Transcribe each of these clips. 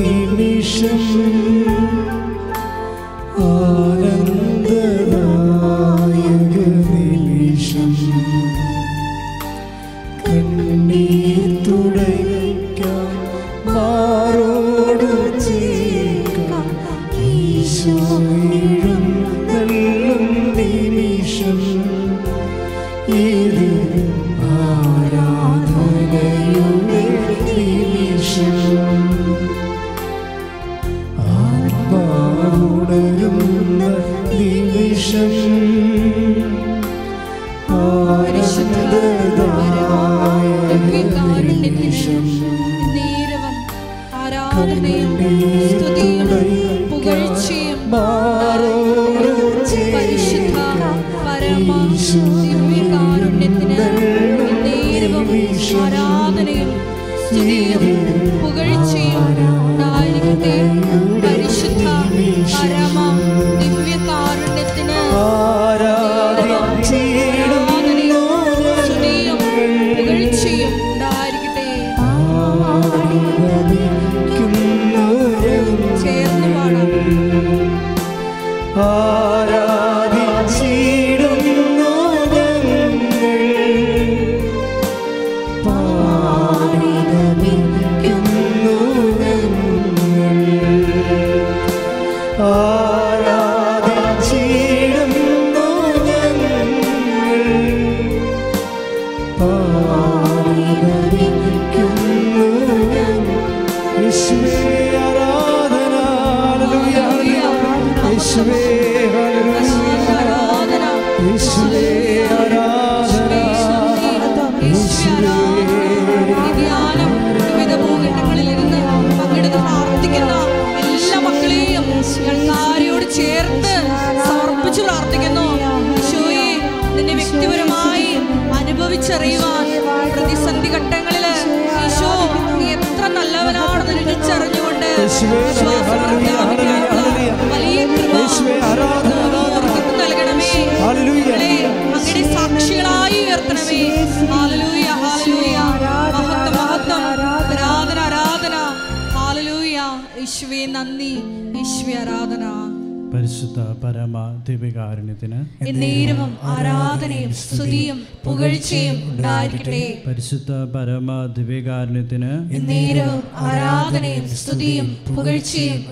നിമിഷം ആനന്ദദായക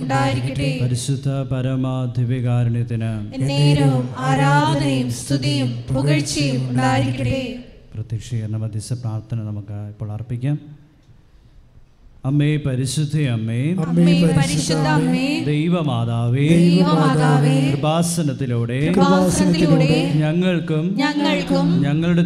ഉണ്ടായിരിക്കട്ടെ. പരിശുദ്ധ പരമ നേരവും ആരാധനയും സ്തുതിയും പുകഴ്ചയും ഉണ്ടായിരിക്കട്ടെ. പ്രത്യക്ഷീകരണ മധ്യസ്ഥ പ്രാർത്ഥന നമുക്ക് ഇപ്പോൾ അർപ്പിക്കാം. അമ്മേ പരിശുദ്ധ അമ്മേ ദൈവമാതാവേ കൃപാസനത്തിലൂടെ ഞങ്ങൾക്കും ഞങ്ങൾക്കും ഞങ്ങളുടെ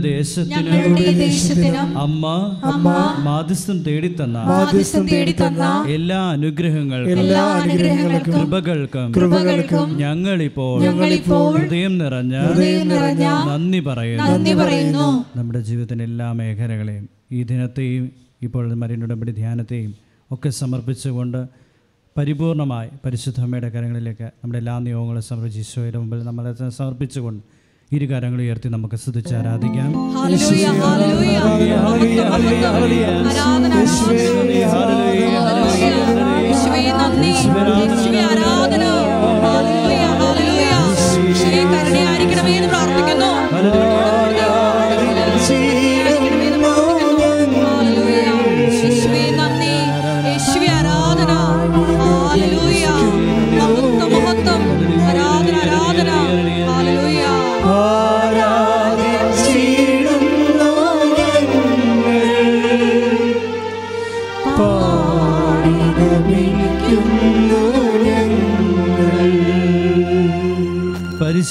ദേശത്തിനും അമ്മ അമ്മ മാധ്യസ്ഥം തേടിത്തന്ന മാധ്യസ്ഥം തേടിത്തന്ന എല്ലാ അനുഗ്രഹങ്ങൾക്കും എല്ലാ അനുഗ്രഹങ്ങൾക്കും കൃപകൾക്കും കൃപകൾക്കും ഞങ്ങളിപ്പോൾ ഞങ്ങളിപ്പോൾ ഹൃദയം നിറഞ്ഞ ഹൃദയം നിറഞ്ഞ നന്ദി പറയുന്നു. നന്ദി പറയുന്നു. നമ്മുടെ ജീവിതത്തിന്റെ എല്ലാ മേഖലകളെയും ഈ ദിനത്തെയും ഇപ്പോൾ മരിനുടമ്പടി ധ്യാനത്തെയും ഒക്കെ സമർപ്പിച്ചുകൊണ്ട് പരിപൂർണമായി പരിശുദ്ധമ്മയുടെ കരങ്ങളിലേക്ക് നമ്മുടെ എല്ലാ നിയോഗങ്ങളും സമർപ്പിച്ച് ഈശോയുടെ മുമ്പിൽ നമ്മളെ സമർപ്പിച്ചുകൊണ്ട് ഇരു കരങ്ങൾ ഉയർത്തി നമുക്ക് സ്തുതിച്ച് ആരാധിക്കാം. ആരാധന യേശുവേ നന്ദി.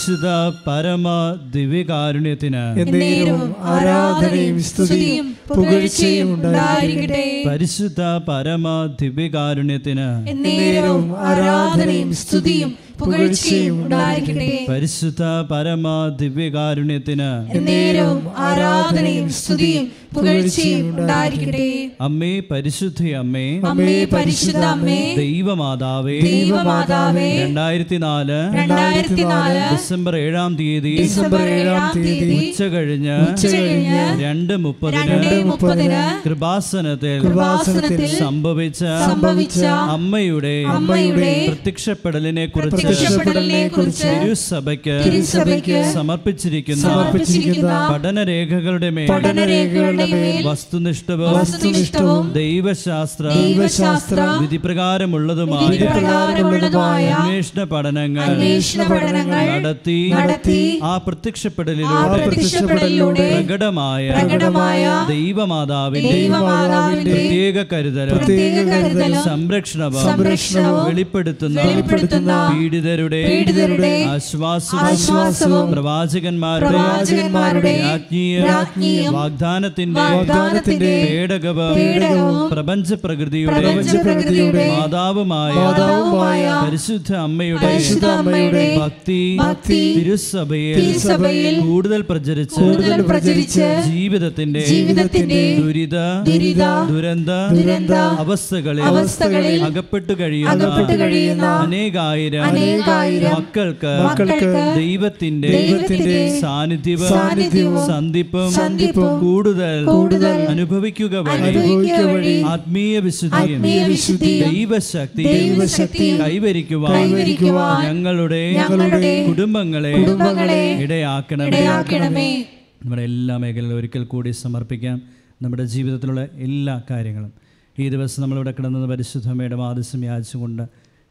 പരിശുദ്ധ പരമ ദിവ്യകാരുണ്യത്തിന് ആരാധനയും സ്തുതിയും പുകഴ്ചയും ഉണ്ടായിരിക്കട്ടെ. പരിശുദ്ധ പരമ ദിവ്യകാരുണ്യത്തിന് ആരാധനയും സ്തുതിയും പുകഴ്ചയും ഉണ്ടായിരിക്കട്ടെ. പരിശുദ്ധ പരമ ദിവ്യകാരുണ്യത്തിന് ആരാധനയും സ്തുതിയും പുകഴ്ചയും ഉണ്ടായിരിക്കട്ടെ. അമ്മേ പരിശുദ്ധ അമ്മേ. അമ്മേ പരിശുദ്ധ അമ്മേ. ദൈവമാതാവേ. ദൈവമാതാവേ. രണ്ടായിരത്തി നാല് രണ്ടായിരത്തി നാല് ഡിസംബർ ഏഴാം തീയതി ഡിസംബർ ഏഴാം തീയതി ഉച്ച കഴിഞ്ഞ് ഉച്ചകഴിഞ്ഞ് രണ്ട് മുപ്പതിന് രണ്ട് മുപ്പതിന് കൃപാസനത്തിൽ കൃപാസനത്തിൽ സംഭവിച്ച സംഭവിച്ച അമ്മയുടെ അമ്മയുടെ പ്രത്യക്ഷപ്പെടലിനെ കുറിച്ച് പ്രത്യക്ഷപ്പെടലിനെ കുറിച്ച് തിരുസഭയ്ക്ക് തിരുസഭയ്ക്ക് സമർപ്പിച്ചിരിക്കുന്ന സമർപ്പിച്ചിരിക്കുന്ന പഠനരേഖകളുടെ മേൽ പഠനരേഖകളുടെ മേൽ വസ്തുനിഷ്ഠവും വസ്തുനിഷ്ഠവും ദൈവശാസ്ത്ര ദൈവശാസ്ത്ര വിധിപ്രകാരമുള്ളതുമായ വിധിപ്രകാരമുള്ളതുമായ അന്വേഷണ പഠനങ്ങൾ അന്വേഷണ പഠനങ്ങൾ നടത്തി നടത്തി ആ പ്രത്യക്ഷപ്പെടലിലൂടെ പ്രകടമായ പ്രകടമായ ദൈവമാതാവിന്റെ ദൈവമാതാവിന്റെ പ്രത്യേക കരുതൽ പ്രത്യേക കരുതൽ സംരക്ഷണവും വെളിപ്പെടുത്തുന്ന വെളിപ്പെടുത്തുന്ന പീഡിതരുടെ ആശ്വാസവും പ്രവാചകന്മാരുടെ പ്രവാചകന്മാരുടെ രാജ്ഞീയ വാഗ്ദാനത്തിന്റെ വാഗ്ദാനത്തിന്റെ പേടകവും പ്രപഞ്ച പ്രകൃതിയുടെ മാതാവുമായ മാതാവുമായ പരിശുദ്ധ അമ്മയുടെ പരിശുദ്ധ അമ്മയുടെ ഭക്തി ഭക്തി തിരുസഭയിൽ തിരുസഭയിൽ കൂടുതൽ പ്രചരിച്ച് കൂടുതൽ പ്രചരിച്ച് ജീവിതത്തിന്റെ ജീവിതത്തിന്റെ ദുരിത ദുരിത ദുരന്ത ദുരന്ത അവസ്ഥകളിൽ അവസ്ഥകളിൽ അകപ്പെട്ടു അകപ്പെട്ടു കഴിയുന്ന കഴിയുന്ന അനേകായിരം അനേകായിരം മക്കൾക്ക് മക്കൾക്ക് ദൈവത്തിന്റെ ദൈവത്തിന്റെ സാന്നിധ്യവും സാന്നിധ്യവും സന്ധിപ്പും സന്ധിപ്പും കൂടുതൽ കൂടുതൽ അനുഭവിക്കുക വഴി ആത്മീയ വിശുദ്ധിയും ദൈവശക്തി ദൈവശക്തി കൈവരിക്കുവാൻ ഞങ്ങളുടെ ഞങ്ങളുടെ കുടുംബങ്ങളെ കുടുംബങ്ങളെ ഇടയാക്കണമേ ഇടയാക്കണമേ നമ്മുടെ എല്ലാ മേഖലകളും ഒരിക്കൽ കൂടി സമർപ്പിക്കാം നമ്മുടെ ജീവിതത്തിലുള്ള എല്ലാ കാര്യങ്ങളും ഈ ദിവസം നമ്മളിവിടെ കിടന്നത് പരിശുദ്ധമ്മയുടെ മാതസ്യം യാചിച്ചുകൊണ്ട്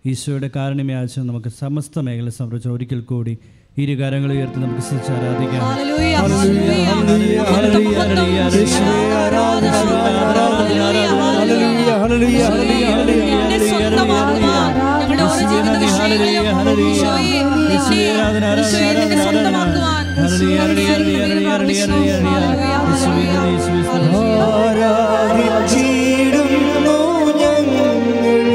ഈശോയുടെ കാരണം യാച്ച നമുക്ക് സമസ്ത മേഖല സമർപ്പിച്ച് ഒരിക്കൽ കൂടി ഇരു കാര്യങ്ങൾ ഉയർത്തി നമുക്ക് സ്തുതിച്ച് ആരാധിക്കാം ആരാധിച്ചിടുന്നു ഞങ്ങൾ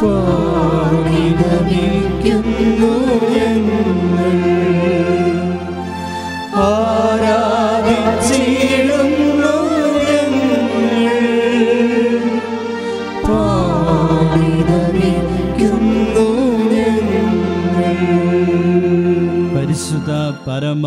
പാടി നമിക്കുന്നു ഞങ്ങൾ ആരാധിച്ചിടുന്നു പരിശുദ്ധ പരമ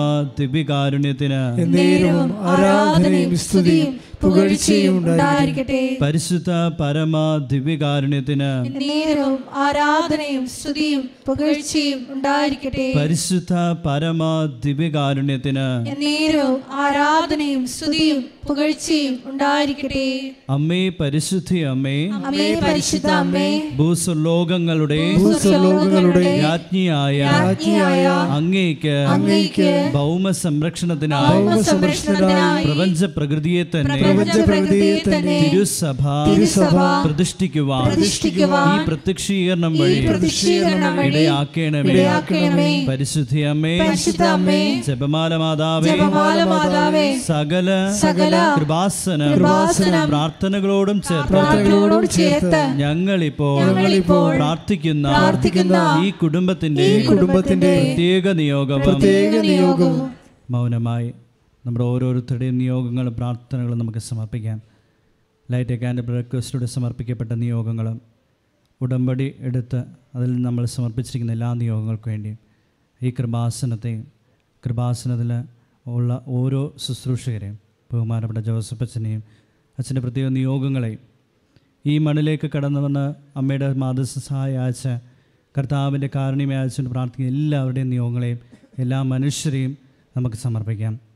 ആരാധനയും സ്തുതിയും പുകഴ്ചയും ഉണ്ടായിരിക്കട്ടെ പരിശുദ്ധ പരമ ദിവ്യകാരുണ്യത്തിന് നേരവും ആരാധനയും സ്തുതിയും പുകഴ്ചയും ഉണ്ടായിരിക്കട്ടെ. പരിശുദ്ധ പരമ ദിവ്യകാരുണ്യത്തിന് നേരവും ആരാധനയും സ്തുതിയും പുകഴ്ചയും ഉണ്ടായിരിക്കട്ടെ. അമ്മേ പരിശുദ്ധി അമ്മേ. അമ്മേ പരിശുദ്ധ അമ്മേ. ഭൂസ്വലോകങ്ങളുടെ ഭൂസ്വലോകങ്ങളുടെ രാജ്ഞിയായ രാജ്ഞിയായ അങ്ങേക്ക് അങ്ങേക്ക് ഭൗമ സംരക്ഷണത്തിനായി പ്രപഞ്ച പ്രകൃതിയെ തന്നെ തിരുസഭ തിരുസഭ പ്രതിഷ്ഠിക്കുവാൻ ഈ പ്രത്യക്ഷീകരണം ഈ വഴി പ്രതിഷ്ഠീകരണം വഴി ഇടയാക്കണമേ. ഇടയാക്കണമേ. പരിശുദ്ധി അമ്മേ ജപമാല മാതാവേ സകല സകല കൃപാസന പ്രാർത്ഥനകളോടും ചേർത്ത് ഞങ്ങളിപ്പോൾ പ്രാർത്ഥിക്കുന്ന പ്രാർത്ഥിക്കുന്ന ഈ കുടുംബത്തിന്റെ ഈ കുടുംബത്തിന്റെ പ്രത്യേക നിയോഗം പ്രത്യേക നിയോഗം മൗനമായി നമ്മുടെ ഓരോരുത്തരുടെയും നിയോഗങ്ങളും പ്രാർത്ഥനകളും നമുക്ക് സമർപ്പിക്കാം. ലൈറ്റ് ആൻഡ് ബ്രേക്ക്ഫാസ്റ്റിലൂടെ സമർപ്പിക്കപ്പെട്ട നിയോഗങ്ങളും ഉടമ്പടി എടുത്ത് അതിൽ നിന്ന് നമ്മൾ സമർപ്പിച്ചിരിക്കുന്ന എല്ലാ നിയോഗങ്ങൾക്കും വേണ്ടിയും ഈ കൃപാസനത്തെയും കൃപാസനത്തിൽ ഉള്ള ഓരോ ശുശ്രൂഷകരെയും ബഹുമാനപ്പെട്ട ജോസഫ് അച്ഛനെയും അച്ഛന്റെ പ്രത്യേക നിയോഗങ്ങളെയും ഈ മണ്ണിലേക്ക് കടന്നു വന്ന് അമ്മയുടെ മാതൃസഹായ അയച്ച കർത്താവിന്റെ കാരുണ്യം അയച്ചുകൊണ്ട് പ്രാർത്ഥിക്കുന്ന എല്ലാവരുടെയും നിയോഗങ്ങളെയും എല്ലാ മനുഷ്യരെയും നമുക്ക് സമർപ്പിക്കാം.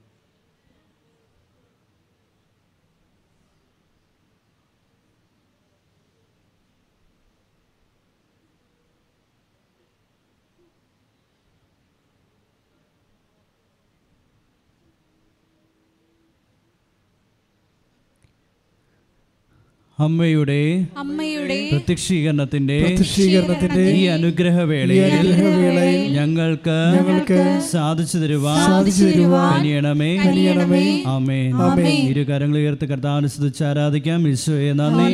അമ്മയുടെ അമ്മയുടെ പ്രത്യക്ഷീകരണത്തിന്റെ പ്രത്യക്ഷീകരണത്തിന്റെ ഈ അനുഗ്രഹവേളയിൽ ഞങ്ങൾക്ക് ഞങ്ങൾക്ക് സാധിച്ചു തരുവാൻ സാധിച്ചു തരുവാൻ കനിയണമേ. കനിയണമേ. ആമേൻ. ആമേൻ. ഇരു കരങ്ങൾ ഉയർത്തി കർത്താവിനെ സ്തുതിച്ച് ആരാധിക്കാം. യേശുവേ നന്ദി.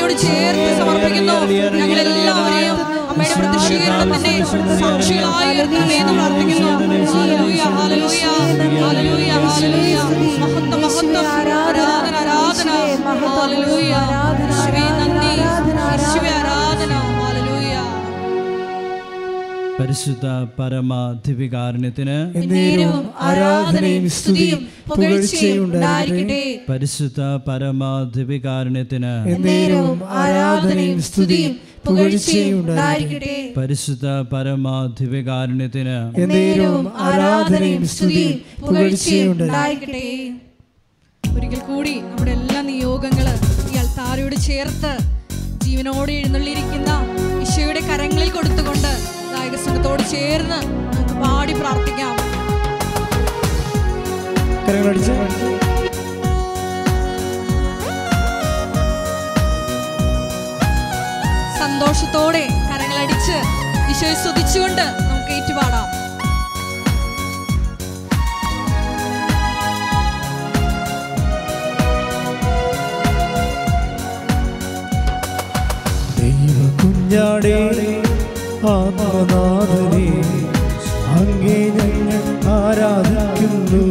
താരയോട് ചേർത്ത് സമർപ്പിക്കുന്നു. ഞങ്ങളെല്ലാവരെയും അമ്മയുടെ തന്നെ സാക്ഷികളായി എന്ന് പ്രാർത്ഥിക്കുന്നു. മഹത്വം മഹത്വം. ആരാധന ആരാധന നന്ദി. ആരാധന. പരിശുദ്ധ പരമ ദിവികാരുണ്യത്തിന് ആരാധനയും സ്തുതിയും പരിശുദ്ധ പരമ ദിവികാരുണ്യത്തിന് ആരാധനയും സ്തുതിയും പരിശുദ്ധ പരമ ദിവികാരുണ്യത്തിന് ആരാധനയും സ്തുതിയും ഒരിക്കൽ കൂടി നമ്മുടെ എല്ലാ നിയോഗങ്ങൾ ഈ അൾത്താരയോട് ചേർത്ത് ജീവനോടെ എഴുന്നള്ളിയിരിക്കുന്ന ഈശോയുടെ കരങ്ങളിൽ കൊടുത്തുകൊണ്ട് ഗായക സംഘത്തോട് ചേർന്ന് നമുക്ക് പാടി പ്രാർത്ഥിക്കാം. സന്തോഷത്തോടെ കരങ്ങളടിച്ച് ഈശോയെ സ്തുതിച്ചുകൊണ്ട് നമുക്ക് ഏറ്റുപാടാം. ദൈവ കുഞ്ഞാടേ ആത്മനാഥനെ അങ്ങേ ഞങ്ങൾ ആരാധിക്കുന്നു.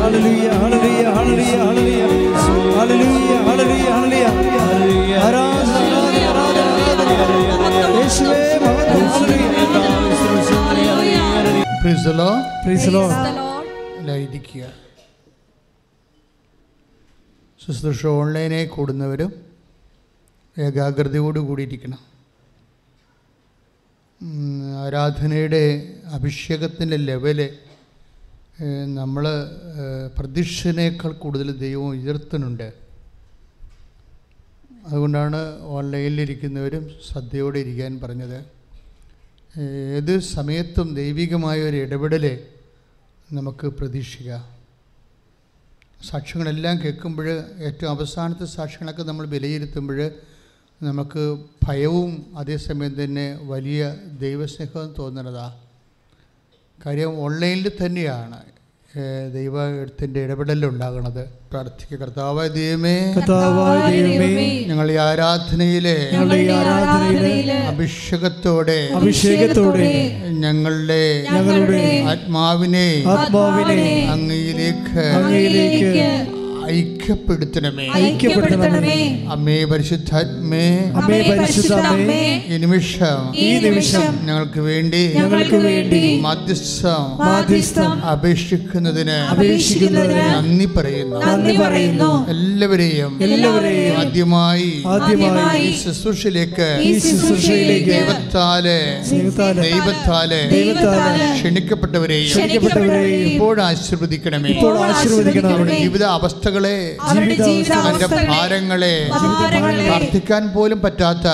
Hallelujah, hallelujah, hallelujah, hallelujah. Hallelujah, hallelujah, ഹല്ലേലൂയ. ആരാധന, ആരാധന, ആരാധന, ആരാധന. യേശുവേ, മഹത്വം, hallelujah. Praise the lord praise the lord ശുശ്രൂഷ ഓൺലൈനായി കൂടുന്നവരും ഏകാഗ്രതയോട് കൂടിയിരിക്കണം ആരാധനയുടെ അഭിഷേകത്തിന്റെ ലെവൽ നമ്മൾ പ്രതീക്ഷനേക്കാൾ കൂടുതൽ ദൈവം ഉയർത്തുന്നുണ്ട്. അതുകൊണ്ടാണ് ഓൺലൈനിലിരിക്കുന്നവരും ശ്രദ്ധയോടെ ഇരിക്കാൻ പറഞ്ഞത്. ഏത് സമയത്തും ദൈവികമായ ഒരു ഇടപെടൽ നമുക്ക് പ്രതീക്ഷിക്കാം. സാക്ഷ്യങ്ങളെല്ലാം കേൾക്കുമ്പോൾ ഏറ്റവും അവസാനത്തെ സാക്ഷ്യങ്ങളൊക്കെ നമ്മൾ വിലയിരുത്തുമ്പോൾ നമുക്ക് ഭയവും അതേസമയം തന്നെ വലിയ ദൈവസ്നേഹവും തോന്നുന്നതാ. കാര്യം ഓൺലൈനിൽ തന്നെയാണ് ഏഹ് ദൈവത്തിന്റെ ഇടപെടലുണ്ടാകണത് ഉണ്ടാകുന്നത് കർത്താവായ ദൈവമേ കർത്താവായ ദൈവമേ ഞങ്ങൾ ഈ ആരാധനയിലെ ആരാധനയിലെ അഭിഷേകത്തോടെ അഭിഷേകത്തോടെ ഞങ്ങളുടെ ഞങ്ങളുടെ ആത്മാവിനെ ആത്മാവിനെ അങ്ങയിലേക്ക് അങ്ങയിലേക്ക് ഐക്യപ്പെടുത്തണമേ. ഐക്യപ്പെടുത്തണമേ. അമ്മേ പരിശുദ്ധാത്മേ. അമ്മേ പരിശുദ്ധാത്മേ. ഈ നിമിഷം ഈ നിമിഷം ഞങ്ങൾക്ക് വേണ്ടി ഞങ്ങൾക്ക് വേണ്ടി മധ്യസ്ഥം മാധ്യസ്ഥം അപേക്ഷിക്കുന്നതിന് അപേക്ഷിക്കുന്നതിന് നന്ദി പറയുന്നു. നന്ദി പറയുന്നു. എല്ലാവരെയും എല്ലാവരെയും ആദ്യമായി ആദ്യമായി ഈ ശുശ്രൂഷയിലേക്ക് ഈ ശുശ്രൂഷയിലേക്ക് ദൈവത്താൽ ദൈവത്താൽ ദൈവത്താൽ ദൈവത്താൽ ക്ഷണിക്കപ്പെട്ടവരെയും ക്ഷണിക്കപ്പെട്ടവരെയും ഇപ്പോൾ ആശീർവദിക്കണമേ. ഇപ്പോൾ ആശീർവദിക്കണം അവരുടെ ജീവിത അവസ്ഥകളെ അവരുടെ അവന്റെ ജീവിതാവസ്ഥകളെ ഭാരങ്ങളെ പ്രാർത്ഥിക്കാൻ പോലും പറ്റാത്ത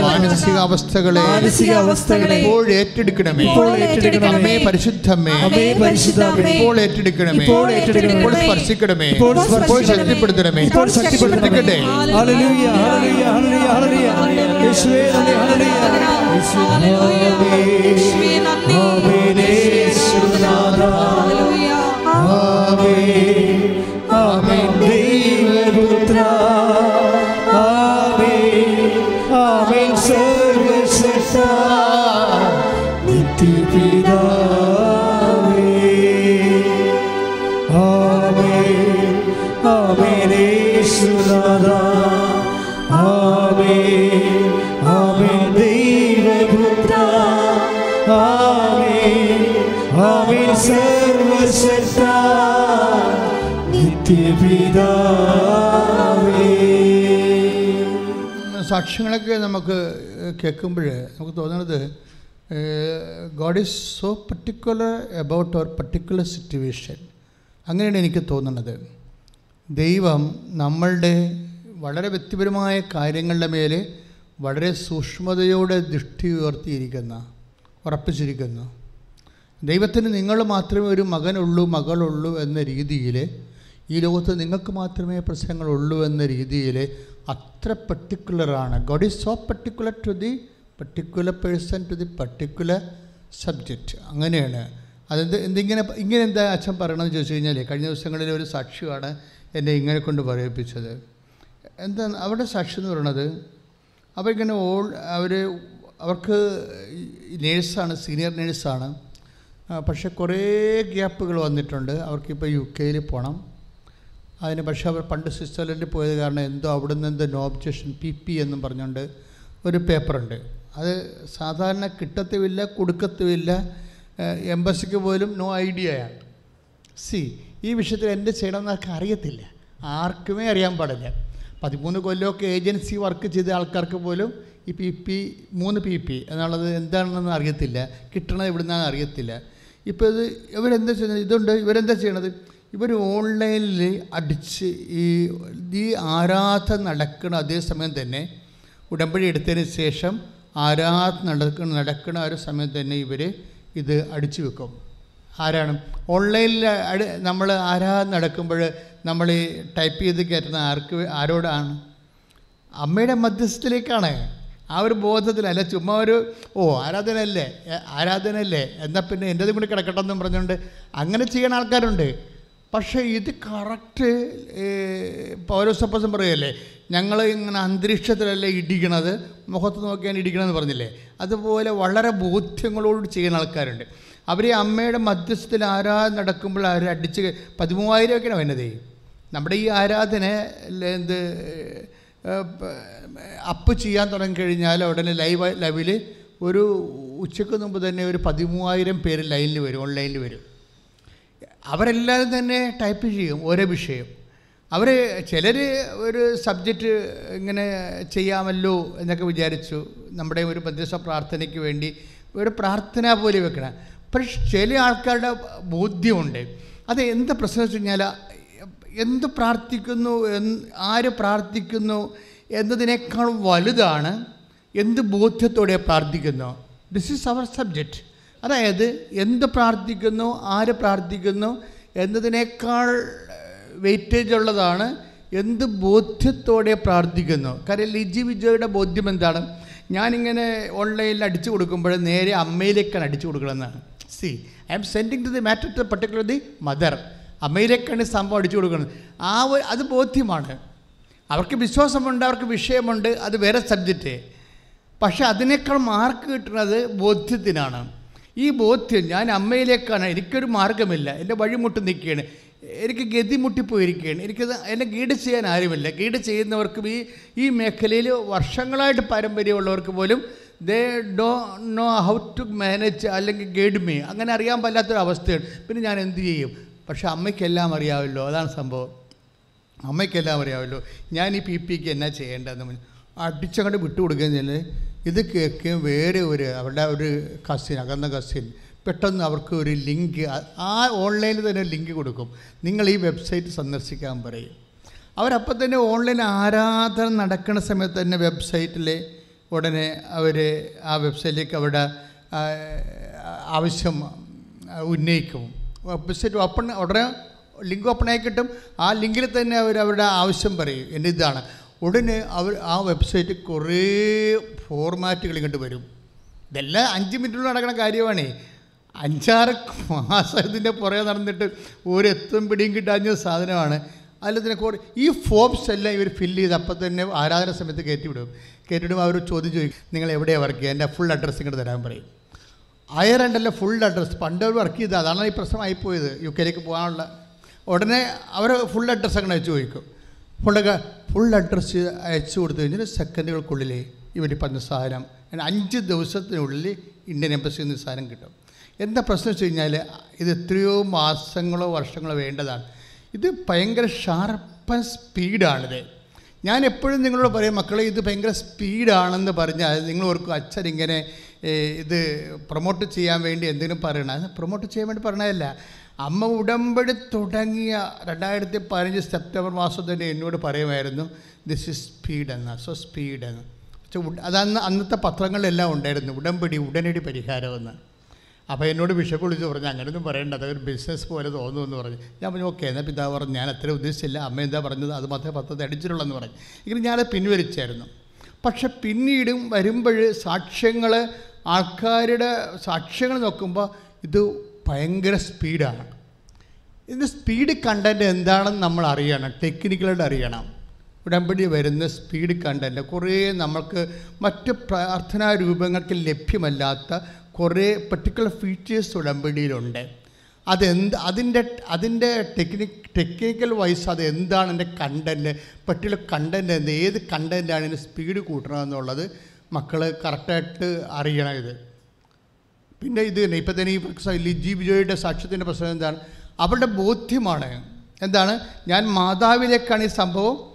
മാനസികാവസ്ഥകളെ മാനസിക അവസ്ഥകളെ ഇപ്പോൾ ഏറ്റെടുക്കണമേ. അമ്മേ പരിശുദ്ധമ്മേ. ഇപ്പോൾ ഏറ്റെടുക്കണമേ. ഇപ്പോൾ സ്പർശിക്കണമേ. ഇപ്പോൾ. ശക്തിപ്പെടുത്തണമേ. ഇപ്പോൾ Amen. ശ്രദ്ധിക്കട്ടെ. സാക്ഷ്യങ്ങളൊക്കെ നമുക്ക് കേൾക്കുമ്പോൾ നമുക്ക് തോന്നുന്നത് God is so particular about our particular situation അങ്ങനെയാണ് എനിക്ക് തോന്നുന്നത് ദൈവം നമ്മളുടെ വളരെ വ്യക്തിപരമായ കാര്യങ്ങളുടെ മേലെ വളരെ സൂക്ഷ്മതയോടെ ദൃഷ്ടി ഉയർത്തിയിരിക്കുന്ന ഉറപ്പിച്ചിരിക്കുന്നു. ദൈവത്തിന് നിങ്ങൾ മാത്രമേ ഒരു മകനുള്ളൂ മകളുള്ളൂ എന്ന രീതിയിൽ ഈ ലോകത്ത് നിങ്ങൾക്ക് മാത്രമേ പ്രശ്നങ്ങളുള്ളൂ എന്ന രീതിയിൽ അത്ര പെർട്ടിക്കുലറാണ് God is so particular to the particular person to the particular subject അങ്ങനെയാണ്. അതെന്ത് എന്തിങ്ങനെ ഇങ്ങനെ എന്താ അച്ഛൻ പറയണമെന്ന് ചോദിച്ചു കഴിഞ്ഞാൽ കഴിഞ്ഞ ദിവസങ്ങളിൽ ഒരു സാക്ഷിയാണ് എന്നെ ഇങ്ങനെ കൊണ്ട് പറയിപ്പിച്ചത്. എന്താ അവരുടെ സാക്ഷി എന്ന് പറയുന്നത് അവരിങ്ങനെ ഓൾ അവർ അവർക്ക് നേഴ്സാണ് സീനിയർ നേഴ്സാണ് പക്ഷേ കുറേ ഗ്യാപ്പുകൾ വന്നിട്ടുണ്ട്. അവർക്കിപ്പോൾ യു കെയിൽ പോകണം. അതിന് പക്ഷേ അവർ പണ്ട് സ്വിറ്റ്സർലൻഡിൽ പോയത് കാരണം എന്തോ അവിടെ നിന്ന് എന്തോ നോ ഒബ്ജക്ഷൻ പി പി എന്നും പറഞ്ഞുകൊണ്ട് ഒരു പേപ്പറുണ്ട്. അത് സാധാരണ കിട്ടത്തുമില്ല കൊടുക്കത്തുമില്ല. എംബസിക്ക് പോലും നോ ഐഡിയയാണ് സി ഈ വിഷയത്തിൽ എന്ത് ചെയ്യണമെന്ന് ആർക്കും അറിയത്തില്ല. ആർക്കുമേ അറിയാൻ പാടില്ല. പതിമൂന്ന് കൊല്ലമൊക്കെ ഏജൻസി വർക്ക് ചെയ്ത ആൾക്കാർക്ക് പോലും ഈ പി പി മൂന്ന് പി പി എന്നുള്ളത് എന്താണെന്ന് അറിയത്തില്ല. കിട്ടണത് എവിടുന്നാണെന്ന് അറിയത്തില്ല. ഇപ്പോൾ ഇത് ഇവരെന്താ ചെയ്യുന്നത്? ഇതുണ്ട്. ഇവരെന്താ ചെയ്യണത്? ഇവർ ഓൺലൈനിൽ അടിച്ച് ഈ ഈ ആരാധന നടക്കുന്ന അതേസമയം തന്നെ ഉടമ്പടി എടുത്തതിന് ശേഷം ആരാധന നടക്കുന്ന നടക്കുന്ന ഒരു സമയം തന്നെ ഇവർ ഇത് അടിച്ചു വെക്കും. ആരാണ്? ഓൺലൈനിൽ അടി നമ്മൾ ആരാധന നടക്കുമ്പോൾ നമ്മൾ ടൈപ്പ് ചെയ്ത് കയറ്റുന്ന ആർക്ക് ആരോടാണ്? അമ്മയുടെ മധ്യസ്ഥത്തിലേക്കാണ്. ആ ഒരു ബോധത്തിലല്ല? ചുമ്മാ ഒരു ഓ ആരാധനയല്ലേ? ആരാധനയല്ലേ? എന്നാൽ പിന്നെ എന്റെ കൂടി കിടക്കട്ടെ എന്നും പറഞ്ഞുകൊണ്ട് അങ്ങനെ ചെയ്യുന്ന ആൾക്കാരുണ്ട്. പക്ഷേ ഇത് കറക്റ്റ് പൗരസപ്പസം പറയല്ലേ ഞങ്ങൾ ഇങ്ങനെ അന്തരീക്ഷത്തിലല്ലേ ഇടിക്കണത്? മുഖത്ത് നോക്കിയാണ് ഇടിക്കണമെന്ന് പറഞ്ഞില്ലേ? അതുപോലെ വളരെ ബോധ്യങ്ങളോട് ചെയ്യുന്ന ആൾക്കാരുണ്ട്. അവർ ഈ അമ്മയുടെ മധ്യസ്ഥത്തിൽ ആരാധന നടക്കുമ്പോൾ അവർ അടിച്ച് പതിമൂവായിരം ഒക്കെയാണ് വരുന്നത്. നമ്മുടെ ഈ ആരാധന എന്ത് അപ്പ് ചെയ്യാൻ തുടങ്ങിക്കഴിഞ്ഞാൽ ഉടനെ ലൈവ് ലൈവിൽ ഒരു ഉച്ചയ്ക്ക് മുമ്പ് തന്നെ ഒരു പതിമൂവായിരം പേര് ലൈനിൽ വരും ഓൺലൈനിൽ വരും. അവരെല്ലാവരും തന്നെ ടൈപ്പ് ചെയ്യും ഓരോ വിഷയം. അവർ ചിലർ ഒരു സബ്ജക്റ്റ് ഇങ്ങനെ ചെയ്യാമല്ലോ എന്നൊക്കെ വിചാരിച്ചു. നമ്മുടെ ഒരു മധ്യസ്ഥ പ്രാർത്ഥനയ്ക്ക് വേണ്ടി ഒരു പ്രാർത്ഥന പോലെ വെക്കണം. പക്ഷെ ചില ആൾക്കാരുടെ ബോധ്യമുണ്ട്. അത് എന്ത് പ്രശ്നം വെച്ച് കഴിഞ്ഞാൽ എന്ത് പ്രാർത്ഥിക്കുന്നു ആര് പ്രാർത്ഥിക്കുന്നു എന്നതിനേക്കാൾ വലുതാണ് എന്ത് ബോധ്യത്തോടെ പ്രാർത്ഥിക്കുന്നു. ദിസ് ഈസ് അവർ സബ്ജക്റ്റ് അതായത് എന്ത് പ്രാർത്ഥിക്കുന്നു ആര് പ്രാർത്ഥിക്കുന്നു എന്നതിനേക്കാൾ വെയിറ്റേജ് ഉള്ളതാണ് എന്ത് ബോധ്യത്തോടെ പ്രാർത്ഥിക്കുന്നു. കാര്യം ലിജി വിജയുടെ ബോധ്യം എന്താണ്? ഞാനിങ്ങനെ ഓൺലൈനിൽ അടിച്ചു കൊടുക്കുമ്പോൾ നേരെ അമ്മയിലേക്കാണ് അടിച്ചു കൊടുക്കണമെന്നാണ് see I'm sending to the matter to particular the mother ഈ സംഭവം അടിച്ചു കൊടുക്കുന്നത്. ആ അത് ബോധ്യമാണ്. അവർക്ക് വിശ്വാസമുണ്ട് അവർക്ക് വിഷയമുണ്ട് അത് വേറെ സബ്ജക്റ്റ്. പക്ഷേ അതിനേക്കാൾ മാർക്ക് കിട്ടുന്നത് ബോധ്യത്തിനാണ്. ഈ ബോധ്യം ഞാൻ അമ്മയിലേക്കാണ് എനിക്കൊരു മാർഗമില്ല എന്റെ വഴിമുട്ട് നിൽക്കുകയാണ്. എനിക്ക് ഗതി മുട്ടിപ്പോയിരിക്കുകയാണ്. എനിക്കത് എന്നെ ഗീഡ് ചെയ്യാൻ ആരുമില്ല. ഗീഡ് ചെയ്യുന്നവർക്കും ഈ ഈ മേഖലയിൽ വർഷങ്ങളായിട്ട് പാരമ്പര്യമുള്ളവർക്ക് പോലും they do know how to manage അല്ലെങ്കിൽ ഗൈഡ് മീ അങ്ങനെ അറിയാൻ പറ്റാത്തൊരു അവസ്ഥയാണ് പിന്നെ ഞാൻ എന്ത് ചെയ്യും? പക്ഷേ അമ്മയ്ക്കെല്ലാം അറിയാമല്ലോ അതാണ് സംഭവം. അമ്മയ്ക്കെല്ലാം അറിയാമല്ലോ ഞാൻ ഈ പി പിക്ക് എന്നാ ചെയ്യേണ്ടതെന്ന് അടിച്ചങ്ങോട്ട് വിട്ടുകൊടുക്കുകയും ചെയ്യൽ. ഇത് കേൾക്കുകയും വേറെ ഒരു അവരുടെ ഒരു കസിൻ അകന്ന കസിൻ പെട്ടെന്ന് അവർക്ക് ഒരു ലിങ്ക് ആ ഓൺലൈനിൽ തന്നെ ലിങ്ക് കൊടുക്കും. നിങ്ങൾ ഈ വെബ്സൈറ്റ് സന്ദർശിക്കാൻ പറയും. അവരപ്പം തന്നെ ഓൺലൈൻ ആരാധന നടക്കുന്ന സമയത്ത് തന്നെ വെബ്സൈറ്റിലെ ഉടനെ അവർ ആ വെബ്സൈറ്റിലേക്ക് അവരുടെ ആവശ്യം ഉന്നയിക്കും. വെബ്സൈറ്റ് ഓപ്പൺ ഉടനെ ലിങ്ക് ഓപ്പൺ ആയി കിട്ടും. ആ ലിങ്കിൽ തന്നെ അവർ അവരുടെ ആവശ്യം പറയും. എന്റെ ഇതാണ്. ഉടനെ അവർ ആ വെബ്സൈറ്റ് കുറേ ഫോർമാറ്റുകൾ ഇങ്ങോട്ട് വരും. ഇതെല്ലാം അഞ്ച് മിനിറ്റിൽ നടക്കുന്ന കാര്യമാണേ. അഞ്ചാറ് മാസം ഇതിന്റെ പുറകെ നടന്നിട്ട് ഒരു എത്തും പിടിയും കിട്ടാഞ്ഞ സാധനമാണ്. അതിലതിനെ കൂടെ ഈ ഫോംസ് എല്ലാം ഇവർ ഫില്ല് ചെയ്ത് അപ്പം തന്നെ ആരാധന സമയത്ത് കയറ്റിവിടും കയറ്റിവിടുമ്പോൾ അവർ ചോദ്യം ചോദിക്കും. നിങ്ങൾ എവിടെയാണ് വർക്ക് ചെയ്യുക? എന്റെ ഫുൾ അഡ്രസ്സ് ഇങ്ങോട്ട് തരാൻ പറയും. അയർലൻഡിലെ ഫുൾ അഡ്രസ്സ് പണ്ട് അവർ വർക്ക് ചെയ്തത്. അതാണ് ഈ പ്രശ്നമായിപ്പോയത്. യു കെയിലേക്ക് പോകാനുള്ള. ഉടനെ അവർ ഫുൾ അഡ്രസ്സ് അങ്ങനെ അയച്ചു ചോദിക്കും. ഫുള്ളൊക്കെ ഫുൾ അഡ്രസ്സ് അയച്ചു കൊടുത്തു കഴിഞ്ഞാൽ സെക്കൻഡുകൾക്കുള്ളിൽ ഇവർ പറഞ്ഞ സാധനം അഞ്ച് ദിവസത്തിനുള്ളിൽ ഇന്ത്യൻ എംബസിയിൽ നിന്ന് സാധനം കിട്ടും. എന്താ പ്രശ്നം വെച്ച് കഴിഞ്ഞാൽ ഇത് എത്രയോ മാസങ്ങളോ വർഷങ്ങളോ വേണ്ടതാണ്. ഇത് ഭയങ്കര ഷാർപ്പ് സ്പീഡാണിത് ഞാൻ എപ്പോഴും നിങ്ങളോട് പറയും മക്കളെ ഇത് ഭയങ്കര സ്പീഡാണെന്ന് പറഞ്ഞാൽ നിങ്ങൾ ഓർക്കും അച്ഛൻ ഇങ്ങനെ ഇത് പ്രൊമോട്ട് ചെയ്യാൻ വേണ്ടി എന്തെങ്കിലും പറയണം പ്രൊമോട്ട് ചെയ്യാൻ വേണ്ടി പറയണതല്ല അമ്മ ഉടമ്പടി തുടങ്ങിയ രണ്ടായിരത്തി പതിനഞ്ച് സെപ്റ്റംബർ മാസം തന്നെ എന്നോട് പറയുമായിരുന്നു ദിസ് ഇസ് സ്പീഡ് എന്ന്. സോ സ്പീഡ് എന്ന്. അതന്ന് അന്നത്തെ പത്രങ്ങളിലെല്ലാം ഉണ്ടായിരുന്നു ഉടമ്പടി ഉടനടി പരിഹാരമെന്ന് അപ്പോൾ എന്നോട് ബിഷപ്പ് വിളിച്ച് പറഞ്ഞു അങ്ങനെയൊന്നും പറയേണ്ട അതൊരു ബിസിനസ് പോലെ തോന്നുമെന്ന് പറഞ്ഞു. ഞാൻ പറഞ്ഞു ഓക്കെ എന്നാൽ പിതാവ് പറഞ്ഞു ഞാൻ അത്ര ഉദ്ദേശിച്ചില്ല. അമ്മ എന്താ പറഞ്ഞത്? അത് മാത്രമേ പത്രത്തെ അടിച്ചിട്ടുള്ളൂ എന്ന് പറഞ്ഞു. ഇങ്ങനെ ഞാനത് പിൻവലിച്ചായിരുന്നു. പക്ഷെ പിന്നീടും വരുമ്പോൾ സാക്ഷ്യങ്ങൾ ആൾക്കാരുടെ സാക്ഷ്യങ്ങൾ നോക്കുമ്പോൾ ഇത് ഭയങ്കര സ്പീഡാണ്. ഇതിന്റെ സ്പീഡ് കണ്ടന്റ് എന്താണെന്ന് നമ്മൾ അറിയണം. ടെക്നിക്കലായിട്ട് അറിയണം. ഉടമ്പടി വരുന്ന സ്പീഡ് കണ്ടന്റ് കുറേ നമ്മൾക്ക് മറ്റ് പ്രാർത്ഥനാ രൂപങ്ങൾക്ക് ലഭ്യമല്ലാത്ത കുറേ പെർട്ടിക്കുലർ ഫീച്ചേഴ്സ് ഉടമ്പടിയിലുണ്ട്. അതെന്ത് അതിന്റെ അതിന്റെ ടെക്നിക് ടെക്നിക്കൽ വൈസ് അത് എന്താണ് എന്റെ കണ്ടന്റ് പെർട്ടിക്കുലർ കണ്ടന്റ് എന്ത് ഏത് കണ്ടന്റാണ് ഇതിന്റെ സ്പീഡ് കൂട്ടണമെന്നുള്ളത് മക്കൾ കറക്റ്റായിട്ട് അറിയണം ഇത്. പിന്നെ ഇത് തന്നെ ഇപ്പം തന്നെ ഈ ലിജി ബിജോയുടെ സാക്ഷ്യത്തിന്റെ പ്രശ്നം എന്താണ്? അവരുടെ ബോധ്യമാണ്. എന്താണ്? ഞാൻ മാതാവിലേക്കാണ് ഈ സംഭവം.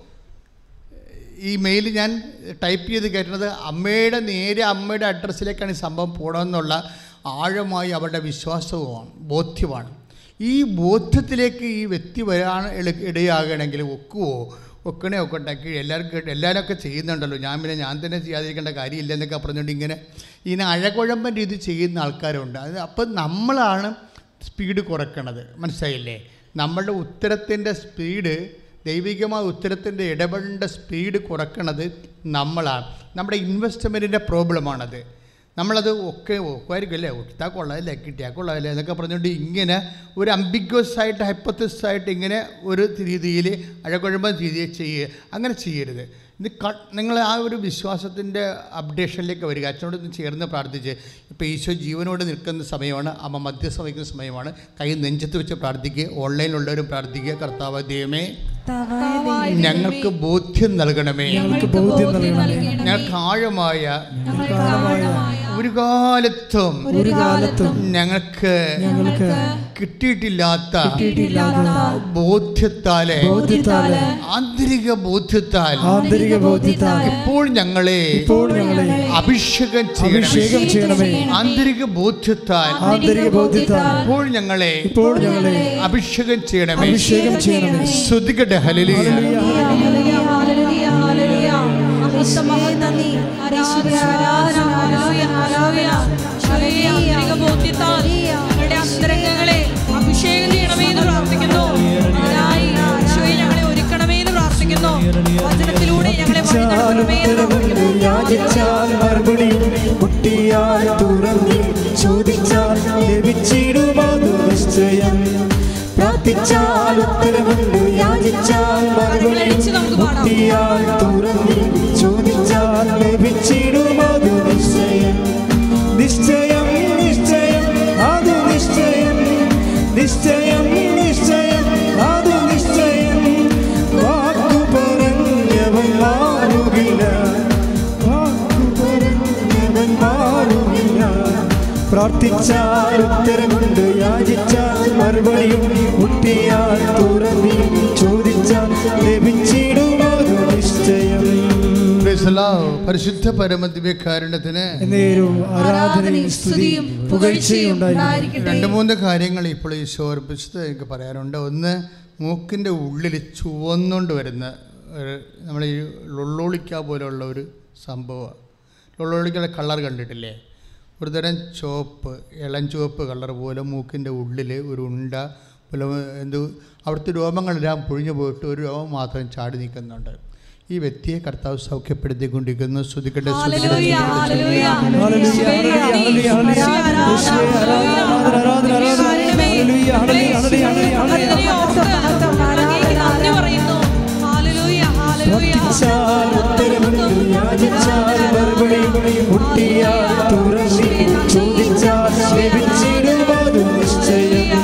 ഈ മെയിൽ ഞാൻ ടൈപ്പ് ചെയ്ത് കയറ്റുന്നത് അമ്മയുടെ നേരെ അമ്മയുടെ അഡ്രസ്സിലേക്കാണ് ഈ സംഭവം പോകണമെന്നുള്ള ആഴമായി അവരുടെ വിശ്വാസവുമാണ് ബോധ്യമാണ്. ഈ ബോധ്യത്തിലേക്ക് ഈ വ്യക്തി വരാൻ ഇട- ഇടയാകണമെങ്കിൽ ഒക്കുവോ? ഒക്കണേ ഒക്കട്ടെ കീഴ് എല്ലാവർക്കും കേട്ട് എല്ലാവരും ഒക്കെ ചെയ്യുന്നുണ്ടല്ലോ. ഞാൻ പിന്നെ ഞാൻ തന്നെ ചെയ്യാതിരിക്കേണ്ട കാര്യമില്ല എന്നൊക്കെ പറഞ്ഞുകൊണ്ട് ഇങ്ങനെ ഇങ്ങനെ അഴകുഴമ്പൻ രീതി ചെയ്യുന്ന ആൾക്കാരുണ്ട്. അത് അപ്പം നമ്മളാണ് സ്പീഡ് കുറയ്ക്കണത് മനസ്സിലായില്ലേ? നമ്മളുടെ ഉത്തരത്തിന്റെ സ്പീഡ് ദൈവികമായ ഉത്തരത്തിന്റെ ഇടപെടേണ്ട സ്പീഡ് കുറയ്ക്കണത് നമ്മളാണ്. നമ്മുടെ ഇൻവെസ്റ്റ്മെന്റിന്റെ പ്രോബ്ലമാണത് നമ്മളത് ഒക്കെ ഒക്കുമായിരിക്കും അല്ലേ ഒട്ടാ കൊള്ളാമല്ലേ കിട്ടിയാൽ കൊള്ളാമല്ലേ എന്നൊക്കെ പറഞ്ഞുകൊണ്ട് ഇങ്ങനെ ഒരു അംബിഗ്വസ് ആയിട്ട് ഹൈപ്പത്തിസ് ആയിട്ട് ഇങ്ങനെ ഒരു രീതിയിൽ അഴകുഴമ്പ രീതിയിൽ ചെയ്യുക അങ്ങനെ ചെയ്യരുത്. ഇത് നിങ്ങൾ ആ ഒരു വിശ്വാസത്തിന്റെ അപ്ഡേഷനിലേക്ക് വരിക. അച്ഛനോട് ചേർന്ന് പ്രാർത്ഥിച്ച് ഇപ്പോൾ ഈശോ ജീവനോട് നിൽക്കുന്ന സമയമാണ് അമ്മ മധ്യസ്ഥ വഹിക്കുന്ന സമയമാണ്. കൈ നെഞ്ചത്ത് വെച്ച് പ്രാർത്ഥിക്കുക ഓൺലൈനിലുള്ളവരും പ്രാർത്ഥിക്കുക കർത്താവ് ദൈവമേ ഞങ്ങൾക്ക് ബോധ്യം നൽകണമേ. ഞങ്ങൾക്ക് ബോധ്യം നൽകണമേ. ഞങ്ങൾക്ക് ആഴമായ ഒരു കാലത്തും ഒരു കാലത്തും ഞങ്ങൾക്ക് ഞങ്ങൾക്ക് കിട്ടിയിട്ടില്ലാത്ത ബോധ്യത്താലെ ബോധ്യത്താൽ ആന്തരിക ബോധ്യത്താൽ ആന്തരിക ബോധ്യത്താൽ ഇപ്പോൾ ഞങ്ങളെ ഇപ്പോൾ ഞങ്ങളെ അഭിഷേകം അഭിഷേകം ചെയ്യണമേ. ആന്തരിക ബോധ്യത്താൽ ആന്തരിക ബോധ്യത്താൽ ഇപ്പോൾ ഞങ്ങളെ ഇപ്പോൾ ഞങ്ങളെ അഭിഷേകം ചെയ്യണമേ. അഭിഷേകം ചെയ്യണമേ. ശ്രുതികട്ടെ. ആന്തരിക ബോധ്യത്താൽ അന്തരംഗങ്ങളെ അഭിഷേകം ചെയ്യണമേ എന്ന് പ്രാർത്ഥിക്കുന്നു. ഞങ്ങളെ ഒരുക്കണമേ എന്ന് പ്രാർത്ഥിക്കുന്നു. യാചിച്ചാൽ ചോദിച്ചാൽ ലഭിച്ചിടുമതു നിശ്ചയം. നിശ്ചയം. പ്രാർത്ഥിച്ചാൽ ഉത്തരമുണ്ട് യാചിച്ചാൽ മറുപടിയും മുട്ടിയാൽ തുറന്നി ചോദിച്ചാൽ ലഭിച്ചിടുമതു നിശ്ചയം. പരിശുദ്ധ പരമദിവ്യകാരുണ്യത്തിന് രണ്ട് മൂന്ന് കാര്യങ്ങൾ ഇപ്പോൾ ഈശോ ഓർപ്പിച്ചത് എനിക്ക് പറയാനുണ്ട്. ഒന്ന് മൂക്കിന്റെ ഉള്ളിൽ ചുവന്നുകൊണ്ട് വരുന്ന ഒരു നമ്മൾ ഈ ലൊള്ളോളിക്ക പോലെയുള്ള ഒരു സംഭവമാണ്. ലൊള്ളോളിക്കയുടെ കളർ കണ്ടിട്ടില്ലേ? ഒരു തരം ചുവപ്പ് ഇളം ചുവപ്പ് കളർ പോലെ മൂക്കിന്റെ ഉള്ളിൽ ഒരു ഉണ്ട പോലെ എന്ത് അവിടുത്തെ രോമങ്ങളെല്ലാം പൊഴിഞ്ഞു പോയിട്ട് ഒരു രോമം മാത്രം ചാടി നിൽക്കുന്നുണ്ട്. ഈ വ്യക്തിയെ കർത്താവ് സൗഖ്യപ്പെടുത്തിക്കൊണ്ടിരിക്കുന്നു. ശ്രുതിക്കട്ടെ ഹല്ലേലൂയ, പ്രാർത്ഥിച്ചാൽ ഉത്തരമുണ്ട് യാചിച്ചാൽ മറുപടിയും മുട്ടിയാൽ തുറന്നി. ചോദിച്ചാൽ ലഭിച്ചിടുമതു നിശ്ചയം.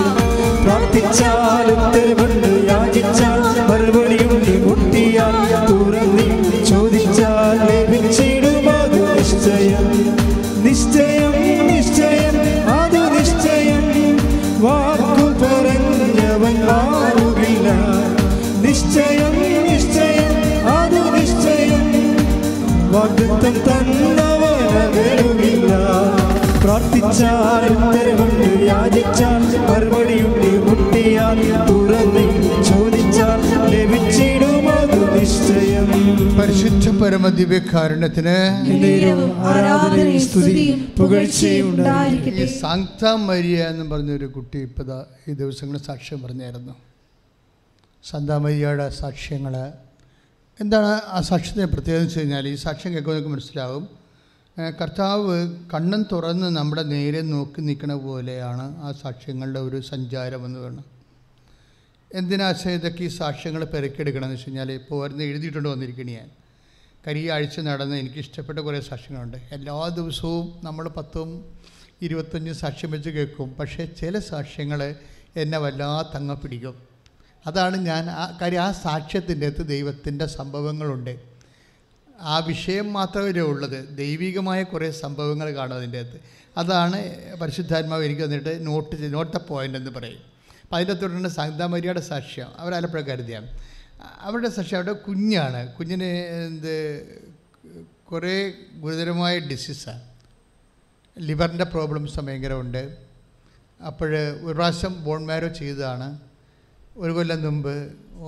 പ്രാർത്ഥിച്ചാൽ ഉത്തരമുണ്ട് യാചിച്ചാൽ വാഗ്ദത്തം തന്നവനകരുകില്ല പ്രാർത്ഥിച്ചാൽ ഉത്തരവുണ്ട് യാചിച്ചാൽ മറുപടിയുണ്ട് മുട്ടിയാൽ തുറന്ന് ചോദിച്ചാൽ ലഭിച്ചിടുമതു നിശ്ചയം. പരിശുദ്ധ പുകഴ്ചയും ഉണ്ടായിരിക്കും ഈ സാങ്ത മരിയ എന്ന് പറഞ്ഞൊരു കുട്ടി ഇപ്പോൾ ഈ ദിവസങ്ങളിൽ സാക്ഷ്യം പറഞ്ഞായിരുന്നു. സന്താമരിയയുടെ സാക്ഷ്യങ്ങൾ എന്താണ് ആ സാക്ഷ്യത്തിന്റെ പ്രത്യേകത എന്ന് വെച്ച് കഴിഞ്ഞാൽ ഈ സാക്ഷ്യം കേൾക്കുമ്പോൾ മനസ്സിലാവും. കർത്താവ് കണ്ണൻ തുറന്ന് നമ്മുടെ നേരെ നോക്കി നിൽക്കണ പോലെയാണ് ആ സാക്ഷ്യങ്ങളുടെ ഒരു സഞ്ചാരം എന്ന് പറയുന്നത്. എന്തിനാ ഈ സാക്ഷ്യങ്ങൾ പെരക്കെടുക്കണമെന്ന് വെച്ച് കഴിഞ്ഞാൽ ഇപ്പോൾ വരുന്ന എഴുതിയിട്ടുണ്ട് വന്നിരിക്കണ ഞാൻ. കരിയ ആഴ്ച നടന്ന് എനിക്ക് ഇഷ്ടപ്പെട്ട കുറേ സാക്ഷ്യങ്ങളുണ്ട്. എല്ലാ ദിവസവും നമ്മൾ പത്തും ഇരുപത്തഞ്ചും സാക്ഷ്യം വെച്ച് കേൾക്കും. പക്ഷേ ചില സാക്ഷ്യങ്ങൾ എന്നെ വല്ലാത്തങ്ങ പിടിക്കും. അതാണ് ഞാൻ ആ കാര്യം ആ സാക്ഷ്യത്തിന്റെ അകത്ത് ദൈവത്തിന്റെ സംഭവങ്ങളുണ്ട്. ആ വിഷയം മാത്രമേ ഉള്ളത്. ദൈവികമായ കുറേ സംഭവങ്ങൾ കാണും അതിന്റെ അകത്ത്. അതാണ് പരിശുദ്ധാത്മാവ് എനിക്ക് വന്നിട്ട് നോട്ട് നോട്ട് പോയിന്റ് എന്ന് പറയും. അപ്പോൾ അതിന്റെ തുടർന്ന് സംഗതാമരിയുടെ സാക്ഷ്യം അവർ ആലപ്പുഴക്കാരുതിയാണ് അവരുടെ സാക്ഷ്യം അവരുടെ കുഞ്ഞാണ്. കുഞ്ഞിന് എന്ത് കുറേ ഗുരുതരമായ ഡിസീസാണ്. ലിവറിന്റെ പ്രോബ്ലംസ് ഭയങ്കരമുണ്ട്. അപ്പോൾ ഒരു പ്രാവശ്യം ബോൺ മാരോ ചെയ്തതാണ്. ഒരു കൊല്ലം മുമ്പ്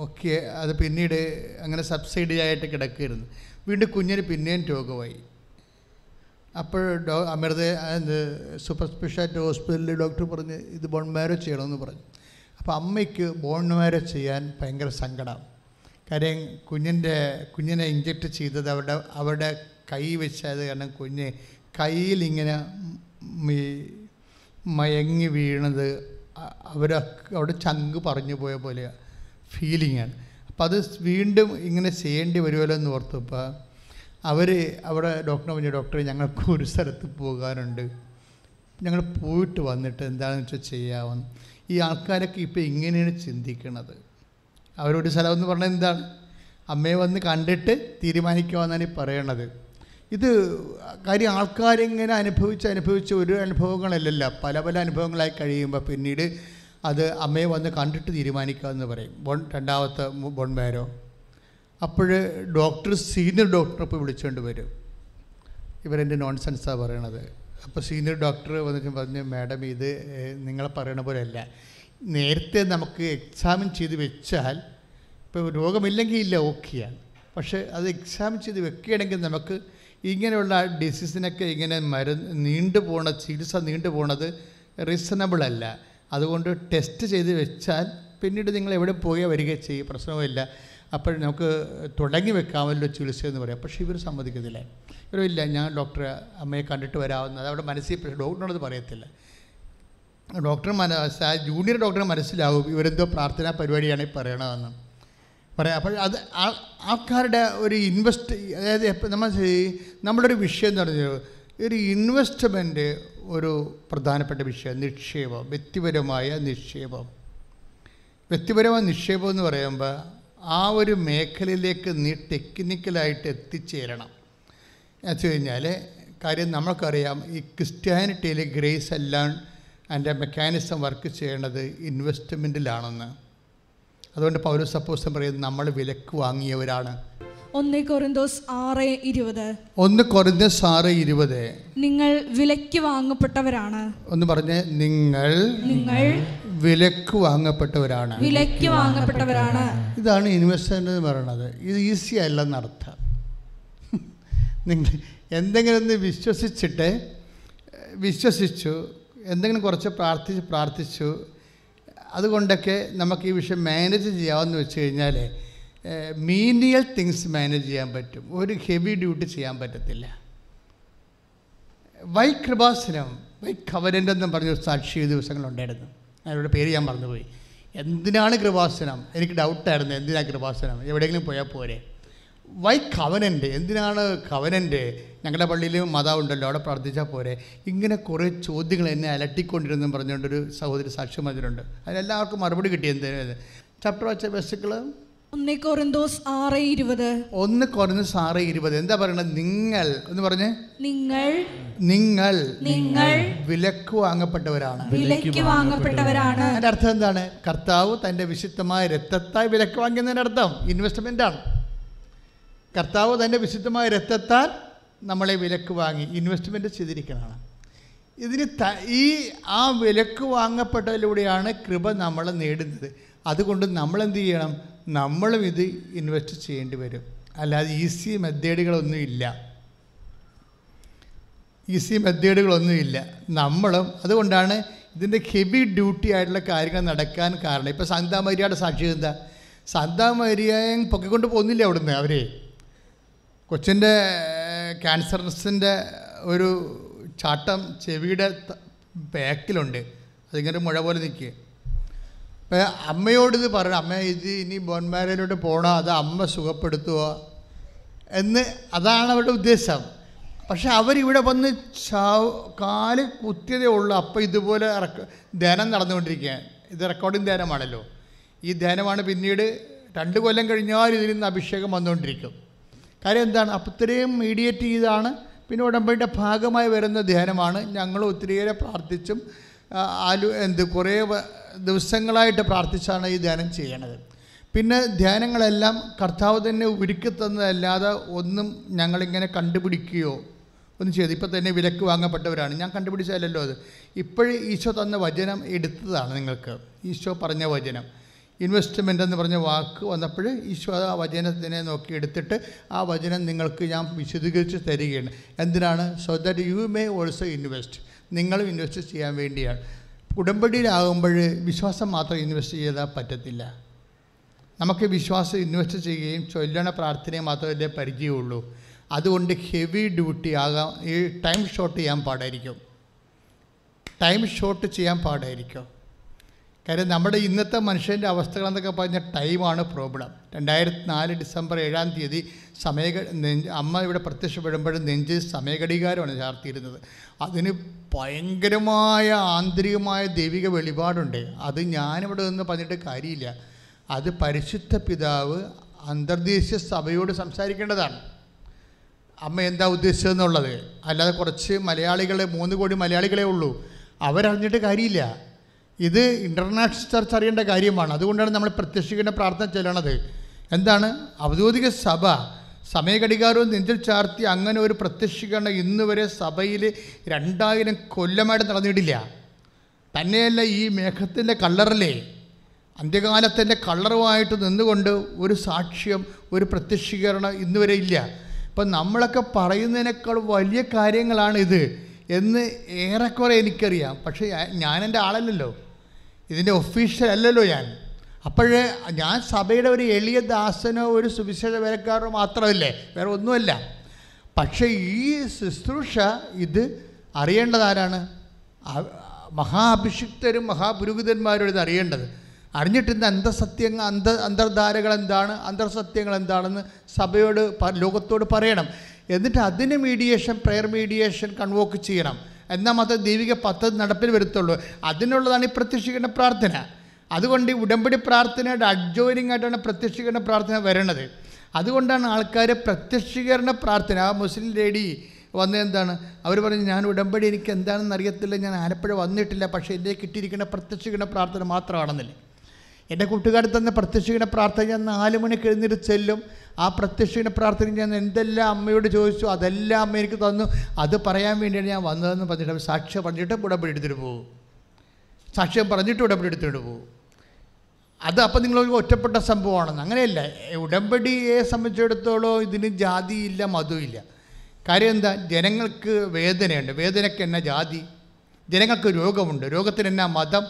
ഒക്കെ അത് പിന്നീട് അങ്ങനെ സബ്സിഡി ആയിട്ട് കിടക്കുകയായിരുന്നു വീണ്ടും കുഞ്ഞിന് പിന്നെയും രോഗമായി. അപ്പോൾ ഡോ അമൃത എന്ത് സൂപ്പർ സ്പെഷ്യാലിറ്റി ഹോസ്പിറ്റലിൽ ഡോക്ടർ പറഞ്ഞ് ഇത് ബോൺ മാരോ ചെയ്യണമെന്ന് പറഞ്ഞു. അപ്പോൾ അമ്മയ്ക്ക് ബോൺ മാരോ ചെയ്യാൻ ഭയങ്കര സങ്കടം. കാര്യം കുഞ്ഞിന്റെ കുഞ്ഞിനെ ഇഞ്ചക്ട് ചെയ്തത് അവരുടെ അവരുടെ കൈ വെച്ചത് കാരണം കുഞ്ഞ് ഈ മയങ്ങി വീണത് അവർ അവിടെ ചങ്ക് പറഞ്ഞു പോയ പോലെ ഫീലിങ്ങാണ് അപ്പം അത് വീണ്ടും ഇങ്ങനെ ചെയ്യേണ്ടി വരുമല്ലോ എന്ന് ഓർത്തപ്പോൾ അവർ അവിടെ ഡോക്ടറെ പറഞ്ഞു ഡോക്ടറെ ഞങ്ങൾക്ക് ഒരു സ്ഥലത്ത് പോകാനുണ്ട്. ഞങ്ങൾ പോയിട്ട് വന്നിട്ട് എന്താണെന്ന് വെച്ചാൽ ചെയ്യാമെന്ന് ഈ ആൾക്കാരൊക്കെ ഇപ്പോൾ ഇങ്ങനെയാണ് ചിന്തിക്കുന്നത് അവരോട് സ്ഥലം എന്ന് പറഞ്ഞാൽ എന്താണ്? അമ്മയെ വന്ന് കണ്ടിട്ട് തീരുമാനിക്കാമെന്നാണ് ഈ പറയണത്. ഇത് കാര്യം ആൾക്കാരിങ്ങനെ അനുഭവിച്ച് അനുഭവിച്ച് ഒരു അനുഭവങ്ങളല്ലല്ല. പല പല അനുഭവങ്ങളായി കഴിയുമ്പോൾ പിന്നീട് അത് അമ്മയെ വന്ന് കണ്ടിട്ട് തീരുമാനിക്കുക എന്ന് പറയും. ബോൺ രണ്ടാമത്തെ മു- ബോൺ മാരോ അപ്പോൾ ഡോക്ടർ സീനിയർ ഡോക്ടറെ ഇപ്പോൾ വിളിച്ചുകൊണ്ട് വരും. ഇവരെന്റെ നോൺസെൻസാണ് പറയണത്? അപ്പോൾ സീനിയർ ഡോക്ടർ വന്നിട്ട് പറഞ്ഞു മാഡം ഇത് നിങ്ങൾ പറയണ പോലെയല്ല. നേരത്തെ നമുക്ക് എക്സാമിൻ ചെയ്ത് വെച്ചാൽ ഇപ്പോൾ രോഗമില്ലെങ്കിൽ ഇല്ല ഓക്കെയാണ്. പക്ഷേ അത് എക്സാമിൻ ചെയ്ത് വെക്കുകയാണെങ്കിൽ നമുക്ക് ഇങ്ങനെയുള്ള ഡിസീസിനൊക്കെ ഇങ്ങനെ മരുന്ന് നീണ്ടു പോണ ചികിത്സ നീണ്ടു പോണത് റീസണബിൾ അല്ല. അതുകൊണ്ട് ടെസ്റ്റ് ചെയ്ത് വെച്ചാൽ പിന്നീട് നിങ്ങൾ എവിടെ പോയി വരിക ചെയ്യും പ്രശ്നവുമില്ല. അപ്പോൾ നമുക്ക് തുടങ്ങി വെക്കാമല്ലോ ചികിത്സ എന്ന് പറയാം. പക്ഷേ ഇവർ സമ്മതിക്കുന്നില്ല ഇവരില്ല ഞാൻ ഡോക്ടറെ അമ്മയെ കണ്ടിട്ട് വരാവുന്നത്. അവിടെ മനസ്സിൽ ഡോക്ടറിനോട് പറയത്തില്ല. ഡോക്ടർ മന ജൂനിയർ ഡോക്ടറെ മനസ്സിലാവും ഇവരെന്തോ പ്രാർത്ഥനാ പരിപാടിയാണ് ഈ പറയണതെന്ന്. പറയാം. അപ്പോൾ അത് ആൾക്കാരുടെ ഒരു ഇൻവെസ്റ്റ് അതായത് നമ്മൾ നമ്മുടെ ഒരു വിഷയം എന്ന് പറഞ്ഞാൽ ഒരു ഇൻവെസ്റ്റ്മെന്റ് ഒരു പ്രധാനപ്പെട്ട വിഷയം നിക്ഷേപം വ്യക്തിപരമായ നിക്ഷേപം. വ്യക്തിപരമായ നിക്ഷേപം എന്ന് പറയുമ്പോൾ ആ ഒരു മേഖലയിലേക്ക് നീ ടെക്നിക്കലായിട്ട് എത്തിച്ചേരണം. വെച്ച് കഴിഞ്ഞാൽ കാര്യം നമ്മൾക്കറിയാം ഈ ക്രിസ്ത്യാനിറ്റിയിൽ ഗ്രേസ് എല്ലാം അതിന്റെ മെക്കാനിസം വർക്ക് ചെയ്യേണ്ടത് ഇൻവെസ്റ്റ്മെന്റിലാണെന്ന് അതുകൊണ്ട് പൗലോസ് സപ്പോസം പറയുന്നത് നമ്മൾ വിലക്ക് വാങ്ങിയവരാണ്. ഒന്ന് കൊറിന്തോസ് ആറ് ഇരുപത്. ഒന്ന് നിങ്ങൾ വിലക്ക് വാങ്ങപ്പെട്ടവരാണ്. ഒന്ന് പറഞ്ഞ് നിങ്ങൾ നിങ്ങൾ വിലക്ക് വാങ്ങപ്പെട്ടവരാണ്. വിലക്ക് വാങ്ങപ്പെട്ടവരാണ്. ഇതാണ് ഇൻവെസ്റ്റ്മെന്റ് എന്ന് പറയുന്നത്. ഇത് ഈസി അല്ലെന്നർത്ഥം നിങ്ങൾ എന്തെങ്കിലും ഒന്ന് വിശ്വസിച്ചിട്ട് വിശ്വസിച്ചു എന്തെങ്കിലും കുറച്ച് പ്രാർത്ഥിച്ച് പ്രാർത്ഥിച്ചു അതുകൊണ്ടൊക്കെ നമുക്ക് ഈ വിഷയം മാനേജ് ചെയ്യാമെന്ന് വെച്ച് കഴിഞ്ഞാൽ മീനിയൽ തിങ്സ് മാനേജ് ചെയ്യാൻ പറ്റും. ഒരു ഹെവി ഡ്യൂട്ടി ചെയ്യാൻ പറ്റത്തില്ല. വൈ കൃപാസനം വൈ കവരന്റ് എന്നും പറഞ്ഞൊരു സാക്ഷി ദിവസങ്ങളുണ്ടായിരുന്നു. അവരുടെ പേര് ഞാൻ മറന്നുപോയി. എന്തിനാണ് കൃപാസനം? എനിക്ക് ഡൗട്ടായിരുന്നു എന്തിനാണ് കൃപാസനം? എവിടെയെങ്കിലും പോയാൽ പോരെ. വൈ കവനന്റ് എന്തിനാണ് കവനന്റ് ഞങ്ങളുടെ പള്ളിയിൽ മതം ഉണ്ടല്ലോ അവിടെ പ്രാർത്ഥിച്ചാൽ പോരെ. ഇങ്ങനെ കുറേ ചോദ്യങ്ങൾ എന്നെ അലട്ടിക്കൊണ്ടിരുന്നെന്ന് പറഞ്ഞുകൊണ്ടൊരു സഹോദരി സാക്ഷ്യം വന്നിട്ടുണ്ട്. അതിനെല്ലാവർക്കും മറുപടി കിട്ടി എന്തിനാണ് ചാപ്റ്റർ വച്ച ബസ്സുകൾ ഒന്ന് കൊറിന്തോസ് ആറ് ഒന്ന് ഇരുപത്. എന്താ പറയണത് നിങ്ങൾ. എന്ന് പറഞ്ഞ്. നിങ്ങൾ. നിങ്ങൾ. നിങ്ങൾ. വിലക്ക് വാങ്ങപ്പെട്ടവരാണ്. വിലക്ക് വാങ്ങപ്പെട്ടവരാണ്. അതിന്റെ അർത്ഥം എന്താണ്? കർത്താവ് തന്റെ വിശുദ്ധമായ രക്തത്തായി വിലക്ക് വാങ്ങിയതിന്റെ അർത്ഥം. ഇൻവെസ്റ്റ്മെന്റ് ആണ്. കർത്താവ് തന്റെ വിശുദ്ധമായ രക്തത്താൽ നമ്മളെ വിലക്ക് വാങ്ങി ഇൻവെസ്റ്റ്മെന്റ് ചെയ്തിരിക്കുന്നതാണ്. ഇതിന് ത ഈ ആ വിലക്ക് വാങ്ങപ്പെട്ടതിലൂടെയാണ് കൃപ നമ്മൾ നേടുന്നത്. അതുകൊണ്ട് നമ്മൾ എന്ത് ചെയ്യണം? നമ്മളും ഇത് ഇൻവെസ്റ്റ് ചെയ്യേണ്ടി വരും. അല്ലാതെ ഈസി മെത്തേഡുകളൊന്നും ഇല്ല. ഈസി മെത്തേഡുകളൊന്നുമില്ല. നമ്മളും അതുകൊണ്ടാണ് ഇതിന്റെ ഹെവി ഡ്യൂട്ടി ആയിട്ടുള്ള കാര്യങ്ങൾ നടക്കാൻ കാരണം. ഇപ്പോൾ സാന്താമരിയുടെ സാക്ഷി എന്താ? സാന്താമരിയെ പൊക്കിക്കൊണ്ട് പോകുന്നില്ല അവിടുന്ന് അവർ കൊച്ചിന്റെ ക്യാൻസർസിന്റെ ഒരു ചാട്ടം ചെവിയുടെ ബാക്കിലുണ്ട് അതിങ്ങനെ മുഴ പോലെ നിൽക്കുക അപ്പം അമ്മയോട് ഇത് പറയണം അമ്മ ഇത് ഇനി ബോൺമാരയിലോട്ട് പോകണോ അത് അമ്മ സുഖപ്പെടുത്തുക എന്ന് അതാണ് അവരുടെ ഉദ്ദേശം. പക്ഷെ അവരിവിടെ വന്ന് ചാവ് കാൽ കുത്തിയതേ ഉള്ളൂ. അപ്പം ഇതുപോലെ ധ്യാനം നടന്നുകൊണ്ടിരിക്കുകയാണ് ഇത് റെക്കോർഡിംഗ് ധ്യാനമാണല്ലോ. ഈ ധ്യാനമാണ് പിന്നീട് രണ്ട് കൊല്ലം കഴിഞ്ഞാൽ ഇതിൽ നിന്ന് അഭിഷേകം വന്നുകൊണ്ടിരിക്കും. കാര്യം എന്താണ്? അപ്പം ഇത്രയും മീഡിയേറ്റ് ചെയ്താണ്. പിന്നെ ഉടമ്പടിയുടെ ഭാഗമായി വരുന്ന ധ്യാനമാണ്. ഞങ്ങൾ ഒത്തിരിയേറെ പ്രാർത്ഥിച്ചും ആലു എന്ത് കുറേ ദിവസങ്ങളായിട്ട് പ്രാർത്ഥിച്ചാണ് ഈ ധ്യാനം ചെയ്യണത്. പിന്നെ ധ്യാനങ്ങളെല്ലാം കർത്താവ് തന്നെ ഒരുക്കി തന്നതല്ലാതെ ഒന്നും ഞങ്ങളിങ്ങനെ കണ്ടുപിടിക്കുകയോ ഒന്നും ചെയ്തു ഇപ്പം തന്നെ വിലക്ക് വാങ്ങപ്പെട്ടവരാണ്. ഞാൻ കണ്ടുപിടിച്ചതല്ലോ അത്. ഇപ്പോഴും ഈശോ തന്ന വചനം എടുത്തതാണ് നിങ്ങൾക്ക്. ഈശോ പറഞ്ഞ വചനം. ഇൻവെസ്റ്റ്മെന്റ് എന്ന് പറഞ്ഞ വാക്ക് വന്നപ്പോൾ ഈശോ ആ വചനത്തിനെ നോക്കി എടുത്തിട്ട് ആ വചനം നിങ്ങൾക്ക് ഞാൻ വിശദീകരിച്ച് തരികയാണ്. എന്തിനാണ്? So that you may also invest നിങ്ങളും ഇൻവെസ്റ്റ് ചെയ്യാൻ വേണ്ടിയാണ്. ഉടമ്പടിയിലാകുമ്പോൾ വിശ്വാസം മാത്രം ഇൻവെസ്റ്റ് ചെയ്താൽ പറ്റത്തില്ല. നമുക്ക് വിശ്വാസം ഇൻവെസ്റ്റ് ചെയ്യുകയും ചൊല്ലണ പ്രാർത്ഥനയും മാത്രമല്ലേ പരിചയമുള്ളൂ. അതുകൊണ്ട് ഹെവി ഡ്യൂട്ടി ആകാം. ഈ ടൈം ഷോർട്ട് ചെയ്യാൻ പാടായിരിക്കും. ടൈം ഷോർട്ട് ചെയ്യാൻ പാടായിരിക്കും. കാര്യം നമ്മുടെ ഇന്നത്തെ മനുഷ്യന്റെ അവസ്ഥകളെന്നൊക്കെ പറഞ്ഞാൽ ടൈമാണ് പ്രോബ്ലം. രണ്ടായിരത്തി നാല് ഡിസംബർ ഏഴാം തീയതി സമയ അമ്മ ഇവിടെ പ്രത്യക്ഷപ്പെടുമ്പോഴും നെഞ്ച് സമയഘടികാരമാണ് ചാർത്തിയിരുന്നത്. അതിന് ഭയങ്കരമായ ആന്തരികമായ ദൈവിക വെളിപാടുണ്ട്. അത് ഞാനിവിടെ നിന്ന് പറഞ്ഞിട്ട് കാര്യമില്ല. അത് പരിശുദ്ധ പിതാവ് അന്തർദേശീയ സഭയോട് സംസാരിക്കേണ്ടതാണ്. അമ്മ എന്താ ഉദ്ദേശിച്ചതെന്നുള്ളത്? അല്ലാതെ കുറച്ച് മലയാളികളെ മൂന്ന് കോടി മലയാളികളെ ഉള്ളൂ. അവരറിഞ്ഞിട്ട് കാര്യമില്ല. ഇത് ഇന്റർനാഷണൽ ചർച്ച് അറിയേണ്ട കാര്യമാണ്. അതുകൊണ്ടാണ് നമ്മൾ പ്രത്യക്ഷിക്കേണ്ട പ്രാർത്ഥന ചെല്ലണത്. എന്താണ്? ഔദ്യോഗിക സഭ സമയഘടികാരവും നെഞ്ചിൽ ചാർത്തി അങ്ങനെ ഒരു പ്രത്യക്ഷീകരണം ഇന്ന് വരെ സഭയിൽ രണ്ടായിരം കൊല്ലമായിട്ട് നടന്നിട്ടില്ല. തന്നെയല്ല ഈ മേഘത്തിന്റെ കള്ളറിലെ അന്ത്യകാലത്തിന്റെ കള്ളറുമായിട്ട് നിന്നുകൊണ്ട് ഒരു സാക്ഷ്യം ഒരു പ്രത്യക്ഷീകരണം ഇന്ന് വരെ ഇല്ല. അപ്പം നമ്മളൊക്കെ പറയുന്നതിനേക്കാൾ വലിയ കാര്യങ്ങളാണ് ഇത് എന്ന് ഏറെക്കുറെ എനിക്കറിയാം. പക്ഷേ ഞാൻ ആളല്ലല്ലോ. ഇതിന്റെ ഒഫീഷ്യൽ അല്ലല്ലോ ഞാൻ. അപ്പോഴേ ഞാൻ സഭയുടെ ഒരു എളിയ ദാസനോ ഒരു സുവിശേഷ വേലക്കാരനോ മാത്രമല്ലേ വേറെ ഒന്നുമല്ല. പക്ഷേ ഈ ശുശ്രൂഷ ഇത് അറിയേണ്ടത് ആരാണ്? മഹാഭിഷിക്തരും മഹാപുരോഹിതന്മാരും ഇത് അറിയേണ്ടത്. അറിഞ്ഞിട്ട് ഇന്ന് അന്തസത്യങ്ങൾ അന്ത അന്തർധാരകൾ എന്താണ് അന്തർസത്യങ്ങൾ എന്താണെന്ന് സഭയോട് ലോകത്തോട് പറയണം. എന്നിട്ട് അതിന് മീഡിയേഷൻ പ്രെയർ മീഡിയേഷൻ കൺവോക്ക് ചെയ്യണം. എന്നാൽ മാത്രമേ ദൈവിക പദ്ധതി നടപ്പിൽ വരുത്തുള്ളൂ. അതിനുള്ളതാണ് ഈ പ്രത്യക്ഷീകരണ പ്രാർത്ഥന. അതുകൊണ്ട് ഈ ഉടമ്പടി പ്രാർത്ഥനയുടെ അഡ്ജോയിനിങ് ആയിട്ടാണ് പ്രത്യക്ഷീകരണ പ്രാർത്ഥന വരണത്. അതുകൊണ്ടാണ് ആൾക്കാർ പ്രത്യക്ഷീകരണ പ്രാർത്ഥന. ആ മുസ്ലിം ലേഡി വന്നെന്താണ് എന്താണ്? അവർ പറഞ്ഞു ഞാൻ ഉടമ്പടി എനിക്ക് എന്താണെന്ന് അറിയത്തില്ല. ഞാൻ ആലപ്പുഴ വന്നിട്ടില്ല. പക്ഷേ എന്റെ കിട്ടിയിരിക്കുന്ന പ്രത്യക്ഷിക്കുന്ന പ്രാർത്ഥന മാത്രമാണെന്നില്ല. എന്റെ കൂട്ടുകാർ തന്നെ പ്രത്യക്ഷിക്കുന്ന പ്രാർത്ഥന ഞാൻ നാല് മണിക്ക് എഴുന്നേറ്റ് ചെല്ലും. ആ പ്രത്യക്ഷീണ പ്രാർത്ഥന ഞാൻ എന്തെല്ലാം അമ്മയോട് ചോദിച്ചു അതെല്ലാം അമ്മ എനിക്ക് തന്നു. അത് പറയാൻ വേണ്ടിയാണ് ഞാൻ വന്നതെന്ന് പറഞ്ഞിട്ട് സാക്ഷ്യം പറഞ്ഞിട്ട് ഉടമ്പടി എടുത്തിട്ട് പോകും. സാക്ഷ്യം പറഞ്ഞിട്ട് ഉടമ്പടി എടുത്തിട്ട് പോകും. അത് അപ്പം നിങ്ങൾ ഒറ്റപ്പെട്ട സംഭവമാണെന്ന്. അങ്ങനെയല്ല. ഉടമ്പടിയെ സംബന്ധിച്ചിടത്തോളം ഇതിന് ജാതിയില്ല മതമില്ല കാര്യം എന്താ? ജനങ്ങൾക്ക് വേദനയുണ്ട്. വേദനയ്ക്ക് എന്നാ ജാതി? ജനങ്ങൾക്ക് രോഗമുണ്ട്. രോഗത്തിന് എന്നാ മതം?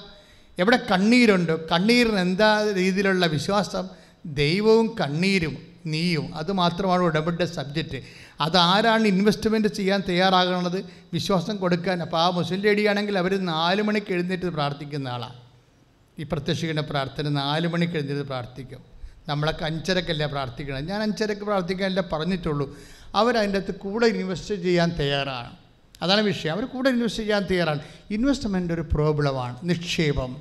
എവിടെ കണ്ണീരുണ്ട്? കണ്ണീരിന് എന്താ രീതിയിലുള്ള വിശ്വാസം? ദൈവവും കണ്ണീരും. നീയും. അത് മാത്രമാണ് ഉടമ്പടിയുടെ സബ്ജക്റ്റ് അതാരാണ് ഇൻവെസ്റ്റ്മെന്റ് ചെയ്യാൻ തയ്യാറാകുന്നത് വിശ്വാസം കൊടുക്കാൻ. അപ്പോൾ ആ മുസ്ലിം ലേഡിയാണെങ്കിൽ അവർ നാല് മണിക്ക് എഴുന്നേറ്റ് പ്രാർത്ഥിക്കുന്ന ആളാണ് ഈ പ്രത്യക്ഷിക്കുന്ന പ്രാർത്ഥന നാല് മണിക്ക് എഴുന്നേറ്റ് പ്രാർത്ഥിക്കും. നമ്മളൊക്കെ അഞ്ചരക്കല്ലേ പ്രാർത്ഥിക്കണം ഞാൻ അഞ്ചരക്ക് പ്രാർത്ഥിക്കാനല്ല പറഞ്ഞിട്ടുള്ളൂ. അവരതിന്റെ അകത്ത് കൂടെ ഇൻവെസ്റ്റ് ചെയ്യാൻ തയ്യാറാണ്. അതാണ് വിഷയം. അവർ കൂടെ ഇൻവെസ്റ്റ് ചെയ്യാൻ തയ്യാറാണ്. ഇൻവെസ്റ്റ്മെന്റ് ഒരു പ്രോബ്ലമാണ് നിക്ഷേപം.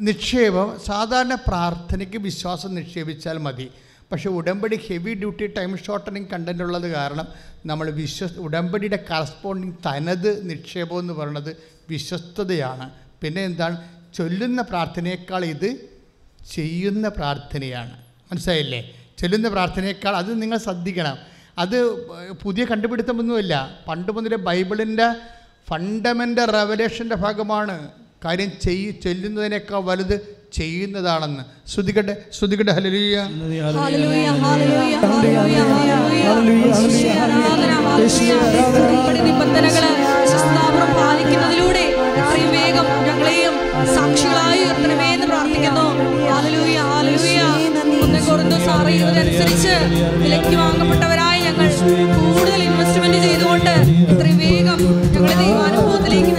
നിക്ഷേപം സാധാരണ പ്രാർത്ഥനയ്ക്ക് വിശ്വാസം നിക്ഷേപിച്ചാൽ മതി. പക്ഷേ ഉടമ്പടി heavy duty time shortening content ഉള്ളത് കാരണം നമ്മൾ വിശ്വസ് ഉടമ്പടിയുടെ കറസ്പോണ്ടിങ് തനത് നിക്ഷേപം എന്ന് പറയുന്നത് വിശ്വസ്തതയാണ്. പിന്നെ എന്താണ്? ചൊല്ലുന്ന പ്രാർത്ഥനയേക്കാൾ ഇത് ചെയ്യുന്ന പ്രാർത്ഥനയാണ്. മനസ്സിലായില്ലേ? ചൊല്ലുന്ന പ്രാർത്ഥനയേക്കാൾ അത് നിങ്ങൾ ശ്രദ്ധിക്കണം. അത് പുതിയ കണ്ടുപിടുത്തമൊന്നുമില്ല. പണ്ട് മുതലേ ബൈബിളിന്റെ ഫണ്ടമെന്റൽ റെവലേഷന്റെ ഭാഗമാണ് കാര്യം ചെയ് ചൊല്ലുന്നതിനേക്കാൾ വലുത് ചെയ്യുന്നതാണെന്ന്. ശ്രുതികട്ടെ ശ്രുതികട്ടെ ഹലലൂയ പാലിക്കുന്നതിലൂടെ വേഗം ഞങ്ങളെയും സാക്ഷികളായി ഉയർത്തണമേ എന്ന് പ്രാർത്ഥിക്കുന്നു. ഹല്ലേലൂയ, ഹല്ലേലൂയ. ഒന്ന് കൊറിന്തോസ് ആറ് ഇരുപതനുസരിച്ച് വിലയ്ക്ക് വാങ്ങപ്പെട്ടവരായ ഞങ്ങൾ കൂടുതൽ ഇൻവെസ്റ്റ്മെന്റ് ചെയ്തുകൊണ്ട് ഇത്രയും വേഗം ഞങ്ങളെ ദൈവാനുഭവത്തിലേക്ക്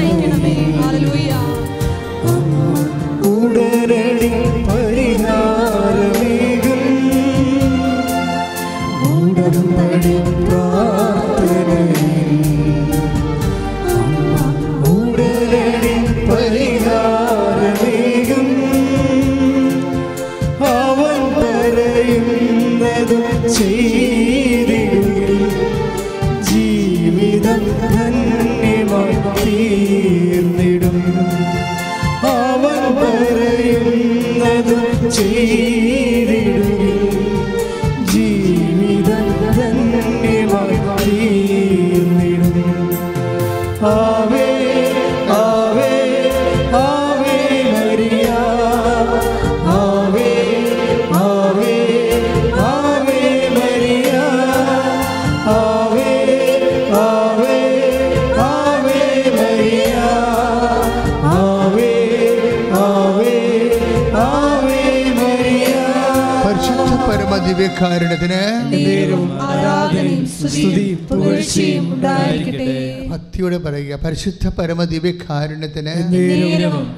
ഉണ്ടായിരിക്കട്ടെ. ഭക്തിയോടെ പറയുക പരിശുദ്ധ പരമ ദിവ്യകാരുണ്യത്തിന്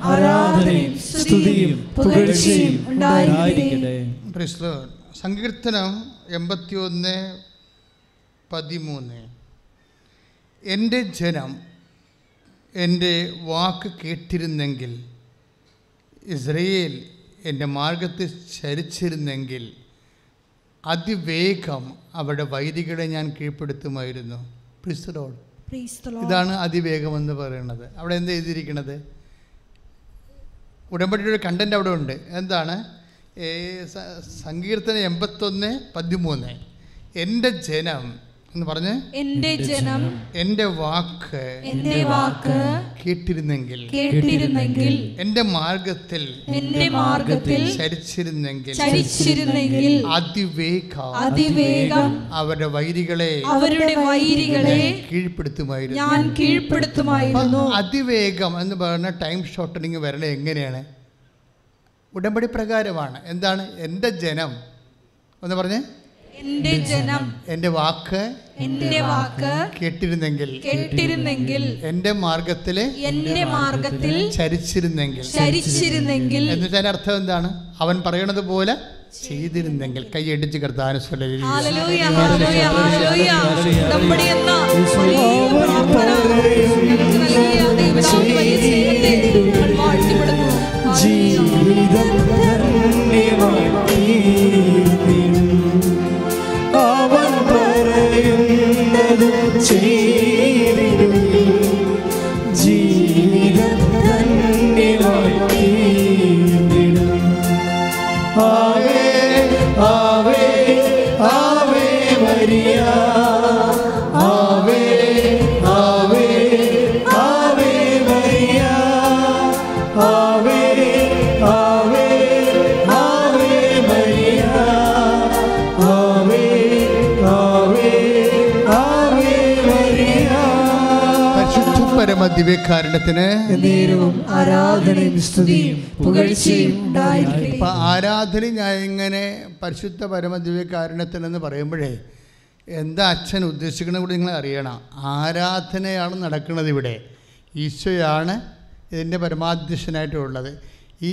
ആരാധനയും സ്തുതിയും ഒന്ന്. സങ്കീർത്തനം പതിമൂന്ന്. എന്റെ ജനം എന്റെ വാക്ക് കേട്ടിരുന്നെങ്കിൽ ഇസ്രയേൽ എന്റെ മാർഗത്തിൽ ചരിച്ചിരുന്നെങ്കിൽ അതിവേഗം അവരുടെ വൈദികളെ ഞാൻ കീഴ്പ്പെടുത്തുമായിരുന്നു. പ്രിസ്തലോൾ Praise the Lord. ഇതാണ് അതിവേഗം എന്ന് പറയുന്നത്. അവിടെ എന്ത് എഴുതിയിരിക്കുന്നത്? ഉടമ്പടിയുടെ കണ്ടന്റ് അവിടെ ഉണ്ട്. എന്താണ്? സങ്കീർത്തനം എൺപത്തൊന്ന് പതിമൂന്ന്. എന്റെ ജനം എന്ന് പറഞ്ഞ്? എന്റെ ജനം എന്റെ വാക്ക് എന്റെ വാക്ക് കേട്ടിരുന്നെങ്കിൽ കേട്ടിരുന്നെങ്കിൽ എന്റെ മാർഗത്തിൽ എന്റെ മാർഗത്തിൽ ചരിച്ചിരുന്നെങ്കിൽ ചരിച്ചിരുന്നെങ്കിൽ അതിവേഗം അതിവേഗം അവരുടെ വൈരികളെ അവരുടെ വൈരികളെ കീഴ്പ്പെടുത്തുമായിരുന്നു. ഞാൻ കീഴ്പ്പെടുത്തുമായിരുന്നു. അതിവേഗം എന്ന് പറഞ്ഞ ടൈം ഷോർട്ടനിങ് വരണത് എങ്ങനെയാണ്? ഉടമ്പടി പ്രകാരമാണ്. എന്താണ്? എന്റെ ജനം. എന്ന് പറഞ്ഞ്. എന്റെ ജനം എന്റെ വാക്ക് എന്റെ വാക്ക് കേട്ടിരുന്നെങ്കിൽ കേട്ടിരുന്നെങ്കിൽ എന്റെ മാർഗത്തിൽ എന്റെ മാർഗത്തിൽ ചരിച്ചിരുന്നെങ്കിൽ ചരിച്ചിരുന്നെങ്കിൽ എന്ന് വെച്ചാൽ അർത്ഥം എന്താണ്? അവൻ പറയണത് പോലെ ചെയ്തിരുന്നെങ്കിൽ. കൈ കൈയടിച്ച് കർത്താന ജീവിതം ഹല്ലേലൂയ, ദിവ്യകാരണത്തിന് ഇപ്പൊ ആരാധനയും സ്തുതിയും പുകഴ്ചയും ഉണ്ടായിരിക്കട്ടെ. ആരാധന ഞാൻ ഇങ്ങനെ പരിശുദ്ധ പരമ ദിവ്യകാരണത്തിനെന്ന് പറയുമ്പോഴേ എന്താ അച്ഛൻ ഉദ്ദേശിക്കുന്ന കൂടി നിങ്ങൾ അറിയണം. ആരാധനയാണ് നടക്കുന്നത് ഇവിടെ. ഈശോയാണ് ഇതിന്റെ പരമാധ്യക്ഷനായിട്ടുള്ളത് ഈ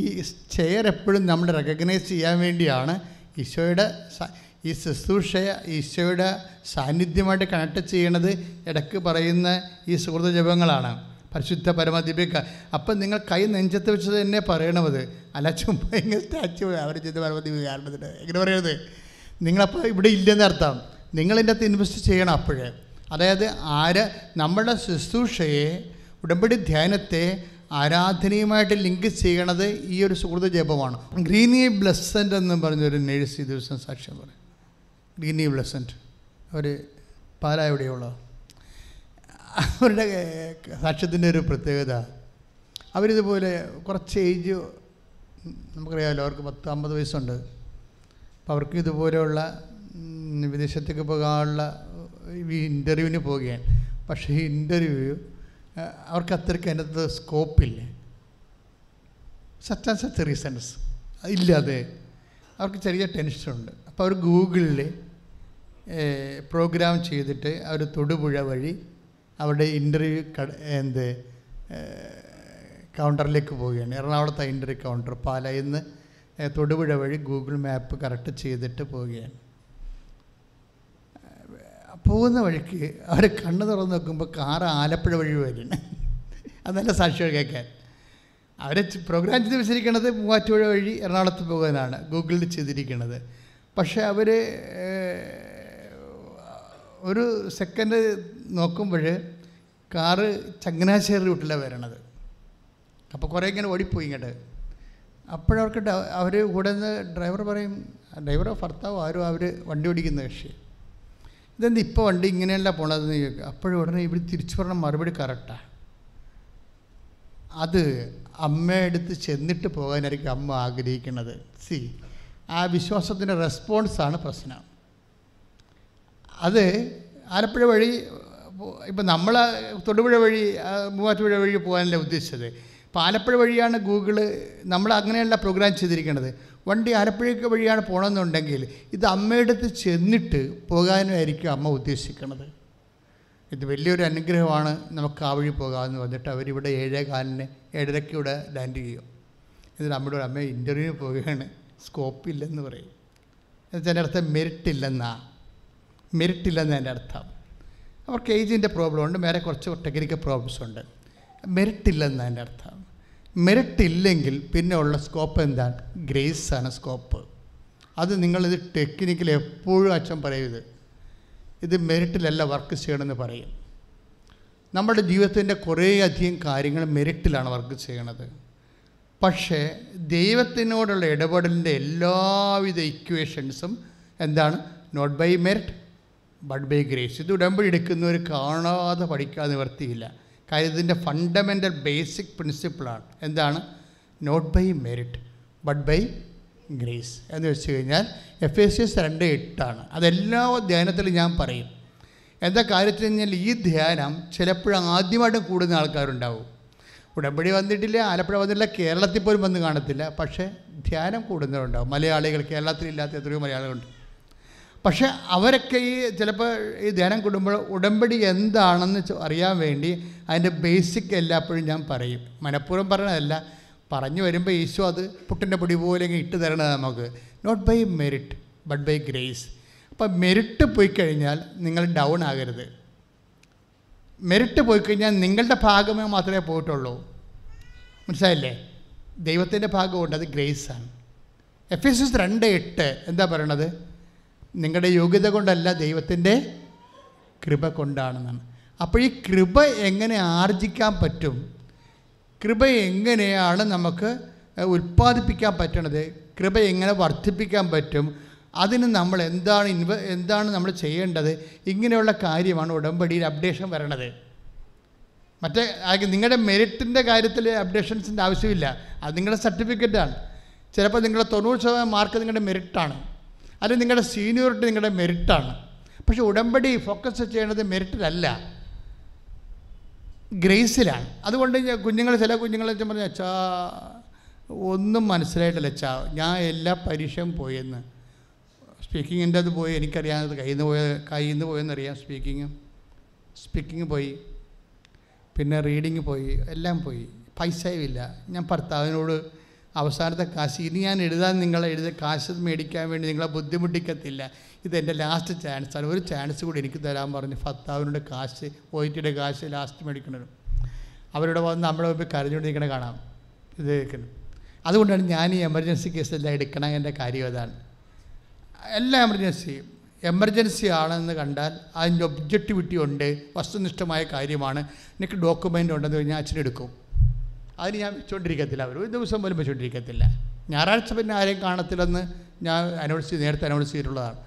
ചെയർ എപ്പോഴും നമ്മൾ റെക്കഗ്നൈസ് ചെയ്യാൻ വേണ്ടിയാണ് ഈശോയുടെ ഈ ശുശ്രൂഷയെ ഈശോയുടെ സാന്നിധ്യമായിട്ട് കണക്ട് ചെയ്യണത് ഇടയ്ക്ക് പറയുന്ന ഈ സുഹൃത ജപങ്ങളാണ്. പരിശുദ്ധ പരമദിവ്യക്ക. അപ്പം നിങ്ങൾ കൈ നെഞ്ചത്ത് വെച്ചത് തന്നെ പറയണത് അല്ല ചുമ്മാ ഇങ്ങനെ സ്റ്റാച്ചു അവർ ചെയ്ത പരമദിവ്യ കാരണത്തിന്. എങ്ങനെ പറയണത്? നിങ്ങളപ്പോൾ ഇവിടെ ഇല്ലെന്ന് അർത്ഥം. നിങ്ങളിന്റെ അകത്ത് ഇൻവെസ്റ്റ് ചെയ്യണം അപ്പോഴേ. അതായത് ആര് നമ്മുടെ ശുശ്രൂഷയെ ഉടമ്പടി ധ്യാനത്തെ ആരാധനയുമായിട്ട് ലിങ്ക് ചെയ്യണത് ഈ ഒരു സുഹൃത്ത് ജപമാണ്. ഗ്രീനി ബ്ലസ്സന്റ് എന്ന് പറഞ്ഞൊരു നേഴ്സ് ഈ ദിവസം സാക്ഷ്യം പറയും. ഗ്രീനി ബ്ലസ്സന്റ് അവർ പാലാ എവിടെയുള്ള അവരുടെ സാക്ഷ്യത്തിന്റെ ഒരു പ്രത്യേകത. അവരിതുപോലെ കുറച്ച് ഏജ് നമുക്കറിയാമല്ലോ അവർക്ക് പത്ത് അമ്പത് വയസ്സുണ്ട്. അപ്പോൾ അവർക്ക് ഇതുപോലെയുള്ള വിദേശത്തേക്ക് പോകാനുള്ള ഈ ഇന്റർവ്യൂവിന് പോവുകയാണ്. പക്ഷേ ഈ ഇന്റർവ്യൂ അവർക്ക് അത്രയ്ക്ക് അതിനകത്ത് സ്കോപ്പില്ല സച്ച് ആൻഡ് സച്ച് റീസൺസ് ഇല്ലാതെ അവർക്ക് ചെറിയ ടെൻഷനുണ്ട് അപ്പോൾ അവർ ഗൂഗിളിൽ പ്രോഗ്രാം ചെയ്തിട്ട് അവർ തൊടുപുഴ വഴി അവരുടെ ഇന്റർവ്യൂ കട എന്ത് കൗണ്ടറിലേക്ക് പോവുകയാണ്. എറണാകുളത്തെ ഇന്റർവ്യൂ കൗണ്ടർ പാലയിൽ നിന്ന് തൊടുപുഴ വഴി ഗൂഗിൾ മാപ്പ് കറക്റ്റ് ചെയ്തിട്ട് പോവുകയാണ്. പോകുന്ന വഴിക്ക് അവർ കണ്ണ് തുറന്ന് നോക്കുമ്പോൾ കാറ് ആലപ്പുഴ വഴി വരുന്നു. അതല്ല സാക്ഷികൾ കേൾക്കാൻ. അവർ പ്രോഗ്രാം ചെയ്ത് വെച്ചിരിക്കുന്നത് മൂവാറ്റുപുഴ വഴി എറണാകുളത്ത് പോകാനാണ് ഗൂഗിളിൽ ചെയ്തിരിക്കുന്നത് പക്ഷേ അവർ ഒരു സെക്കൻഡ് നോക്കുമ്പോൾ കാറ് ചങ്ങനാശ്ശേരി റൂട്ടിലാണ് വരണത്. അപ്പോൾ കുറേ ഇങ്ങനെ ഓടിപ്പോയി ഇങ്ങോട്ട്. അപ്പോഴവർക്ക് അവർ കൂടെ നിന്ന് ഡ്രൈവർ പറയും ഡ്രൈവറോ ഭർത്താവോ ആരും അവർ വണ്ടി ഓടിക്കുന്ന കക്ഷി. ഇതെന്ത് ഇപ്പോൾ വണ്ടി ഇങ്ങനെയല്ല പോണതെന്ന് ചോദിക്കുക അപ്പോഴും ഉടനെ ഇവർ തിരിച്ചു പറഞ്ഞ മറുപടി കറക്റ്റാണ് അത് അമ്മയെടുത്ത് ചെന്നിട്ട് പോകാനായിരിക്കും അമ്മ ആഗ്രഹിക്കുന്നത് സി ആ വിശ്വാസത്തിന്റെ റെസ്പോൺസാണ് പ്രശ്നം. അത് ആലപ്പുഴ വഴി ഇപ്പം നമ്മൾ തൊടുപുഴ വഴി മൂവാറ്റുപുഴ വഴി പോകാനല്ല ഉദ്ദേശിച്ചത്. ഇപ്പോൾ ആലപ്പുഴ വഴിയാണ് ഗൂഗിൾ നമ്മൾ അങ്ങനെയല്ല പ്രോഗ്രാം ചെയ്തിരിക്കുന്നത് വണ്ടി ആലപ്പുഴയ്ക്ക് വഴിയാണ് പോകണമെന്നുണ്ടെങ്കിൽ ഇത് അമ്മയുടെ അടുത്ത് ചെന്നിട്ട് പോകാനായിരിക്കും അമ്മ ഉദ്ദേശിക്കുന്നത് ഇത് വലിയൊരു അനുഗ്രഹമാണ് നമുക്ക് ആ വഴി പോകാമെന്ന് വന്നിട്ട് അവരിവിടെ ഏഴേ കാലിന് ഏഴരയ്ക്ക് ഇവിടെ ലാൻഡ് ചെയ്യും. എന്നിട്ട് നമ്മുടെ ഒരു അമ്മ ഇന്റർവ്യൂവിന് പോവുകയാണ്. സ്കോപ്പ് ഇല്ലെന്ന് പറയും. എന്നുവെച്ചാൽ അർത്ഥം മെറിറ്റ് ഇല്ലെന്നാ. മെറിറ്റ് ഇല്ലെന്ന് എന്റെ അർത്ഥം. അവർക്ക് ഏജിന്റെ പ്രോബ്ലം ഉണ്ട് വേറെ കുറച്ച് ടെക്നിക്കൽ പ്രോബ്ലംസ് ഉണ്ട്. മെറിറ്റ് ഇല്ലെന്ന് എന്റെ അർത്ഥം. മെറിറ്റ് ഇല്ലെങ്കിൽ പിന്നെ ഉള്ള സ്കോപ്പ് എന്താണ്? ഗ്രേസ് ആണ് സ്കോപ്പ് അത് നിങ്ങളിത് ടെക്നിക്കൽ എപ്പോഴും അച്ഛൻ പറയരുത്. ഇത് മെറിറ്റിലല്ല വർക്ക് ചെയ്യണമെന്ന് പറയും. നമ്മുടെ ജീവിതത്തിന്റെ കുറേയധികം കാര്യങ്ങൾ മെറിറ്റിലാണ് വർക്ക് ചെയ്യണത്. പക്ഷേ ദൈവത്തിനോടുള്ള ഇടപെടലിന്റെ എല്ലാവിധ ഇക്വേഷൻസും എന്താണ്? Not by merit but by grace ഇത് ഉടമ്പടി എടുക്കുന്നവർ കാണാതെ പഠിക്കാൻ നിവർത്തിയില്ല. കാര്യം ഇതിന്റെ ഫണ്ടമെന്റൽ ബേസിക് പ്രിൻസിപ്പിളാണ് എന്താണ്? Not by merit but by grace എന്ന് വെച്ച് കഴിഞ്ഞാൽ എഫ് എസ് എസ് രണ്ട് എട്ടാണ്. അതെല്ലാ ധ്യാനത്തിലും ഞാൻ പറയും. എന്താ കാര്യത്തിൽ കഴിഞ്ഞാൽ ഈ ധ്യാനം ചിലപ്പോഴും ആദ്യമായിട്ട് കൂടുന്ന ആൾക്കാരുണ്ടാവും. ഉടമ്പടി വന്നിട്ടില്ല ആലപ്പുഴ വന്നിട്ടില്ല കേരളത്തിൽ പോലും വന്ന് കാണത്തില്ല. പക്ഷേ ധ്യാനം കൂടുന്നവരുണ്ടാവും. മലയാളികൾ കേരളത്തിലില്ലാത്ത എത്രയോ മലയാളികളുണ്ട്. പക്ഷേ അവരൊക്കെ ഈ ചിലപ്പോൾ ഈ ധ്യാനം കൂടുമ്പോൾ ഉടമ്പടി എന്താണെന്ന് അറിയാൻ വേണ്ടി അതിന്റെ ബേസിക് എല്ലാപ്പോഴും ഞാൻ പറയും. മനഃപൂർവം പറയണതല്ല പറഞ്ഞു വരുമ്പോൾ ഈശോ അത് പുട്ടിന്റെ പൊടി പോലെ ഇട്ട് തരണത് നമുക്ക്. Not by merit but by grace അപ്പം മെറിറ്റ് പോയി കഴിഞ്ഞാൽ നിങ്ങൾ ഡൗൺ ആകരുത്. മെറിറ്റ് പോയി കഴിഞ്ഞാൽ നിങ്ങളുടെ ഭാഗമേ മാത്രമേ പോയിട്ടുള്ളൂ. മനസ്സിലായില്ലേ? ദൈവത്തിന്റെ ഭാഗമുണ്ട് അത് ഗ്രേസാണ് എഫ് എസ് എസ് രണ്ട് എട്ട് എന്താ പറയണത്? നിങ്ങളുടെ യോഗ്യത കൊണ്ടല്ല ദൈവത്തിന്റെ കൃപ കൊണ്ടാണെന്നാണ്. അപ്പോൾ ഈ കൃപ എങ്ങനെ ആർജിക്കാൻ പറ്റും? കൃപ എങ്ങനെയാണ് നമുക്ക് ഉൽപ്പാദിപ്പിക്കാൻ പറ്റണത്? കൃപ എങ്ങനെ വർദ്ധിപ്പിക്കാൻ പറ്റും? അതിന് നമ്മൾ എന്താണ് ഇൻവ എന്താണ് നമ്മൾ ചെയ്യേണ്ടത്? ഇങ്ങനെയുള്ള കാര്യമാണ് ഉടമ്പടിയിൽ അപ്ഡേഷൻ വരണത്. മറ്റേ നിങ്ങളുടെ മെറിറ്റിന്റെ കാര്യത്തിൽ അപ്ഡേഷൻസിന്റെ ആവശ്യമില്ല. അത് നിങ്ങളുടെ സർട്ടിഫിക്കറ്റാണ്. ചിലപ്പോൾ നിങ്ങളുടെ തൊണ്ണൂറ് ശതമാനം മാർക്ക് നിങ്ങളുടെ മെറിറ്റാണ്. അല്ലെങ്കിൽ നിങ്ങളുടെ സീനിയോറിറ്റി നിങ്ങളുടെ മെറിറ്റാണ് പക്ഷേ ഉടമ്പടി ഫോക്കസ് ചെയ്യേണ്ടത് മെറിറ്റിലല്ല ഗ്രേസിലാണ് അതുകൊണ്ട് കുഞ്ഞുങ്ങൾ ചില കുഞ്ഞുങ്ങൾ പറഞ്ഞു അച്ഛാ ഒന്നും മനസ്സിലായിട്ടില്ല അച്ഛാ. ഞാൻ എല്ലാ പരീക്ഷയും പോയെന്ന്. സ്പീക്കിങ്ങിന്റെ അത് പോയി എനിക്കറിയാം കയ്യിൽ നിന്ന് പോയ കയ്യിൽ നിന്ന് പോയെന്നറിയാം സ്പീക്കിങ് സ്പീക്കിങ് പോയി. പിന്നെ റീഡിങ് പോയി. എല്ലാം പോയി. പൈസയും ഇല്ല. ഞാൻ ഭർത്താവിനോട് അവസാനത്തെ കാശ് ഇനി ഞാൻ എഴുതാൻ നിങ്ങളെ എഴുത കാശ് മേടിക്കാൻ വേണ്ടി നിങ്ങളെ ബുദ്ധിമുട്ടിക്കത്തില്ല. ഇതെന്റെ ലാസ്റ്റ് ചാൻസ് ആണ്. ഒരു ചാൻസ് കൂടി എനിക്ക് തരാൻ പറഞ്ഞ് ഭർത്താവിനോട് കാശ് ഒയിറ്റിയുടെ കാശ് ലാസ്റ്റ് മേടിക്കണത്. അവരോട് വന്ന് നമ്മുടെ മുമ്പിൽ കരഞ്ഞുകൊണ്ടിരിക്കണ കാണാം. ഇത് കേൾക്കണം അതുകൊണ്ടാണ് ഞാൻ ഈ എമർജൻസി കേസെല്ലാം എടുക്കണ എന്റെ കാര്യം അതാണ്. എല്ലാ എമർജൻസിയും എമർജൻസി ആണെന്ന് കണ്ടാൽ അതിന്റെ ഒബ്ജക്റ്റിവിറ്റി ഉണ്ട് വസ്തുനിഷ്ഠമായ കാര്യമാണ്. എനിക്ക് ഡോക്യുമെന്റ് ഉണ്ടെന്ന് കഴിഞ്ഞാൽ അച്ഛനെടുക്കും. അതിന് ഞാൻ വെച്ചുകൊണ്ടിരിക്കത്തില്ല അവർ ഒരു ദിവസം പോലും വെച്ചുകൊണ്ടിരിക്കത്തില്ല ഞായറാഴ്ച പിന്നെ ആരെയും കാണത്തില്ലെന്ന് ഞാൻ അനൗൺസ് നേരത്തെ അനൗൺസ് ചെയ്തിട്ടുള്ളതാണ്.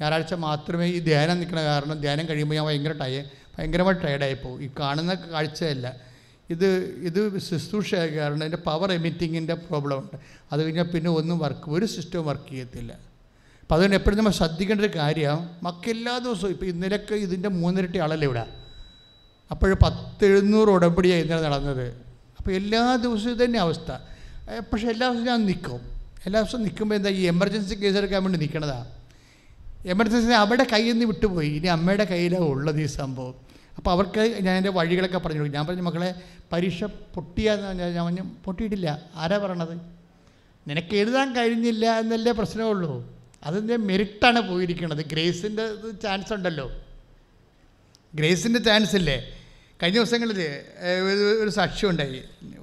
ഞായറാഴ്ച മാത്രമേ ഈ ധ്യാനം നിൽക്കണ കാരണം ധ്യാനം കഴിയുമ്പോൾ ഞാൻ ഭയങ്കര ടയ ഭയങ്കരമായി പോകും ഈ കാണുന്ന കാഴ്ചയല്ല. ഇത് ഇത് ശുശ്രൂഷയായ കാരണം എന്റെ പവർ എമിറ്റിങ്ങിന്റെ പ്രോബ്ലം ഉണ്ട്. അത് കഴിഞ്ഞാൽ പിന്നെ ഒന്നും വർക്ക് ഒരു സിസ്റ്റവും വർക്ക് ചെയ്യത്തില്ല. അപ്പോൾ അതുകൊണ്ട് എപ്പോഴും നമ്മൾ ശ്രദ്ധിക്കേണ്ട ഒരു കാര്യം മക്ക എല്ലാ ദിവസവും ഇപ്പോൾ ഇന്നലെയൊക്കെ ഇതിന്റെ മൂന്നിരട്ടി ആളല്ലേ ഇവിടെ? അപ്പോഴും പത്ത് എഴുന്നൂറ് ഉടമ്പടിയാണ് ഇന്നലെ നടന്നത്. അപ്പോൾ എല്ലാ ദിവസവും ഇതന്നെ അവസ്ഥ. പക്ഷേ എല്ലാ ദിവസവും ഞാൻ നിൽക്കും എല്ലാ ദിവസവും നിൽക്കുമ്പോൾ എന്താ ഈ എമർജൻസി കേസ് എടുക്കാൻ വേണ്ടി നിൽക്കണതാണ് എമർജൻസി അവിടെ കയ്യിൽ നിന്ന് വിട്ടുപോയി. ഇനി അമ്മയുടെ കയ്യിലാണ് ഉള്ളത് ഈ സംഭവം. അപ്പോൾ അവർക്ക് ഞാൻ എന്റെ വഴികളൊക്കെ പറഞ്ഞു കൊടുക്കും. ഞാൻ പറഞ്ഞു മക്കളെ പരീക്ഷ പൊട്ടിയാന്ന് പറഞ്ഞാൽ ഞാൻ പറഞ്ഞു പൊട്ടിയിട്ടില്ല. ആരാ പറയണത്? നിനക്ക് എഴുതാൻ കഴിഞ്ഞില്ല എന്നല്ലേ പ്രശ്നമുള്ളൂ. അതിന്റെ മെറിറ്റാണ് പോയിരിക്കുന്നത് ഗ്രേസിന്റെ ചാൻസ് ഉണ്ടല്ലോ. ഗ്രേസിന്റെ ചാൻസ് ഇല്ലേ? കഴിഞ്ഞ ദിവസങ്ങളിൽ ഒരു ഒരു സാക്ഷ്യം ഉണ്ടായി.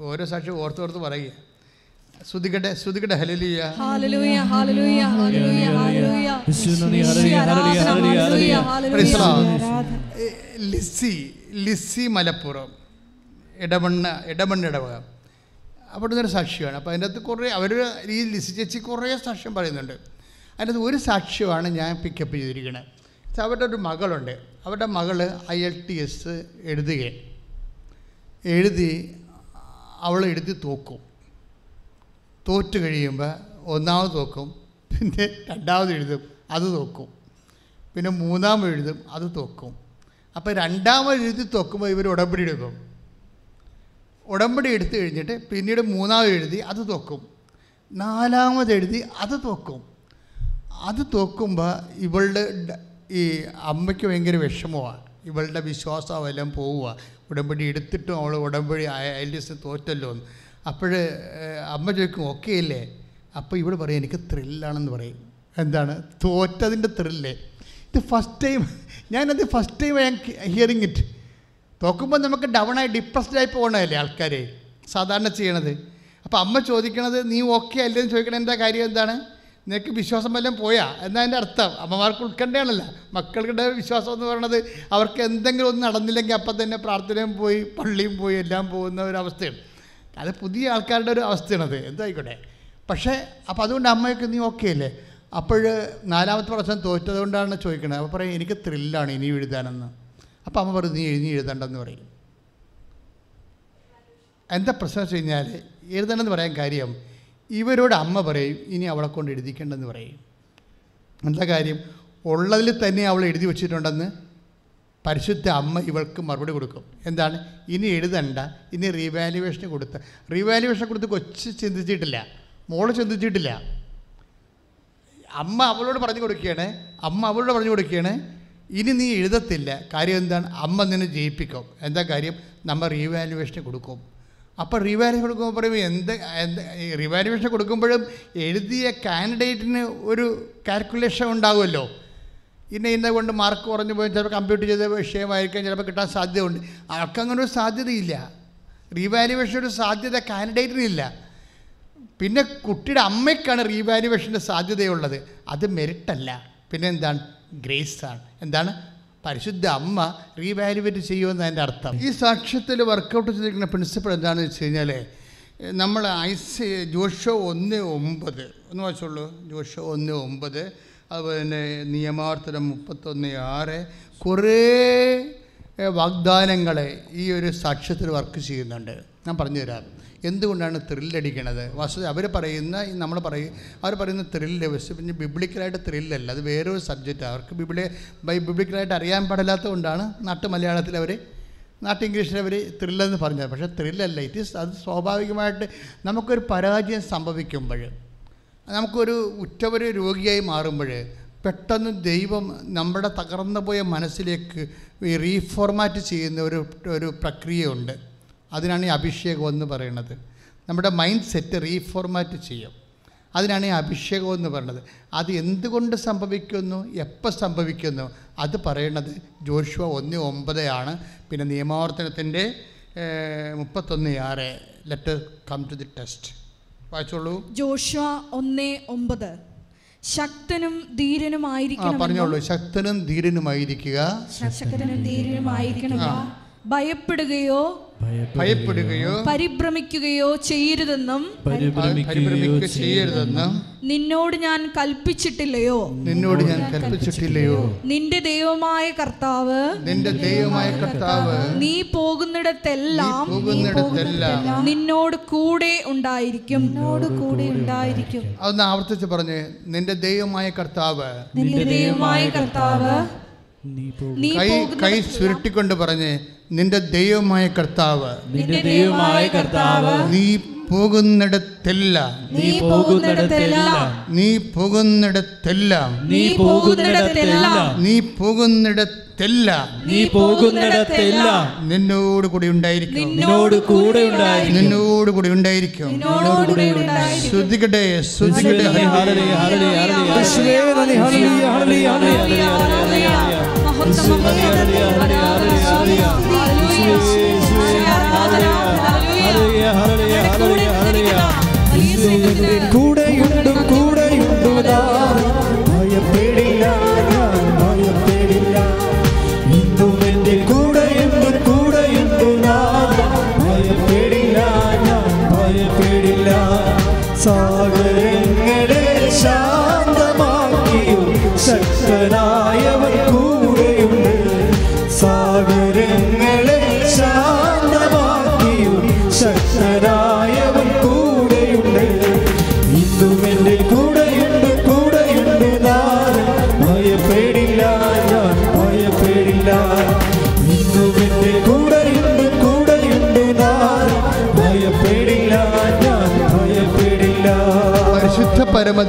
ഓരോ സാക്ഷ്യം ഓർത്തോർത്ത് പറയുക. ശ്രുതികട്ടെ ശ്രുതികട്ടെ ഹലലിയ ലിസി ലിസി മലപ്പുറം. ഇടമണ്ണ ഇടമണ്ണ ഇടവക. അവിടെ നിന്നൊരു സാക്ഷ്യമാണ്. അപ്പോൾ അതിന്റെ അകത്ത് കുറേ അവർ ഈ ലിസി ചേച്ചി കുറേ സാക്ഷ്യം പറയുന്നുണ്ട്. അതിന്റെ അകത്ത് ഒരു സാക്ഷ്യമാണ് ഞാൻ പിക്കപ്പ് ചെയ്തിരിക്കുന്നത് അവരുടെ ഒരു മകളുണ്ട്. അവരുടെ മകൾ ഐ എൽ ടി എസ് എഴുതുക. എഴുതി അവൾ എഴുതി തോക്കും. തോറ്റു കഴിയുമ്പോൾ ഒന്നാമത് തോക്കും പിന്നെ രണ്ടാമത് എഴുതും അത് തോക്കും. പിന്നെ മൂന്നാമത് എഴുതും അത് തോക്കും. അപ്പോൾ രണ്ടാമത് എഴുതി തോക്കുമ്പോൾ ഇവർ ഉടമ്പടി എടുക്കും. ഉടമ്പടി എടുത്തു കഴിഞ്ഞിട്ട് പിന്നീട് മൂന്നാമത് എഴുതി അത് തോക്കും. നാലാമത് എഴുതി അത് തോക്കും. അത് തോക്കുമ്പോൾ ഇവളുടെ ഈ അമ്മയ്ക്ക് ഭയങ്കര വിഷമമാണ് ഇവളുടെ വിശ്വാസം അവെല്ലാം പോവുക ഉടമ്പടി എടുത്തിട്ടും അവൾ ഉടമ്പടി അയൽസ് തോറ്റല്ലോ എന്ന്. അപ്പോൾ അമ്മ ചോദിക്കും ഓക്കെ അല്ലേ? അപ്പോൾ ഇവിടെ പറയും എനിക്ക് ത്രില്ലാണെന്ന് പറയും. എന്താണ്? തോറ്റതിന്റെ ത്രില്ലേ. ഇത് ഫസ്റ്റ് ടൈം ഞാനത് first time I hearing it തോക്കുമ്പോൾ നമുക്ക് ഡൗണായി ഡിപ്രസ്ഡ് ആയി പോകണമല്ലേ ആൾക്കാരെ. സാധാരണ ചെയ്യണത്. അപ്പോൾ അമ്മ ചോദിക്കണത് നീ ഓക്കെ അല്ലേന്ന് ചോദിക്കണ എന്താ കാര്യം എന്താണ്? നിനക്ക് വിശ്വാസം വല്ലതും പോയാ? എന്നാ എന്റെ അർത്ഥം. അമ്മമാർക്ക് ഉൾക്കണ്ടയാണല്ലോ മക്കൾക്കിടെ വിശ്വാസം എന്ന് പറയുന്നത് അവർക്ക് എന്തെങ്കിലും ഒന്നും നടന്നില്ലെങ്കിൽ അപ്പം തന്നെ പ്രാർത്ഥനയും പോയി പള്ളിയും പോയി എല്ലാം പോകുന്ന ഒരു അവസ്ഥയാണ്. അത് പുതിയ ആൾക്കാരുടെ ഒരു അവസ്ഥയാണത്. എന്തായിക്കോട്ടെ? പക്ഷേ അപ്പോൾ അതുകൊണ്ട് അമ്മയൊക്കെ നീ ഓക്കെ അല്ലേ? അപ്പോൾ നാലാമത്തെ പ്രാവശ്യം തോറ്റതുകൊണ്ടാണ് ചോദിക്കണത്. അപ്പോൾ പറയും എനിക്ക് ത്രില്ലാണ് ഇനി എഴുതാനെന്ന്. അപ്പോൾ അമ്മ പറയും നീ എഴുതി എഴുതണ്ടെന്ന് പറയും. എന്താ പ്രശ്നം വെച്ച് കഴിഞ്ഞാൽ എഴുതണമെന്ന് പറയാൻ കാര്യം ഇവരോട് അമ്മ പറയും ഇനി അവളെ കൊണ്ട് എഴുതിക്കേണ്ടെന്ന് പറയും. എന്താ കാര്യം? ഉള്ളതിൽ തന്നെ അവൾ എഴുതി വച്ചിട്ടുണ്ടെന്ന് പരിശുദ്ധ അമ്മ ഇവൾക്ക് മറുപടി കൊടുക്കും. എന്താണ്? ഇനി എഴുതണ്ട ഇനി റീവാലുവേഷന് കൊടുത്ത്. റീവാലുവേഷൻ കൊടുത്ത് കൊച്ച് ചിന്തിച്ചിട്ടില്ല. മോൾ ചിന്തിച്ചിട്ടില്ല. അമ്മ അവളോട് പറഞ്ഞു കൊടുക്കുകയാണ് അമ്മ അവളോട് പറഞ്ഞു കൊടുക്കുകയാണ് ഇനി നീ എഴുതത്തില്ല. കാര്യം എന്താണ്? അമ്മ നിന്നെ ജയിപ്പിക്കും. എന്താ കാര്യം? നമ്മൾ റീവാലുവേഷന് കൊടുക്കും. അപ്പോൾ റിവാലുവേഷൻ കൊടുക്കുമ്പോൾ പറയുമ്പോൾ എന്ത് എന്ത് റിവാലുവേഷൻ കൊടുക്കുമ്പോഴും എഴുതിയ കാൻഡിഡേറ്റിന് ഒരു കാൽക്കുലേഷൻ ഉണ്ടാകുമല്ലോ ഇന്ന ഇന്ന കൊണ്ട് മാർക്ക് കുറഞ്ഞു പോയി ചിലപ്പോൾ കമ്പ്യൂട്ടർ ചെയ്ത വിഷയമായിരിക്കാം ചിലപ്പോൾ കിട്ടാൻ സാധ്യതയുണ്ട്. ആൾക്കങ്ങനെ ഒരു സാധ്യതയില്ല. റീവാലുവേഷൻ ഒരു സാധ്യത കാൻഡിഡേറ്റിനില്ല പിന്നെ കുട്ടിയുടെ അമ്മയ്ക്കാണ് റീവാലുവേഷന്റെ സാധ്യതയുള്ളത്. അത് മെറിറ്റല്ല പിന്നെ എന്താണ്? ഗ്രേസ് ആണ്. എന്താണ്? പരിശുദ്ധ അമ്മ റീവാലുവേറ്റ് ചെയ്യുമെന്ന് അതിന്റെ അർത്ഥം. ഈ സാക്ഷ്യത്തിൽ വർക്കൗട്ട് ചെയ്തിരിക്കുന്ന പ്രിൻസിപ്പിൾ എന്താണെന്ന് വെച്ച് കഴിഞ്ഞാൽ നമ്മൾ ഐസ് ജോഷോ ഒന്ന് ഒമ്പത് ഒന്ന് വായിച്ചോളൂ ജോഷോ ഒന്ന് ഒമ്പത് അതുപോലെ തന്നെ നിയമാർത്ഥനം മുപ്പത്തൊന്ന് ആറ് കുറേ വാഗ്ദാനങ്ങളെ ഈ ഒരു സാക്ഷ്യത്തിൽ വർക്ക് ചെയ്യുന്നുണ്ട്. ഞാൻ പറഞ്ഞുതരാം. എന്തുകൊണ്ടാണ് ത്രില്ലടിക്കണത് വസ്തുത അവർ പറയുന്ന നമ്മൾ പറയും അവർ പറയുന്ന ത്രില്ല് പക്ഷേ പിന്നെ ബിബ്ലിക്കലായിട്ട് ത്രില്ലല്ല അത് വേറൊരു സബ്ജക്റ്റ് അവർക്ക് ബിബ്ലി ബൈ ബിബ്ലിക്കലായിട്ട് അറിയാൻ പാടില്ലാത്തത് കൊണ്ടാണ് നാട്ടു മലയാളത്തിൽ അവർ നാട്ടു ഇംഗ്ലീഷിൽ അവർ ത്രില്ലെന്ന് പറഞ്ഞത്. പക്ഷേ ത്രില്ലല്ല ഇറ്റ് ഈസ് അത് സ്വാഭാവികമായിട്ട് നമുക്കൊരു പരാജയം സംഭവിക്കുമ്പോൾ നമുക്കൊരു ഉറ്റവർ രോഗിയായി മാറുമ്പോൾ പെട്ടെന്ന് ദൈവം നമ്മുടെ തകർന്നു പോയ മനസ്സിലേക്ക് റീഫോർമാറ്റ് ചെയ്യുന്ന ഒരു ഒരു പ്രക്രിയയുണ്ട്. അതിനാണ് ഈ അഭിഷേകം എന്ന് പറയുന്നത്. നമ്മുടെ മൈൻഡ് സെറ്റ് റീഫോർമാറ്റ് ചെയ്യും. അതിനാണ് ഈ അഭിഷേകം എന്ന് പറയുന്നത്. അത് എന്തുകൊണ്ട് സംഭവിക്കുന്നു? എപ്പോൾ സംഭവിക്കുന്നു? അത് പറയുന്നത് ജോഷുവ ഒന്ന് ഒമ്പത് ആണ്. പിന്നെ നിയമാവർത്തനത്തിന്റെ മുപ്പത്തൊന്ന് ആറ്. Let come to the text വായിച്ചോളൂ. ജോഷുവ ഒന്ന് ഒമ്പത്. ശക്തനും ധീരനുമായിരിക്കണം പറഞ്ഞോളൂ. ശക്തനും ധീരനുമായിരിക്കുക. ശക്തനും ധീരനുമായിരിക്കണം ഭയപ്പെടുകയോ ഭയപ്പെടുകയോ പരിഭ്രമിക്കുകയോ ചെയ്യരുതെന്നും പരിഭ്രമിക്കുകയോ ചെയ്യരുതെന്നും നിന്നോട് ഞാൻ കൽപ്പിച്ചിട്ടില്ലയോ? നിന്നോട് ഞാൻ കൽപ്പിച്ചിട്ടില്ലയോ? നിന്റെ ദൈവമായ കർത്താവ് നിന്റെ ദൈവമായ കർത്താവ് നീ പോകുന്നിടത്തെല്ലാം പോകുന്നിടത്തെല്ലാം നിന്നോട് കൂടെ ഉണ്ടായിരിക്കും. നിന്നോട് കൂടെ ഉണ്ടായിരിക്കും. അതൊന്ന് ആവർത്തിച്ച് പറഞ്ഞ് നിന്റെ ദൈവമായ കർത്താവ് നിന്റെ ദൈവമായ കർത്താവ് നീ കൈ കൈ ചുരുട്ടിക്കൊണ്ട് പറഞ്ഞ് നിന്റെ ദൈവമായ കർത്താവ്. നിന്റെ ദൈവമായ കർത്താവ്. നീ പോകുന്നിടത്തെല്ലാം. നീ പോകുന്നിടത്തെല്ലാം. നീ പോകുന്നിടത്തെല്ലാം. നീ പോകുന്നിടത്തെല്ലാം. നീ പോകുന്നിടത്തെല്ലാം. നീ പോകുന്നിടത്തെല്ലാം. നിന്നോട് കൂടി ഉണ്ടായിരിക്കും. നിന്നോട് കൂടെ ഉണ്ടായിരിക്കും. നിന്നോട് കൂടി ഉണ്ടായിരിക്കും. നിന്നോടുകൂടെ ഉണ്ടായിരിക്കും. ശ്രുതികട്ടെ ശ്രുതികട്ടെ hallelujah, hallelujah, hallelujah. Hallelujah. Cool.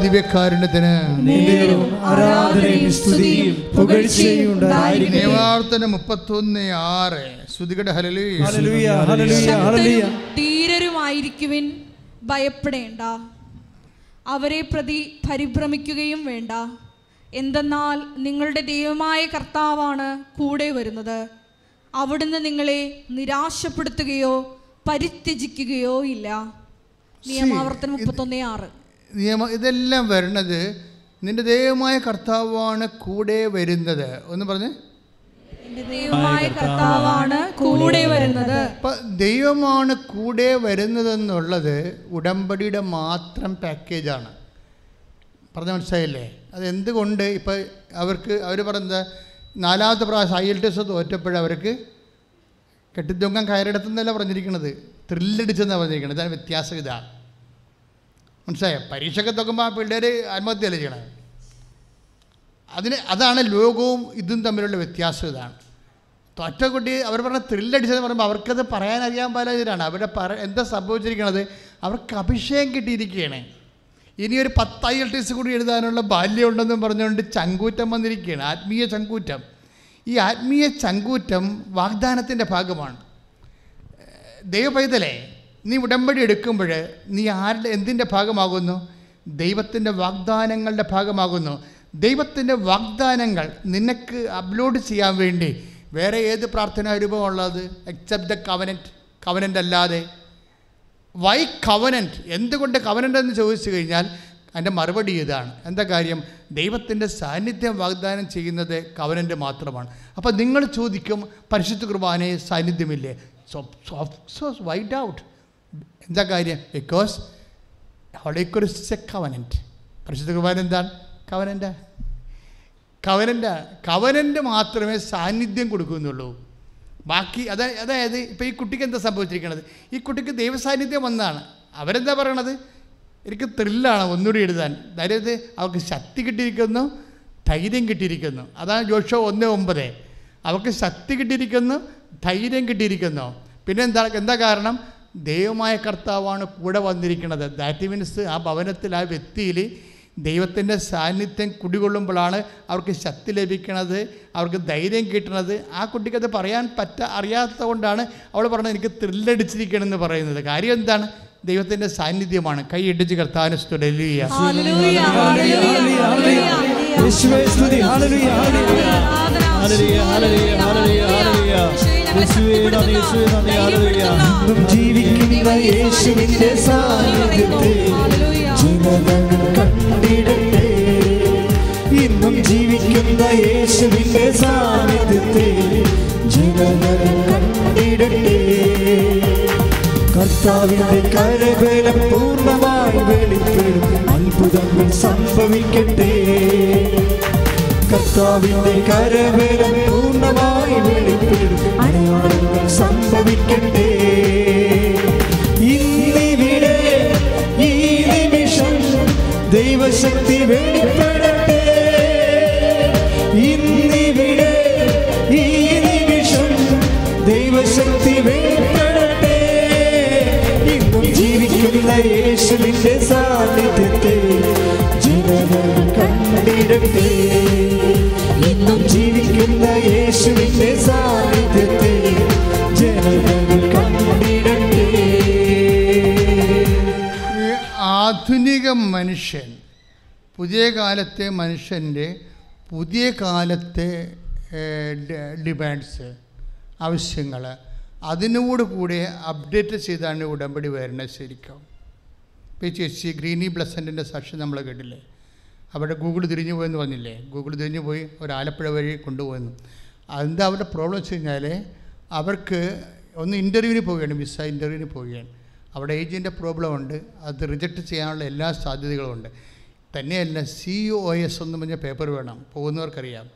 ദിവ്യകാരുണ്യത്തിന് ദേവാർത്തന മുപ്പത്തൊന്ന് ആറ്. ശ്രുതികട ഹല്ലേലൂയ. ഹല്ലേലൂയ ഹല്ലേലൂയ ശക്തരും ധീരരുമായിരിക്കുവിൻ. ഭയപ്പെടേണ്ട. അവരെ പ്രതി പരിഭ്രമിക്കുകയും വേണ്ട. എന്തെന്നാൽ നിങ്ങളുടെ ദൈവമായ കർത്താവാണ് കൂടെ വരുന്നത്. അവിടുന്ന് നിങ്ങളെ നിരാശപ്പെടുത്തുകയോ പരിത്യജിക്കുകയോ ഇല്ല. നിയമാവർത്തനം മുപ്പത്തൊന്നേ ആറ്. നിയമ ഇതെല്ലാം വരുന്നത് നിന്റെ ദൈവമായ കർത്താവാണ് കൂടെ വരുന്നത്. ഒന്ന് പറഞ്ഞ്. എന്റെ ദൈവമായ കർത്താവാണ് കൂടെ വരുന്നത്. ദൈവമാണ് കൂടെ വരുന്നതെന്നുള്ളത് ഉടമ്പടിയുടെ മാത്രം പാക്കേജാണ്. പറഞ്ഞ മനസ്സിലായില്ലേ? അതെന്തുകൊണ്ട് ഇപ്പം അവർക്ക് അവർ പറഞ്ഞത് നാലാമത്തെ പ്രാവശ്യം ഐ എൽ ടി എസ് തോറ്റപ്പോഴവർക്ക് കെട്ടിത്തൊങ്ങാൻ കയറിടത്തുനിന്നല്ല പറഞ്ഞിരിക്കുന്നത് ത്രില്ലടിച്ചെന്നാണ് പറഞ്ഞിരിക്കുന്നത് ഇതാണ് വ്യത്യാസം ഇതാണ് മനസ്സിലായോ? പരീക്ഷയൊക്കെ തൊക്കുമ്പോൾ ആ പിള്ളേർ ആത്മഹത്യയല്ല ചെയ്യണത് അതിന് അതാണ് ലോകവും ഇതും തമ്മിലുള്ള വ്യത്യാസം ഇതാണ്. ഒറ്റ കുട്ടി അവർ പറഞ്ഞ ത്രില്ലടിച്ചതെന്ന് പറയുമ്പോൾ അവർക്കത് പറയാൻ അറിയാൻ പാലാതിരാണ് അവരുടെ പറ എന്താ സംഭവിച്ചിരിക്കണത്? അവർക്ക് അഭിഷേകം കിട്ടിയിരിക്കുകയാണ് ഇനി ഒരു പത്ത് ഐ എൽ ടി എസ് കൂടി എഴുതാനുള്ള ബാല്യമുണ്ടെന്നും പറഞ്ഞുകൊണ്ട് ചങ്കൂറ്റം വന്നിരിക്കുകയാണ് ആത്മീയ ചങ്കൂറ്റം. ഈ ആത്മീയ ചങ്കൂറ്റം വാഗ്ദാനത്തിന്റെ ഭാഗമാണ്. ദൈവപൈതലേ നീ ഉടമ്പടി എടുക്കുമ്പോൾ നീ ആരുടെ എന്തിന്റെ ഭാഗമാകുന്നു? ദൈവത്തിന്റെ വാഗ്ദാനങ്ങളുടെ ഭാഗമാകുന്നു. ദൈവത്തിന്റെ വാഗ്ദാനങ്ങൾ നിനക്ക് അപ്ലോഡ് ചെയ്യാൻ വേണ്ടി വേറെ ഏത് പ്രാർത്ഥനാ രൂപമുള്ളത്? എക്സെപ്റ്റ് ദ കവനന്റ് കവനന്റ് അല്ലാതെ. വൈ കവനന്റ് എന്തുകൊണ്ട് കവനന്റ് എന്ന് ചോദിച്ചു കഴിഞ്ഞാൽ അതിന്റെ മറുപടി ഇതാണ്. എന്താ കാര്യം? ദൈവത്തിന്റെ സാന്നിധ്യം വാഗ്ദാനം ചെയ്യുന്നത് കവനന്റ് മാത്രമാണ്. അപ്പോൾ നിങ്ങൾ ചോദിക്കും പരിശുദ്ധ കുർബാനയെ സാന്നിധ്യമില്ലേ? സോ വൈറ്റ് ഔട്ട് എന്താ കാര്യം? ബിക്കോസ് അവിടേക്കൊരു കവനന്റ് പരിശുദ്ധ കുർബാന എന്താണ്? കവനന്റ് കവനന്റ് കവനന്റ് മാത്രമേ സാന്നിധ്യം കൊടുക്കുന്നുള്ളൂ ബാക്കി അതാ അതായത് ഇപ്പോൾ ഈ കുട്ടിക്ക് എന്താ സംഭവിച്ചിരിക്കുന്നത് ഈ കുട്ടിക്ക് ദൈവസാന്നിധ്യം വന്നതാണ്. അവരെന്താ പറയണത്? എനിക്ക് ത്രില്ലാണ് ഒന്നുകൂടി എഴുതാൻ. അതായത് അവർക്ക് ശക്തി കിട്ടിയിരിക്കുന്നു ധൈര്യം കിട്ടിയിരിക്കുന്നു. അതാണ് ജോഷോ ഒന്ന് ഒമ്പത്. അവർക്ക് ശക്തി കിട്ടിയിരിക്കുന്നു ധൈര്യം കിട്ടിയിരിക്കുന്നു. പിന്നെ എന്താ എന്താ കാരണം? ദൈവമായ കർത്താവാണ് കൂടെ വന്നിരിക്കുന്നത് ദാറ്റ് മീൻസ് ആ ഭവനത്തിൽ ആ വ്യക്തിയിൽ ദൈവത്തിന്റെ സാന്നിധ്യം കുടികൊള്ളുമ്പോഴാണ് അവർക്ക് ശക്തി ലഭിക്കണത് അവർക്ക് ധൈര്യം കിട്ടണത് ആ കുട്ടിക്കത് പറയാൻ പറ്റ അറിയാത്തത് കൊണ്ടാണ് അവൾ പറഞ്ഞത് എനിക്ക് ത്രില്ലടിച്ചിരിക്കണമെന്ന് പറയുന്നത് കാര്യം എന്താണ് ദൈവത്തിന്റെ സാന്നിധ്യമാണ് കൈ ഇടിച്ച് കർത്താവിന് സ്തുതലിയ ഹല്ലേലൂയ, ഹല്ലേലൂയ, ഹല്ലേലൂയ. ഹല്ലേലൂയ ജീവിക്കുന്ന യേശുവിന്റെ സാന്നിധ്യത്തെ ജനതകൾ കണ്ടിടട്ടെ. ഇന്നും ജീവിക്കുന്ന യേശുവിന്റെ സാന്നിധ്യത്തിൽ ജനതകൾ കണ്ടിടട്ടെ. കർത്താവിന്റെ പൂർണമായി വെളിപ്പെടും. അത്ഭുതങ്ങൾ സംഭവിക്കട്ടെ. കർത്താവിന്റെ കരവേലം പൂർണമായി വെളിപ്പെടും അടയാളങ്ങൾ സംഭവിക്കട്ടെ ഇന്നിവിടെ ഈ നിമിഷം ദൈവശക്തി വെളിപ്പെടട്ടെ. ഇന്നിവിടെ ഈ നിമിഷം ദൈവശക്തി വെളിപ്പെടട്ടെ. ഇന്നും ജീവിക്കുന്ന യേശുവിന്റെ സാന്നിധ്യത്തെ ജനങ്ങൾ കണ്ടിടട്ടെ യേശുവിന്റെ സാന്നിധ്യത്തെ ആധുനിക മനുഷ്യൻ പുതിയ കാലത്തെ മനുഷ്യന്റെ പുതിയ കാലത്തെ ഡിമാൻഡ്സ് ആവശ്യങ്ങൾ അതിനോട് കൂടെ അപ്ഡേറ്റ് ചെയ്താണ് ഉടമ്പടി വരുന്നത് ശരിക്കും. ഇപ്പോൾ ചേച്ചി ഗ്രീനി ബ്ലസന്റിന്റെ സാക്ഷി നമ്മൾ കേട്ടില്ലേ? അവിടെ ഗൂഗിൾ തിരിഞ്ഞു പോയെന്ന് പറഞ്ഞില്ലേ? ഗൂഗിൾ തിരിഞ്ഞു പോയി ഒരു ആലപ്പുഴ വഴി കൊണ്ടുപോയെന്ന്. അതെന്താ അവരുടെ പ്രോബ്ലം വെച്ച് കഴിഞ്ഞാൽ അവർക്ക് ഒന്ന് ഇന്റർവ്യൂവിന് പോവുകയാണ് വിസ ഇന്റർവ്യൂവിന് പോവുകയാണ്. അവിടെ ഏജന്റെ പ്രോബ്ലം ഉണ്ട് അത് റിജക്റ്റ് ചെയ്യാനുള്ള എല്ലാ സാധ്യതകളും ഉണ്ട്. തന്നെയല്ല സി ഒ എസ് എന്ന് പറഞ്ഞ പേപ്പർ വേണം പോകുന്നവർക്കറിയാം.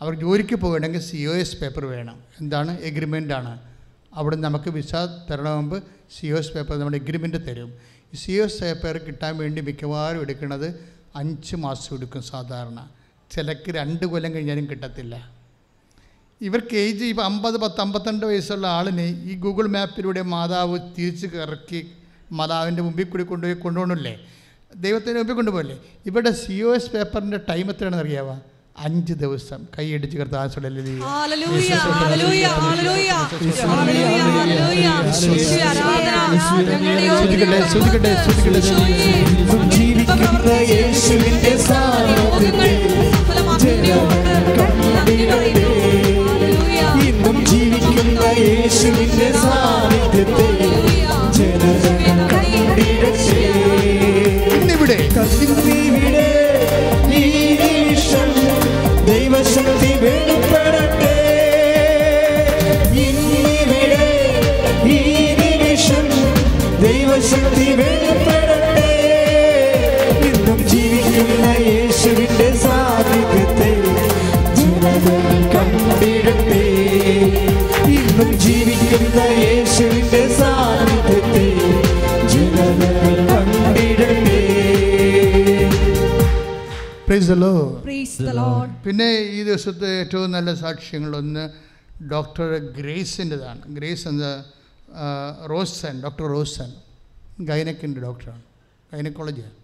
അവർ ജോലിക്ക് പോകണമെങ്കിൽ സി ഒ എസ് പേപ്പർ വേണം. എന്താണ്? എഗ്രിമെന്റാണ് അവിടെ നമുക്ക് വിസ തരണ മുമ്പ് സി ഒ എസ് പേപ്പർ നമ്മുടെ എഗ്രിമെന്റ് തരും. സി ഒ എസ് പേപ്പർ കിട്ടാൻ വേണ്ടി മിക്കവാറും എടുക്കുന്നത് അഞ്ച് മാസം എടുക്കും സാധാരണ ചിലക്ക് രണ്ട് കൊല്ലം കഴിഞ്ഞാലും കിട്ടത്തില്ല ഇവർക്ക് ഏജ് ഇപ്പോൾ അമ്പത് പത്ത് അമ്പത്തിരണ്ട് വയസ്സുള്ള ആളിനെ ഈ ഗൂഗിൾ മാപ്പിലൂടെ മാതാവ് തിരിച്ച് ഇറക്കി മാതാവിന്റെ മുമ്പിൽ കൂടി കൊണ്ടുപോയി കൊണ്ടുപോകണില്ലേ ദൈവത്തിന്റെ മുമ്പിൽ കൊണ്ടുപോകല്ലേ ഇവരുടെ സി ഒ എസ് പേപ്പറിന്റെ ടൈം എത്രയാണെന്ന് അറിയാവാ അഞ്ച് ദിവസം കൈയടിച്ച് കർത്താസുടല്ലേ യേശുവിന്റെ സാന്നിധ്യത്തെ ജനങ്ങൾ കണ്ടിടട്ടെ ഇന്നും ജീവിക്കുന്ന യേശുവിന്റെ സാന്നിധ്യത്തെ ജനങ്ങൾ കണ്ടിടട്ടെ ഇന്നിവിടെ കത്തിവിടെ ജീവിക്കുന്ന യേശുവിന്റെ സാന്നിധ്യത്തെ ജനങ്ങൾ കണ്ടിടട്ടെ. പിന്നെ ഈ ദിവസത്തെ ഏറ്റവും നല്ല സാക്ഷ്യങ്ങളൊന്ന് ഡോക്ടർ ഗ്രേസിന്റെതാണ്. ഗ്രേസ് എന്ന റോസൻ ഡോക്ടർ റോസൻ ഗൈനക്കിന്റെ ഡോക്ടറാണ്. ഗൈനക്കോളജിയാണ്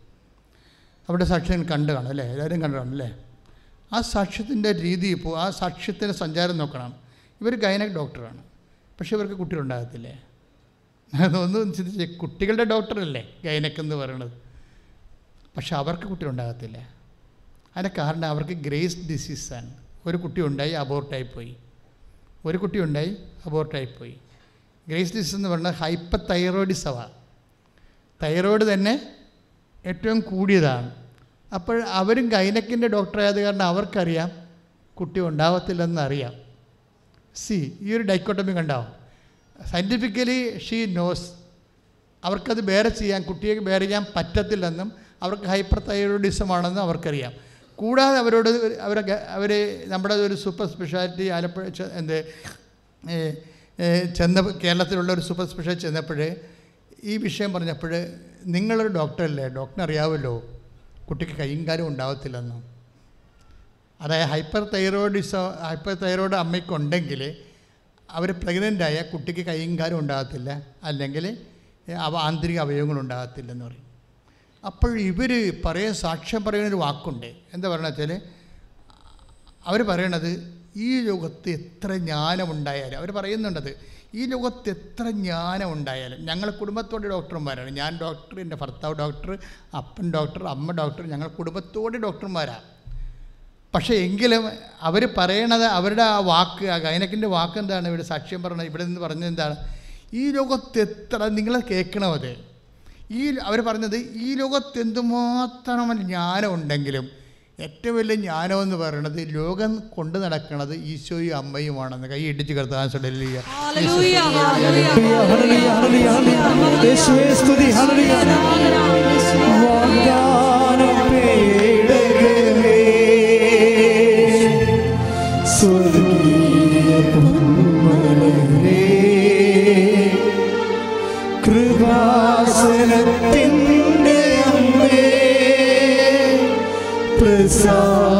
അവിടെ സാക്ഷ്യം കണ്ടു കാണും അല്ലേ? എല്ലാവരും കണ്ടു കാണും അല്ലേ? ആ സാക്ഷ്യത്തിന്റെ രീതി ഇപ്പോൾ ആ സാക്ഷ്യത്തിന്റെ സഞ്ചാരം നോക്കണം. ഇവർ ഗൈനക് ഡോക്ടറാണ്. പക്ഷേ ഇവർക്ക് കുട്ടികളുണ്ടാകത്തില്ലേ? അതൊന്നും ചിന്തിച്ച് കുട്ടികളുടെ ഡോക്ടറല്ലേ ഗൈനക്ക് എന്ന് പറയണത്. പക്ഷെ അവർക്ക് കുട്ടികളുണ്ടാകത്തില്ല? അതിന്റെ കാരണം അവർക്ക് ഗ്രേസ് ഡിസീസാണ്. ഒരു കുട്ടി ഉണ്ടായി അബോർട്ടായിപ്പോയി. ഒരു കുട്ടി ഉണ്ടായി അബോർട്ടായിപ്പോയി. ഗ്രേസ് ഡിസീസ് എന്ന് പറഞ്ഞാൽ ഹൈപ്പർ തൈറോയിഡിസമാണ് തൈറോയിഡ് തന്നെ ഏറ്റവും കൂടിയതാണ്. അപ്പോൾ അവരും ഗൈനക്കിന്റെ ഡോക്ടറായത് കാരണം അവർക്കറിയാം കുട്ടി ഉണ്ടാവത്തില്ലെന്ന് അറിയാം സി ഈ ഒരു ഡൈക്കോട്ടമി കണ്ടാവും? സയന്റിഫിക്കലി ഷീ നോസ് അവർക്കത് ബേറെ ചെയ്യാൻ കുട്ടിയെ ബേറെ ചെയ്യാൻ പറ്റത്തില്ലെന്നും അവർക്ക് ഹൈപ്പർ തൈറോയിഡിസം ആണെന്നും അവർക്കറിയാം. കൂടാതെ അവരോട് അവരെ അവർ നമ്മുടെ ഒരു സൂപ്പർ സ്പെഷ്യാലിറ്റി ആലപ്പുഴ എന്ത് ചെന്ന കേരളത്തിലുള്ള ഒരു സൂപ്പർ സ്പെഷ്യാലിറ്റി ചെന്നപ്പോൾ ഈ വിഷയം പറഞ്ഞപ്പോൾ നിങ്ങളൊരു ഡോക്ടറല്ലേ ഡോക്ടറിനറിയാവല്ലോ കുട്ടിക്ക് കൈയും കാലും അതായത് ഹൈപ്പർ തൈറോയിഡിസോ ഹൈപ്പർ തൈറോയിഡ് അമ്മയ്ക്കുണ്ടെങ്കിൽ അവർ പ്രഗ്നന്റ് ആയ കുട്ടിക്ക് കൈയും കാലും ഉണ്ടാകത്തില്ല. അല്ലെങ്കിൽ അവ ആന്തരിക അവയവങ്ങൾ ഉണ്ടാകത്തില്ലെന്ന് പറയും. അപ്പോൾ ഇവർ പറയാൻ സാക്ഷ്യം പറയുന്നൊരു വാക്കുണ്ട്. എന്താ പറയണത്തിൽ അവർ പറയണത് ഈ ലോകത്ത് എത്ര ജ്ഞാനമുണ്ടായാലും അവർ പറയുന്നുണ്ടത് ഈ ലോകത്ത് എത്ര ജ്ഞാനമുണ്ടായാലും ഞങ്ങൾ കുടുംബത്തോടെ ഡോക്ടർമാരാണ്. ഞാൻ ഡോക്ടർ എന്റെ ഭർത്താവ് ഡോക്ടർ അപ്പൻ ഡോക്ടർ അമ്മ ഡോക്ടർ ഞങ്ങൾ കുടുംബത്തോടെ ഡോക്ടർമാരാണ് പക്ഷേ എങ്കിലും അവർ പറയണത് അവരുടെ ആ വാക്ക് ആ ഗൈനക്കിന്റെ വാക്ക് എന്താണ് ഇവിടെ സാക്ഷ്യം പറഞ്ഞത് ഇവിടെ നിന്ന് പറഞ്ഞത് എന്താണ്? ഈ ലോകത്ത് എത്ര നിങ്ങൾ കേൾക്കണം അത്? ഈ അവർ പറഞ്ഞത് ഈ ലോകത്ത് എന്തുമാത്രം ജ്ഞാനം ഉണ്ടെങ്കിലും ഏറ്റവും വലിയ ജ്ഞാനം എന്ന് പറയുന്നത് ലോകം കൊണ്ട് നടക്കുന്നത് ഈശോയും അമ്മയുമാണെന്ന്. കൈ ഇടിച്ച് കർത്താൻ സ്വർഗീയ പൊന്മലരേ, കൃപാസനത്തിന്റെ അമ്മേ പ്രസാദപരമാതാവേ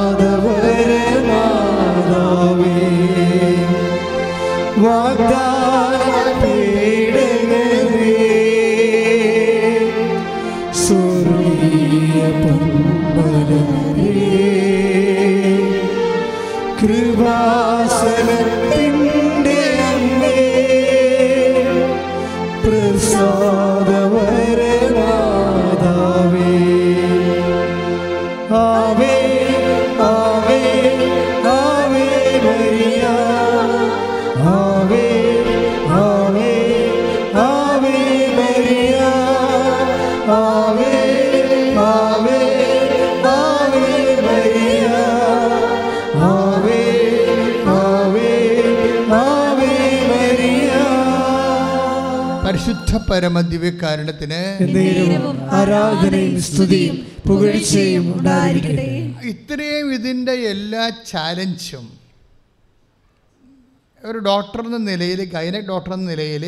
പരമദിവ്യകാരണത്തിന് ആരാധനയും സ്തുതിയും പുകഴ്ചയും ഉണ്ടായിരിക്കട്ടെ. ഇത്രയും ഇതിന്റെ എല്ലാ ചാലഞ്ചും ഒരു ഡോക്ടർ എന്ന നിലയിൽ ഗൈനക് ഡോക്ടർ എന്ന നിലയിൽ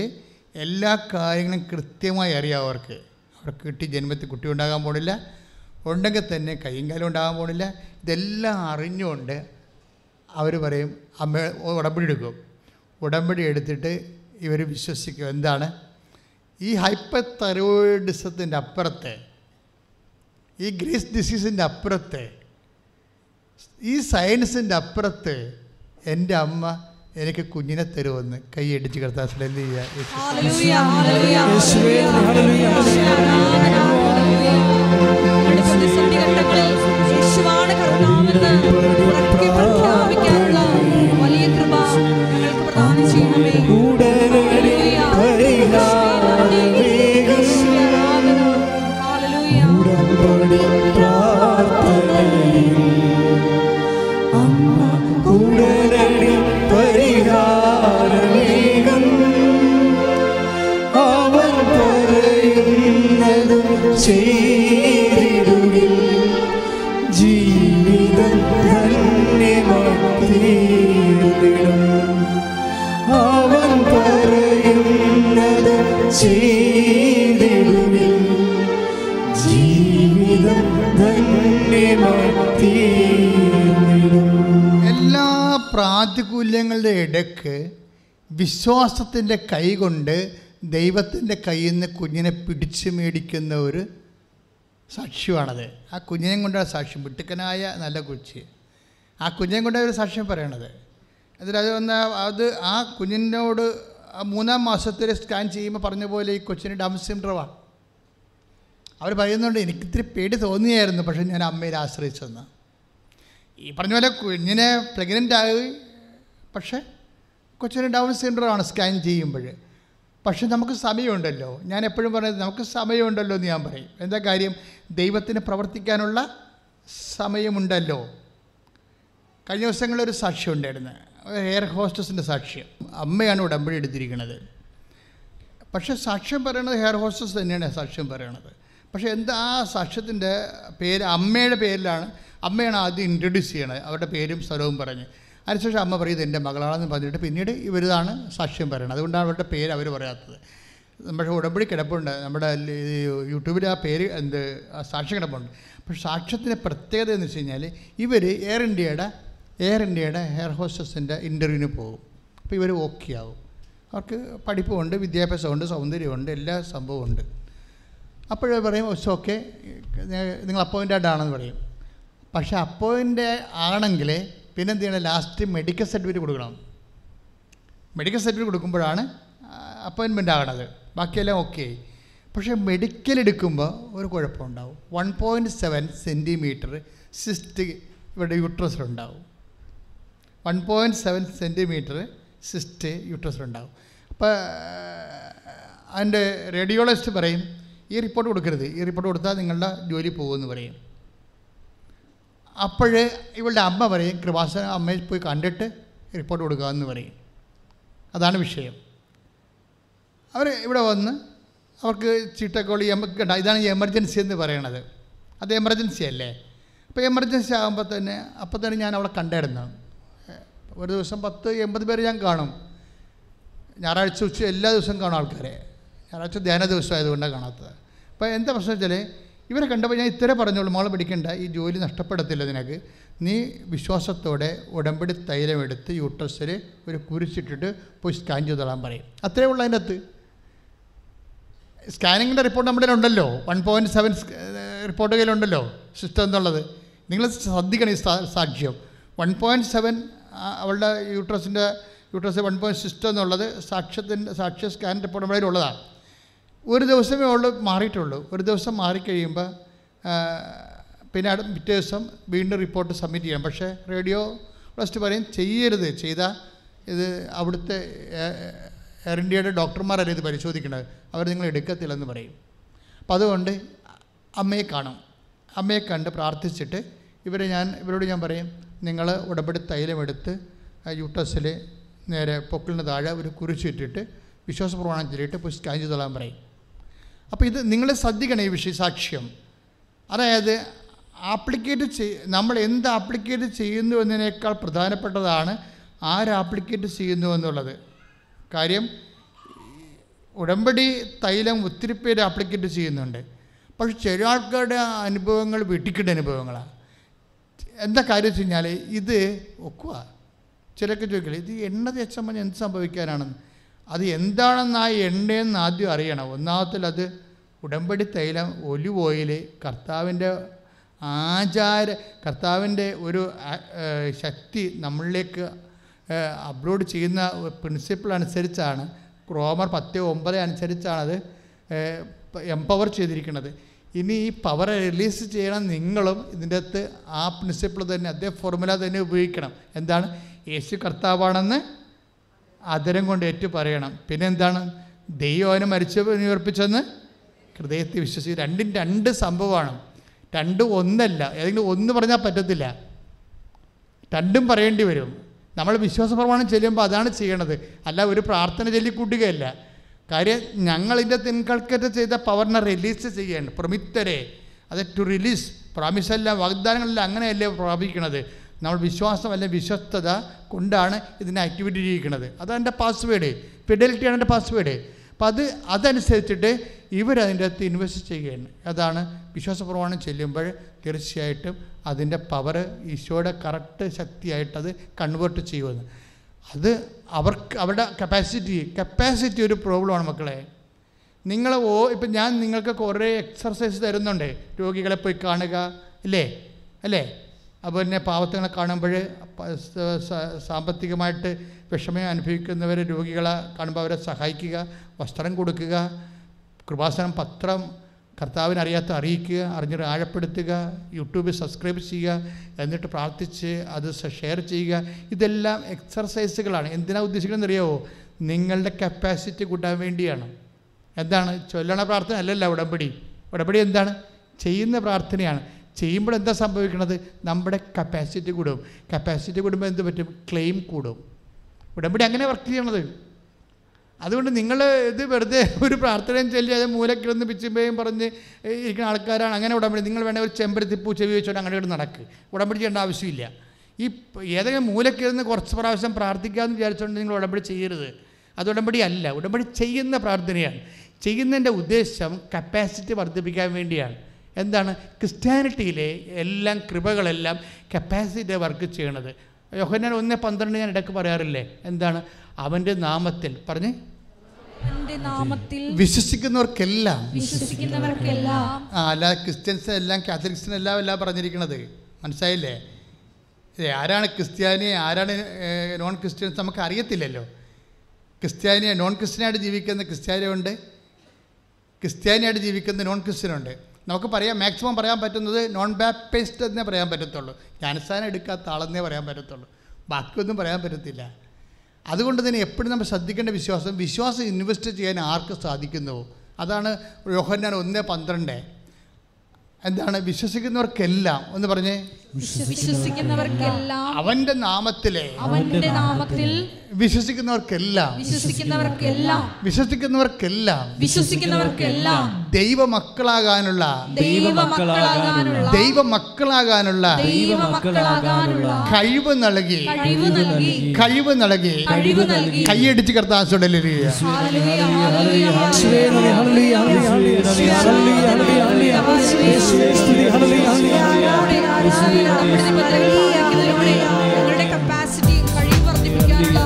എല്ലാ കാര്യങ്ങളും കൃത്യമായി അറിയാം അവർക്ക്. അവർക്ക് കിട്ടി ജന്മത്തിൽ കുട്ടി ഉണ്ടാകാൻ പോണില്ല ഉണ്ടെങ്കിൽ തന്നെ കൈയും കാലം ഉണ്ടാകാൻ പോണില്ല. ഇതെല്ലാം അറിഞ്ഞുകൊണ്ട് അവർ പറയും അമ്മ ഉടമ്പടി എടുക്കും. ഉടമ്പടി എടുത്തിട്ട് ഇവർ വിശ്വസിക്കും എന്താണ്? ഈ ഹൈപ്പർ തൈറോയിഡിസത്തിന്റെ അപ്പുറത്തെ ഈ ഗ്രീസ് ഡിസീസിന്റെ അപ്പുറത്തെ ഈ സയൻസിന്റെ അപ്പുറത്ത് എന്റെ അമ്മ എനിക്ക് കുഞ്ഞിനെ തരുമെന്ന് കൈയടിച്ച് കിടത്താൻ ഹല്ലേലൂയ, പ്രാതികൂല്യങ്ങളുടെ ഇടയ്ക്ക് വിശ്വാസത്തിന്റെ കൈ കൊണ്ട് ദൈവത്തിന്റെ കയ്യിൽ നിന്ന് കുഞ്ഞിനെ പിടിച്ചു മേടിക്കുന്ന ഒരു സാക്ഷ്യമാണത്. ആ കുഞ്ഞിനെ കൊണ്ടാണ് സാക്ഷ്യം. വിട്ടുക്കനായ നല്ല കുച്ചി. ആ കുഞ്ഞിനെ കൊണ്ടാണ് ഒരു സാക്ഷ്യം പറയണത്. എന്നിട്ട് അത് വന്ന അത് ആ കുഞ്ഞിനോട് മൂന്നാം മാസത്തിൽ സ്കാൻ ചെയ്യുമ്പോൾ പറഞ്ഞ പോലെ ഈ കൊച്ചിന് ഡൗൺ സിൻഡ്രമാണ് അവർ പറയുന്നുണ്ട് എനിക്കിത്തിരി പേടി തോന്നിയായിരുന്നു പക്ഷേ ഞാൻ അമ്മയെ ആശ്രയിച്ചെന്ന്. ഈ പറഞ്ഞ പോലെ കുഞ്ഞിനെ പ്രഗ്നന്റ് ആയി പക്ഷേ കൊച്ചിന് ഡൗൺ സിൻഡ്രോമാണ് സ്കാൻ ചെയ്യുമ്പോൾ. പക്ഷെ നമുക്ക് സമയമുണ്ടല്ലോ. ഞാൻ എപ്പോഴും പറയുന്നത് നമുക്ക് സമയമുണ്ടല്ലോ എന്ന് ഞാൻ പറയും. എന്താ കാര്യം? ദൈവത്തിന് പ്രവർത്തിക്കാനുള്ള സമയമുണ്ടല്ലോ. കഴിഞ്ഞ ദിവസങ്ങളൊരു സാക്ഷ്യം ഉണ്ടായിരുന്നു. എയർ ഹോസ്റ്റസിന്റെ സാക്ഷ്യം. അമ്മയാണ് ഉടമ്പടി എടുത്തിരിക്കുന്നത്. പക്ഷേ സാക്ഷ്യം പറയണത് ഹെയർ ഹോസ്റ്റസ് തന്നെയാണ് സാക്ഷ്യം പറയണത്. പക്ഷേ എന്താ ആ സാക്ഷ്യത്തിന്റെ പേര്? അമ്മയുടെ പേരിലാണ്. അമ്മയാണ് ആദ്യം ഇൻട്രൊഡ്യൂസ് ചെയ്യണത്. അവരുടെ പേരും സ്ഥലവും പറഞ്ഞ്. അതിനുശേഷം അമ്മ പറയുന്നത് എന്റെ മകളാണെന്ന് പറഞ്ഞിട്ട് പിന്നീട് ഇവരിതാണ് സാക്ഷ്യം പറയുന്നത് അതുകൊണ്ടാണ് അവരുടെ പേര് അവർ പറയാത്തത്. നമ്മുടെ ഉടമ്പടി കിടപ്പുണ്ട്. നമ്മുടെ യൂട്യൂബിൽ ആ പേര് എന്ത് സാക്ഷ്യം കിടപ്പുണ്ട്. പക്ഷേ സാക്ഷ്യത്തിന്റെ പ്രത്യേകത എന്ന് വെച്ച് കഴിഞ്ഞാൽ ഇവർ എയർ ഇന്ത്യയുടെ എയർ ഇന്ത്യയുടെ ഹെയർ ഹോസ്റ്റസിന്റെ ഇന്റർവ്യൂവിന് പോകും. അപ്പോൾ ഇവർ ഓക്കെ ആവും. അവർക്ക് പഠിപ്പുമുണ്ട് വിദ്യാഭ്യാസമുണ്ട് സൗന്ദര്യമുണ്ട് എല്ലാ സംഭവവും ഉണ്ട്. അപ്പോഴേ പറയും ഇറ്റ്സ് ഓക്കെ നിങ്ങൾ അപ്പോയിന്റ് ആണെന്ന് പറയും. പക്ഷേ അപ്പോയിന്റ് ആണെങ്കിൽ പിന്നെ എന്ത് ചെയ്യണം ലാസ്റ്റ് മെഡിക്കൽ സർട്ടിഫിക്കറ്റ് കൊടുക്കണം. മെഡിക്കൽ സർട്ടിഫിക്കറ്റ് കൊടുക്കുമ്പോഴാണ് അപ്പോയിൻമെന്റ് ആകണത്. ബാക്കിയെല്ലാം ഓക്കെ പക്ഷേ മെഡിക്കൽ എടുക്കുമ്പോൾ ഒരു കുഴപ്പമുണ്ടാവും. One point seven centimetre cyst ഇവിടെ യൂട്രസിലുണ്ടാവും one point seven centimetre cyst യൂട്രസിലുണ്ടാവും അപ്പോൾ അതിന്റെ റേഡിയോളജിസ്റ്റ് പറയും ഈ റിപ്പോർട്ട് കൊടുക്കരുത്. ഈ റിപ്പോർട്ട് കൊടുത്താൽ നിങ്ങളുടെ ജോലി പോകുമെന്ന് പറയും. അപ്പോഴ് ഇവളുടെ അമ്മ പറയും കൃപാസന അമ്മയെ പോയി കണ്ടിട്ട് റിപ്പോർട്ട് കൊടുക്കുക എന്ന് പറയും. അതാണ് വിഷയം. അവർ ഇവിടെ വന്ന് അവർക്ക് ചീട്ടക്കോളി എമ ഇതാണ് എമർജൻസി എന്ന് പറയണത്. അത് എമർജൻസി അല്ലേ? അപ്പോൾ എമർജൻസി ആകുമ്പോൾ തന്നെ അപ്പോൾ തന്നെ ഞാൻ അവളെ കണ്ടായിരുന്നു ഒരു ദിവസം പത്ത് എൺപത് പേര് ഞാൻ കാണും. ഞായറാഴ്ച ഉച്ച എല്ലാ ദിവസവും കാണും ആൾക്കാരെ. ഞായറാഴ്ച ധ്യാന ദിവസം ആയതുകൊണ്ടാണ് കാണാത്തത്. അപ്പോൾ എന്താ പ്രശ്നം വെച്ചാൽ ഇവരെ കണ്ടപ്പോൾ ഞാൻ ഇത്ര പറഞ്ഞോളൂ മോളെ പിടിക്കണ്ട ഈ ജോലി നഷ്ടപ്പെടത്തില്ല നിനക്ക്. നീ വിശ്വാസത്തോടെ ഉടമ്പടി തൈലം എടുത്ത് യൂട്രസിൽ ഒരു കുരിച്ചിട്ടിട്ട് പോയി സ്കാൻ ചെയ്തോളാൻ പറയും. അത്രേ ഉള്ളൂ അതിന്റെ അകത്ത്. സ്കാനിങ്ങിന്റെ റിപ്പോർട്ട് നമ്മുടെ ഉണ്ടല്ലോ. വൺ പോയിന്റ് സെവൻ റിപ്പോർട്ട് കയ്യിലുണ്ടല്ലോ സിസ്റ്റം എന്നുള്ളത്. നിങ്ങൾ ശ്രദ്ധിക്കണം ഈ സാക്ഷ്യം. വൺ പോയിന്റ് സെവൻ അവളുടെ യൂട്രസിന്റെ യൂട്രസ് വൺ പോയിന്റ് സിസ്റ്റം എന്നുള്ളത് സാക്ഷ്യത്തിന്റെ സാക്ഷ്യ സ്കാൻ റിപ്പോർട്ട് നമ്മുടെ ഒരു ദിവസമേ ഉള്ളൂ മാറിയിട്ടുള്ളൂ. ഒരു ദിവസം മാറിക്കഴിയുമ്പോൾ പിന്നെ പിറ്റേ ദിവസം വീണ്ടും റിപ്പോർട്ട് സബ്മിറ്റ് ചെയ്യാം. പക്ഷേ റേഡിയോ ഫസ്റ്റ് പറയും ചെയ്യരുത്. ചെയ്താൽ ഇത് അവിടുത്തെ എയർ ഇന്ത്യയുടെ ഡോക്ടർമാരല്ല ഇത് പരിശോധിക്കേണ്ടത് അവർ നിങ്ങൾ എടുക്കത്തില്ലെന്ന് പറയും. അപ്പം അതുകൊണ്ട് അമ്മയെ കാണും. അമ്മയെ കണ്ട് പ്രാർത്ഥിച്ചിട്ട് ഇവരെ ഞാൻ ഇവരോട് ഞാൻ പറയും നിങ്ങൾ ഉടമ്പടി തൈലമെടുത്ത് യൂട്ടസിൽ നേരെ പൊക്കിളിന് താഴെ ഒരു കുരിച്ചിട്ടിട്ട് വിശ്വാസപ്രമാണം ചൊല്ലിയിട്ട് പോയി സ്കാൻ പറയും. അപ്പോൾ ഇത് നിങ്ങൾ ശ്രദ്ധിക്കണം ഈ വിഷയ സാക്ഷ്യം. അതായത് ആപ്ലിക്കേറ്റ് ചെയ് നമ്മൾ എന്ത് ആപ്ലിക്കേറ്റ് ചെയ്യുന്നു എന്നതിനേക്കാൾ പ്രധാനപ്പെട്ടതാണ് ആര് ആപ്ലിക്കേറ്റ് ചെയ്യുന്നു എന്നുള്ളത്. കാര്യം ഉടമ്പടി തൈലം ഒത്തിരി പേര് ആപ്ലിക്കേറ്റ് ചെയ്യുന്നുണ്ട്. പക്ഷെ ചില ആൾക്കാരുടെ അനുഭവങ്ങൾ വെട്ടിക്കിട്ട അനുഭവങ്ങളാണ് എന്താ കാര്യം വെച്ച് കഴിഞ്ഞാൽ ഇത് ഒക്കുക ചിലൊക്കെ ചോദിക്കില്ല ഇത് എണ്ണ തേച്ചമ്മ എന്ത് സംഭവിക്കാനാണെന്ന്. അത് എന്താണെന്ന് ആ എണ്ണയെന്ന് ആദ്യം അറിയണം. ഒന്നാമത്തിൽ അത് ഉടമ്പടി തൈലം ഒലിവ് ഓയിൽ കർത്താവിന്റെ ആചാര കർത്താവിന്റെ ഒരു ശക്തി നമ്മളിലേക്ക് അപ്ലോഡ് ചെയ്യുന്ന പ്രിൻസിപ്പിൾ അനുസരിച്ചാണ് ക്രോമർ പത്ത് ഒമ്പത് അനുസരിച്ചാണത് എംപവർ ചെയ്തിരിക്കുന്നത്. ഇനി ഈ പവർ റിലീസ് ചെയ്യണം നിങ്ങളും ഇതിന്റെ അകത്ത് ആ പ്രിൻസിപ്പിൾ തന്നെ അതേ ഫോർമുല തന്നെ ഉപയോഗിക്കണം. എന്താണ്? യേശു കർത്താവാണെന്ന് ആദരം കൊണ്ട് ഏറ്റു പറയണം. പിന്നെ എന്താണ് ദൈവം അവനെ മരിച്ചു ഉയർപ്പിച്ചെന്ന് ഹൃദയത്തിൽ വിശ്വസിക്കും രണ്ടും രണ്ട് സംഭവമാണ്. രണ്ടും ഒന്നല്ല. ഏതെങ്കിലും ഒന്ന് പറഞ്ഞാൽ പറ്റത്തില്ല. രണ്ടും പറയേണ്ടി വരും. നമ്മൾ വിശ്വാസ പ്രമാണം ചെല്ലുമ്പോൾ അതാണ് ചെയ്യണത്. അല്ല ഒരു പ്രാർത്ഥന ചൊല്ലിക്കൂട്ടുകയല്ല കാര്യം ഞങ്ങളിന്റെ ഇൻകൾക്കറ്റ് ചെയ്ത പവറിനെ റിലീസ് ചെയ്യേണ്ട പ്രമിത്തരെ. അത് ടു റിലീസ് പ്രാമിസല്ല വാഗ്ദാനങ്ങളെല്ലാം അങ്ങനെയല്ലേ പ്രാപിക്കണത്. നമ്മൾ വിശ്വാസം അല്ലെങ്കിൽ വിശ്വസ്തത കൊണ്ടാണ് ഇതിനെ ആക്ടിവിറ്റി ചെയ്യിക്കുന്നത്. അതാണ് എന്റെ പാസ്വേഡ് ഫിഡലിറ്റിയാണ് എന്റെ പാസ്വേഡ് അപ്പം അത് അതനുസരിച്ചിട്ട് ഇവരതിന്റെ അകത്ത് ഇൻവെസ്റ്റ് ചെയ്യുകയാണ്. അതാണ് വിശ്വാസപ്രമാണം ചെല്ലുമ്പോൾ തീർച്ചയായിട്ടും അതിന്റെ പവർ ഈശോയുടെ കറക്റ്റ് ശക്തിയായിട്ടത് കൺവേർട്ട് ചെയ്യുമെന്ന് അത് അവർക്ക് അവരുടെ കപ്പാസിറ്റി കപ്പാസിറ്റി ഒരു പ്രോബ്ലമാണ് മക്കളെ. നിങ്ങൾ ഓ ഇപ്പം ഞാൻ നിങ്ങൾക്ക് കുറേ എക്സർസൈസ് തരുന്നുണ്ട്. രോഗികളെ പോയി കാണുക ഇല്ലേ അല്ലേ? അപ്പോൾ തന്നെ പാവത്തങ്ങളെ കാണുമ്പോൾ സാമ്പത്തികമായിട്ട് വിഷമം അനുഭവിക്കുന്നവരെ രോഗികളെ കാണുമ്പോൾ അവരെ സഹായിക്കുക വസ്ത്രം കൊടുക്കുക കൃപാസനം പത്രം കർത്താവിനെ അറിയാത്ത അറിയിക്കുക അറിഞ്ഞിട്ട് ആഴപ്പെടുത്തുക യൂട്യൂബിൽ സബ്സ്ക്രൈബ് ചെയ്യുക എന്നിട്ട് പ്രാർത്ഥിച്ച് അത് ഷെയർ ചെയ്യുക. ഇതെല്ലാം എക്സർസൈസുകളാണ്. എന്തിനാണ് ഉദ്ദേശിക്കുന്നത് അറിയാവോ? നിങ്ങളുടെ കപ്പാസിറ്റി കൂട്ടാൻ വേണ്ടിയാണ്. എന്താണ്? ചൊല്ലണ പ്രാർത്ഥന അല്ലല്ല ഉടമ്പടി. ഉടമ്പടി എന്താണ്? ചെയ്യുന്ന പ്രാർത്ഥനയാണ്. ചെയ്യുമ്പോൾ എന്താ സംഭവിക്കുന്നത് നമ്മുടെ കപ്പാസിറ്റി കൂടും. കപ്പാസിറ്റി കൂടുമ്പോൾ എന്ത് പറ്റും? ക്ലെയിം കൂടും. ഉടമ്പടി അങ്ങനെ വർക്ക് ചെയ്യണത്. അതുകൊണ്ട് നിങ്ങൾ ഇത് വെറുതെ ഒരു പ്രാർത്ഥനയും ചൊല്ലി അത് മൂലക്കിടന്ന് പിച്ചുമ്പയും പറഞ്ഞ് ഇരിക്കുന്ന ആൾക്കാരാണ്. അങ്ങനെ ഉടമ്പടി. നിങ്ങൾ വേണേൽ ഒരു ചെമ്പരത്തിപ്പൂ ചെവി വെച്ചോണ്ട് അങ്ങനെ ഇവിടെ നടക്ക്. ഉടമ്പടി ചെയ്യേണ്ട ആവശ്യമില്ല. ഈ ഏതെങ്കിലും മൂലക്കിരുന്ന് കുറച്ച് പ്രാവശ്യം പ്രാർത്ഥിക്കാമെന്ന് വിചാരിച്ചുകൊണ്ട് നിങ്ങൾ ഉടമ്പടി ചെയ്യരുത്. അത് ഉടമ്പടി അല്ല. ഉടമ്പടി ചെയ്യുന്ന പ്രാർത്ഥനയാണ്. ചെയ്യുന്നതിന്റെ ഉദ്ദേശം കപ്പാസിറ്റി വർദ്ധിപ്പിക്കാൻ വേണ്ടിയാണ്. എന്താണ്? ക്രിസ്ത്യാനിറ്റിയിലെ എല്ലാം കൃപകളെല്ലാം കപ്പാസിറ്റി വർക്ക് ചെയ്യണത്. യോഹന്നാൻ ഒന്ന് പന്ത്രണ്ട് ഞാൻ ഇടയ്ക്ക് പറയാറില്ലേ? എന്താണ്? അവന്റെ നാമത്തിൽ. പറഞ്ഞ്? വിശ്വസിക്കുന്നവർക്കെല്ലാം. ആ അല്ല ക്രിസ്ത്യൻസ് എല്ലാം കാത്തലിക്സിന് എല്ലാം എല്ലാം പറഞ്ഞിരിക്കുന്നത് മനസ്സിലായില്ലേ ആരാണ് ക്രിസ്ത്യാനി ആരാണ് നോൺ ക്രിസ്ത്യൻസ് നമുക്ക് അറിയത്തില്ലല്ലോ. ക്രിസ്ത്യാനിയെ നോൺ ക്രിസ്ത്യനായിട്ട് ജീവിക്കുന്ന ക്രിസ്ത്യാനിയുണ്ട് ക്രിസ്ത്യാനിയായിട്ട് ജീവിക്കുന്ന നോൺ ക്രിസ്ത്യനുണ്ട് നമുക്ക് പറയാം മാക്സിമം പറയാൻ പറ്റുന്നത് നോൺ ബാപ്റ്റിസ്റ്റ് എന്നേ പറയാൻ പറ്റത്തുള്ളൂ. ജ്ഞാനസ്ഥാനം എടുക്കാത്ത ആളെന്നേ പറയാൻ പറ്റത്തുള്ളൂ. ബാക്കിയൊന്നും പറയാൻ പറ്റത്തില്ല. അതുകൊണ്ട് തന്നെ എപ്പോഴും നമ്മൾ ശ്രദ്ധിക്കേണ്ട വിശ്വാസം വിശ്വാസം ഇൻവെസ്റ്റ് ചെയ്യാൻ ആർക്ക് സാധിക്കുന്നുവോ അതാണ് യോഹന്നാൻ ഒന്ന് പന്ത്രണ്ട്. എന്താണ് വിശ്വസിക്കുന്നവർക്കെല്ലാം എന്ന് പറഞ്ഞേ വിശ്വസിക്കുന്നവർക്കെല്ലാം അവന്റെ നാമത്തിലെ അവന്റെ നാമത്തിൽ വിശ്വസിക്കുന്നവർക്കെല്ലാം വിശ്വസിക്കുന്നവർക്കെല്ലാം വിശ്വസിക്കുന്നവർക്കെല്ലാം വിശ്വസിക്കുന്നവർക്കെല്ലാം ദൈവമക്കളാകാനുള്ള ദൈവമക്കളാകാനുള്ള ദൈവമക്കളാകാനുള്ള ദൈവമക്കളാകാനുള്ള കഴിവ് നൽകി കഴിവ് നൽകി കഴിവ് നൽകി കഴിവ് നൽകി കൈയടിച്ച് കർത്താസുടലിരിക്കുക ഹല്ലേലൂയ, hallelujah, hallelujah, hallelujah, hallelujah, hallelujah, hallelujah. ഞങ്ങളുടെ കപ്പാസിറ്റി കഴിവ് വർദ്ധിപ്പിക്കാനുള്ള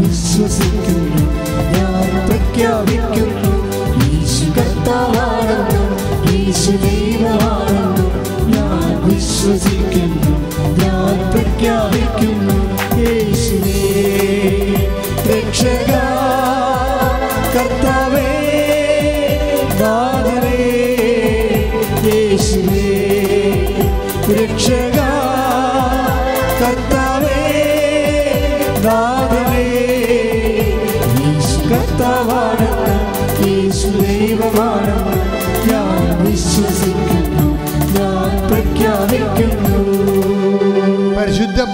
വിശ്വസിക്കുന്നു. ഞാൻ പ്രഖ്യാപിക്കുന്നു. യേശു കർത്താവാണ് യേശു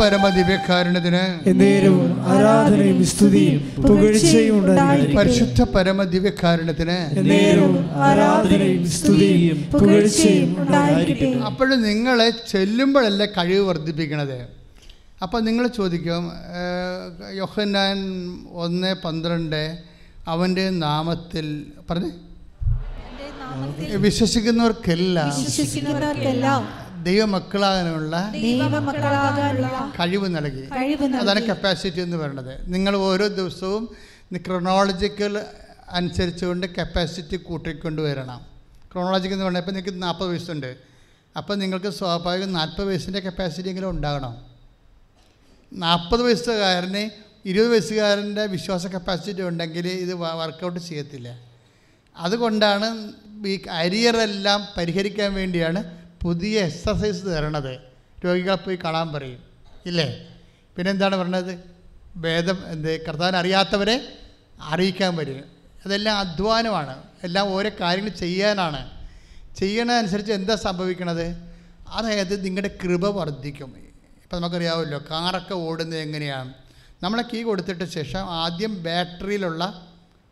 പരിശുദ്ധ പരമ ദിവ്യകാരുണ്യത്തിന് എന്നേരവും ആരാധനയും സ്തുതിയും പുകഴ്ചയും ഉണ്ടായി പരിശുദ്ധ പരമ ദിവ്യകാരുണ്യത്തിന് എന്നേരവും ആരാധനയും സ്തുതിയും പുകഴ്ചയും ഉണ്ടായിരിക്കട്ടെ. അപ്പോൾ നിങ്ങളെ ചെല്ലുമ്പോഴല്ലേ കഴിവ് വർദ്ധിപ്പിക്കണത്? അപ്പോൾ നിങ്ങൾ ചോദിക്കും യോഹന്നാൻ ഒന്ന് പന്ത്രണ്ട് അവന്റെ നാമത്തിൽ പറഞ്ഞേ? വിശ്വസിക്കുന്നവർക്കെല്ലാം വിശ്വസിക്കുന്നവർക്കെല്ലാം ദൈവമക്കളാകാനുള്ള കഴിവ് നൽകി. അതാണ് കപ്പാസിറ്റി എന്ന് പറയുന്നത്. നിങ്ങൾ ഓരോ ദിവസവും ക്രോണോളജിക്കൽ അനുസരിച്ചുകൊണ്ട് കപ്പാസിറ്റി കൂട്ടിക്കൊണ്ട് വരണം. ക്രോണോളജിക്കൽ എന്ന് പറഞ്ഞാൽ ഇപ്പോൾ നിങ്ങൾക്ക് നാൽപ്പത് വയസ്സുണ്ട്. അപ്പോൾ നിങ്ങൾക്ക് സ്വാഭാവികം നാൽപ്പത് വയസ്സിന്റെ കപ്പാസിറ്റി എങ്കിലും ഉണ്ടാകണം. നാൽപ്പത് വയസ്സുകാരന് ഇരുപത് വയസ്സുകാരന്റെ വിശ്വാസ കപ്പാസിറ്റി ഉണ്ടെങ്കിൽ ഇത് വർക്കൗട്ട് ചെയ്യത്തില്ല. അതുകൊണ്ടാണ് ഈ അരിയറെല്ലാം പരിഹരിക്കാൻ വേണ്ടിയാണ് പുതിയ എക്സസൈസ് തരണത് രോഗികളെ പോയി കാണാൻ പറയും. ഇല്ലേ? പിന്നെ എന്താണ് പറഞ്ഞത്? ഭേദം എന്ത് കർത്താവിനെ അറിയാത്തവരെ അറിയിക്കാൻ വരും. അതെല്ലാം അധ്വാനമാണ്. എല്ലാം ഓരോ കാര്യങ്ങൾ ചെയ്യാനാണ്. ചെയ്യണതനുസരിച്ച് എന്താ സംഭവിക്കണത്? അതായത് നിങ്ങളുടെ കൃപ വർദ്ധിക്കും. ഇപ്പം നമുക്കറിയാമല്ലോ കാറൊക്കെ ഓടുന്നത് എങ്ങനെയാണ്? നമ്മളെ കീ കൊടുത്തിട്ട് ശേഷം ആദ്യം ബാറ്ററിയിലുള്ള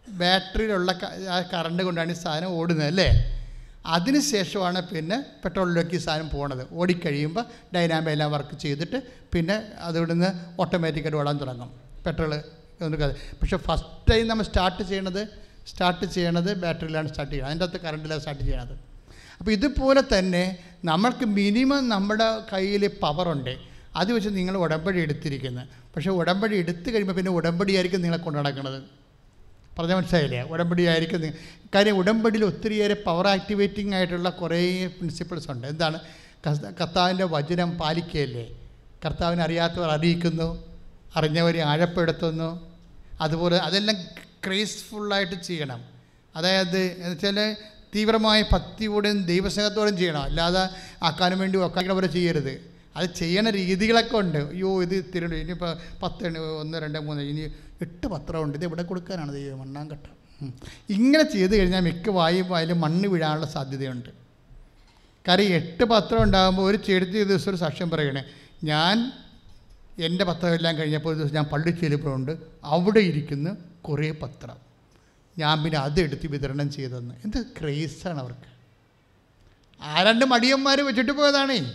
ബാറ്ററിയിലുള്ള കറണ്ട് കൊണ്ടാണ് ഈ സാധനം ഓടുന്നത് അല്ലേ? അതിന് ശേഷമാണ് പിന്നെ പെട്രോളിലേക്ക് ഈ സാധനം പോണത്. ഓടിക്കഴിയുമ്പോൾ ഡൈനാമ എല്ലാം വർക്ക് ചെയ്തിട്ട് പിന്നെ അതിവിടുന്ന് ഓട്ടോമാറ്റിക്കായിട്ട് ഓടാൻ തുടങ്ങും. പെട്രോൾ പക്ഷേ ഫസ്റ്റ് ടൈം നമ്മൾ സ്റ്റാർട്ട് ചെയ്യണത് സ്റ്റാർട്ട് ചെയ്യണത് ബാറ്ററിയിലാണ് സ്റ്റാർട്ട് ചെയ്യുന്നത് അതിന്റെ അകത്ത് കറണ്ടിലാണ് സ്റ്റാർട്ട് ചെയ്യണത്. അപ്പോൾ ഇതുപോലെ തന്നെ നമ്മൾക്ക് മിനിമം നമ്മുടെ കയ്യിൽ പവറുണ്ട് അത് വെച്ച് നിങ്ങൾ ഉടമ്പടി എടുത്തിരിക്കുന്നത് പക്ഷേ ഉടമ്പടി എടുത്തു കഴിയുമ്പോൾ പിന്നെ ഉടമ്പടിയായിരിക്കും നിങ്ങളെ കൊണ്ടു നടക്കുന്നത്. പറഞ്ഞ മനസ്സിലായില്ലേ? ഉടമ്പടി ആയിരിക്കും കാര്യം ഉടമ്പടിയിൽ ഒത്തിരിയേറെ പവർ ആക്ടിവേറ്റിംഗ് ആയിട്ടുള്ള കുറേ പ്രിൻസിപ്പിൾസ് ഉണ്ട്. എന്താണ്? കർത്ത- കർത്താവിന്റെ വചനം പാലിക്കുകയല്ലേ കർത്താവിനെ അറിയാത്തവർ അറിയിക്കുന്നു അറിഞ്ഞവരെ ആഴപ്പെടുത്തുന്നു. അതുപോലെ അതെല്ലാം ക്രേസ്ഫുള്ളായിട്ട് ചെയ്യണം. അതായത് എന്ന് വെച്ചാൽ തീവ്രമായ ഭക്തിയോടെയും ദൈവസ്നേഹത്തോടെയും ചെയ്യണം. അല്ലാതെ ആക്കാനും വേണ്ടി ഒക്കാനവരെ ചെയ്യരുത്. അത് ചെയ്യണ രീതികളൊക്കെ ഉണ്ട്. അയ്യോ ഇത് തിരുണ്ട് ഇനിയിപ്പോൾ പത്ത് ഒന്ന് രണ്ട് മൂന്ന് ഇനി എട്ട് പത്രമുണ്ട് ഇത് എവിടെ കൊടുക്കാനാണ് ദൈവം? മണ്ണാങ്കട്ട. ഇങ്ങനെ ചെയ്ത് കഴിഞ്ഞാൽ മിക്ക വായും വായിലും മണ്ണ് വീഴാനുള്ള സാധ്യതയുണ്ട്. കാര്യം എട്ട് പത്രം ഉണ്ടാകുമ്പോൾ ഒരു ചെടുത്ത് ദിവസം ഒരു സാക്ഷ്യം പറയണേ ഞാൻ എന്റെ പത്രം എല്ലാം കഴിഞ്ഞപ്പോൾ ഒരു ദിവസം ഞാൻ പള്ളി ചെല്ലുമ്പോഴുണ്ട് അവിടെ ഇരിക്കുന്ന കുറേ പത്രം ഞാൻ പിന്നെ അതെടുത്ത് വിതരണം ചെയ്തെന്ന്. എന്ത് ക്രേസാണ് അവർക്ക്. ആ രണ്ട് മടിയന്മാർ വെച്ചിട്ട് പോയതാണേ.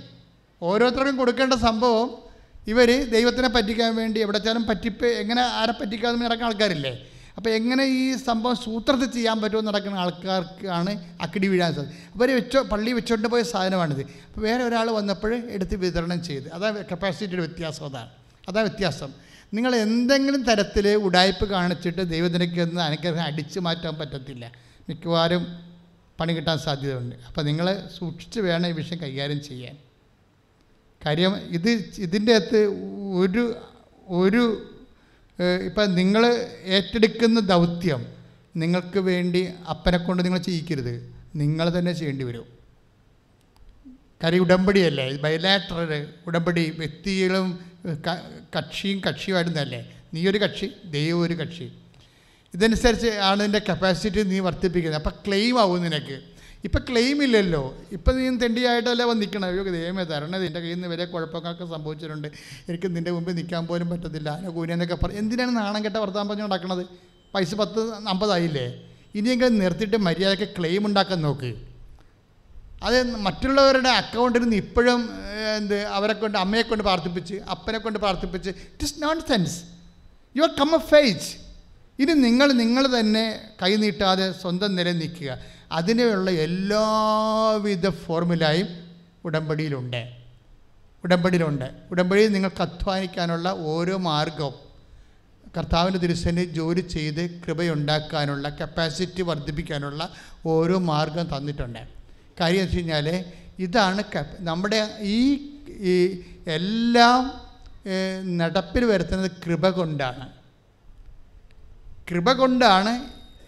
ഓരോരുത്തർക്കും കൊടുക്കേണ്ട സംഭവം ഇവർ ദൈവത്തിനെ പറ്റിക്കാൻ വേണ്ടി എവിടെ വെച്ചാലും പറ്റിപ്പ് എങ്ങനെ ആരെ പറ്റിക്കാതെ നടക്കുന്ന ആൾക്കാരില്ലേ? അപ്പോൾ എങ്ങനെ ഈ സംഭവം സൂത്രത്തിൽ ചെയ്യാൻ പറ്റുമെന്ന് നടക്കുന്ന ആൾക്കാർക്കാണ് അക്കിടി വീഴാൻ സാധിച്ചത് അവർ വെച്ചോ പള്ളി വെച്ചുകൊണ്ട് പോയ സാധനമാണിത്. അപ്പോൾ വേറെ ഒരാൾ വന്നപ്പോൾ എടുത്ത് വിതരണം ചെയ്ത്. അതാ കപ്പാസിറ്റിയുടെ വ്യത്യാസം അതാണ്. അതാ വ്യത്യാസം. നിങ്ങൾ എന്തെങ്കിലും തരത്തിൽ ഉടായ്പ് കാണിച്ചിട്ട് ദൈവത്തിനൊക്കെ ഒന്ന് അനുഗ്രഹം അടിച്ചു മാറ്റാൻ പറ്റത്തില്ല. മിക്കവാറും പണി കിട്ടാൻ സാധ്യതയുണ്ട്. അപ്പോൾ നിങ്ങൾ സൂക്ഷിച്ച് വേണം ഈ വിഷയം കൈകാര്യം ചെയ്യാൻ. കാര്യം ഇത് ഇതിന്റെ അകത്ത് ഒരു ഒരു ഇപ്പം നിങ്ങൾ ഏറ്റെടുക്കുന്ന ദൗത്യം നിങ്ങൾക്ക് വേണ്ടി അപ്പനെ കൊണ്ട് നിങ്ങൾ ചെയ്യിക്കരുത്. നിങ്ങൾ തന്നെ ചെയ്യേണ്ടി വരും. കാര്യം ഉടമ്പടിയല്ലേ? ബയലാറ്ററൽ ഉടമ്പടി വ്യക്തികളും കക്ഷിയും കക്ഷിയുമായിരുന്നല്ലേ? നീ ഒരു കക്ഷി ദൈവം ഒരു കക്ഷി. ഇതനുസരിച്ച് ആണ് നിന്റെ കപ്പാസിറ്റി നീ വർദ്ധിപ്പിക്കുന്നത്. അപ്പം ക്ലെയിം ആവും നിനക്ക്. ഇപ്പം ക്ലെയിം ഇല്ലല്ലോ. ഇപ്പം നീ തെണ്ടിയായിട്ടല്ലേ വന്ന് നിൽക്കണം അയ്യോ ദൈവമേ തരണത് എന്റെ കയ്യിൽ നിന്ന് വരെ കുഴപ്പങ്ങളൊക്കെ സംഭവിച്ചിട്ടുണ്ട്. എനിക്ക് നിന്റെ മുമ്പിൽ നിൽക്കാൻ പോലും പറ്റത്തില്ല. ആനകൂനെന്നൊക്കെ പറഞ്ഞു എന്തിനാണ് നാണം കെട്ട വർത്താൻ പറഞ്ഞു നടക്കണത്? പൈസ പത്ത് അമ്പതായില്ലേ ഇനിയെങ്കിലും നിർത്തിയിട്ട് മര്യാദയ്ക്ക് ക്ലെയിം ഉണ്ടാക്കാൻ നോക്ക്. അത് മറ്റുള്ളവരുടെ അക്കൗണ്ടിൽ നിന്ന് ഇപ്പോഴും എന്ത് അവരെ കൊണ്ട് അമ്മയെ കൊണ്ട് പ്രാർത്ഥിപ്പിച്ച് അപ്പനെ കൊണ്ട് പ്രാർത്ഥിപ്പിച്ച് it is nonsense you are come a phase ഇനി നിങ്ങൾ നിങ്ങൾ തന്നെ കൈ നീട്ടാതെ സ്വന്തം നില നിൽക്കുക. അതിനുള്ള എല്ലാവിധ ഫോർമുലയും ഉടമ്പടിയിലുണ്ട്. ഉടമ്പടിയിലുണ്ട്. ഉടമ്പടിയിൽ നിങ്ങൾക്ക് അധ്വാനിക്കാനുള്ള ഓരോ മാർഗവും കർത്താവിന്റെ തിരുസേന ജോലി ചെയ്ത് കൃപയുണ്ടാക്കാനുള്ള കപ്പാസിറ്റി വർദ്ധിപ്പിക്കാനുള്ള ഓരോ മാർഗം തന്നിട്ടുണ്ട്. കാര്യം എന്ന് വെച്ച് കഴിഞ്ഞാൽ ഇതാണ് നമ്മുടെ ഈ എല്ലാം നടപ്പിൽ വരുത്തുന്നത് കൃപ കൊണ്ടാണ്. കൃപ കൊണ്ടാണ്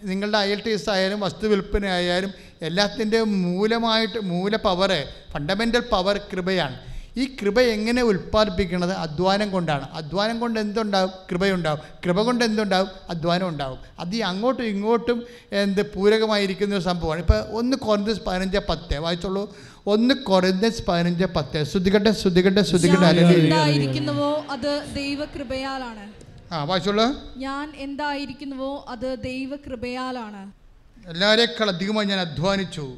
നിങ്ങളുടെ ഐ എൽ ടി എസ് ആയാലും വസ്തു വിൽപ്പന ആയാലും എല്ലാത്തിന്റെ മൂലമായിട്ട് മൂല പവർ ഫണ്ടമെന്റൽ പവർ കൃപയാണ്. ഈ കൃപ എങ്ങനെ ഉൽപ്പാദിപ്പിക്കുന്നത്? അധ്വാനം കൊണ്ടാണ്. അധ്വാനം കൊണ്ട് എന്തുണ്ടാവും? കൃപയുണ്ടാവും. കൃപ കൊണ്ട് എന്തുണ്ടാവും? അധ്വാനം ഉണ്ടാവും. അത് ഈ അങ്ങോട്ടും ഇങ്ങോട്ടും എന്ത് പൂരകമായിരിക്കുന്ന ഒരു സംഭവമാണ്. ഇപ്പോൾ ഒന്ന് കുറഞ്ഞ പതിനഞ്ച് പത്ത്. വായിച്ചോളൂ. ഒന്ന് കുറഞ്ഞ പതിനഞ്ച് പത്ത്. ശ്രുതികട്ടെ ശ്രുതികട്ടെ ശ്രുതികട്ടെ. അത് ദൈവകൃപയാലാണ്. ആ വായിച്ചോളൂ. ഞാൻ എന്തായിരിക്കുന്നുവോ അത് ദൈവകൃപയാലാണ്. എല്ലാവരേക്കാൾ അധികമായി ഞാൻ അധ്വാനിച്ചു.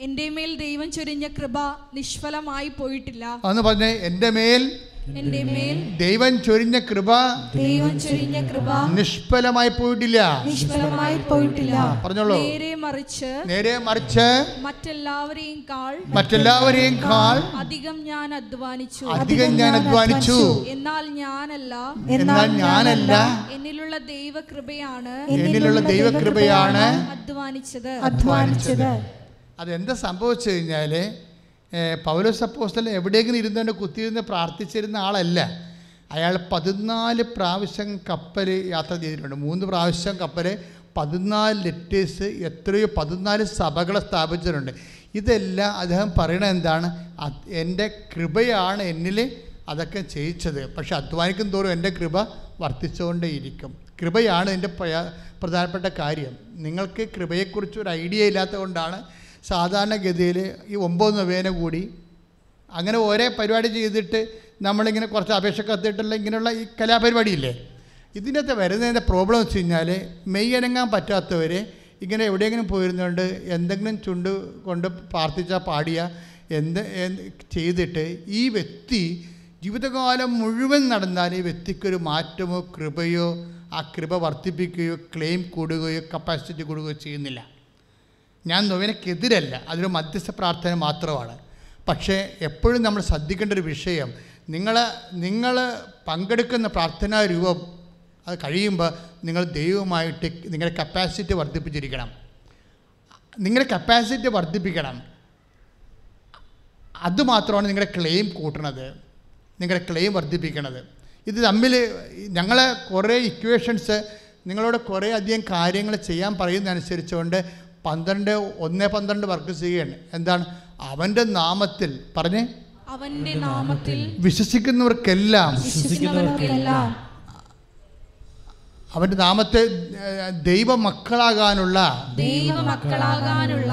എന്റെ മേൽ ദൈവം ചൊരിഞ്ഞ കൃപ നിഷ്ഫലമായി പോയിട്ടില്ല. അന്ന് പറഞ്ഞേ എന്റെ മേൽ ദൈവം ചൊരിഞ്ഞ കൃപ ദൈവം ചൊരിഞ്ഞ കൃപ നിഷ്ഫലമായി പോയിട്ടില്ല. നിഷ്ഫലമായി പോയിട്ടില്ല. പറഞ്ഞോളൂ. നേരെ മറിച്ച് നേരെ മറിച്ച് മറ്റെല്ലാവരെയും കാൾ മറ്റെല്ലാവരെയും കാൾ അധികം ഞാൻ അധ്വാനിച്ചു. അധികം ഞാൻ അധ്വാനിച്ചു. എന്നാൽ ഞാനല്ല എന്നാൽ ഞാനല്ല എന്നിലുള്ള ദൈവകൃപയാണ് എന്നിലുള്ള ദൈവകൃപയാണ് അധ്വാനിച്ചത്. അധ്വാനിച്ചത്. അതെന്താ സംഭവിച്ചു കഴിഞ്ഞാൽ പൗലോസ് അപ്പോസ്റ്റൽ എവിടെയെങ്കിലും ഇരുന്നുകൊണ്ട് കുത്തിയിരുന്ന് പ്രാർത്ഥിച്ചിരുന്ന ആളല്ല. അയാൾ പതിനാല് പ്രാവശ്യം കപ്പൽ യാത്ര ചെയ്തിട്ടുണ്ട്. മൂന്ന് പ്രാവശ്യം കപ്പൽ പതിനാല് ലെറ്റേഴ്സ് എത്രയോ പതിനാല് സഭകളെ സ്ഥാപിച്ചിട്ടുണ്ട്. ഇതെല്ലാം അദ്ദേഹം പറയണത് എന്താണ്? എന്റെ കൃപയാണ് എന്നിൽ അതൊക്കെ ചെയ്യിച്ചത്. പക്ഷെ അധ്വാനിക്കും തോറും എന്റെ കൃപ വർദ്ധിച്ചുകൊണ്ടേയിരിക്കും. കൃപയാണ് എന്റെ പ്രധാനപ്പെട്ട കാര്യം. നിങ്ങൾക്ക് കൃപയെക്കുറിച്ച് ഒരു ഐഡിയ ഇല്ലാത്തതുകൊണ്ടാണ് സാധാരണഗതിയിൽ ഈ ഒമ്പത് നൊവേന കൂടി അങ്ങനെ ഓരോ പരിപാടി ചെയ്തിട്ട് നമ്മളിങ്ങനെ കുറച്ച് അപേക്ഷ കത്തിയിട്ടുള്ള ഇങ്ങനെയുള്ള ഈ കലാപരിപാടിയില്ലേ? ഇതിനകത്ത് വരുന്നതിന്റെ പ്രോബ്ലം വെച്ച് കഴിഞ്ഞാൽ മെയ് അനങ്ങാൻ പറ്റാത്തവർ ഇങ്ങനെ എവിടെയെങ്കിലും പോയിരുന്നുകൊണ്ട് എന്തെങ്കിലും ചുണ്ട് കൊണ്ട് പ്രാർത്ഥിച്ചാൽ പാടിയ എന്ത് ചെയ്തിട്ട് ഈ വ്യക്തി ജീവിതകാലം മുഴുവൻ നടന്നാൽ ഈ വ്യക്തിക്കൊരു മാറ്റമോ കൃപയോ ആ കൃപ വർദ്ധിപ്പിക്കുകയോ ക്ലെയിം കൂടുകയോ കപ്പാസിറ്റി കൂടുകയോ ചെയ്യുന്നില്ല. ഞാൻ നൊവേനക്കെതിരല്ല അതൊരു മധ്യസ്ഥ പ്രാർത്ഥന മാത്രമാണ്. പക്ഷേ എപ്പോഴും നമ്മൾ ശ്രദ്ധിക്കേണ്ട ഒരു വിഷയം നിങ്ങൾ നിങ്ങൾ പങ്കെടുക്കുന്ന പ്രാർത്ഥനാ രൂപം അത് കഴിയുമ്പോൾ നിങ്ങൾ ദൈവമായിട്ട് നിങ്ങളുടെ കപ്പാസിറ്റി വർദ്ധിപ്പിച്ചിരിക്കണം. നിങ്ങളുടെ കപ്പാസിറ്റി വർദ്ധിപ്പിക്കണം. അതുമാത്രമാണ് നിങ്ങളുടെ ക്ലെയിം കൂട്ടണത് നിങ്ങളുടെ ക്ലെയിം വർദ്ധിപ്പിക്കണത്. ഇത് തമ്മിൽ ഞങ്ങളെ കുറേ ഇക്വേഷൻസ് നിങ്ങളോട് കുറേ അധികം കാര്യങ്ങൾ ചെയ്യാൻ പറയുന്നതനുസരിച്ചുകൊണ്ട് പന്ത്രണ്ട് ഒന്ന് പന്ത്രണ്ട് വർക്ക് ചെയ്യുകയാണ്. എന്താണ്? അവന്റെ നാമത്തിൽ പറഞ്ഞേ. അവന്റെ നാമത്തിൽ വിശ്വസിക്കുന്നവർക്കെല്ലാം അവന്റെ നാമത്തെ ദൈവ ദൈവമക്കളാകാനുള്ള ദൈവമക്കളാകാനുള്ള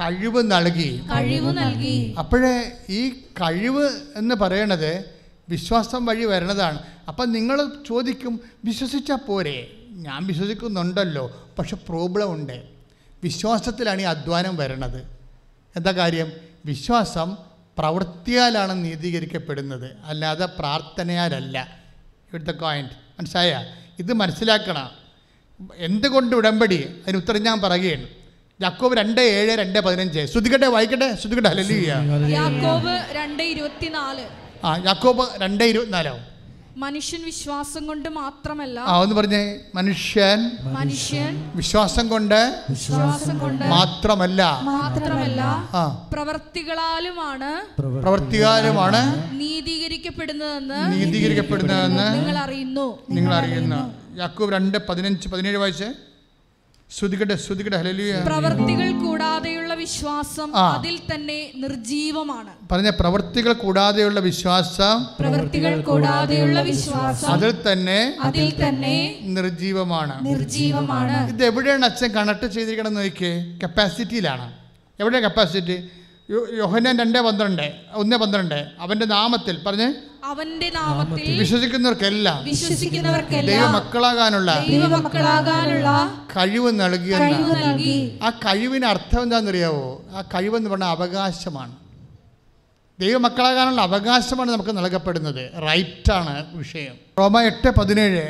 കഴിവ് നൽകി. കഴിവ് നൽകി. അപ്പോഴേ ഈ കഴിവ് എന്ന് പറയണത് വിശ്വാസം വഴി വരണതാണ്. അപ്പം നിങ്ങൾ ചോദിക്കും വിശ്വസിച്ചാൽ പോരെ? ഞാൻ വിശ്വസിക്കുന്നുണ്ടല്ലോ പക്ഷെ പ്രോബ്ലം ഉണ്ട്. വിശ്വാസത്തിലാണ് ഈ അധ്വാനം വരണത്. എന്താ കാര്യം? വിശ്വാസം പ്രവൃത്തിയാലാണ് നീതീകരിക്കപ്പെടുന്നത്. അല്ലാതെ പ്രാർത്ഥനയാലല്ല. ഇവിടുത്തെ കോയിന്റ് മനസ്സിലായ? ഇത് മനസ്സിലാക്കണം. എന്തുകൊണ്ട് ഉടമ്പടി? അതിന് ഉത്തരം ഞാൻ പറയുകയാണ്. യാക്കോബ് രണ്ട് ഏഴ് രണ്ട് പതിനഞ്ച്. ശ്രുതിക്കട്ടെ വായിക്കട്ടെ? ശ്രുതിക്കട്ടെ ഹല്ലേലൂയ. യാക്കോബ് രണ്ട് ഇരുപത്തിനാല്. ആ യാക്കോബ് രണ്ട് ഇരുപത്തിനാലോ? മനുഷ്യൻ വിശ്വാസം കൊണ്ട് മാത്രമല്ല ആ ഒന്ന് പറഞ്ഞേ. മനുഷ്യൻ മനുഷ്യൻ വിശ്വാസം കൊണ്ട് വിശ്വാസം കൊണ്ട് മാത്രമല്ല. മാത്രമല്ല പ്രവർത്തികളാലുമാണ് പ്രവർത്തികാലുമാണ് നീതീകരിക്കപ്പെടുന്നതെന്ന് നീതീകരിക്കപ്പെടുന്നതെന്ന് നിങ്ങൾ അറിയുന്നു നിങ്ങൾ അറിയുന്നു യാക്കോബ് രണ്ട് പതിനഞ്ച് പതിനേഴ് വയസ്സ് ശ്രുതികട്ടെ ശ്രുതികട്ടെ. ഹല്ലേലൂയ. പ്രവർത്തികൾ കൂടാതെയുള്ള വിശ്വാസം അതിൽ തന്നെ നിർജീവമാണ്. പറഞ്ഞ പ്രവൃത്തികൾ കൂടാതെയുള്ള വിശ്വാസം പ്രവൃത്തികൾ കൂടാതെയുള്ള വിശ്വാസം അതിൽ തന്നെ അതിൽ തന്നെ നിർജീവമാണ്. നിർജീവമാണ്. ഇത് എവിടെയാണ് അച്ഛൻ കണക്ട് ചെയ്തിരിക്കണം നോക്കിയേ? കപ്പാസിറ്റിയിലാണ് എവിടെയാണ് കപ്പാസിറ്റി യോഹന്നാൻ രണ്ട് പന്ത്രണ്ട് ഒന്ന് പന്ത്രണ്ട്. അവന്റെ നാമത്തിൽ പറഞ്ഞേ? അവന്റെ നാമത്തിൽ വിശ്വസിക്കുന്നവർക്കെല്ലാം വിശ്വസിക്കുന്നവർക്കെല്ലാം ദൈവമക്കളാകാനുള്ള ദൈവമക്കളാകാനുള്ള കഴിവ് നൽകി ആ കഴിവിന് അർത്ഥം എന്താണെന്നറിയാവോ? ആ കഴിവെന്ന് പറഞ്ഞ അവകാശമാണ്. ദൈവമക്കളാകാനുള്ള അവകാശമാണ് നമുക്ക് നൽകപ്പെടുന്നത്. റൈറ്റ് ആണ് വിഷയം. റോമ എട്ട് പതിനേഴ്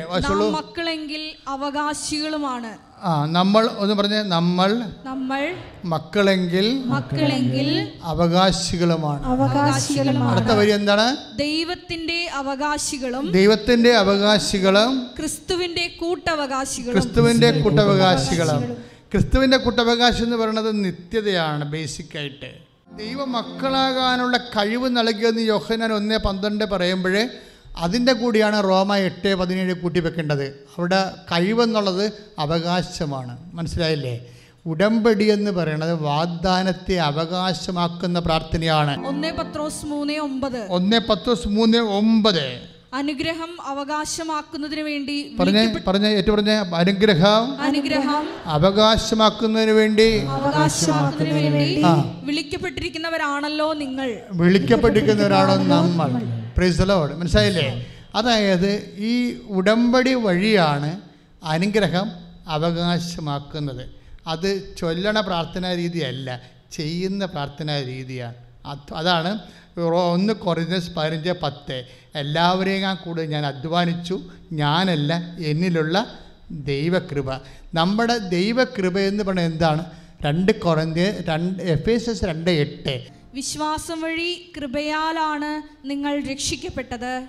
മക്കളെങ്കിൽ അവകാശികളുമാണ്. ആ നമ്മൾ ഒന്ന് പറഞ്ഞ നമ്മൾ നമ്മൾ മക്കളെങ്കിൽ മക്കളെങ്കിൽ അവകാശികളുമാണ്. അവകാശികളുമാണ്. അടുത്ത വരി എന്താണ്? ദൈവത്തിന്റെ അവകാശികളും ദൈവത്തിന്റെ അവകാശികളും ക്രിസ്തുവിന്റെ കൂട്ടവകാശികളും. ക്രിസ്തുവിന്റെ കൂട്ടവകാശികളും. ക്രിസ്തുവിന്റെ കൂട്ടവകാശം എന്ന് പറയുന്നത് നിത്യതയാണ് ബേസിക്കായിട്ട്. ദൈവ മക്കളാകാനുള്ള കഴിവ് നൽകിയെന്ന് യോഹനാൻ ഒന്ന് പന്ത്രണ്ട് പറയുമ്പോൾ അതിന്റെ കൂടിയാണ് റോമ എട്ട് പതിനേഴ് കൂട്ടി വെക്കേണ്ടത് അവിടെ കഴിവെന്നുള്ളത് അവകാശമാണ്. മനസ്സിലായില്ലേ? ഉടമ്പടി എന്ന് പറയുന്നത് വാഗ്ദാനത്തെ അവകാശമാക്കുന്ന പ്രാർത്ഥനയാണ്. ഒന്നേ പത്രോസ് മൂന്ന് ഒമ്പത്. ഒന്ന് പത്രോസ് മൂന്ന് ഒമ്പത്. അനുഗ്രഹം അവകാശമാക്കുന്നതിന് വേണ്ടി പറഞ്ഞേ പറഞ്ഞേ ഏറ്റവും പറഞ്ഞ അനുഗ്രഹം അനുഗ്രഹം അവകാശമാക്കുന്നതിന് വേണ്ടി. അവകാശമാക്കുന്നതിന് വേണ്ടി വിളിക്കപ്പെട്ടിരിക്കുന്നവരാണല്ലോ നിങ്ങൾ. വിളിക്കപ്പെട്ടിരിക്കുന്നവരാണോ നമ്മൾ. പ്രിസലോട് മനസ്സിലായില്ലേ? അതായത് ഈ ഉടമ്പടി വഴിയാണ് അനുഗ്രഹം അവകാശമാക്കുന്നത്. അത് ചൊല്ലണ പ്രാർത്ഥനാ രീതിയല്ല ചെയ്യുന്ന പ്രാർത്ഥനാ രീതിയാണ്. അത് അതാണ് ഒന്ന് കുറഞ്ഞ പതിനഞ്ച് പത്ത്. എല്ലാവരെയും ഞാൻ കൂടുതൽ ഞാൻ അധ്വാനിച്ചു. ഞാനല്ല എന്നിലുള്ള ദൈവകൃപ. നമ്മുടെ ദൈവകൃപ എന്ന് പറഞ്ഞാൽ എന്താണ്? രണ്ട് കുറഞ്ഞ രണ്ട് എഫ് എസ് എസ് രണ്ട് എട്ട്. വിശ്വാസം വഴി കൃപയാലാണ് നിങ്ങൾ രക്ഷിക്കപ്പെട്ടത്.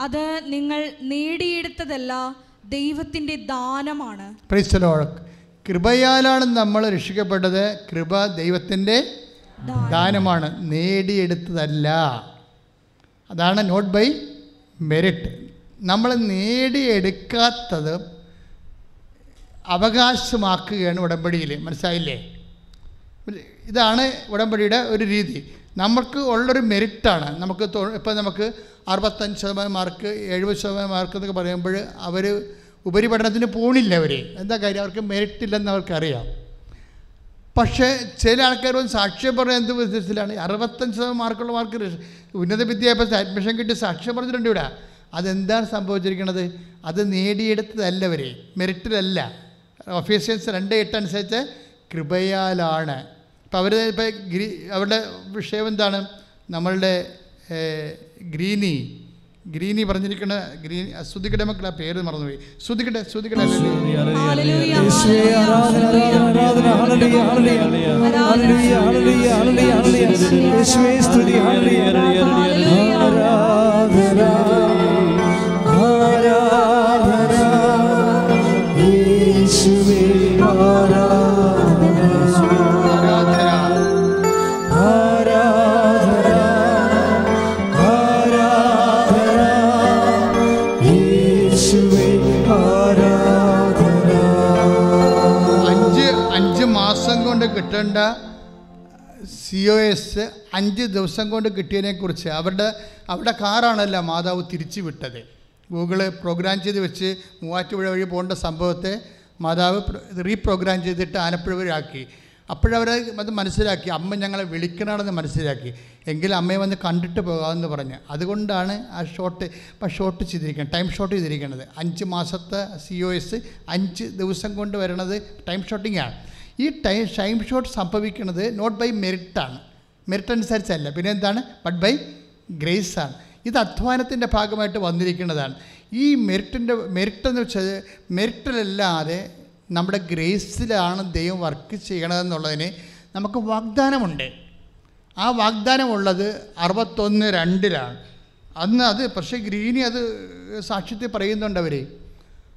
അത് നിങ്ങൾ നേടിയെടുത്തതല്ല ദൈവത്തിന്റെ ദാനമാണ്. കൃപയാലാണ് നമ്മൾ രക്ഷിക്കപ്പെട്ടത്. കൃപ ദൈവത്തിന്റെ ദാനമാണ്. നേടിയെടുത്തതല്ല. അതാണ് നോട്ട് ബൈ മെറിറ്റ് നമ്മൾ നേടിയെടുക്കാത്തത് അവകാശമാക്കുകയാണ് ഉടമ്പടിയിൽ. മനസ്സിലായില്ലേ? ഇതാണ് ഉടമ്പടിയുടെ ഒരു രീതി. നമുക്ക് ഉള്ളൊരു മെറിറ്റാണ്. നമുക്ക് ഇപ്പം നമുക്ക് അറുപത്തഞ്ച് ശതമാനം മാർക്ക് എഴുപത് ശതമാനം മാർക്ക് എന്നൊക്കെ പറയുമ്പോൾ അവർ ഉപരിപഠനത്തിന് പോണില്ല അവർ എന്താ കാര്യം? അവർക്ക് മെറിറ്റ് ഇല്ലെന്ന് അവർക്കറിയാം. പക്ഷേ ചില ആൾക്കാർ ഒന്ന് സാക്ഷ്യം പറഞ്ഞ എന്ത് വിധത്തിലാണ്? അറുപത്തഞ്ച് ശതമാനം മാർക്കുള്ള മാർക്ക് ഉന്നത വിദ്യാഭ്യാസ അഡ്മിഷൻ കിട്ടി സാക്ഷ്യം പറഞ്ഞിട്ടുണ്ട് ഇവിടെ. അതെന്താണ് സംഭവിച്ചിരിക്കുന്നത്? അത് നേടിയെടുത്തതല്ല അവർ മെറിറ്റിലല്ല. ഒഫീഷ്യൽസ് രണ്ട് എട്ട് അനുസരിച്ച് കൃപയാലാണ്. ഇപ്പം അവർ ഇപ്പം ഗ്രീ അവരുടെ വിഷയം എന്താണ് നമ്മളുടെ ഗ്രീനി ഗ്രീനി പറഞ്ഞിരിക്കുന്ന ഗ്രീനി ശ്രുതിക്കട്ടെ മക്കളെ പേര് മറന്നുപോയി ശ്രുതിക്കട്ടെ ശ്രുതിക്കട്ടെ ആരാധന യേശുവേ കിട്ടേണ്ട സി ഒ എസ് അഞ്ച് ദിവസം കൊണ്ട് കിട്ടിയതിനെക്കുറിച്ച് അവരുടെ അവരുടെ കാറാണല്ലോ മാതാവ് തിരിച്ചു വിട്ടത്. ഗൂഗിൾ പ്രോഗ്രാം ചെയ്ത് വെച്ച് മൂവാറ്റുപുഴ വഴി പോകേണ്ട സംഭവത്തെ മാതാവ് റീപ്രോഗ്രാം ചെയ്തിട്ട് ആലപ്പുഴ വഴി ആക്കി അപ്പോഴവർ അത് മനസ്സിലാക്കി. അമ്മ ഞങ്ങളെ വിളിക്കണമെന്ന് മനസ്സിലാക്കി. എങ്കിൽ അമ്മയെ വന്ന് കണ്ടിട്ട് പോകാമെന്ന് പറഞ്ഞ്. അതുകൊണ്ടാണ് ആ ഷോട്ട് ഇപ്പം ഷോട്ട് ചെയ്തിരിക്കുന്നത്. ടൈം ഷോട്ട് ചെയ്തിരിക്കുന്നത്. അഞ്ച് മാസത്തെ സി ഒ എസ് അഞ്ച് ദിവസം കൊണ്ട് വരണത് ടൈം ഷോട്ടിംഗ് ആണ്. ഈ ടൈം ടൈം ഷോട്ട് സംഭവിക്കുന്നത് നോട്ട് ബൈ മെറിറ്റാണ് മെറിറ്റ് അനുസരിച്ചല്ല. പിന്നെ എന്താണ്? ബട്ട് ബൈ ഗ്രേസാണ് ഇത് അധ്വാനത്തിന്റെ ഭാഗമായിട്ട് വന്നിരിക്കുന്നതാണ്. ഈ മെറിറ്റിന്റെ മെറിറ്റ് എന്ന് വെച്ചാൽ മെറിറ്റിലല്ലാതെ നമ്മുടെ ഗ്രേസിലാണ് ദൈവം വർക്ക് ചെയ്യണതെന്നുള്ളതിന് നമുക്ക് വാഗ്ദാനമുണ്ട്. ആ വാഗ്ദാനമുള്ളത് അറുപത്തൊന്ന് രണ്ടിലാണ്. അന്ന് അത് പക്ഷേ ഗ്രീനി അത് സാക്ഷ്യത്തിൽ പറയുന്നുണ്ട്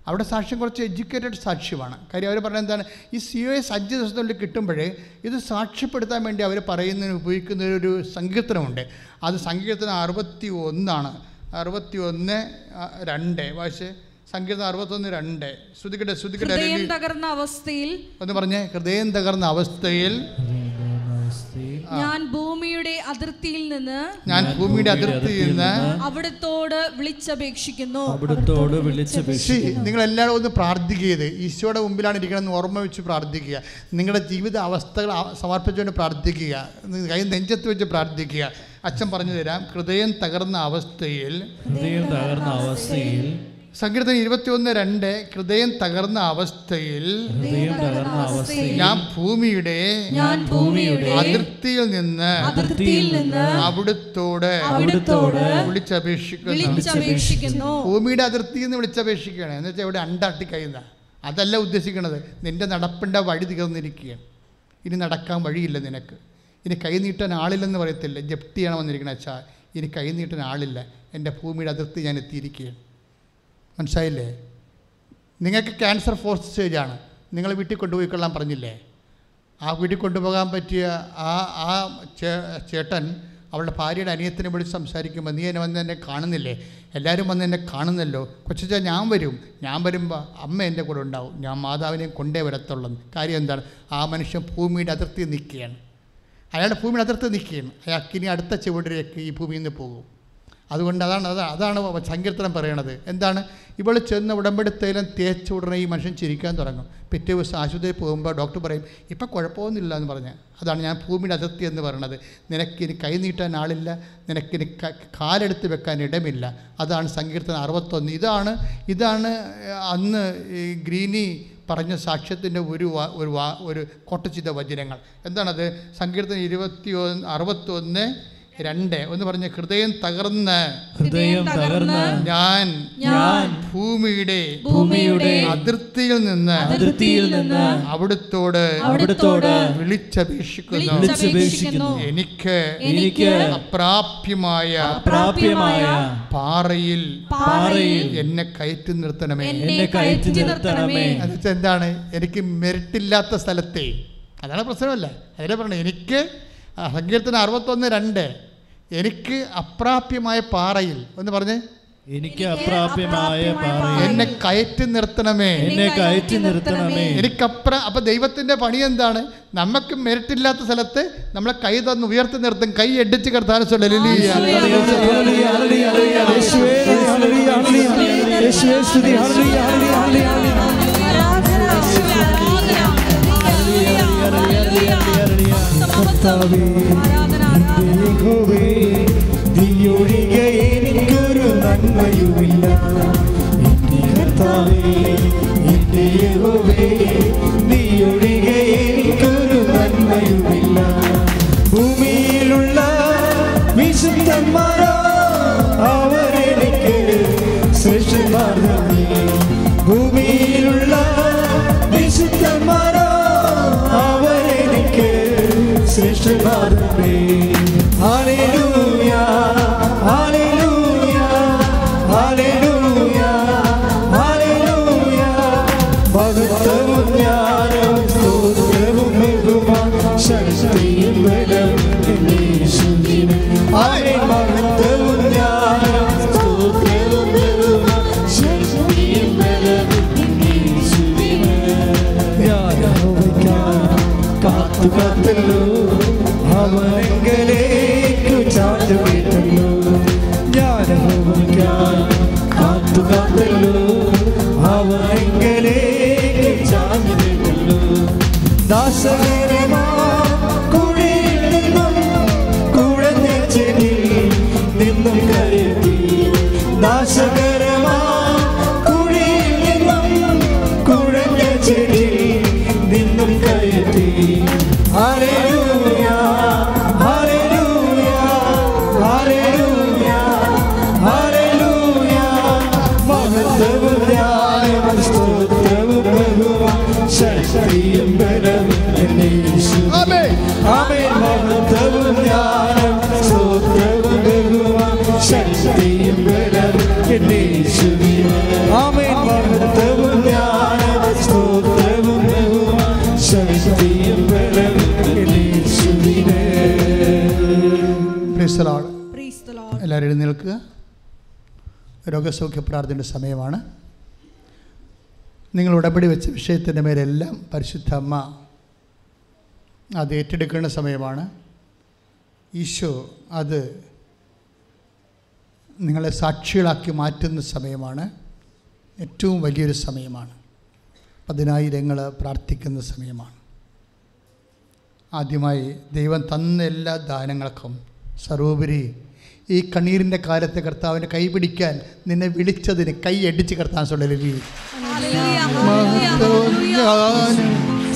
അവിടെ സാക്ഷ്യം കുറച്ച് എഡ്യൂക്കേറ്റഡ് സാക്ഷ്യമാണ്. കാര്യം അവർ പറയുന്നത് എന്താണ്? ഈ സി ഒ എസ് അഞ്ച് ദിവസത്തിനുള്ളിൽ കിട്ടുമ്പോഴേ ഇത് സാക്ഷ്യപ്പെടുത്താൻ വേണ്ടി അവർ പറയുന്നതിന് ഉപയോഗിക്കുന്ന ഒരു സങ്കീർത്തനമുണ്ട്. അത് സങ്കീർത്തനം അറുപത്തി ഒന്നാണ് അറുപത്തി ഒന്ന് രണ്ട്. പക്ഷേ സങ്കീർത്തനം അറുപത്തൊന്ന് രണ്ട്. ശ്രുതിക്കട്ടെ ശ്രുതിക്കട്ടെ. തകർന്ന അവസ്ഥയിൽ ഒന്ന് പറഞ്ഞേ. ഹൃദയം തകർന്ന അവസ്ഥയിൽ ഞാൻ ഭൂമിയുടെ അതിർത്തിയിൽ നിന്ന് ഞാൻ ഭൂമിയുടെ അതിർത്തിയിൽ നിന്ന് അവിടത്തോട് വിളിച്ചപേക്ഷിക്കുന്നു. അവിടത്തോട് വിളിച്ചപേക്ഷിക്കുന്നു. നിങ്ങൾ എല്ലാവരും ഒന്ന് പ്രാർത്ഥിക്കുക ഈശോയുടെ മുമ്പിലാണ് ഇരിക്കണമെന്ന് ഓർമ്മ വെച്ച് പ്രാർത്ഥിക്കുക. നിങ്ങളുടെ ജീവിത അവസ്ഥകൾ സമർപ്പിച്ചുകൊണ്ട് പ്രാർത്ഥിക്കുക. കൈ നെഞ്ചത്ത് വെച്ച് പ്രാർത്ഥിക്കുക. അച്ഛൻ പറഞ്ഞു തരാം ഹൃദയം തകർന്ന അവസ്ഥയിൽ ഹൃദയം തകർന്ന അവസ്ഥയിൽ സങ്കീർത്തനം ഇരുപത്തിയൊന്ന് രണ്ട് ഹൃദയം തകർന്ന അവസ്ഥയിൽ ഞാൻ ഭൂമിയുടെ അതിർത്തിയിൽ നിന്ന് അവിടുത്തോട് വിളിച്ചപേക്ഷിക്കുന്നു. ഭൂമിയുടെ അതിർത്തിയിൽ നിന്ന് വിളിച്ചപേക്ഷിക്കുകയാണ്. എന്ന് വെച്ചാൽ ഇവിടെ അണ്ടാട്ടി കഴിയുന്ന അതല്ല ഉദ്ദേശിക്കുന്നത് നിന്റെ നടപ്പിന്റെ വഴി തീർന്നിരിക്കുകയാണ്. ഇനി നടക്കാൻ വഴിയില്ല നിനക്ക്. ഇനി കൈനീട്ടാൻ ആളില്ലെന്ന് പറയത്തില്ല. ജപ്തി ചെയ്യണം വന്നിരിക്കണ അച്ഛാ ഇനി കൈനീട്ടാൻ ആളില്ല. എന്റെ ഭൂമിയുടെ അതിർത്തി ഞാൻ എത്തിയിരിക്കുകയാണ്. മനസ്സിലായില്ലേ? നിങ്ങൾക്ക് ക്യാൻസർ ഫോർത്ത് സ്റ്റേജാണ് നിങ്ങൾ വീട്ടിൽ കൊണ്ടുപോയിക്കൊള്ളാൻ പറഞ്ഞില്ലേ? ആ വീട്ടിൽ കൊണ്ടുപോകാൻ പറ്റിയ ആ ആ ചേട്ടൻ അവളുടെ ഭാര്യയുടെ അനിയത്തിനെ വിളിച്ച് സംസാരിക്കുമ്പോൾ നീ എന്നെ വന്ന് എന്നെ കാണുന്നില്ലേ? എല്ലാവരും വന്ന് എന്നെ കാണുന്നല്ലോ. കൊച്ചാ ഞാൻ വരും. ഞാൻ വരുമ്പോൾ അമ്മ എന്റെ കൂടെ ഉണ്ടാവും. ഞാൻ മാതാവിനെയും കൊണ്ടേ വരത്തുള്ളൂ. കാര്യം എന്താണ്? ആ മനുഷ്യൻ ഭൂമിയുടെ അതിർത്തി നിൽക്കുകയാണ്. അയാളുടെ ഭൂമിയുടെ അതിർത്തി നിൽക്കുകയാണ്. അയാൾക്ക് ഇനി അടുത്ത ചുവടിലേക്ക് ഈ ഭൂമിയിൽ നിന്ന് പോകും. അതുകൊണ്ട് അതാണ് അതാണ് അതാണ് സങ്കീർത്തനം പറയണത്. എന്താണ്? ഇവൾ ചെന്ന് ഉടമ്പെടുത്തേലും തൈലം തേച്ച ഉടനെ ഈ മനുഷ്യൻ ചിരിക്കാൻ തുടങ്ങും. പിറ്റേ ദിവസം ആശുപത്രിയിൽ പോകുമ്പോൾ ഡോക്ടർ പറയും ഇപ്പം കുഴപ്പമൊന്നുമില്ല എന്ന് പറഞ്ഞ്. അതാണ് ഞാൻ ഭൂമിയുടെ അതിർത്തി എന്ന് പറയണത്. നിനക്കിനി കൈ നീട്ടാൻ ആളില്ല. നിനക്കിനി കാലെടുത്ത് വെക്കാൻ ഇടമില്ല. അതാണ് സങ്കീർത്തനം അറുപത്തൊന്ന്. ഇതാണ് ഇതാണ് അന്ന് ഗ്രീനി പറഞ്ഞ സാക്ഷ്യത്തിന്റെ ഒരു ഒരു ഒരു കോട്ടച്ചിത വചനങ്ങൾ. എന്താണത്? സങ്കീർത്തനം ഇരുപത്തി ഒന്ന് അറുപത്തൊന്ന് രണ്ട്. ഒന്ന് പറഞ്ഞ ഹൃദയം തകർന്ന് ഹൃദയം തകർന്ന് ഞാൻ ഞാൻ ഭൂമിയുടെ ഭൂമിയുടെ അതിർത്തിയിൽ നിന്ന് അതിർത്തിയിൽ നിന്ന് അവിടുത്തോട് അവിടുത്തോട് വിളിച്ചപേക്ഷിക്കുന്നു. വിളിച്ചപേക്ഷിക്കുന്നു. എനിക്ക് എനിക്ക് അപ്രാപ്യമായ അപ്രാപ്യമായ പാറയിൽ പാറയിൽ എന്നെ കയറ്റി നിർത്തണമേ. എന്നെ കയറ്റി നിർത്തണമേ. എന്നുവെച്ചാൽ എന്താണ്? എനിക്ക് മെറിറ്റില്ലാത്ത സ്ഥലത്തെ. അതാണ് പ്രശ്നമല്ല? അതിനെ പറഞ്ഞു എനിക്ക് സങ്കീർത്തന സങ്കീർത്തനം അറുപത്തൊന്ന് രണ്ട്. എനിക്ക് അപ്രാപ്യമായ പാറയിൽ എന്ന് പറഞ്ഞേ എനിക്ക് അപ്രാപ്യമായ പാറയിൽ എന്നെ കയറ്റി നിർത്തണമേ എന്നെ കയറ്റി നിർത്തണമേ എനിക്കപ്ര അപ്പൊ ദൈവത്തിന്റെ പണി എന്താണ് നമുക്ക് മെരിറ്റില്ലാത്ത സ്ഥലത്ത് നമ്മളെ കൈ തന്ന് ഉയർത്തി നിർത്തും കൈ എഡിച്ച് കിടത്താൻ ഹല്ലേലൂയ, ഹല്ലേലൂയ, ഹല്ലേലൂയ. യേശുവേ, ഹല്ലേലൂയ, ഹല്ലേലൂയ. യേശുവേ, സ്തുതി. ഹല്ലേലൂയ, ഹല്ലേലൂയ, ഹല്ലേലൂയ. കർത്താവേ, യഹോവേ, നീയൊഴികെ എനിക്കൊരു നന്മയുമില്ല. എന്റെ കർത്താവേ, എന്റെ യഹോവേ, നീയൊഴികെ ശ്രേഷ്ഠന്മാർ തന്നെ ഹല്ലേലൂയ ഹല്ലേലൂയ ഹല്ലേലൂയ ഹല്ലേലൂയ മഹത്വവും ജ്ഞാനവും സ്തോത്രവും ബഹുമാനം ശക്തിയും ബലവും യേശുവിന്. ആമേൻ. മഹത്വവും ജ്ഞാനവും സ്തോത്രവും ബഹുമാനം ശക്തിയും ബലവും യേശുവിന്. ഞാൻ യഹോവയ്ക്കായി കാത്തു കാത്തു 원의 എഴുന്നേൽക്കുക രോഗസൗഖ്യ പ്രാർത്ഥനയുടെ സമയമാണ്. നിങ്ങൾ ഉടമ്പടി വെച്ച വിഷയത്തിന്റെ മേലെല്ലാം പരിശുദ്ധ അമ്മ അത് ഏറ്റെടുക്കേണ്ട സമയമാണ്. ഈശോ അത് നിങ്ങളെ സാക്ഷികളാക്കി മാറ്റുന്ന സമയമാണ്. ഏറ്റവും വലിയൊരു സമയമാണ്. പതിനായിരങ്ങൾ പ്രാർത്ഥിക്കുന്ന സമയമാണ്. ആദ്യമായി ദൈവം തന്ന എല്ലാ ദാനങ്ങൾക്കും സർവോപരി ഈ കണ്ണീരിന്റെ കാലത്തെ കർത്താവിനെ കൈപിടിക്കാൻ നിന്നെ വിളിച്ചതിന് കൈ അടിച്ച് കർത്താൻ ശക്തി.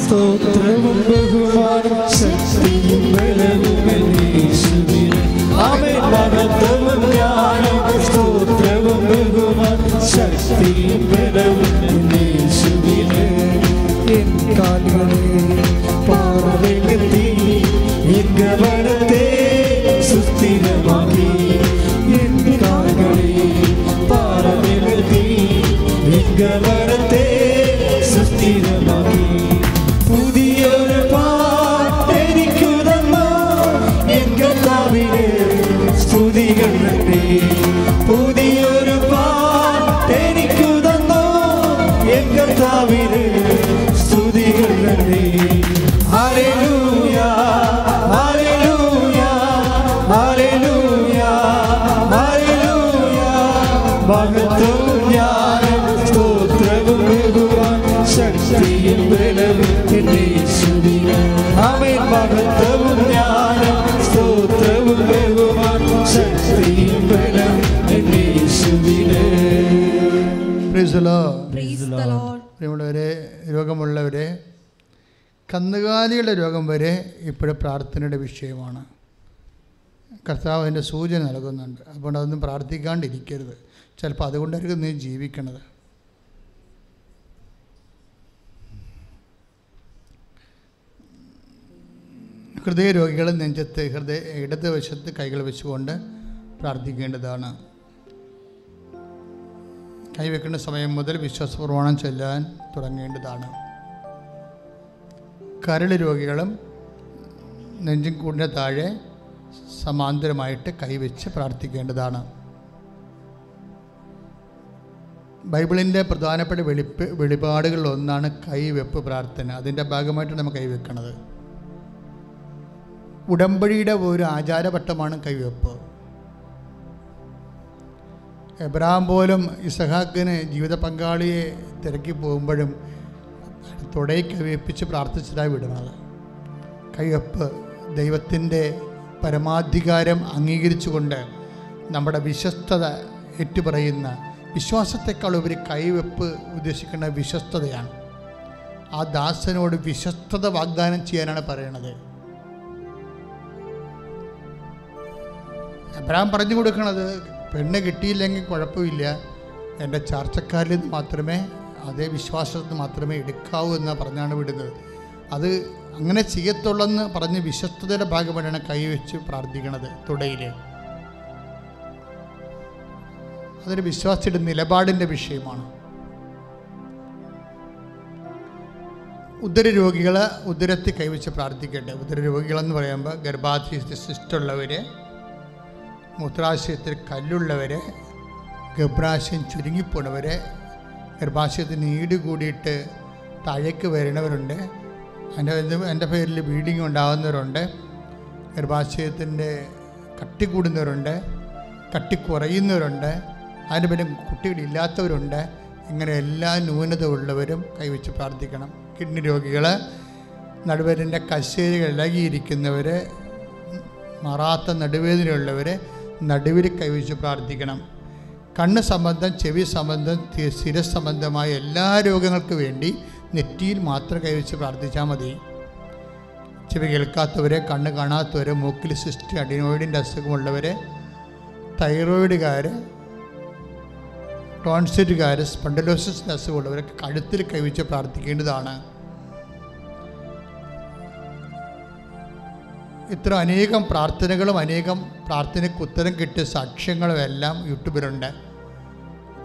സ്തോത്രവും ബഹുമാനം ശക്തിയും ബലവും എൻ ഗമനത്തെ സുസ്ഥിരമാക്കി. പ്രിയമുള്ളവരെ രോഗമുള്ളവരെ കന്നുകാലികളുടെ രോഗം വരെ ഇപ്പോഴും പ്രാർത്ഥനയുടെ വിഷയമാണ്. കർത്താവ് അതിന്റെ സൂചന നൽകുന്നുണ്ട്. അതുകൊണ്ട് അതൊന്നും പ്രാർത്ഥിക്കാണ്ടിരിക്കരുത്. ചിലപ്പോൾ അതുകൊണ്ടായിരിക്കും നീ ജീവിക്കണത്. ഹൃദയരോഗികൾ നെഞ്ചത്ത് ഹൃദയ ഇടത് വശത്ത് കൈകൾ വെച്ചുകൊണ്ട് പ്രാർത്ഥിക്കേണ്ടതാണ്. കൈവെക്കേണ്ട സമയം മുതൽ വിശ്വാസപ്രമാണം ചൊല്ലാൻ തുടങ്ങേണ്ടതാണ്. കരൾ രോഗികളും നെഞ്ചും കൂടിന് താഴെ സമാന്തരമായിട്ട് കൈവച്ച് പ്രാർത്ഥിക്കേണ്ടതാണ്. ബൈബിളിന്റെ പ്രധാനപ്പെട്ട വെളിപ്പ് വെളിപാടുകളിൽ ഒന്നാണ് കൈവെപ്പ് പ്രാർത്ഥന. അതിന്റെ ഭാഗമായിട്ടാണ് നമ്മൾ കൈവെക്കുന്നത് ഉടമ്പടിയുടെ ഒരു ആചാരവട്ടമാണ് കൈവെപ്പ്. എബ്രഹാം പോലും ഇസഹാക്കിന് ജീവിത പങ്കാളിയെ തിരക്കി പോകുമ്പോഴും തുടയെ കൈവപ്പിച്ച് പ്രാർത്ഥിച്ചതായി വിടുന്നത് കൈവപ്പ് ദൈവത്തിന്റെ പരമാധികാരം അംഗീകരിച്ചുകൊണ്ട് നമ്മുടെ വിശ്വസ്തത ഏറ്റുപറയുന്ന വിശ്വാസത്തെക്കാൾ ഉപരി കൈവെപ്പ് ഉദ്ദേശിക്കുന്ന വിശ്വസ്തതയാണ്. ആ ദാസനോട് വിശ്വസ്തത വാഗ്ദാനം ചെയ്യാനാണ് പറയണത്. അബ്രഹാം പറഞ്ഞു കൊടുക്കണത് പെണ്ണ് കിട്ടിയില്ലെങ്കിൽ കുഴപ്പമില്ല. എന്റെ ചാർച്ചക്കാരിൽ നിന്ന് മാത്രമേ അതേ വിശ്വാസത്തിൽ മാത്രമേ എടുക്കാവൂ എന്ന് പറഞ്ഞാണ് വിടുന്നത്. അത് അങ്ങനെ ചെയ്യത്തുള്ളെന്ന് പറഞ്ഞ് വിശ്വസ്തതയുടെ ഭാഗമായിട്ടാണ് കൈവച്ച് പ്രാർത്ഥിക്കണത് തുടയിൽ അതൊരു വിശ്വാസിയുടെ നിലപാടിന്റെ വിഷയമാണ്. ഉദരരോഗികൾ ഉദരത്തിൽ കൈവച്ച് പ്രാർത്ഥിക്കട്ടെ ഉദരരോഗികളെന്ന് പറയുമ്പോൾ ഗർഭാധി സിസ്റ്റുള്ളവർ മൂത്രാശയത്തിൽ കല്ലുള്ളവരെ ഗർഭാശയം ചുരുങ്ങിപ്പോണവരെ ഗർഭാശയത്തിൽ നീട് കൂടിയിട്ട് താഴേക്ക് വരണവരുണ്ട്. എന്റെ എന്റെ പേരിൽ ബ്ലീഡിങ് ഉണ്ടാകുന്നവരുണ്ട്. ഗർഭാശയത്തിന്റെ കട്ടി കൂടുന്നവരുണ്ട്. കട്ടി കുറയുന്നവരുണ്ട്. അതിന് പിന്നെ കുട്ടികളില്ലാത്തവരുണ്ട് ഇങ്ങനെ എല്ലാ ന്യൂനത ഉള്ളവരും കൈവച്ച് പ്രാർത്ഥിക്കണം. കിഡ്നി രോഗികൾ നടുവേദന്റെ കശേരികൾ ഇളകിയിരിക്കുന്നവർ മറാത്ത നടുവേദനയുള്ളവർ നടുവിൽ കൈവച്ച് പ്രാർത്ഥിക്കണം. കണ്ണ് സംബന്ധം ചെവി സംബന്ധം ശിരസ് സംബന്ധമായ എല്ലാ രോഗങ്ങൾക്ക് വേണ്ടി നെറ്റിയിൽ മാത്രം കൈവച്ച് പ്രാർത്ഥിച്ചാൽ മതി. ചെവി കേൾക്കാത്തവരെ കണ്ണ് കാണാത്തവരെ മൂക്കിൽ സിസ്റ്റ് അഡിനോയിഡിന്റെ അസുഖമുള്ളവരെ തൈറോയിഡുകാർ ടോൺസിറ്റുകാർ സ്പണ്ടലോസിന്റെ അസുഖമുള്ളവരൊക്കെ കഴുത്തിൽ കൈവച്ച് പ്രാർത്ഥിക്കേണ്ടതാണ്. ഇത്ര അനേകം പ്രാർത്ഥനകളും അനേകം പ്രാർത്ഥനയ്ക്ക് ഉത്തരം കിട്ടിയ സാക്ഷ്യങ്ങളും എല്ലാം യൂട്യൂബിലുണ്ട്.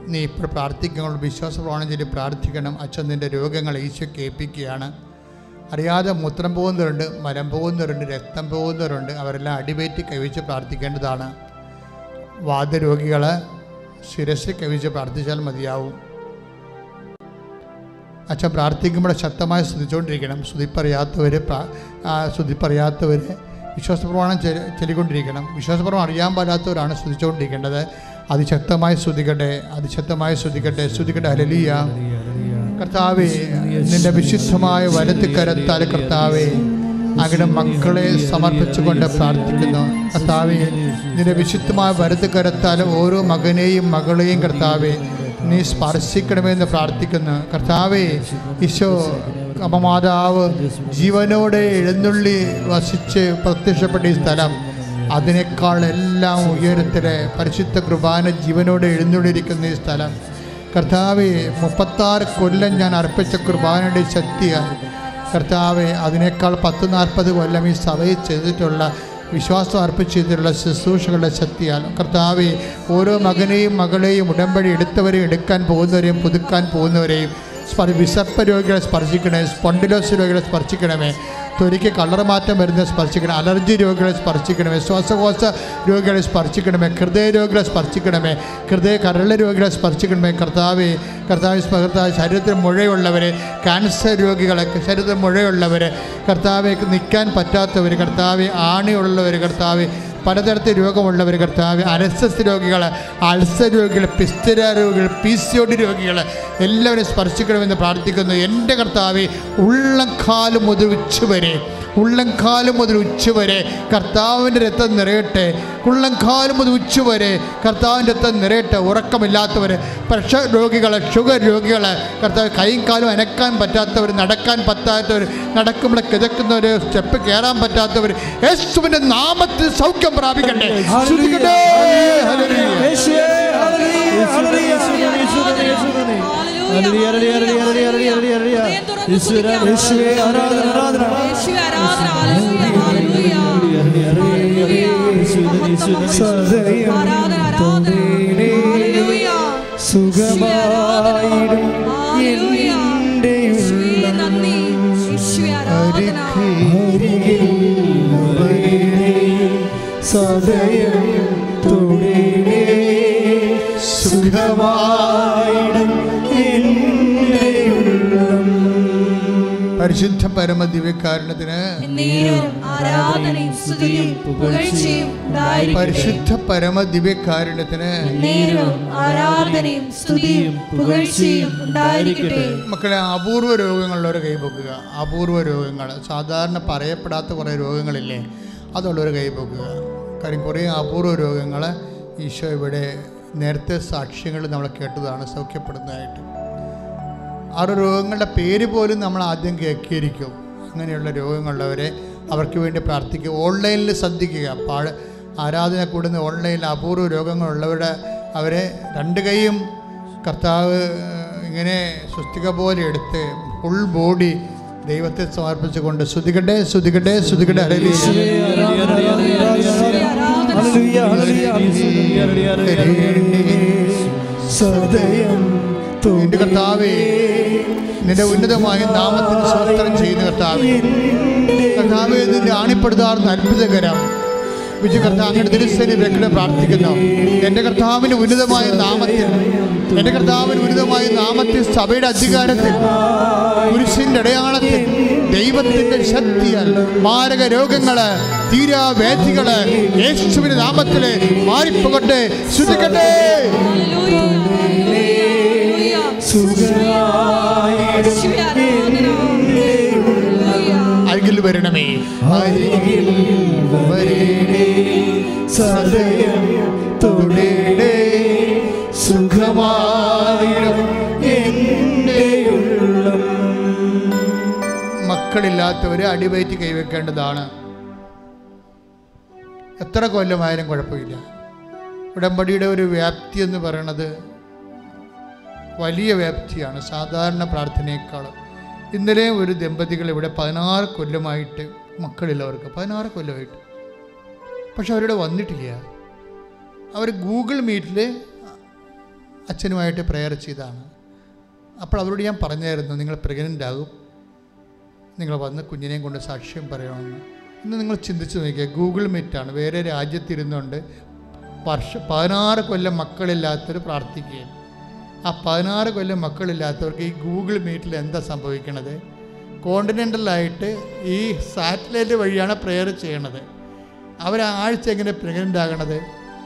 നീ ഇപ്പോൾ പ്രാർത്ഥിക്കുമ്പോൾ വിശ്വാസ ചൊല്ലി പ്രാർത്ഥിക്കണം. അച്ഛൻ നിന്റെ രോഗങ്ങൾ ഈശോ ഏൽപ്പിക്കുകയാണ് അറിയാതെ മൂത്രം പോകുന്നവരുണ്ട് മരം പോകുന്നവരുണ്ട് രക്തം പോകുന്നവരുണ്ട്. അവരെല്ലാം അടിവേറ്റി കവിച്ച് പ്രാർത്ഥിക്കേണ്ടതാണ്. വാദരോഗികൾ ശിരസ് കവിച്ച് പ്രാർത്ഥിച്ചാൽ മതിയാവും. അച്ഛൻ പ്രാർത്ഥിക്കുമ്പോൾ ശക്തമായി സ്തുതിച്ചുകൊണ്ടിരിക്കണം സ്തുതിപ്പറിയാത്തവർ സ്തുതിപ്പറിയാത്തവർ വിശ്വാസപ്രമാണം ചൊല്ലിക്കൊണ്ടിരിക്കണം. വിശ്വാസപ്രമാണം അറിയാൻ പാടാത്തവരാണ് സ്തുതിച്ചുകൊണ്ടിരിക്കേണ്ടത് അതിശക്തമായി സ്തുതിക്കട്ടെ അതിശക്തമായി സ്തുതിക്കട്ടെ സ്തുതിക്കട്ടെ ഹലലിയ കർത്താവേ നിന്റെ വിശുദ്ധമായ വലത്തിക്കരത്താൽ കർത്താവെ അങ്ങയുടെ മക്കളെ സമർപ്പിച്ചുകൊണ്ട് പ്രാർത്ഥിക്കുന്നു. കർത്താവേ നിന്റെ വിശുദ്ധമായ വലത്ത് കരത്താൽ ഓരോ മകനെയും മകളെയും കർത്താവേ നീ സ്പർശിക്കണമെന്ന് പ്രാർത്ഥിക്കുന്നു. കർത്താവേ ഈശോ അമ്മമാതാവ് ജീവനോടെ എഴുന്നള്ളി വസിച്ച് പ്രത്യക്ഷപ്പെട്ട ഈ സ്ഥലം അതിനേക്കാൾ എല്ലാം ഉയരത്തിലെ പരിശുദ്ധ കുർബാന ജീവനോടെ എഴുന്നള്ളിയിരിക്കുന്ന ഈ സ്ഥലം. കർത്താവെ മുപ്പത്താറ് കൊല്ലം ഞാൻ അർപ്പിച്ച കുർബാനയുടെ ശക്തിയാൽ കർത്താവെ അതിനേക്കാൾ പത്ത് നാൽപ്പത് കൊല്ലം ഈ സഭയിൽ ചെയ്തിട്ടുള്ള വിശ്വാസം അർപ്പിച്ചിട്ടുള്ള ശുശ്രൂഷകളുടെ ശക്തിയാൽ. കർത്താവെ ഓരോ മകനെയും മകളെയും ഉടമ്പടി എടുത്തവരെയും എടുക്കാൻ പോകുന്നവരെയും പുതുക്കാൻ പോകുന്നവരെയും വിസർപ്പ രോഗികളെ സ്പർശിക്കണേ സ്പോണ്ടിലോസ് രോഗികളെ സ്പർശിക്കണമേ തൊലിക്ക് കളർ മാറ്റം വരുന്ന സ്പർശിക്കണം അലർജി രോഗികളെ സ്പർശിക്കണമേ ശ്വാസകോശ രോഗികളെ സ്പർശിക്കണമേ ഹൃദയ രോഗികളെ സ്പർശിക്കണമേ ഹൃദയ കരള രോഗികളെ സ്പർശിക്കണമേ കർത്താവ് കർത്താവ് കർത്താവ് ശരീരത്തിൽ മുഴയുള്ളവർ ക്യാൻസർ രോഗികളെ ശരീരത്തിൽ മുഴയുള്ളവർ കർത്താവേക്ക് നിൽക്കാൻ പറ്റാത്തവർ കർത്താവ് ആണിയുള്ളവർ കർത്താവെ പലതരത്തിൽ രോഗമുള്ളവർ കർത്താവ് അനസ്തസ് രോഗികൾ അൾസർ രോഗികൾ പിസ്തര രോഗികൾ പി സി ഒ ഡി രോഗികൾ എല്ലാവരും സ്പർശിക്കണമെന്ന് പ്രാർത്ഥിക്കുന്നു. എന്റെ കർത്താവ് ഉള്ളംകാലം മുതൽ ഉച്ചുവരെ ഉള്ളംകാലം മുതൽ ഉച്ചുവരെ കർത്താവിന്റെ രക്തം നിറയട്ടെ. ഉള്ളംകാലം മുതൽ ഉച്ചുവരെ കർത്താവിന്റെ രക്തം നിറയട്ടെ. ഉറക്കമില്ലാത്തവർ പ്രഷർ രോഗികൾ ഷുഗർ രോഗികൾ കർത്താവ് കൈയും കാലും അനക്കാൻ പറ്റാത്തവർ നടക്കാൻ പറ്റാത്തവർ നടക്കുമ്പോൾ കിതക്കുന്നവർ സ്റ്റെപ്പ് കയറാൻ പറ്റാത്തവർ യേശുവിന്റെ നാമത്തിൽ സൗഖ്യം പ്രാപിക്കട്ടെ ശ്രുതിക്കട്ടെ. ഹല്ലേലൂയ. യേശുവേ, ഹല്ലേലൂയ, ഹല്ലേലൂയ, യേശുവേ, യേശുവേ, യേശുവേ. ഹല്ലേലൂയ, ഹല്ലേലൂയ, ഹല്ലേലൂയ, ഹല്ലേലൂയ, ഹല്ലേലൂയ, ഹല്ലേലൂയ. ഹൃദയം തുറന്ന് യേശുവേ, ആരാധന, ആരാധന. യേശുവേ, ആരാധന. ഹല്ലേലൂയ, ഹല്ലേലൂയ. ഹല്ലേലൂയ. മഹത്വം, സദയം ആരാധന, ആരാധന. തൊണ്ടയിലേ ഹല്ലേലൂയ. സുഖമായിടും ഉള്ളം നന്ദി. യേശുവേ, ആരാധന. സദയം സുഖമായിടും പരിശുദ്ധ പരമ ദിവ്യകാരണത്തിന്. പരിശുദ്ധ പരമ ദിവ്യകാരണത്തിന് മക്കളെ അപൂർവ രോഗങ്ങളുള്ളവർ കൈപൊക്കുക അപൂർവ രോഗങ്ങൾ. സാധാരണ പറയപ്പെടാത്ത കുറേ രോഗങ്ങളില്ലേ? അതുള്ളവർ കൈപൊക്കുക കാര്യം കുറേ അപൂർവ രോഗങ്ങൾ ഈശോ ഇവിടെ നേരത്തെ സാക്ഷ്യങ്ങൾ നമ്മൾ കേട്ടതാണ് സൗഖ്യപ്പെടുന്നതായിട്ട്. ആ രോഗങ്ങളുടെ പേര് പോലും നമ്മൾ ആദ്യം കേൾക്കിയിരിക്കും. അങ്ങനെയുള്ള രോഗങ്ങളുള്ളവരെ അവർക്ക് വേണ്ടി പ്രാർത്ഥിക്കുക. ഓൺലൈനിൽ ശ്രദ്ധിക്കുക. പാഴ് ആരാധന കൂടുന്ന ഓൺലൈനിൽ അപൂർവ രോഗങ്ങളുള്ളവരുടെ അവരെ രണ്ട് കൈയും കർത്താവ് ഇങ്ങനെ സ്വസ്തിക പോലെ എടുത്ത് ഫുൾ ബോഡി ദൈവത്തെ സമർപ്പിച്ചുകൊണ്ട് ശ്രുതികട്ടെ ശ്രുതികട്ടെ ശ്രുതികട്ടെ നിന്റെ കർത്താവേ നിന്റെ ഉന്നതമായ നാമത്തിന് സ്വസ്ത്രം ചെയ്യുന്ന കർത്താവേ. കർത്താവേ നിന്റെ ആണിപ്പെടുത്താറുന്ന അത്ഭുതകരം വിജയ കർത്താവ് അങ്ങയുടെ തിരുസേന വ്യക്തി പ്രാർത്ഥിക്കുന്നു. എന്റെ കർത്താവിന് ഉന്നതമായ നാമത്തിൽ എന്റെ കർത്താവിന് ഉന്നതമായ നാമത്തിൽ സഭയുടെ അധികാരത്തിൽ പുരുഷന്റെ അടയാളത്തിൽ ദൈവത്തിന്റെ ശക്തിയാൽ മാരക രോഗങ്ങൾ തീരാ വേദികൾ യേശുവിന്റെ നാമത്തിൽ മാറിപ്പോകട്ടെ. ശുദ്ധിക്കട്ടെ. അരികിൽ വരണമേ. അരികിൽ വരണേ സദയം തൊടേടേ സുഖമായിടം എന്റെ ഉള്ളം മക്കളില്ലാത്തവർ അടിവയറ്റി കൈവെക്കേണ്ടതാണ്. എത്ര കൊല്ലമായാലും കുഴപ്പമില്ല. ഉടമ്പടിയുടെ ഒരു വ്യാപ്തി എന്ന് പറയണത് വലിയ വ്യാപ്തിയാണ് സാധാരണ പ്രാർത്ഥനയേക്കാൾ ഇന്നലെ ഒരു ദമ്പതികൾ ഇവിടെ പതിനാറ് കൊല്ലമായിട്ട് മക്കളില്ലവർക്ക് പതിനാറ് കൊല്ലമായിട്ട് പക്ഷെ അവരിവിടെ വന്നിട്ടില്ല. അവർ ഗൂഗിൾ മീറ്റിൽ അച്ഛനുമായിട്ട് പ്രെയർ ചെയ്താണ്. അപ്പോൾ അവരോട് ഞാൻ പറഞ്ഞായിരുന്നു നിങ്ങൾ പ്രഗ്നന്റ് ആകും. നിങ്ങൾ വന്ന് കുഞ്ഞിനെയും കൊണ്ട് സാക്ഷ്യം പറയണമെന്ന്. ഇന്ന് നിങ്ങൾ ചിന്തിച്ച് നോക്കിയാൽ ഗൂഗിൾ മീറ്റാണ്. വേറെ രാജ്യത്തിരുന്നുകൊണ്ട് വർഷ പതിനാറ് കൊല്ലം മക്കളില്ലാത്തവർ പ്രാർത്ഥിക്കുകയും ആ പതിനാറ് കൊല്ലം മക്കളില്ലാത്തവർക്ക് ഈ ഗൂഗിൾ മീറ്റിൽ എന്താ സംഭവിക്കണത്? കോണ്ടിനെന്റലായിട്ട് ഈ സാറ്റലൈറ്റ് വഴിയാണ് പ്രെയർ ചെയ്യണത്. അവരാഴ്ച എങ്ങനെ പ്രഗ്നന്റ് ആകണത്?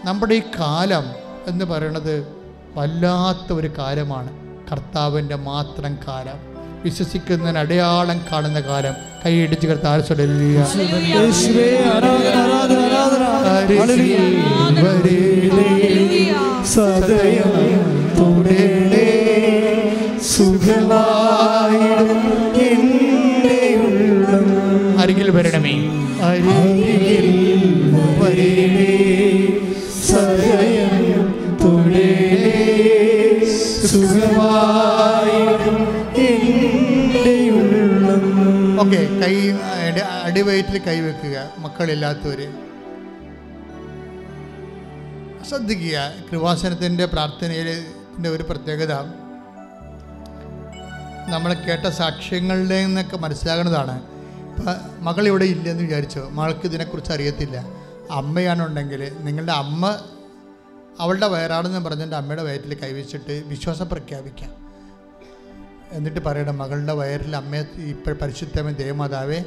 നമ്മുടെ ഈ കാലം എന്ന് പറയണത് വല്ലാത്ത ഒരു കാലമാണ്. കർത്താവിന്റെ മാത്രം കാലം. വിശ്വസിക്കുന്നതിന് അടയാളം കാണുന്ന കാലം. കൈയിടിച്ച് ഹല്ലേലൂയ സദയം തുടരേ വരണമേ. ഓക്കെ കൈ അടി- അടിവയറ്റിൽ കൈവെക്കുക മക്കളില്ലാത്തവർ ശ്രദ്ധിക്കുക കൃപാസനത്തിന്റെ പ്രാർത്ഥനയിലെ ഒരു പ്രത്യേകത. നമ്മൾ കേട്ട സാക്ഷ്യങ്ങളുടെ നിന്നൊക്കെ മനസ്സിലാകുന്നതാണ്. മകൾ ഇവിടെ ഇല്ലെന്ന് വിചാരിച്ചോ? മകൾക്ക് ഇതിനെക്കുറിച്ച് അറിയത്തില്ല. അമ്മയാണുണ്ടെങ്കിൽ നിങ്ങളുടെ അമ്മ അവളുടെ വയറാണെന്ന് പറഞ്ഞിട്ട് അമ്മയുടെ വയറ്റിൽ കൈവച്ചിട്ട് വിശ്വാസം പ്രഖ്യാപിക്കാം. എന്നിട്ട് പറയണം മകളുടെ വയറിൽ അമ്മയെ ഇപ്പോൾ പരിശുദ്ധമേ ദേവമാതാവേ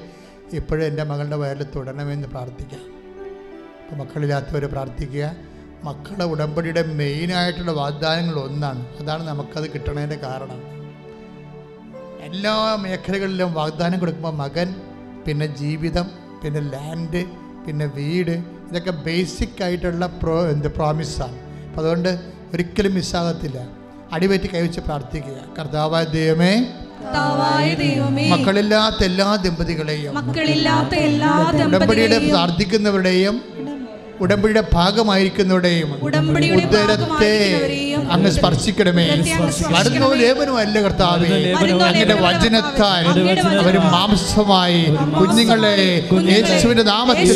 ഇപ്പോഴും എന്റെ മകളുടെ വയറിൽ തുടരണമെന്ന് പ്രാർത്ഥിക്കാം. അപ്പോൾ മക്കളില്ലാത്തവർ പ്രാർത്ഥിക്കുക. മക്കളുടെ ഉടമ്പടിയുടെ മെയിനായിട്ടുള്ള വാഗ്ദാനങ്ങൾ ഒന്നാണ്. അതാണ് നമുക്കത് കിട്ടണതിന്റെ കാരണം. എല്ലാ മേഖലകളിലും വാഗ്ദാനം കൊടുക്കുമ്പോൾ മകൻ പിന്നെ ജീവിതം പിന്നെ ലാൻഡ് പിന്നെ വീട് ഇതൊക്കെ ബേസിക് ആയിട്ടുള്ള പ്രോ എന്ത് പ്രോമിസാണ് അപ്പം അതുകൊണ്ട് ഒരിക്കലും മിസ്സാകത്തില്ല അടിപറ്റി കൈവച്ച് പ്രാർത്ഥിക്കുക. കർത്താവായ ദൈവമേ മക്കളില്ലാത്ത എല്ലാ ദമ്പതികളെയും ഉടമ്പടിയുടെ ദമ്പതികളെയും പ്രാർത്ഥിക്കുന്നവരുടെയും ഉടമ്പടിയുടെ ഭാഗമായിരിക്കുന്നവരുടെയും ഉടമ്പടിയുടെ ഉദരത്തെ ഭാഗമായിരിക്കുന്നവരെയും അങ്ങ് സ്പർശിക്കണമേ. ഉദരത്തെ അങ്ങ് സ്പർശിക്കണമേ. വരുന്നോ ലേപനോ അല്ല കർത്താവേ. അങ്ങയുടെ വചനത്താൽ അവർ മാംസമായി കുഞ്ഞുങ്ങളെ യേശുവിന്റെ നാമത്തിൽ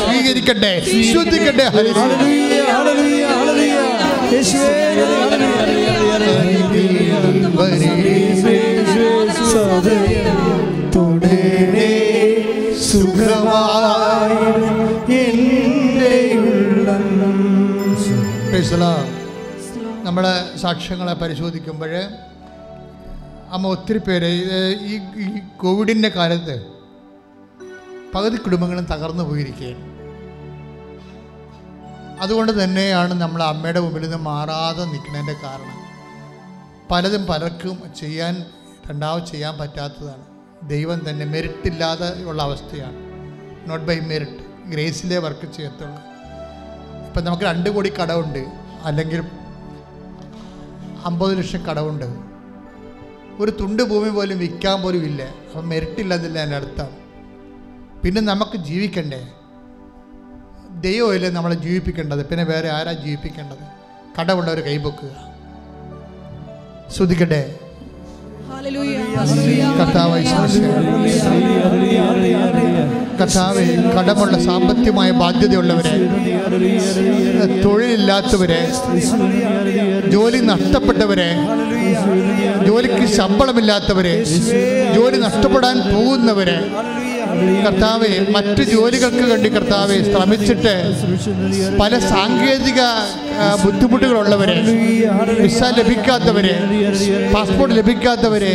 സ്വീകരിക്കട്ടെ. ശ്രദ്ധിക്കട്ടെ ഹല്ലേലൂയ. ഹല്ലേലൂയ ഹല്ലേലൂയ യേശുവേ സദയം തുടരേ സുഖമായി നമ്മുടെ സാക്ഷ്യങ്ങളെ പരിശോധിക്കുമ്പോൾ അമ്മ ഒത്തിരി പേര് ഈ ഈ കോവിഡിന്റെ കാലത്ത് പകുതി കുടുംബങ്ങളും തകർന്നു പോയിരിക്കുകയാണ്. അതുകൊണ്ട് തന്നെയാണ് നമ്മൾ അമ്മയുടെ മുമ്പിൽ നിന്ന് മാറാതെ നിൽക്കുന്നതിന്റെ കാരണം. പലതും പലർക്കും ചെയ്യാൻ രണ്ടാമത് ചെയ്യാൻ പറ്റാത്തതാണ്. ദൈവം തന്നെ മെറിറ്റ് ഇല്ലാതെ ഉള്ള അവസ്ഥയാണ്. നോട്ട് ബൈ മെരിറ്റ് ഗ്രേസിലെ വർക്ക് ചെയ്യത്തുള്ളൂ. ഇപ്പം നമുക്ക് രണ്ട് കോടി കടമുണ്ട് അല്ലെങ്കിൽ അമ്പത് ലക്ഷം കടമുണ്ട് ഒരു തുണ്ട് ഭൂമി പോലും വിൽക്കാൻ പോലും ഇല്ല. അപ്പം മെരിട്ടില്ല ഇല്ലെന്നില്ല എന്റെ അർത്ഥം. പിന്നെ നമുക്ക് ജീവിക്കണ്ടേ? ദൈവമല്ലേ നമ്മളെ ജീവിപ്പിക്കേണ്ടത്? പിന്നെ വേറെ ആരാ ജീവിപ്പിക്കേണ്ടത്? കടമുള്ളവർ കൈപൊക്കുക ശ്രദ്ധിക്കട്ടെ? കർത്താവ് കർത്താവ് കടമുള്ള സാമ്പത്തികമായ ബാധ്യതയുള്ളവരെ തൊഴിലില്ലാത്തവരെ ജോലി നഷ്ടപ്പെട്ടവരെ ജോലിക്ക് ശമ്പളമില്ലാത്തവരെ ജോലി നഷ്ടപ്പെടാൻ പോകുന്നവരെ കർത്താവെ മറ്റ് ജോലികൾക്ക് വേണ്ടി കർത്താവെ ശ്രമിച്ചിട്ട് പല സാങ്കേതിക ബുദ്ധിമുട്ടുകളുള്ളവരെ വിസ ലഭിക്കാത്തവരെ പാസ്പോർട്ട് ലഭിക്കാത്തവരെ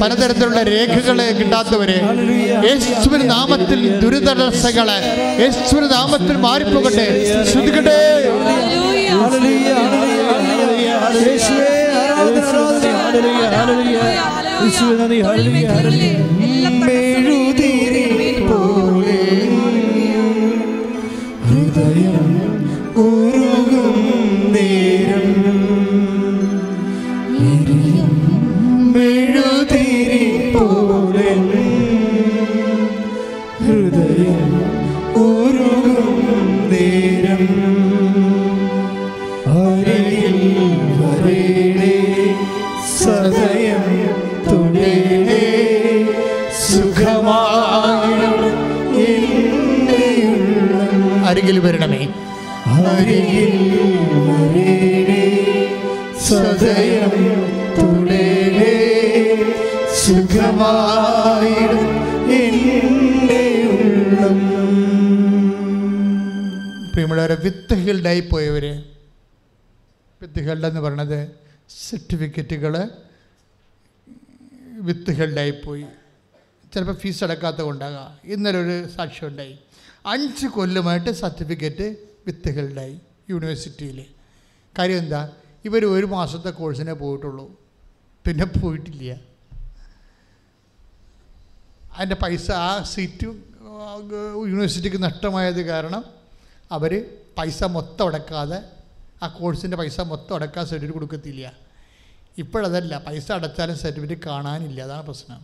പലതരത്തിലുള്ള രേഖകളെ കിട്ടാത്തവരെ യേശുവിൻ നാമത്തിൽ ദുരിതടസ്സങ്ങളെ യേശുവിൻ നാമത്തിൽ മാറിപ്പോകട്ടെ ശ്രദ്ധിക്കട്ടെ യേശുവേ ആരാധന ആരാധന യേശുവേ ഹല്ലേലൂയ ഹല്ലേലൂയ ഹല്ലേലൂയ പ്രിയമുള്ളവരെ വിത്ത് ഹീൽഡായി പോയവർ വിത്ത് ഹീൽഡ് എന്ന് പറയണത് സർട്ടിഫിക്കറ്റുകൾ വിത്ത് ഹിൽഡായി പോയി. ചിലപ്പോൾ ഫീസ് അടക്കാത്ത കൊണ്ടാകാം. ഇന്നലെ ഒരു സാക്ഷ്യം ഉണ്ടായി. അഞ്ച് കൊല്ലമായിട്ട് സർട്ടിഫിക്കറ്റ് വിത്ത് ഹിൽഡായി യൂണിവേഴ്സിറ്റിയിൽ കാര്യം എന്താ? ഇവർ ഒരു മാസത്തെ കോഴ്സിനെ പോയിട്ടുള്ളൂ. പിന്നെ പോയിട്ടില്ല. അതിന്റെ പൈസ ആ സീറ്റ് യൂണിവേഴ്സിറ്റിക്ക് നഷ്ടമായത് കാരണം അവർ പൈസ മൊത്തം അടക്കാതെ ആ കോഴ്സിന്റെ പൈസ മൊത്തം അടക്കാൻ സർട്ടിഫിക്കറ്റ് കൊടുക്കത്തില്ല. ഇപ്പോഴതല്ല പൈസ അടച്ചാലും സർട്ടിഫിക്കറ്റ് കാണാനില്ല. അതാണ് പ്രശ്നം.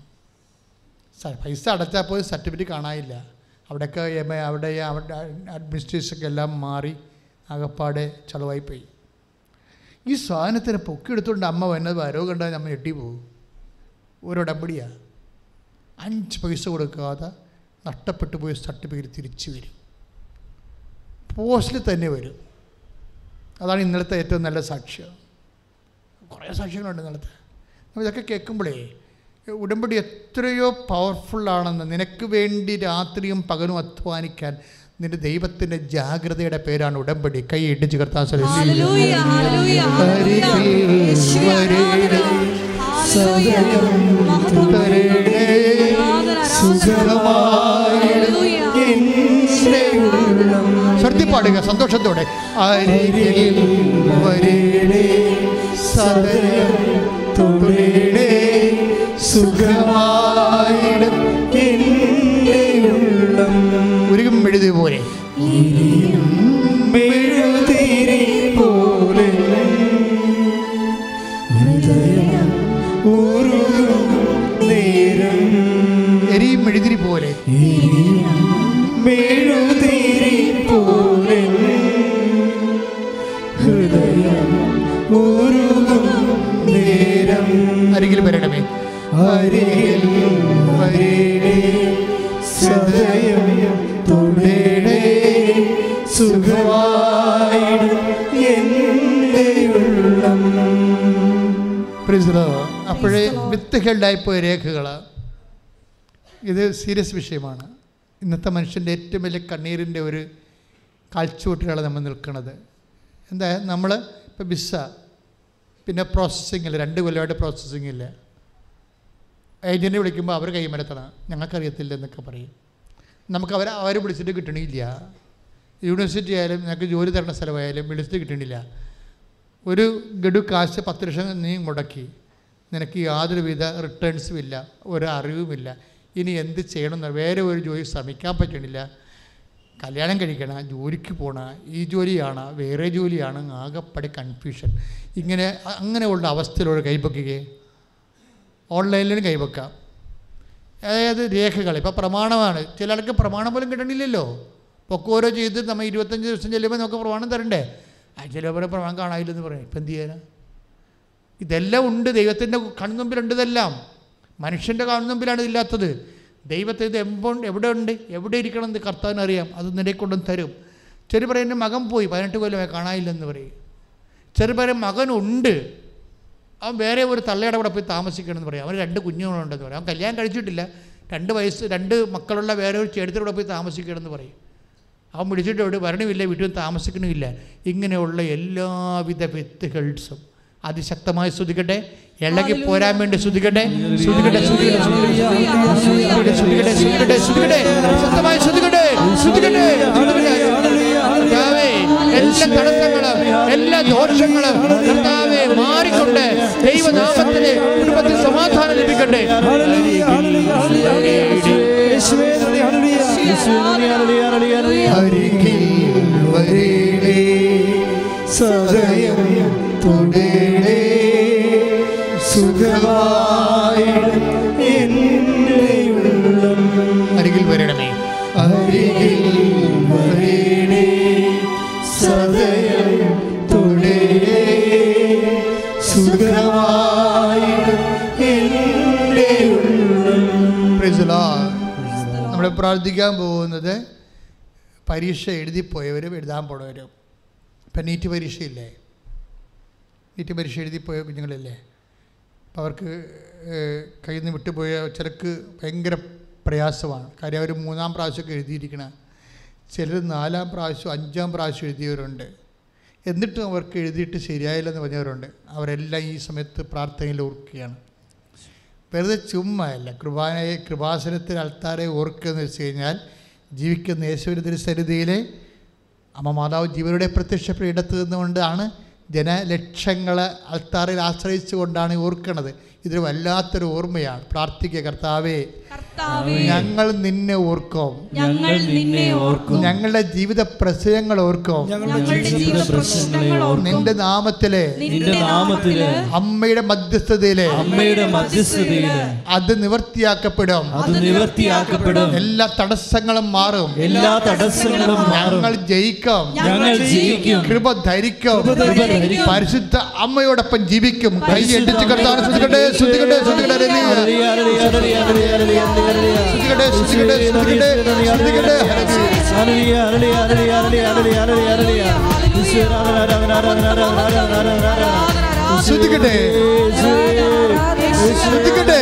പൈസ അടച്ചാൽ പോലും സർട്ടിഫിക്കറ്റ് കാണാനില്ല. അവിടെയൊക്കെ അവിടെ അവിടെ അഡ്മിനിസ്ട്രേഷനൊക്കെ എല്ലാം മാറി ആകപ്പാടെ ചളവായി പോയി ഈ സാധനത്തിന് പൊക്കിയെടുത്തുകൊണ്ട് അമ്മ വന്നത് വരവ് കണ്ടാൽ നമ്മൾ ഞെട്ടി പോകും. ഒരു ഉടമ്പടിയാണ് അഞ്ച് പൈസ കൊടുക്കാതെ നഷ്ടപ്പെട്ടു പോയ സർട്ടിഫിക്കറ്റ് തിരിച്ചു വരും. പോസ്റ്റിൽ തന്നെ വരും. അതാണ് ഇന്നലത്തെ ഏറ്റവും നല്ല സാക്ഷ്യം. കുറേ സാക്ഷ്യങ്ങളുണ്ട് ഇന്നലത്തെ. നമ്മൾ ഇതൊക്കെ കേൾക്കുമ്പോഴേ ഉടമ്പടി എത്രയോ പവർഫുള്ളാണെന്ന് നിനക്ക് വേണ്ടി രാത്രിയും പകലും അധ്വാനിക്കാൻ നിന്റെ ദൈവത്തിന്റെ ജാഗ്രതയുടെ പേരാണ് ഉടമ്പടി. കൈ ഇടിച്ച് കർത്താൻ ശ്രമിച്ചു പാടുക സന്തോഷത്തോടെ. അരികിൽ വരേണേ സുഖമായിടും ഉരുകും എഴുതി പോലെ. സദയം സുഖമായിടും അപ്പോഴേ വിത്ത് ഹെൽഡായിപ്പോയ രേഖകൾ ഇത് സീരിയസ് വിഷയമാണ്. ഇന്നത്തെ മനുഷ്യന്റെ ഏറ്റവും വലിയ കണ്ണീരിന്റെ ഒരു കാഴ്ചവെട്ടിലാണ് നമ്മൾ നിൽക്കുന്നത്. എന്താ നമ്മൾ ഇപ്പോൾ വിസ പിന്നെ പ്രോസസ്സിംഗ് ഇല്ല. രണ്ട് കൊല്ലമായിട്ട് പ്രോസസ്സിംഗ് ഇല്ല ഏജന്റ് വിളിക്കുമ്പോൾ അവർ കൈമരത്തണം ഞങ്ങൾക്കറിയത്തില്ല എന്നൊക്കെ പറയും. നമുക്ക് അവർ അവർ വിളിച്ചിട്ട് കിട്ടണില്ല. യൂണിവേഴ്സിറ്റി ആയാലും ഞങ്ങൾക്ക് ജോലി തരുന്ന സ്ഥലമായാലും വിളിച്ചിട്ട് കിട്ടണില്ല. ഒരു ഗഡു കാശ് പത്ത് ലക്ഷം നീ മുടക്കി. നിനക്ക് യാതൊരുവിധ റിട്ടേൺസും ഇല്ല. ഒരു അറിവുമില്ല ഇനി എന്ത് ചെയ്യണമെന്ന് വേറെ ഒരു ജോലി ശ്രമിക്കാൻ പറ്റണില്ല. കല്യാണം കഴിക്കണം ജോലിക്ക് പോകണം ഈ ജോലിയാണ് വേറെ ജോലിയാണ്. ആകെപ്പടി കൺഫ്യൂഷൻ ഇങ്ങനെ അങ്ങനെയുള്ള അവസ്ഥയിലൂടെ കൈപൊക്കുകയെ ഓൺലൈനിലും കൈവെക്കാം അതായത് രേഖകൾ. ഇപ്പോൾ പ്രമാണമാണ്. ചില ആൾക്ക് പ്രമാണം പോലും കിട്ടണില്ലല്ലോ. പൊക്കോരോ ചെയ്ത് നമ്മൾ ഇരുപത്തഞ്ച് ദിവസം ചെല്ലുമ്പോൾ നമുക്ക് പ്രമാണം തരണ്ടേ? ചിലവരെ പ്രമാണം കാണാനില്ലെന്ന് പറയാം. ഇപ്പം എന്ത് ചെയ്യാനാ? ഇതെല്ലാം ഉണ്ട്. ദൈവത്തിന്റെ കൺമുമ്പിലുണ്ട് ഇതെല്ലാം മനുഷ്യന്റെ കൺമുമ്പിലാണ് ഇതില്ലാത്തത്. ദൈവത്തെ ഇത് എമ്പോണ്ട് എവിടെ ഉണ്ട് എവിടെ ഇരിക്കണം എന്ന് കർത്താവിന് അറിയാം അത് നിന്നെ കൊണ്ടും തരും. ചെറുപറ മകൻ പോയി. പതിനെട്ട് കൊല്ലമായി കാണാനില്ലെന്ന് പറയും. ചെറുപറ മകനുണ്ട്. അവൻ വേറെ ഒരു തള്ളയുടെ കൂടെ പോയി താമസിക്കണമെന്ന് പറയും. അവന് രണ്ട് കുഞ്ഞുങ്ങളുണ്ടെന്ന് പറയും. അവൻ കല്യാണം കഴിച്ചിട്ടില്ല. രണ്ട് വയസ്സ് രണ്ട് മക്കളുള്ള വേറെ ഒരു ചേട്ടത്തിലൂടെ പോയി താമസിക്കണമെന്ന് പറയും. അവൻ വിളിച്ചിട്ട് അവിടെ വരണമില്ല വീട്ടിൽ താമസിക്കണമില്ല. ഇങ്ങനെയുള്ള എല്ലാവിധ വ്യക്തികൾസും അതിശക്തമായി സ്തുതിക്കട്ടെ. ഇളകി പോരാൻ വേണ്ടി സ്തുതിക്കട്ടെ. സ്തുതിക്കട്ടെ സ്തുതിക്കട്ടെ സ്തുതിക്കട്ടെ സ്തുതിക്കട്ടെ സ്തുതിക്കട്ടെ ശക്തമായി എല്ലാ തടസ്സങ്ങളും എല്ലാ ദോഷങ്ങളും കർത്താവെ മാറിക്കൊണ്ട് ദൈവനാമത്തിന് കുടുംബത്തിൽ സമാധാനം ലഭിക്കട്ടെ. സദയം തുടേണേ സുഖമായി നമ്മൾ പ്രാർത്ഥിക്കാൻ പോകുന്നത് പരീക്ഷ എഴുതി പോയവരും എഴുതാൻ പോണവരും. ഇപ്പം നീറ്റ് പരീക്ഷയില്ലേ? നീറ്റ് പരീക്ഷ എഴുതിപ്പോയ കുഞ്ഞുങ്ങളില്ലേ? അപ്പോൾ അവർക്ക് കയ്യിൽ നിന്ന് വിട്ടുപോയ ചിലർക്ക് ഭയങ്കര പ്രയാസമാണ്. കാര്യം അവർ മൂന്നാം പ്രാവശ്യമൊക്കെ എഴുതിയിരിക്കണം. ചിലർ നാലാം പ്രാവശ്യം അഞ്ചാം പ്രാവശ്യം എഴുതിയവരുണ്ട്. എന്നിട്ടും അവർക്ക് എഴുതിയിട്ട് ശരിയായില്ലെന്ന് പറഞ്ഞവരുണ്ട്. അവരെല്ലാം ഈ സമയത്ത് പ്രാർത്ഥനയിൽ ഓർക്കുകയാണ്. വെറുതെ ചുമ്മാ അല്ല കൃപാനയെ കൃപാസനത്തിൽ അൾത്താരെ ഓർക്കുക എന്ന് വെച്ച് കഴിഞ്ഞാൽ ജീവിക്കുന്ന യേശുവിന്റെ തിരുസരിതിയിലെ അമ്മ മാതാവ് ജീവരുടെ പ്രത്യക്ഷ ഇടത്ത് നിന്നുകൊണ്ടാണ് ജനലക്ഷങ്ങളെ അൾത്താറിൽ ആശ്രയിച്ചുകൊണ്ടാണ് ഓർക്കണത്. ഇതൊരു വല്ലാത്തൊരു ഓർമ്മയാണ്. പ്രാർത്ഥിക്കുക കർത്താവേ ഞങ്ങൾ നിന്നെ ഓർക്കും. ഞങ്ങൾ നിന്നെ ഓർക്കും. ഞങ്ങളുടെ ജീവിത പ്രശ്നങ്ങൾ ഓർക്കും. ഞങ്ങളുടെ ജീവിത ഓർക്കും. നിന്റെ നാമത്തിലെ അമ്മയുടെ മധ്യസ്ഥതയിലെ അമ്മയുടെ മധ്യസ്ഥതയിലെ അത് നിവർത്തിയാക്കപ്പെടും. അത് നിവർത്തിയാക്കപ്പെടും. എല്ലാ തടസ്സങ്ങളും മാറും. എല്ലാ തടസ്സങ്ങളും മാറും. ഞങ്ങൾ ജയിക്കും. ഞങ്ങൾ ജയിക്കും. കൃപ ധരിക്കും. ധരിക്കും. പരിശുദ്ധ അമ്മയോടൊപ്പം ജീവിക്കും. കൈ എടുത്തു കർത്താവ് ശ്രദ്ധിക്കട്ടെ ശ്രദ്ധിക്കട്ടെ ശ്രദ്ധിക്കട്ടെ അമ്മയോടും. ശ്രദ്ധിക്കട്ടെ ശ്രദ്ധിക്കട്ടെ ശ്രദ്ധിക്കട്ടെ ശ്രദ്ധിക്കട്ടെ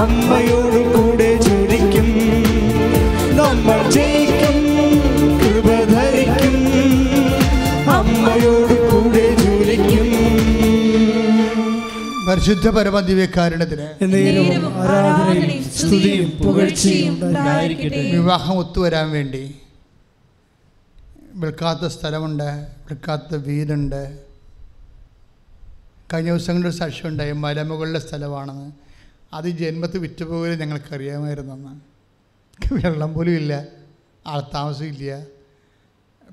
അമ്മയോട് കൂടെ ജോലിക്കും നമ്മൾ ജയിക്കും കൃപ ധരിക്കും. അമ്മയോട് കൂടെ ജോലിക്കും പരിശുദ്ധ പരമദിവ്യക്കാരണത്തിന് നേരവും ആരാധനയും സ്തുതിയും പുകഴ്ചയും വിവാഹം ഒത്തുവരാൻ വേണ്ടി വിൽക്കാത്ത സ്ഥലമുണ്ട് വിൽക്കാത്ത വീടുണ്ട്. കഴിഞ്ഞ ദിവസങ്ങളിൽ സാക്ഷ്യമുണ്ടായി മലമുകളിലെ സ്ഥലമാണെന്ന്. അത് ജന്മത്ത് വിറ്റുപോകലും ഞങ്ങൾക്കറിയാമായിരുന്നെന്ന്. വെള്ളം പോലും ഇല്ല. ആൾ താമസമില്ല.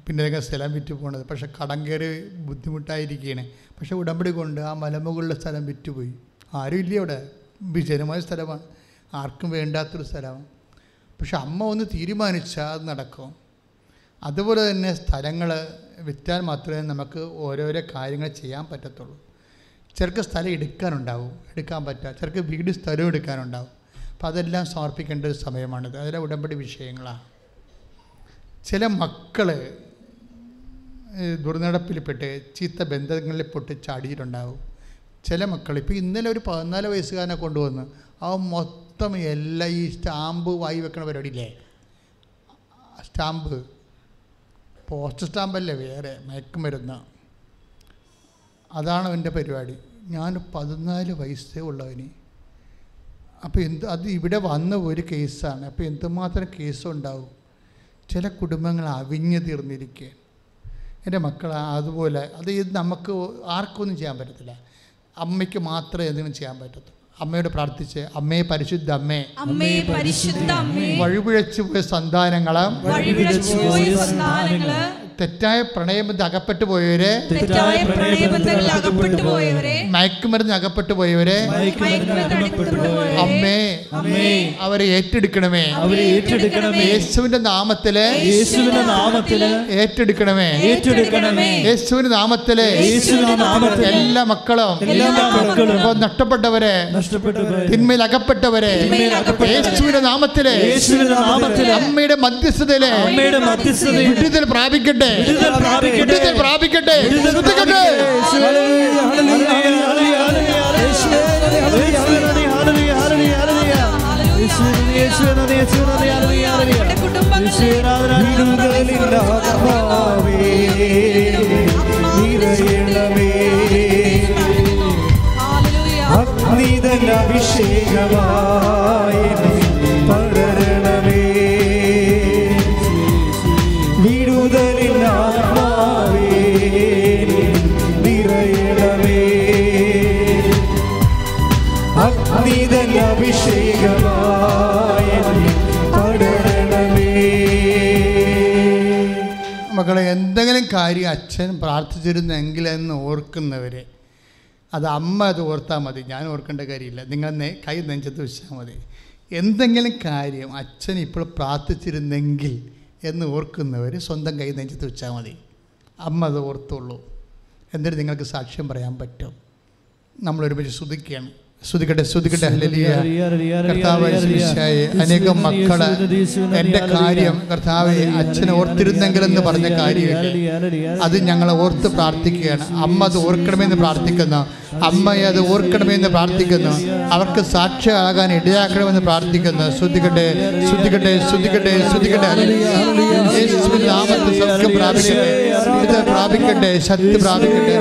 പിന്നെ ഞങ്ങൾ സ്ഥലം വിറ്റു പോണത് പക്ഷെ കടം കയറി ബുദ്ധിമുട്ടായിരിക്കുകയാണ് പക്ഷെ ഉടമ്പടി കൊണ്ട് ആ മലമുകളിലെ സ്ഥലം വിറ്റുപോയി. ആരും ഇല്ല അവിടെ. വിജനമായ സ്ഥലമാണ്. ആർക്കും വേണ്ടാത്തൊരു സ്ഥലമാണ് പക്ഷെ അമ്മ ഒന്ന് തീരുമാനിച്ചാൽ അത് നടക്കും. അതുപോലെ തന്നെ സ്ഥലങ്ങൾ വിറ്റാൽ മാത്രമേ നമുക്ക് ഓരോരോ കാര്യങ്ങൾ ചെയ്യാൻ പറ്റത്തുള്ളൂ. ചിലർക്ക് സ്ഥലം എടുക്കാനുണ്ടാവും. എടുക്കാൻ പറ്റുക ചിലർക്ക് വീട് സ്ഥലം എടുക്കാനുണ്ടാവും. അപ്പോൾ അതെല്ലാം സമർപ്പിക്കേണ്ട ഒരു സമയമാണിത്. അതിലെ ഉടമ്പടി വിഷയങ്ങളാണ് ചില മക്കൾ ദുർനടപ്പിൽപ്പെട്ട് ചീത്ത ബന്ധങ്ങളിൽ പൊട്ടി ചാടിയിട്ടുണ്ടാവും. ചില മക്കൾ ഇപ്പോൾ ഇന്നലെ ഒരു പതിനാല് വയസ്സുകാരനെ കൊണ്ടുവന്ന് അവൻ മൊത്തം എല്ലാ ഈ സ്റ്റാമ്പ് വായി വെക്കണ പരിപാടിയില്ലേ? സ്റ്റാമ്പ് പോസ്റ്റ് സ്റ്റാമ്പല്ലേ വേറെ മയക്കുമരുന്ന്. അതാണ് അവന്റെ പരിപാടി. ഞാൻ പതിനാല് വയസ്സേ ഉള്ളവന് അപ്പോൾ എന്ത് അത് ഇവിടെ വന്ന ഒരു കേസാണ്. അപ്പോൾ എന്തുമാത്രം കേസുണ്ടാവും? ചില കുടുംബങ്ങൾ അവിഞ്ഞു തീർന്നിരിക്കുക എന്റെ മക്കൾ അതുപോലെ അത് ഇത് നമുക്ക് ആർക്കൊന്നും ചെയ്യാൻ പറ്റത്തില്ല. അമ്മയ്ക്ക് മാത്രമേ എന്തെങ്കിലും ചെയ്യാൻ പറ്റത്തുള്ളൂ. അമ്മയോട് പ്രാർത്ഥിച്ച് അമ്മയെ പരിശുദ്ധ അമ്മേ. അമ്മേ പരിശുദ്ധ വഴിപിഴച്ചു പോയ സന്താനങ്ങൾ. തെറ്റായ പ്രണയബന്ധം അകപ്പെട്ടു പോയവരെ തെറ്റായ പ്രണയബന്ധങ്ങളിൽ അകപ്പെട്ടു പോയവരെ മയക്കുമരുന്ന് അകപ്പെട്ടു പോയവരെ അമ്മേ അമ്മേ അവരെ ഏറ്റെടുക്കണമേ. അവരെ ഏറ്റെടുക്കണമേ. യേശുവിന്റെ നാമത്തിൽ യേശുവിന്റെ നാമത്തിൽ ഏറ്റെടുക്കണമേ. ഏറ്റെടുക്കണമേ. യേശുവിന്റെ നാമത്തിൽ എല്ലാ മക്കളും എല്ലാ മക്കളും നഷ്ടപ്പെട്ടവരെ തിന്മയിൽ അകപ്പെട്ടവരെ തിന്മയിൽ അകപ്പെട്ടവരെ. യേശുവിന്റെ നാമത്തിലെ യേശുവിന്റെ നാമത്തിൽ അമ്മയുടെ മധ്യസ്ഥതയിലെ അമ്മയുടെ മധ്യസ്ഥതയിൽ വിടുതൽ പ്രാപിക്കട്ടെ. പ്രാപിക്കട്ടെ. വിടുതൽ പ്രാപിക്കട്ടെ. ശ്രദ്ധിക്കട്ടെ ഹല്ലേലൂയ അഭിഷേകമായി കാര്യം അച്ഛൻ പ്രാർത്ഥിച്ചിരുന്നെങ്കിലെന്ന് ഓർക്കുന്നവരെ. അത് അമ്മ അത് ഓർത്താൽ മതി. ഞാൻ ഓർക്കേണ്ട കാര്യമില്ല. നിങ്ങൾ കൈ നെഞ്ചത്ത് വെച്ചാൽ മതി. എന്തെങ്കിലും കാര്യം അച്ഛൻ ഇപ്പോൾ പ്രാർത്ഥിച്ചിരുന്നെങ്കിൽ എന്ന് ഓർക്കുന്നവർ സ്വന്തം കൈ നെഞ്ചത്ത് വെച്ചാൽ മതി. അമ്മ അത് ഓർത്തുള്ളൂ. എന്നിട്ട് നിങ്ങൾക്ക് സാക്ഷ്യം പറയാൻ പറ്റും. നമ്മൾ ഒരുമിച്ച് സ്തുതിക്കട്ടെ സ്തുതിക്കട്ടെ. ഹല്ലേലൂയ. കർത്താവ് അനേകം മക്കൾ എന്റെ കാര്യം കർത്താവെ അച്ഛനെ ഓർത്തിരുന്നെങ്കിലെന്ന് പറഞ്ഞ കാര്യം. അത് ഞങ്ങൾ ഓർത്ത് പ്രാർത്ഥിക്കുകയാണ്. അമ്മ അത് ഓർക്കണമെന്ന് പ്രാർത്ഥിക്കുന്നു. അമ്മയെ അത് ഓർക്കണമെന്ന് പ്രാർത്ഥിക്കുന്നു. അവർക്ക് സാക്ഷിയാകാൻ ഇടയാക്കണമെന്ന് പ്രാർത്ഥിക്കുന്നു. ശ്രദ്ധിക്കട്ടെ ശ്രദ്ധിക്കട്ടെ ശ്രദ്ധിക്കട്ടെ ശ്രദ്ധിക്കട്ടെ യേശുവിൻ നാമത്തിൽ സത്യം പ്രാപിക്കട്ടെ. ഇത് പ്രാപിക്കട്ടെ ശക്തി പ്രാപിക്കട്ടെ.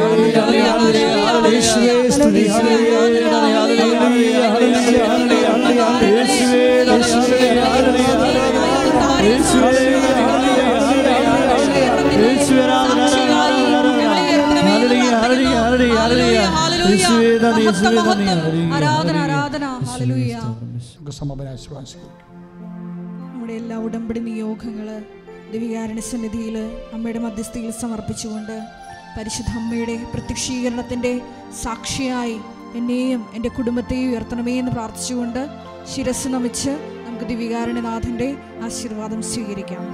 നമ്മുടെ എല്ലാ ഉടമ്പടി നിയോഗങ്ങൾ ദിവികാരണ സന്നിധിയിൽ അമ്മയുടെ മധ്യസ്ഥയിൽ സമർപ്പിച്ചുകൊണ്ട് പരിശുദ്ധ അമ്മയുടെ പ്രത്യക്ഷീകരണത്തിന്റെ സാക്ഷിയായി എന്നെയും എന്റെ കുടുംബത്തെയും ഉയർത്തണമേ എന്ന് പ്രാർത്ഥിച്ചുകൊണ്ട് ശിരസ് നമിച്ച് നമുക്ക് ദിവികാരണനാഥന്റെ ആശീർവാദം സ്വീകരിക്കാം.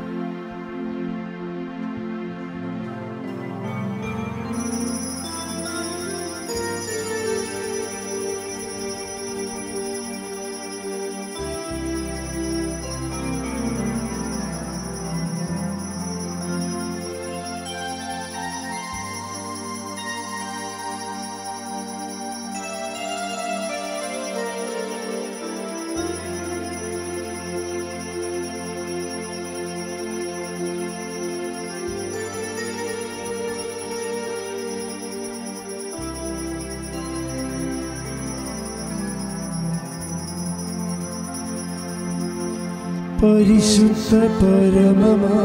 പരിശുദ്ധ പരമമാ.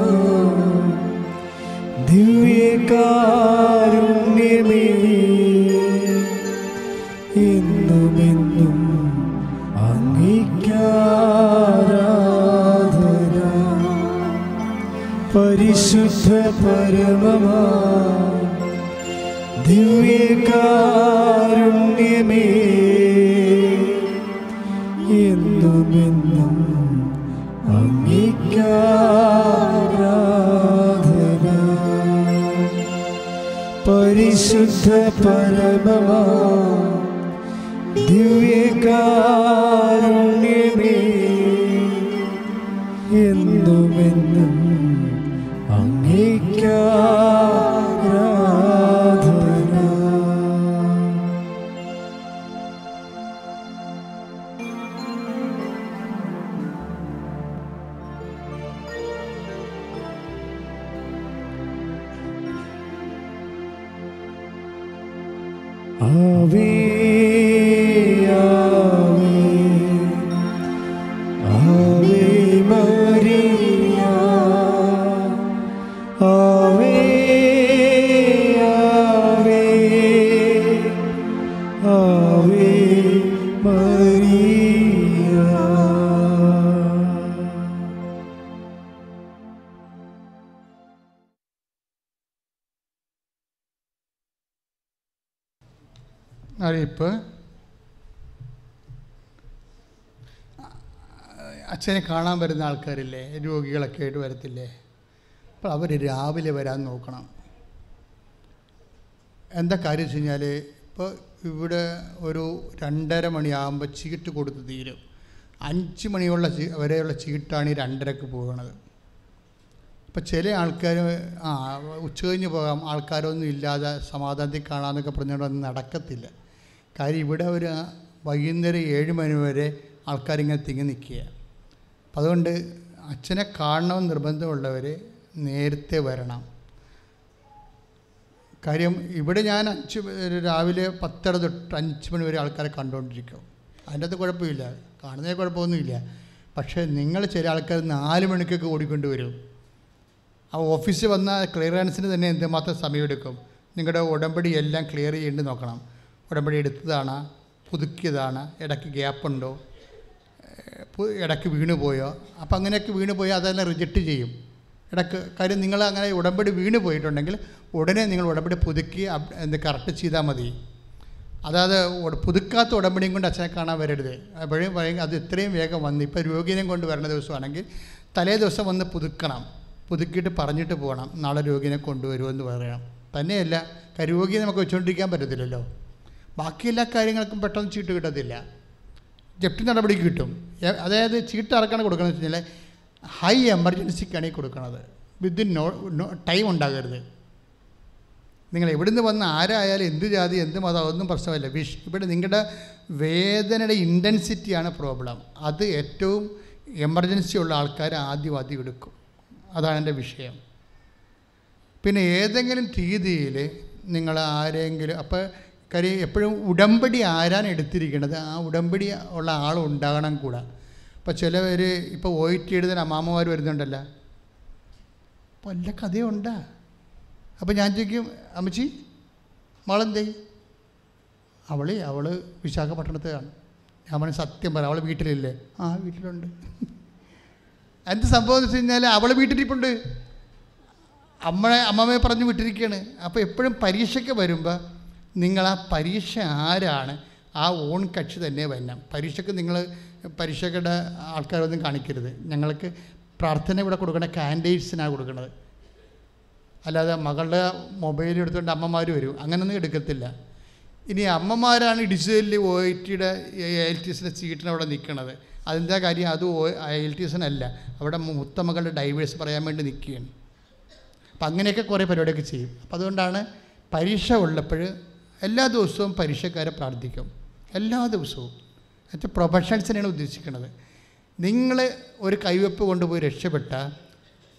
ദിവ്യകാരുണ്യമേ എന്നുമെന്നും അംഗീകാരാധന. പരിശുദ്ധ പരമമാ. ദിവ്യകാരുണ്യമേ പരിശുദ്ധ ആവേ അച്ഛനെ കാണാൻ വരുന്ന ആൾക്കാരില്ലേ? രോഗികളൊക്കെ ആയിട്ട് വരത്തില്ലേ? അപ്പോൾ അവർ രാവിലെ വരാൻ നോക്കണം. എന്താ കാര്യം വെച്ച് കഴിഞ്ഞാൽ ഇപ്പോൾ ഇവിടെ ഒരു രണ്ടര മണിയാകുമ്പോൾ ചീട്ട് കൊടുത്ത് തീരും. അഞ്ച് മണിയുള്ള വരെയുള്ള ചീട്ടാണ് ഈ രണ്ടരക്ക് പോകുന്നത് ഇപ്പം ചില ആൾക്കാർ ആ ഉച്ച കഴിഞ്ഞ് പോകാം. ആൾക്കാരൊന്നും ഇല്ലാതെ സമാധാനത്തിൽ കാണാമെന്നൊക്കെ പറഞ്ഞുകൊണ്ടൊന്നും നടക്കത്തില്ല. കാര്യം ഇവിടെ ഒരു വൈകുന്നേരം ഏഴ് മണി വരെ ആൾക്കാരിങ്ങനെ തിങ്ങി നിൽക്കുക. അപ്പം അതുകൊണ്ട് അച്ഛനെ കാണണമെന്ന് നിർബന്ധമുള്ളവർ നേരത്തെ വരണം. കാര്യം ഇവിടെ ഞാൻ അഞ്ച് രാവിലെ പത്തര തൊട്ട് അഞ്ച് മണി വരെ ആൾക്കാരെ കണ്ടുകൊണ്ടിരിക്കും അതിന്റെ അകത്ത് കുഴപ്പമില്ല. കാണുന്നതിന് കുഴപ്പമൊന്നുമില്ല. പക്ഷേ നിങ്ങൾ ചില ആൾക്കാർ നാല് മണിക്കൊക്കെ ഓടിക്കൊണ്ട് വരും. ആ ഓഫീസിൽ വന്ന ക്ലിയറൻസിന് തന്നെ എന്തുമാത്രം സമയമെടുക്കും? നിങ്ങളുടെ ഉടമ്പടി എല്ലാം ക്ലിയർ ചെയ്യേണ്ടി നോക്കണം. ഉടമ്പടി എടുത്തതാണ് പുതുക്കിയതാണ് ഇടയ്ക്ക് ഗ്യാപ്പുണ്ടോ? ഇടയ്ക്ക് വീണു പോയോ? അപ്പോൾ അങ്ങനെയൊക്കെ വീണു പോയോ അതെല്ലാം റിജക്റ്റ് ചെയ്യും. ഇടയ്ക്ക് കാര്യം നിങ്ങൾ അങ്ങനെ ഉടമ്പടി വീണു പോയിട്ടുണ്ടെങ്കിൽ ഉടനെ നിങ്ങൾ ഉടമ്പടി പുതുക്കി എന്ത് കറക്റ്റ് ചെയ്താൽ മതി. അതായത് പുതുക്കാത്ത ഉടമ്പടിയും കൊണ്ട് അച്ഛനെ കാണാൻ വരരുത്. അപ്പോഴും അത് ഇത്രയും വേഗം വന്ന് ഇപ്പോൾ രോഗിനെയും കൊണ്ട് വരുന്ന ദിവസമാണെങ്കിൽ തലേ ദിവസം വന്ന് പുതുക്കണം. പുതുക്കിയിട്ട് പറഞ്ഞിട്ട് പോകണം. നാളെ രോഗിനെ കൊണ്ടുവരുമെന്ന് പറയണം തന്നെയല്ല രോഗിയെ നമുക്ക് വെച്ചുകൊണ്ടിരിക്കാൻ പറ്റത്തില്ലല്ലോ. ബാക്കി എല്ലാ കാര്യങ്ങൾക്കും പെട്ടെന്ന് ചീട്ട് കിട്ടത്തില്ല. ജപ്തി നടപടിക്ക് കിട്ടും. അതായത് ചീട്ട് ആർക്കാണ് കൊടുക്കണമെന്ന് വെച്ച് കഴിഞ്ഞാൽ ഹൈ എമർജൻസിക്കാണ് ഈ കൊടുക്കുന്നത് വിത്തിൻ നോ നോ ടൈം ഉണ്ടാകരുത്. നിങ്ങൾ എവിടുന്ന് വന്ന് ആരായാലും എന്ത് ജാതി എന്ത് മതം ഒന്നും പ്രശ്നമല്ല. വിഷ് ഇവിടെ നിങ്ങളുടെ വേദനയുടെ ഇന്റൻസിറ്റിയാണ് പ്രോബ്ലം അത് ഏറ്റവും എമർജൻസി ഉള്ള ആൾക്കാർ ആദ്യം ആദ്യം എടുക്കും. അതാണ് എന്റെ വിഷയം. പിന്നെ ഏതെങ്കിലും രീതിയിൽ നിങ്ങൾ ആരെങ്കിലും അപ്പോൾ കാര്യം എപ്പോഴും ഉടമ്പടി ആരാണ് എടുത്തിരിക്കുന്നത് ആ ഉടമ്പടി ഉള്ള ആൾ ഉണ്ടാകണം കൂടെ. ഇപ്പോൾ ചിലവർ ഇപ്പോൾ ഒ ടി എഴുതാൻ അമ്മാമ്മമാർ വരുന്നുണ്ടല്ലോ. വല്ല കഥയുണ്ടാ അപ്പോൾ ഞാൻ ചോദിക്കും അമ്മച്ചി മോളെന്തേ? അവൾ അവൾ വിശാഖപട്ടണത്തെയാണ് ഞാൻ പറഞ്ഞു സത്യം പറ അവൾ വീട്ടിലില്ലേ? ആ വീട്ടിലുണ്ട്. എന്ത് സംഭവം എന്ന് വെച്ച് കഴിഞ്ഞാൽ അവൾ വീട്ടിലിരിപ്പുണ്ട്. അമ്മയെ അമ്മമ്മയെ പറഞ്ഞു വിട്ടിരിക്കുകയാണ് അപ്പോൾ എപ്പോഴും പരീക്ഷയ്ക്ക് വരുമ്പോൾ നിങ്ങൾ ആ പരീക്ഷ ആരാണ്? ആ ഓൺ കക്ഷി തന്നെ വരണം. പരീക്ഷയ്ക്ക് നിങ്ങൾ പരീക്ഷയുടെ ആൾക്കാരൊന്നും കാണിക്കരുത്. ഞങ്ങൾക്ക് പ്രാർത്ഥന ഇവിടെ കൊടുക്കണ കാൻഡേറ്റ്സിനാണ് കൊടുക്കുന്നത് അല്ലാതെ മകളുടെ മൊബൈൽ എടുത്തുകൊണ്ട് അമ്മമാർ വരും. അങ്ങനെയൊന്നും എടുക്കത്തില്ല. ഇനി അമ്മമാരാണ് ഡിജിറ്റലിൽ ഒ ഐ ടിയുടെ എൽ ടി എസിന്റെ സീറ്റിന് അവിടെ നിൽക്കുന്നത് അതിന്റെ കാര്യം? അത് ഒ എൽ ടി എസിനല്ല. അവിടെ മുത്തമകളുടെ ഡൈവേഴ്സ് പറയാൻ വേണ്ടി നിൽക്കുകയാണ് അപ്പം അങ്ങനെയൊക്കെ കുറേ പരിപാടിയൊക്കെ ചെയ്യും. അപ്പം അതുകൊണ്ടാണ് പരീക്ഷ ഉള്ളപ്പോൾ എല്ലാ ദിവസവും പരീക്ഷക്കാരെ പ്രാർത്ഥിക്കും. എല്ലാ ദിവസവും. എന്നിട്ട് പ്രൊഫഷണൽസിനെയാണ് ഉദ്ദേശിക്കുന്നത്. നിങ്ങൾ ഒരു കൈവെപ്പ് കൊണ്ടുപോയി രക്ഷപ്പെട്ടാൽ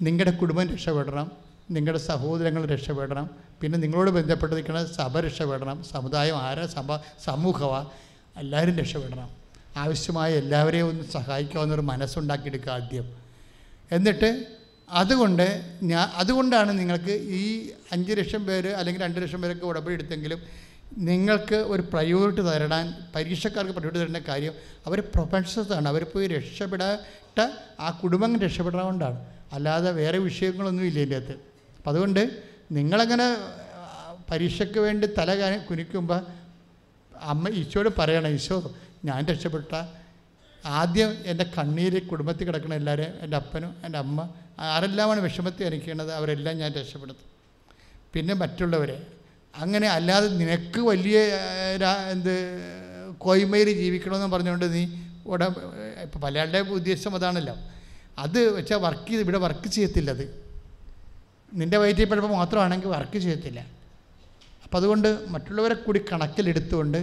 നിങ്ങളുടെ കുടുംബം രക്ഷപ്പെടണം നിങ്ങളുടെ സഹോദരങ്ങൾ രക്ഷപ്പെടണം പിന്നെ നിങ്ങളോട് ബന്ധപ്പെട്ടിരിക്കുന്ന സഭ രക്ഷപ്പെടണം സമുദായം ആരാ സഭ സമൂഹമാണ് എല്ലാവരും രക്ഷപ്പെടണം. ആവശ്യമായ എല്ലാവരെയും ഒന്ന് സഹായിക്കാവുന്നൊരു മനസ്സുണ്ടാക്കിയെടുക്കുക ആദ്യം. എന്നിട്ട് അതുകൊണ്ട് ഞാൻ അതുകൊണ്ടാണ് നിങ്ങൾക്ക് ഈ അഞ്ച് ലക്ഷം പേര് അല്ലെങ്കിൽ രണ്ട് ലക്ഷം പേരൊക്കെ ഉടമ്പടി എടുത്തെങ്കിലും നിങ്ങൾക്ക് ഒരു പ്രയോറിറ്റി തരണം പരീക്ഷക്കാർക്ക് പ്രയോറിറ്റി തരേണ്ട കാര്യം അവർ പ്രൊഫഷണൽസാണ് അവർ പോയി രക്ഷപ്പെടാത്ത ആ കുടുംബം രക്ഷപ്പെടണതുകൊണ്ടാണ് അല്ലാതെ വേറെ വിഷയങ്ങളൊന്നും ഇല്ല ഇതിന്റെ അകത്ത്. അപ്പം അതുകൊണ്ട് നിങ്ങളങ്ങനെ പരീക്ഷയ്ക്ക് വേണ്ടി തല കുനിക്കുമ്പോൾ അമ്മ ഈശോട് പറയണം ഈശോ ഞാൻ രക്ഷപ്പെട്ട ആദ്യം എന്റെ കണ്ണീര് കുടുംബത്തിൽ കിടക്കുന്ന എല്ലാവരും എന്റെ അപ്പനും എന്റെ അമ്മ ആരെല്ലാമാണ് വിഷമത്തിൽ അനുഭവിക്കുന്നത്? അവരെല്ലാം ഞാൻ രക്ഷപ്പെടുത്തും. പിന്നെ മറ്റുള്ളവരെ അങ്ങനെ അല്ലാതെ നിനക്ക് വലിയ എന്ത് കോയ്മയിൽ ജീവിക്കണമെന്ന് പറഞ്ഞുകൊണ്ട് നീ ഇവിടെ ഇപ്പം പലയാളുടെ ഉദ്ദേശം അതാണല്ലോ. അത് വെച്ചാൽ വർക്ക് ചെയ്ത് ഇവിടെ വർക്ക് ചെയ്യത്തില്ല അത്. നിന്റെ വയറ്റിൽ പഴപ്പം മാത്രമാണെങ്കിൽ വർക്ക് ചെയ്യത്തില്ല. അപ്പം അതുകൊണ്ട് മറ്റുള്ളവരെ കൂടി കണക്കിലെടുത്തുകൊണ്ട്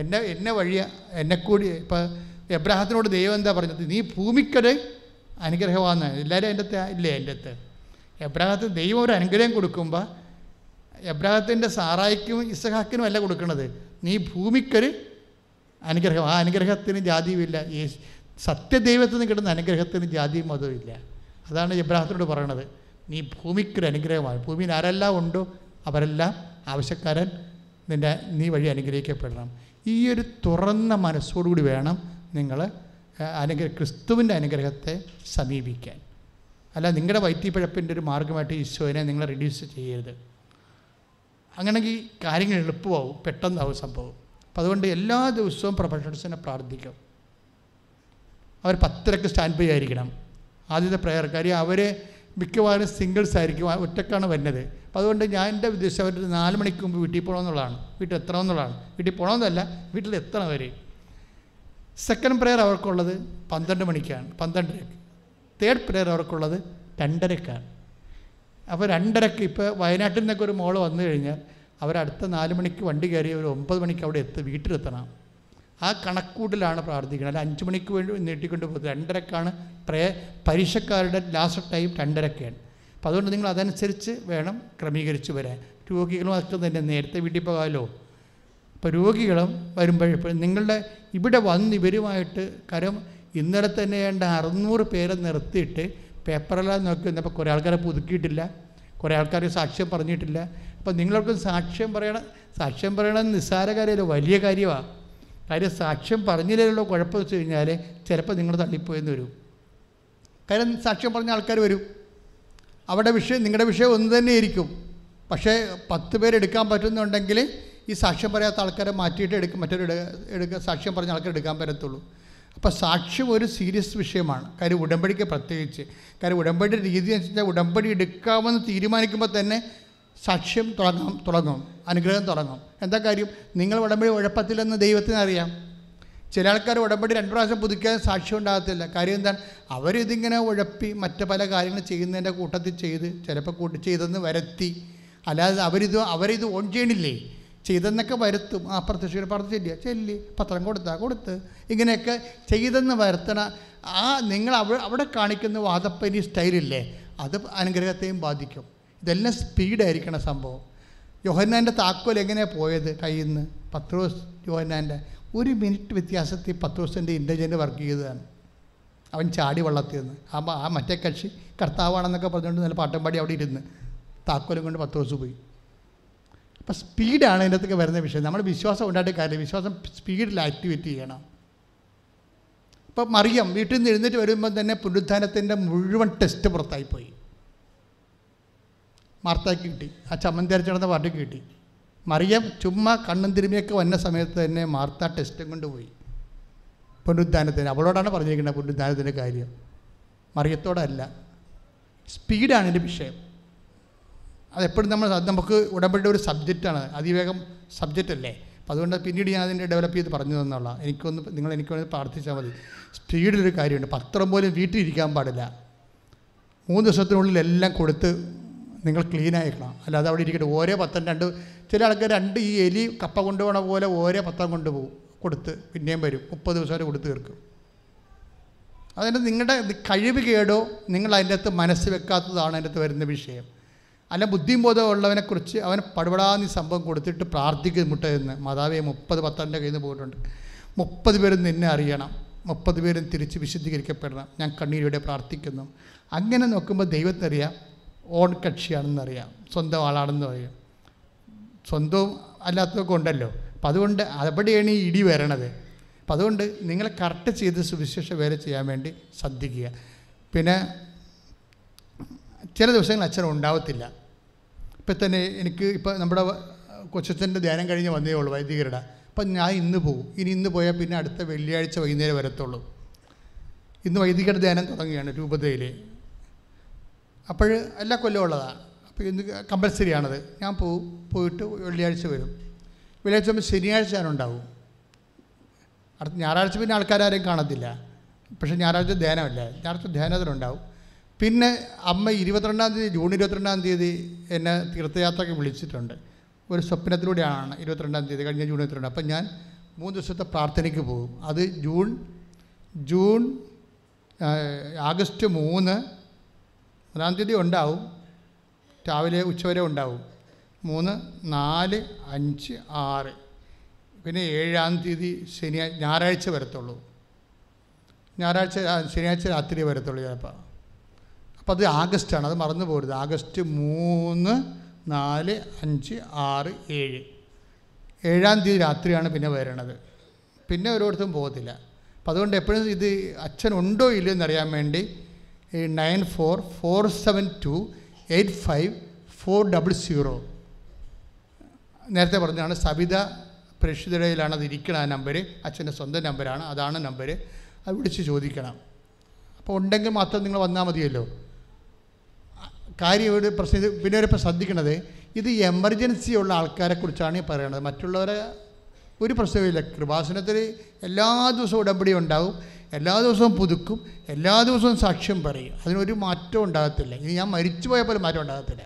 എന്നെ എന്നെ വഴിയ എന്നെ കൂടി ഇപ്പം എബ്രാഹത്തിനോട് ദൈവം എന്താ പറഞ്ഞത്? നീ ഭൂമിക്കൊരു അനുഗ്രഹമാണെന്ന് എല്ലാവരും എന്റെ ഇല്ലേ എന്റെ അകത്ത്? എബ്രാഹത്തിന് ദൈവം ഒരു അനുഗ്രഹം കൊടുക്കുമ്പോൾ എബ്രാഹത്തിന്റെ സാറായിക്കും ഇസഹാക്കിനും അല്ല കൊടുക്കുന്നത് നീ ഭൂമിക്കൊരു അനുഗ്രഹം ആ അനുഗ്രഹത്തിന് ജാതിയുമില്ല. ഈ സത്യദൈവത്തിന് നിന്ന് കിട്ടുന്ന അനുഗ്രഹത്തിന് ജാതിയും മതവും ഇല്ല. അതാണ് എബ്രാഹത്തിനോട് പറയണത്. നീ ഭൂമിക്കൊരു അനുഗ്രഹമാണ്. ഭൂമിയിൽ ആരെല്ലാം ഉണ്ടോ അവരെല്ലാം ആവശ്യക്കാരൻ. നിന്റെ നീ വഴി അനുഗ്രഹിക്കപ്പെടണം. ഈ ഒരു തുറന്ന മനസ്സോടുകൂടി വേണം നിങ്ങൾ അനുഗ്രഹ ക്രിസ്തുവിന്റെ അനുഗ്രഹത്തെ സമീപിക്കാൻ. അല്ല നിങ്ങളുടെ വൈറ്റിപ്പഴപ്പിന്റെ ഒരു മാർഗമായിട്ട് ഈശോനെ നിങ്ങൾ റെഡ്യൂസ് ചെയ്യരുത്. അങ്ങനെയെങ്കിൽ കാര്യങ്ങൾ എളുപ്പമാവും പെട്ടെന്നാവും സംഭവം. അപ്പം അതുകൊണ്ട് എല്ലാ ദിവസവും പ്രൊഫഷണൽസിനെ പ്രാർത്ഥിക്കും. അവർ പത്തരക്ക് സ്റ്റാൻഡ് ബൈ ആയിരിക്കണം. ആദ്യത്തെ പ്രയർ കാര്യം അവർ മിക്കവാറും സിംഗിൾസ് ആയിരിക്കും ഒറ്റക്കാണ് വരുന്നത്. അപ്പോൾ അതുകൊണ്ട് ഞാൻ എന്റെ ഉദ്ദേശം അവർ നാല് മണിക്ക് മുമ്പ് വീട്ടിൽ പോകണമെന്നുള്ളതാണ് വീട്ടിൽ എത്തണമെന്നുള്ളതാണ് വീട്ടിൽ പോകണമെന്നല്ല വീട്ടിൽ എത്തണം അവർ സെക്കൻഡ് പ്രെയർ അവർക്കുള്ളത് പന്ത്രണ്ട് മണിക്കാണ് പന്ത്രണ്ടരക്ക്. തേർഡ് പ്രെയർ അവർക്കുള്ളത് രണ്ടരക്കാണ്. അപ്പോൾ രണ്ടരക്ക് ഇപ്പോൾ വയനാട്ടിൽ നിന്നൊക്കെ ഒരു മോൾ വന്നു കഴിഞ്ഞാൽ അവരടുത്ത നാല് മണിക്ക് വണ്ടി കയറി ഒരു ഒമ്പത് മണിക്ക് അവിടെ എത്തി വീട്ടിലെത്തണം. ആ കണക്കൂട്ടിലാണ് പ്രാർത്ഥിക്കുന്നത്. അല്ല അഞ്ച് മണിക്ക് വേണ്ടി നീട്ടിക്കൊണ്ട് പോകുന്നത്. രണ്ടരക്കാണ് പ്രേ പരീക്ഷക്കാരുടെ ലാസ്റ്റ് ടൈം രണ്ടരക്കാണ്. അപ്പോൾ അതുകൊണ്ട് നിങ്ങൾ അതനുസരിച്ച് വേണം ക്രമീകരിച്ച് വരാൻ. രോഗികളും ഒക്കെ തന്നെ നേരത്തെ വീട്ടിൽ പോകാമല്ലോ അപ്പോൾ രോഗികളും വരുമ്പോഴും നിങ്ങളുടെ ഇവിടെ വന്ന് ഇവരുമായിട്ട് കാര്യം ഇന്നലെ തന്നെ വേണ്ട അറുന്നൂറ് പേരെ നിർത്തിയിട്ട് പേപ്പറെല്ലാം നോക്കി വന്നപ്പോൾ കുറേ ആൾക്കാരെ പുതുക്കിയിട്ടില്ല. കുറേ ആൾക്കാർ സാക്ഷ്യം പറഞ്ഞിട്ടില്ല. അപ്പോൾ നിങ്ങൾക്ക് സാക്ഷ്യം പറയണം സാക്ഷ്യം പറയണമെന്ന് നിസ്സാര കാര്യമല്ല വലിയ കാര്യമാണ് കാര്യം സാക്ഷ്യം പറഞ്ഞില്ലല്ലോ കുഴപ്പം വെച്ച് കഴിഞ്ഞാൽ ചിലപ്പോൾ നിങ്ങൾ തള്ളിപ്പോയെന്ന് വരും. കാര്യം സാക്ഷ്യം പറഞ്ഞ ആൾക്കാർ വരും. അവിടെ വിഷയം നിങ്ങളുടെ വിഷയം ഒന്ന് തന്നെ ആയിരിക്കും. പക്ഷേ പത്ത് പേരെടുക്കാൻ പറ്റുന്നുണ്ടെങ്കിൽ ഈ സാക്ഷ്യം പറയാത്ത ആൾക്കാരെ മാറ്റിയിട്ട് എടുക്കും മറ്റൊരു എടുക്കുക സാക്ഷ്യം പറഞ്ഞ ആൾക്കാർ എടുക്കാൻ പറ്റത്തുള്ളൂ. അപ്പോൾ സാക്ഷ്യം ഒരു സീരിയസ് വിഷയമാണ്. കാര്യം ഉടമ്പടിക്ക് പ്രത്യേകിച്ച്. കാര്യം ഉടമ്പടി രീതി എന്ന് വെച്ചാൽ ഉടമ്പടി എടുക്കാമെന്ന് തീരുമാനിക്കുമ്പോൾ തന്നെ സാക്ഷ്യം തുടങ്ങാം തുടങ്ങും അനുഗ്രഹം തുടങ്ങും. എന്താ കാര്യം? നിങ്ങൾ ഉടമ്പടി ഉഴപ്പത്തില്ലെന്ന് ദൈവത്തിന് അറിയാം. ചില ആൾക്കാർ ഉടമ്പടി രണ്ട് പ്രാവശ്യം പുതുക്കിയാൽ സാക്ഷ്യം ഉണ്ടാകത്തില്ല. കാര്യം എന്താണ്? അവരിതിങ്ങനെ ഉഴപ്പി മറ്റ് പല കാര്യങ്ങൾ ചെയ്യുന്നതിന്റെ കൂട്ടത്തിൽ ചെയ്ത് ചിലപ്പോൾ കൂട്ടി ചെയ്തെന്ന് വരത്തി. അല്ലാതെ അവരിത് അവരിത് ഓൺ ചെയ്യണില്ലേ? ചെയ്തെന്നൊക്കെ വരുത്തും. ആ പ്രത്യക്ഷയുടെ പറഞ്ഞില്ല ചെല്ലി പത്രം കൊടുത്താൽ കൊടുത്ത്. ഇങ്ങനെയൊക്കെ ചെയ്തെന്ന് വരുത്തണ ആ നിങ്ങൾ അവിടെ അവിടെ കാണിക്കുന്ന വാദപ്പനി സ്റ്റൈലില്ലേ അത് അനുഗ്രഹത്തെയും ബാധിക്കും. ഇതെല്ലാം സ്പീഡായിരിക്കണം സംഭവം. യോഹന്നാന്റെ താക്കോൽ എങ്ങനെയാണ് പോയത് കയ്യിൽ നിന്ന് പത്രോസ് യോഹന്നാന്റെ ഒരു മിനിറ്റ് വ്യത്യാസത്തിൽ പത്രോസിന്റെ ഇന്റലിജന്റ് വർക്ക് ചെയ്തതാണ്. അവൻ ചാടി വള്ളത്തിൽ നിന്ന്. ആ മറ്റേ കക്ഷി കർത്താവാണെന്നൊക്കെ പറഞ്ഞുകൊണ്ട് നല്ല പാട്ടം പാടി അവിടെ ഇരുന്ന്. താക്കോലും കൊണ്ട് പത്രോസ് പോയി. അപ്പം സ്പീഡാണ് അതിന്റെ അകത്തൊക്കെ വരുന്ന വിഷയം. നമ്മൾ വിശ്വാസം ഉണ്ടായിട്ട് കാര്യമില്ല. വിശ്വാസം സ്പീഡിൽ ആക്ടിവേറ്റ് ചെയ്യണം. ഇപ്പം മറിയം വീട്ടിൽ നിന്ന് എഴുന്നേറ്റ് വരുമ്പോൾ തന്നെ പുനരുദ്ധാനത്തിന്റെ മുഴുവൻ ടെസ്റ്റ് പുറത്തായിപ്പോയി. മാർത്താക്ക് കിട്ടി. ആ ചമ്മന്തി അരച്ച് നടന്ന പാർട്ടിക്ക് കിട്ടി. മറിയം ചുമ്മാ കണ്ണും തിരുമിയൊക്കെ വന്ന സമയത്ത് തന്നെ മാർത്ത ടെസ്റ്റും കൊണ്ടുപോയി പുനരുദ്ധാനത്തിന്. അവളോടാണ് പറഞ്ഞിരിക്കുന്നത് പുനരുദ്ധാനത്തിന്റെ കാര്യം. മറിയത്തോടല്ല. സ്പീഡാണ് എന്റെ വിഷയം. അതെപ്പോഴും നമ്മൾ നമുക്ക് ഉടമ്പടി ഒരു സബ്ജക്റ്റാണ്. അതിവേഗം സബ്ജക്റ്റ് അല്ലേ? അപ്പം അതുകൊണ്ട് പിന്നീട് ഞാൻ അതിന്റെ ഡെവലപ്പ് ചെയ്ത് പറഞ്ഞു തന്നുള്ള. എനിക്കൊന്ന് നിങ്ങൾ എനിക്ക് വേണ്ടി പ്രാർത്ഥിച്ചാൽ മതി. സ്പീഡിലൊരു കാര്യമുണ്ട്. പത്രം പോലും വീട്ടിൽ ഇരിക്കാൻ പാടില്ല. മൂന്ന് ദിവസത്തിനുള്ളിൽ എല്ലാം കൊടുത്ത് നിങ്ങൾ ക്ലീൻ ആയിക്കണം. അല്ലാതെ അവിടെ ഇരിക്കട്ടെ. ഓരോ പത്രം രണ്ട് ചില ആൾക്കാർ രണ്ട് ഈ എലി കപ്പ കൊണ്ടുപോകണ പോലെ ഓരോ പത്രം കൊണ്ടുപോകും കൊടുത്ത് പിന്നെയും വരും. മുപ്പത് ദിവസം വരെ കൊടുത്ത് തീർക്കും. അതിന്റെ നിങ്ങളുടെ കഴിവ് കേടോ? നിങ്ങൾ അതിന്റെ അകത്ത് മനസ്സ് വെക്കാത്തതാണ് അതിന്റെ അകത്ത് വരുന്ന വിഷയം. അല്ല ബുദ്ധിയും ബോധം അവൻ പടുപടാന്ന് സംഭവം കൊടുത്തിട്ട് പ്രാർത്ഥിക്കും മുട്ടയെന്ന് മാതാവേ മുപ്പത് പത്തന്റെ കയ്യിൽ നിന്ന് പോയിട്ടുണ്ട്. മുപ്പത് പേരും നിന്നെ അറിയണം. മുപ്പത് പേരും തിരിച്ച് വിശുദ്ധീകരിക്കപ്പെടണം. ഞാൻ കണ്ണീരോടെ പ്രാർത്ഥിക്കുന്നു. അങ്ങനെ നോക്കുമ്പോൾ ദൈവത്തിനറിയാം ഓൺ കക്ഷിയാണെന്നറിയാം. സ്വന്തം ആളാണെന്ന് അറിയാം. സ്വന്തവും അല്ലാത്തതൊക്കെ ഉണ്ടല്ലോ. അപ്പം അതുകൊണ്ട് അവിടെയാണ് ഈ ഇടി വരണത്. അപ്പം അതുകൊണ്ട് നിങ്ങൾ കറക്റ്റ് ചെയ്ത് സുവിശേഷ വേല ചെയ്യാൻ വേണ്ടി ശ്രദ്ധിക്കുക. പിന്നെ ചില ദിവസങ്ങൾ അച്ഛൻ ഉണ്ടാവത്തില്ല. ഇപ്പം തന്നെ എനിക്ക് ഇപ്പം നമ്മുടെ കൊച്ചച്ഛന്റെ ധ്യാനം കഴിഞ്ഞ് വന്നേ ഉള്ളൂ വൈദികരുടെ. അപ്പം ഞാൻ ഇന്ന് പോകും ഇനി ഇന്ന് പോയാൽ പിന്നെ അടുത്ത വെള്ളിയാഴ്ച വൈകുന്നേരം വരത്തുള്ളൂ. ഇന്ന് വൈദികരുടെ ധ്യാനം തുടങ്ങുകയാണ് രൂപതയിൽ അപ്പോൾ എല്ലാ കൊല്ലം ഉള്ളതാണ് അപ്പോൾ ഇന്ന് കമ്പൽസറി ആണത്. ഞാൻ പോവും പോയിട്ട് വെള്ളിയാഴ്ച വരും. വെള്ളിയാഴ്ച ആകുമ്പോൾ ശനിയാഴ്ച ഞാനുണ്ടാവും. അടുത്ത ഞായറാഴ്ച പിന്നെ ആൾക്കാരും കാണത്തില്ല. പക്ഷേ ഞായറാഴ്ച ധ്യാനമല്ല. ഞായറാഴ്ച ധ്യാനത്തിനുണ്ടാവും പിന്നെ അമ്മ ഇരുപത്തിരണ്ടാം തീയതി ജൂൺ ഇരുപത്തിരണ്ടാം തീയതി എന്നെ തീർത്ഥയാത്രയ്ക്ക് വിളിച്ചിട്ടുണ്ട്. ഒരു സ്വപ്നത്തിലൂടെയാണ് ഇരുപത്തിരണ്ടാം തീയതി കഴിഞ്ഞ ജൂൺ ഇരുപത്തിരണ്ട്. അപ്പം ഞാൻ മൂന്ന് ദിവസത്തെ പ്രാർത്ഥനയ്ക്ക് പോകും. അത് ജൂൺ ജൂൺ ആഗസ്റ്റ് മൂന്ന് മൂന്നാം തീയതി ഉണ്ടാവും. രാവിലെ ഉച്ചവരെ ഉണ്ടാവും. മൂന്ന് നാല് അഞ്ച് ആറ്. പിന്നെ ഏഴാം തീയതി ശനിയാഴ്ച ഞായറാഴ്ച വരത്തുള്ളൂ. ഞായറാഴ്ച ശനിയാഴ്ച രാത്രി വരത്തുള്ളൂ ചിലപ്പോൾ. അപ്പോൾ അത് ആഗസ്റ്റാണ് അത് മറന്നു പോകരുത് ആഗസ്റ്റ് മൂന്ന് നാല് അഞ്ച് ആറ് ഏഴ്. ഏഴാം തീയതി രാത്രിയാണ് പിന്നെ വരണത്. പിന്നെ ഒരിടത്തും പോകത്തില്ല. അപ്പം അതുകൊണ്ട് എപ്പോഴും ഇത് അച്ഛൻ ഉണ്ടോ ഇല്ലയോ എന്നറിയാൻ വേണ്ടി nine four four seven two eight five four double zero. നേരത്തെ പറഞ്ഞതാണ് സബിത പ്രേക്ഷിതയിലാണ് അത് ഇരിക്കണം ആ നമ്പർ അച്ഛന്റെ സ്വന്തം നമ്പരാണ് അതാണ് നമ്പർ അത് വിളിച്ച് ചോദിക്കണം. അപ്പോൾ ഉണ്ടെങ്കിൽ മാത്രം നിങ്ങൾ വന്നാൽ മതിയല്ലോ. കാര്യം ഒരു പ്രശ്നം പിന്നെ ഒരു ശ്രദ്ധിക്കണത് ഇത് എമർജൻസി ഉള്ള ആൾക്കാരെക്കുറിച്ചാണ് ഈ പറയണത്. മറ്റുള്ളവരെ ഒരു പ്രശ്നവുമില്ല. കൃപാസനത്തിൽ എല്ലാ ദിവസവും ഉടമ്പടി ഉണ്ടാവും. എല്ലാ ദിവസവും പുതുക്കും. എല്ലാ ദിവസവും സാക്ഷ്യം പറയും. അതിനൊരു മാറ്റം ഉണ്ടാകത്തില്ല. ഇനി ഞാൻ മരിച്ചു പോയാൽ പോലും മാറ്റം ഉണ്ടാകത്തില്ല.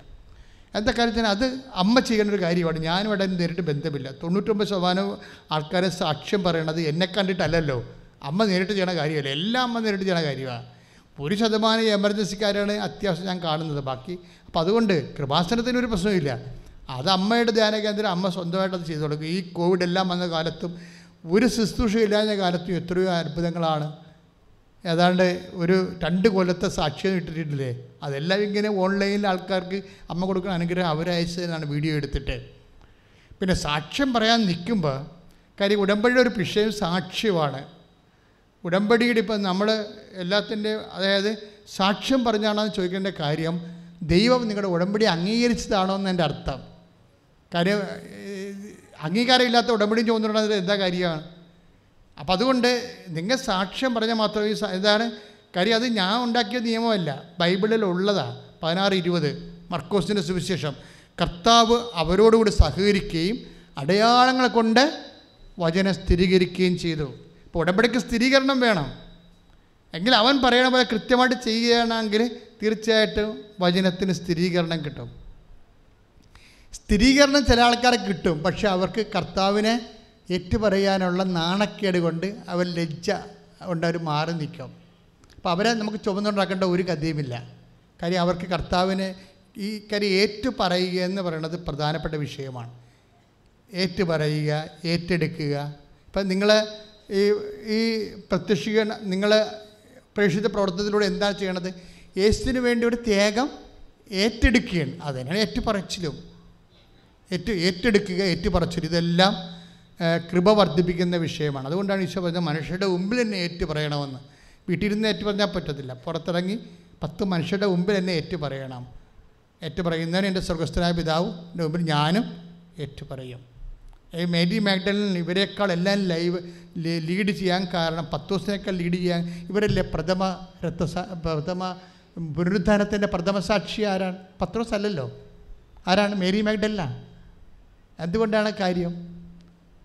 എന്താ കാര്യത്തിന് അത് അമ്മ ചെയ്യുന്ന ഒരു കാര്യമാണ്. ഞാനും ഇവിടെ നേരിട്ട് ബന്ധമില്ല. തൊണ്ണൂറ്റൊമ്പത് ശതമാനം ആൾക്കാരെ സാക്ഷ്യം പറയണത് എന്നെ കണ്ടിട്ടല്ലല്ലോ. അമ്മ നേരിട്ട് ചെയ്യണ കാര്യമല്ല. എല്ലാം അമ്മ നേരിട്ട് ചെയ്യണ കാര്യമാണ്. ഒരു ശതമാനം എമർജൻസിക്കാരാണ് അത്യാവശ്യം ഞാൻ കാണുന്നത്. ബാക്കി അപ്പോൾ അതുകൊണ്ട് കൃപാസനത്തിന് ഒരു പ്രശ്നമില്ല അത് അമ്മയുടെ ധ്യാന കേന്ദ്രം അമ്മ സ്വന്തമായിട്ട് അത് ചെയ്തു കൊടുക്കും. ഈ കോവിഡ് എല്ലാം വന്ന കാലത്തും ഒരു ശുശ്രൂഷയില്ലാത്ത കാലത്തും എത്രയോ അത്ഭുതങ്ങളാണ്. ഏതാണ്ട് ഒരു രണ്ട് കൊല്ലത്തെ സാക്ഷ്യം ഇട്ടിട്ടില്ലേ? അതെല്ലാം ഇങ്ങനെ ഓൺലൈനിൽ ആൾക്കാർക്ക് അമ്മ കൊടുക്കുന്ന അനുഗ്രഹം അവരയച്ചതെന്നാണ് വീഡിയോ എടുത്തിട്ട്. പിന്നെ സാക്ഷ്യം പറയാൻ നിൽക്കുമ്പോൾ കാര്യം ഉടമ്പടിയുടെ ഒരു വിഷയം സാക്ഷ്യമാണ്. ഉടമ്പടിയുടെ ഇപ്പം നമ്മൾ എല്ലാത്തിന്റെ അതായത് സാക്ഷ്യം പറഞ്ഞാണോ ചോദിക്കേണ്ട കാര്യം. ദൈവം നിങ്ങളുടെ ഉടമ്പടി അംഗീകരിച്ചതാണോ എന്ന് എന്റെ അർത്ഥം. കാര്യം അംഗീകാരമില്ലാത്ത ഉടമ്പടി ചോദിച്ചിട്ടുണ്ടെങ്കിൽ എന്താ കാര്യമാണ്? അപ്പം അതുകൊണ്ട് നിങ്ങൾ സാക്ഷ്യം പറഞ്ഞാൽ മാത്രമേ സ- കാര്യം അത് ഞാൻ ഉണ്ടാക്കിയ നിയമമല്ല. ബൈബിളിൽ ഉള്ളതാണ് പതിനാറ് ഇരുപത്. മർക്കോസിന്റെ സുവിശേഷം. കർത്താവ് അവരോടുകൂടി സഹകരിക്കുകയും അടയാളങ്ങളെ കൊണ്ട് വചന സ്ഥിരീകരിക്കുകയും ചെയ്തു. ഇപ്പോൾ ഉടമ്പടിക്ക് സ്ഥിരീകരണം വേണം. എങ്കിൽ അവൻ പറയണ പോലെ കൃത്യമായിട്ട് ചെയ്യുകയാണെങ്കിൽ തീർച്ചയായിട്ടും വചനത്തിന് സ്ഥിരീകരണം കിട്ടും. സ്ഥിരീകരണം ചില ആൾക്കാർക്ക് കിട്ടും. പക്ഷെ അവർക്ക് കർത്താവിനെ ഏറ്റുപറയാനുള്ള നാണക്കേട് കൊണ്ട് അവൻ ലജ്ജ കൊണ്ട് അവർ മാറി നിൽക്കും. അപ്പോൾ അവരെ നമുക്ക് ചുമന്നുണ്ടാക്കേണ്ട ഒരു കഥയുമില്ല കാര്യം അവർക്ക് കർത്താവിനെ ഈ കാര്യം ഏറ്റു പറയുക എന്ന് പറയുന്നത് പ്രധാനപ്പെട്ട വിഷയമാണ്. ഏറ്റു പറയുക ഏറ്റെടുക്കുക. ഇപ്പം നിങ്ങൾ ഈ ഈ പ്രത്യക്ഷീകരണം നിങ്ങൾ പ്രേക്ഷിത പ്രവർത്തനത്തിലൂടെ എന്താണ് ചെയ്യണത് യേശുവിന് വേണ്ടി ഒരു ത്യാഗം ഏറ്റെടുക്കുകയാണ്. അതിനാണ് ഏറ്റുപറച്ചിലും. ഏറ്റു ഏറ്റെടുക്കുക ഏറ്റുപറച്ചിൽ ഇതെല്ലാം കൃപ വർദ്ധിപ്പിക്കുന്ന വിഷയമാണ്. അതുകൊണ്ടാണ് ഈശോ പറഞ്ഞത് മനുഷ്യരുടെ മുമ്പിൽ തന്നെ ഏറ്റു പറയണമെന്ന് വീട്ടിലിരുന്ന് ഏറ്റു പറഞ്ഞാൽ പറ്റത്തില്ല. പുറത്തിറങ്ങി പത്ത് മനുഷ്യരുടെ മുമ്പിൽ തന്നെ ഏറ്റു പറയണം ഏറ്റു പറയുന്നതിന് എന്റെ സ്വർഗസ്ഥനായ പിതാവ് എന്റെ മുമ്പിൽ ഞാനും ഏറ്റു പറയും ഈ മേരി മാഗ്ഡലിൻ ഇവരെക്കാൾ എല്ലാം ലൈവ് ലീഡ് ചെയ്യാൻ കാരണം പത്തോസിനേക്കാൾ ലീഡ് ചെയ്യാൻ ഇവരല്ലേ പ്രഥമ രക്തസാ പ്രഥമ പുനരുദ്ധാനത്തിന്റെ പ്രഥമ സാക്ഷി ആരാണ്? പത്രോസ് അല്ലല്ലോ. ആരാണ്? മേരി മാഗ്ഡലിനാണ് എന്തുകൊണ്ടാണ് കാര്യം?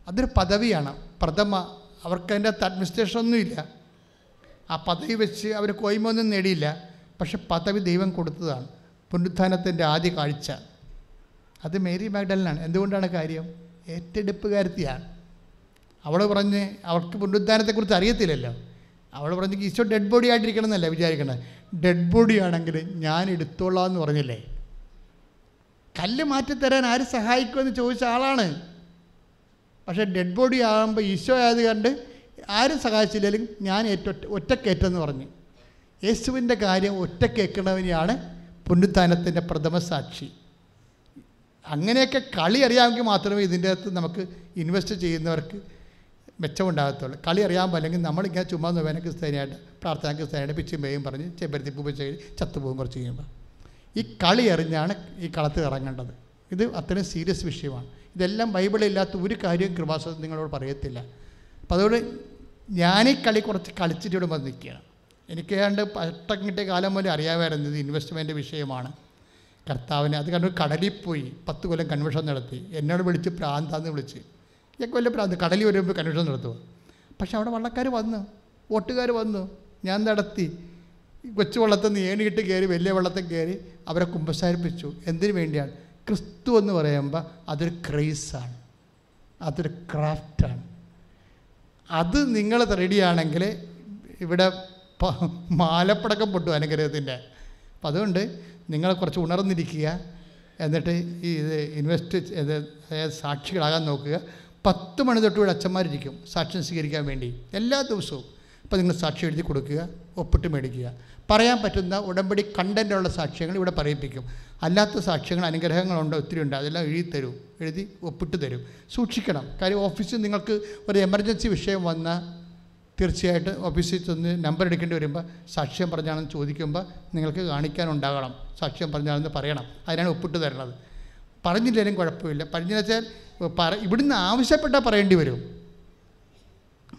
അതൊരു പദവിയാണ്. പ്രഥമ അവർക്ക് അതിന്റെ അകത്ത് അഡ്മിനിസ്ട്രേഷൻ ഒന്നുമില്ല ആ പദവി വെച്ച് അവർ കോയ്മൊന്നും നേടിയില്ല. പക്ഷെ പദവി ദൈവം കൊടുത്തതാണ്. പുനരുത്ഥാനത്തിന്റെ ആദ്യ കാഴ്ച. അത് മേരി മാഗ്ഡലിനാണ്. എന്തുകൊണ്ടാണ് കാര്യം? ഏറ്റെടുപ്പുകാരത്തിയാണ്. അവൾ പറഞ്ഞ് അവൾക്ക് പുനരുദ്ധാനത്തെക്കുറിച്ച് അറിയത്തില്ലല്ലോ. അവൾ പറഞ്ഞ് ഈശോ ഡെഡ് ബോഡി ആയിട്ടിരിക്കണം എന്നല്ല വിചാരിക്കണേ? ഡെഡ് ബോഡി ആണെങ്കിൽ ഞാൻ എടുത്തോളാം എന്ന് പറഞ്ഞില്ലേ? കല്ല് മാറ്റിത്തരാൻ ആര് സഹായിക്കുമെന്ന് ചോദിച്ച ആളാണ്. പക്ഷേ ഡെഡ് ബോഡി ആകുമ്പോൾ ഈശോ ആയത് കണ്ട് ആരും സഹായിച്ചില്ലെങ്കിലും ഞാൻ ഏറ്റ ഒറ്റക്കേറ്റെന്ന് പറഞ്ഞു. യേശുവിന്റെ കാര്യം ഒറ്റക്കേൽക്കണവനെയാണ് പുനരുദ്ധാനത്തിന്റെ പ്രഥമ സാക്ഷി അങ്ങനെയൊക്കെ കളി അറിയാമെങ്കിൽ മാത്രമേ ഇതിന്റെ അകത്ത് നമുക്ക് ഇൻവെസ്റ്റ് ചെയ്യുന്നവർക്ക് മെച്ചമുണ്ടാകത്തുള്ളൂ. കളി അറിയാൻ പറ്റില്ലെങ്കിൽ നമ്മളിങ്ങനെ ചുമ്മാ നോവേന ക്രിസ്ത്യാനിയായിട്ട് പ്രാർത്ഥന ക്രിസ്ത്യാനിയായിട്ട് പിച്ചും പേയും പറഞ്ഞ് ചെമ്പരത്തി പൂവ് ചെയ്ത് ചത്തുപോകും കുറച്ച് കഴിയുമ്പോൾ ഈ കളി അറിഞ്ഞാണ് ഈ കളത്തിൽ ഇറങ്ങേണ്ടത്. ഇത് അത്രയും സീരിയസ് വിഷയമാണ്. ഇതെല്ലാം ബൈബിളില്ലാത്ത ഒരു കാര്യവും കൃപാസം നിങ്ങളോട് പറയത്തില്ല. അപ്പോൾ അതുകൊണ്ട് ഞാനീ കളി കുറച്ച് കളിച്ചിട്ട് ഇവിടെ വന്ന് നിൽക്കുകയാണ്. എനിക്ക് ഏതാണ്ട് പട്ടം കിട്ടിയ കാലം പോലെ അറിയാമായിരുന്നു ഇത് വിഷയമാണ്. കർത്താവിനെ അത് കണ്ടു കടലിൽ പോയി പത്ത് കൊല്ലം കൺവെൻഷൻ നടത്തി. എന്നോട് വിളിച്ച് പ്രാന്താന്ന് വിളിച്ച്. ഞാൻ കൊല്ലം പ്രാന്ത് കടലിൽ വരുമ്പോൾ കൺവെൻഷൻ നടത്തുക പക്ഷെ അവിടെ വള്ളക്കാർ വന്നു വോട്ടുകാർ വന്നു ഞാൻ നടത്തി. കൊച്ചു വള്ളത്തിൽ നിന്ന് ഏണിയിട്ട് കയറി വലിയ വള്ളത്തിൽ കയറി അവരെ കുമ്പസാരിപ്പിച്ചു. എന്തിനു വേണ്ടിയാണ്? ക്രിസ്തു എന്ന് പറയുമ്പോൾ അതൊരു ക്രൈസാണ് അതൊരു ക്രാഫ്റ്റാണ് അത് നിങ്ങൾ റെഡിയാണെങ്കിൽ ഇവിടെ മാലപ്പടക്കം പൊട്ടു അനുഗ്രഹത്തിന്റെ അപ്പം അതുകൊണ്ട് നിങ്ങൾ കുറച്ച് ഉണർന്നിരിക്കുക. എന്നിട്ട് ഈ ഇത് ഇൻവെസ്റ്റ് സാക്ഷികളാകാൻ നോക്കുക. പത്ത് മണി തൊട്ട് ഇവിടെ അച്ഛന്മാരിരിക്കും. സാക്ഷ്യം സ്വീകരിക്കാൻ വേണ്ടി. എല്ലാ ദിവസവും. അപ്പോൾ നിങ്ങൾ സാക്ഷി എഴുതി കൊടുക്കുക. ഒപ്പിട്ട് മേടിക്കുക. പറയാൻ പറ്റുന്ന ഉടമ്പടി കണ്ടന്റുള്ള സാക്ഷ്യങ്ങൾ ഇവിടെ പറയിപ്പിക്കും. അല്ലാത്ത സാക്ഷ്യങ്ങൾ അനുഗ്രഹങ്ങളുണ്ട് ഒത്തിരി ഉണ്ട്. അതെല്ലാം എഴുതി തരും. എഴുതി ഒപ്പിട്ട് തരും. സൂക്ഷിക്കണം. കാര്യം ഓഫീസിൽ നിങ്ങൾക്ക് ഒരു എമർജൻസി വിഷയം വന്നാൽ തീർച്ചയായിട്ടും ഓഫീസിൽ ചെന്ന് നമ്പർ എടുക്കേണ്ടി വരുമ്പോൾ സാക്ഷ്യം പറഞ്ഞാണെന്ന് ചോദിക്കുമ്പോൾ നിങ്ങൾക്ക് കാണിക്കാനുണ്ടാകണം. സാക്ഷ്യം പറഞ്ഞാണെന്ന് പറയണം. അതിനാണ് ഒപ്പിട്ട് തരണത്. പറഞ്ഞില്ലെങ്കിലും കുഴപ്പമില്ല. പറഞ്ഞെന്ന് വെച്ചാൽ പറ ഇവിടുന്ന് ആവശ്യപ്പെട്ടാൽ പറയേണ്ടി വരും.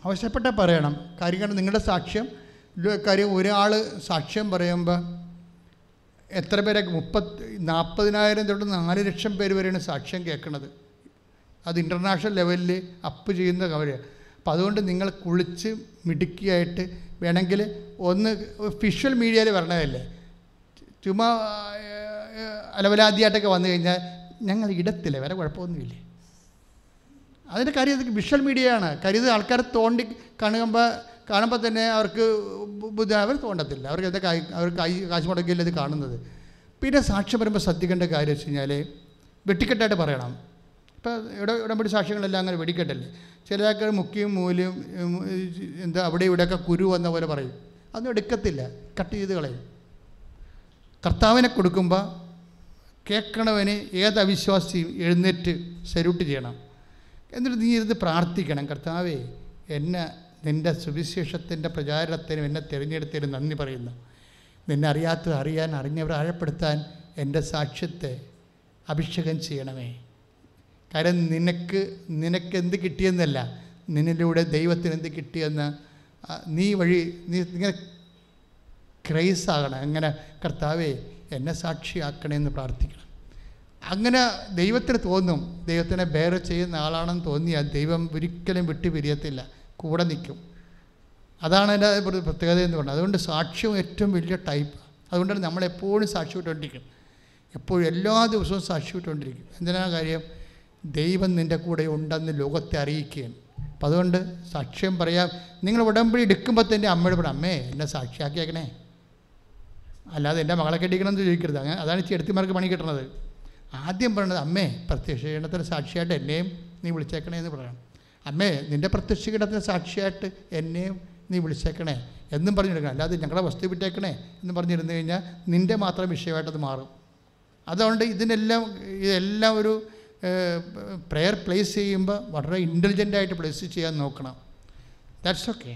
ആവശ്യപ്പെട്ടാൽ പറയണം. കാര്യം നിങ്ങളുടെ സാക്ഷ്യം കാര്യം ഒരാൾ സാക്ഷ്യം പറയുമ്പോൾ എത്ര പേരെ മുപ്പത്തി നാൽപ്പതിനായിരം തൊട്ട് നാല് ലക്ഷം പേര് വരെയാണ് സാക്ഷ്യം കേൾക്കുന്നത് അത് ഇന്റർനാഷണൽ ലെവലിൽ അപ്പ് ചെയ്യുന്ന അവർ അപ്പം അതുകൊണ്ട് നിങ്ങൾ കുളിച്ച് മിടുക്കിയായിട്ട് വേണമെങ്കിൽ ഒന്ന് ഫിഷ്വൽ മീഡിയയിൽ വരണതല്ലേ? ചുമ്മാ അലവലാദിയായിട്ടൊക്കെ വന്നു കഴിഞ്ഞാൽ ഞങ്ങൾ ഇടത്തില്ല വേറെ കുഴപ്പമൊന്നുമില്ലേ? അതിന്റെ കാര്യം ഇത് വിഷ്വൽ മീഡിയയാണ് കരുത് ആൾക്കാർ തോണ്ടി കാണുമ്പോൾ കാണുമ്പോൾ തന്നെ അവർക്ക് ബുദ്ധി അവർ തോണ്ടത്തില്ല. അവർക്ക് എന്താ അവർക്ക് കൈ കാശ് മുടക്കില്ല ഇത് കാണുന്നത്. പിന്നെ സാക്ഷ്യം വരുമ്പോൾ ശ്രദ്ധിക്കേണ്ട കാര്യം വെച്ച് കഴിഞ്ഞാൽ വെട്ടിക്കെട്ടായിട്ട് പറയണം. ഇപ്പോൾ ഉടമ്പടി സാക്ഷ്യങ്ങളെല്ലാം അങ്ങനെ വെടിക്കെട്ടല്ലേ? ചില ആൾക്കാർ മുക്കിയും മൂലയും എന്താ അവിടെ ഇവിടെയൊക്കെ കുരു വന്ന പോലെ പറയും. അതൊന്നും എടുക്കത്തില്ല. കട്ട് ചെയ്ത് കളയും. കർത്താവിനെ കൊടുക്കുമ്പോൾ കേൾക്കണവന് ഏത് അവിശ്വാസിയും എഴുന്നേറ്റ് സല്യൂട്ട് ചെയ്യണം. എന്നിട്ട് നീ ഇരുന്ന് പ്രാർത്ഥിക്കണം. കർത്താവേ എന്നെ നിന്റെ സുവിശേഷത്തിന്റെ പ്രചാരണത്തിനും എന്നെ തിരഞ്ഞെടുത്തതിന് നന്ദി പറയുന്നു. നിന്നെ അറിയാത്തത് അറിയാൻ അറിഞ്ഞവരെ ആഴപ്പെടുത്താൻ എന്റെ സാക്ഷ്യത്തെ അഭിഷേകം ചെയ്യണമേ. കാര്യം നിനക്ക് നിനക്ക് എന്ത് കിട്ടിയെന്നല്ല. നിന്നിലൂടെ ദൈവത്തിന് എന്ത് കിട്ടിയെന്ന് നീ വഴി നീ ഇങ്ങനെ ക്രൈസ് ആകണം അങ്ങനെ കർത്താവേ എന്നെ സാക്ഷിയാക്കണമെന്ന് പ്രാർത്ഥിക്കണം. അങ്ങനെ ദൈവത്തിന് തോന്നും. ദൈവത്തിനെ ബേർ ചെയ്യുന്ന ആളാണെന്ന് തോന്നിയാൽ ദൈവം ഒരിക്കലും വിട്ടു പിരിയത്തില്ല കൂടെ നിൽക്കും. അതാണ് എന്റെ പ്രത്യേകത എന്ന് പറയുന്നത് അതുകൊണ്ട് സാക്ഷ്യം ഏറ്റവും വലിയ ടൈപ്പ് അതുകൊണ്ടാണ് നമ്മളെപ്പോഴും സാക്ഷി വിട്ടുകൊണ്ടിരിക്കും എപ്പോഴും എല്ലാ ദിവസവും സാക്ഷി വിട്ടുകൊണ്ടിരിക്കും എന്തിനാണ് കാര്യം? ദൈവം നിന്റെ കൂടെ ഉണ്ടെന്ന് ലോകത്തെ അറിയിക്കുകയാണ്. അപ്പം അതുകൊണ്ട് സാക്ഷ്യം പറയാം. നിങ്ങൾ ഉടമ്പടി എടുക്കുമ്പോൾ തന്നെ അമ്മയോട് പറയാം അമ്മേ എന്നെ സാക്ഷിയാക്കിയേക്കണേ. അല്ലാതെ എന്റെ മകളെ കെട്ടിക്കണമെന്ന് ചോദിക്കരുത്. അങ്ങനെ അതാണ് ചെടുത്തിമാർക്ക് പണി കിട്ടണത്. ആദ്യം പറയണത് അമ്മേ പ്രത്യക്ഷീകരണത്തിന് സാക്ഷിയായിട്ട് എന്നെയും നീ വിളിച്ചേക്കണേ എന്ന് പറയണം. അമ്മേ നിന്റെ പ്രത്യക്ഷീകരണത്തിന് സാക്ഷിയായിട്ട് എന്നെയും നീ വിളിച്ചേക്കണേ എന്നും പറഞ്ഞിരിക്കണം. അല്ലാതെ ഞങ്ങളെ വസ്തു വിട്ടേക്കണേ എന്ന് പറഞ്ഞിരുന്നു കഴിഞ്ഞാൽ നിന്റെ മാത്രം വിഷയമായിട്ടത് മാറും. അതുകൊണ്ട് ഇതിനെല്ലാം ഇതെല്ലാം ഒരു പ്രെയർ പ്ലേസ് ചെയ്യുമ്പോൾ വളരെ ഇന്റലിജന്റായിട്ട് പ്ലേസ് ചെയ്യാൻ നോക്കണം. ദാറ്റ്സ് ഓക്കെ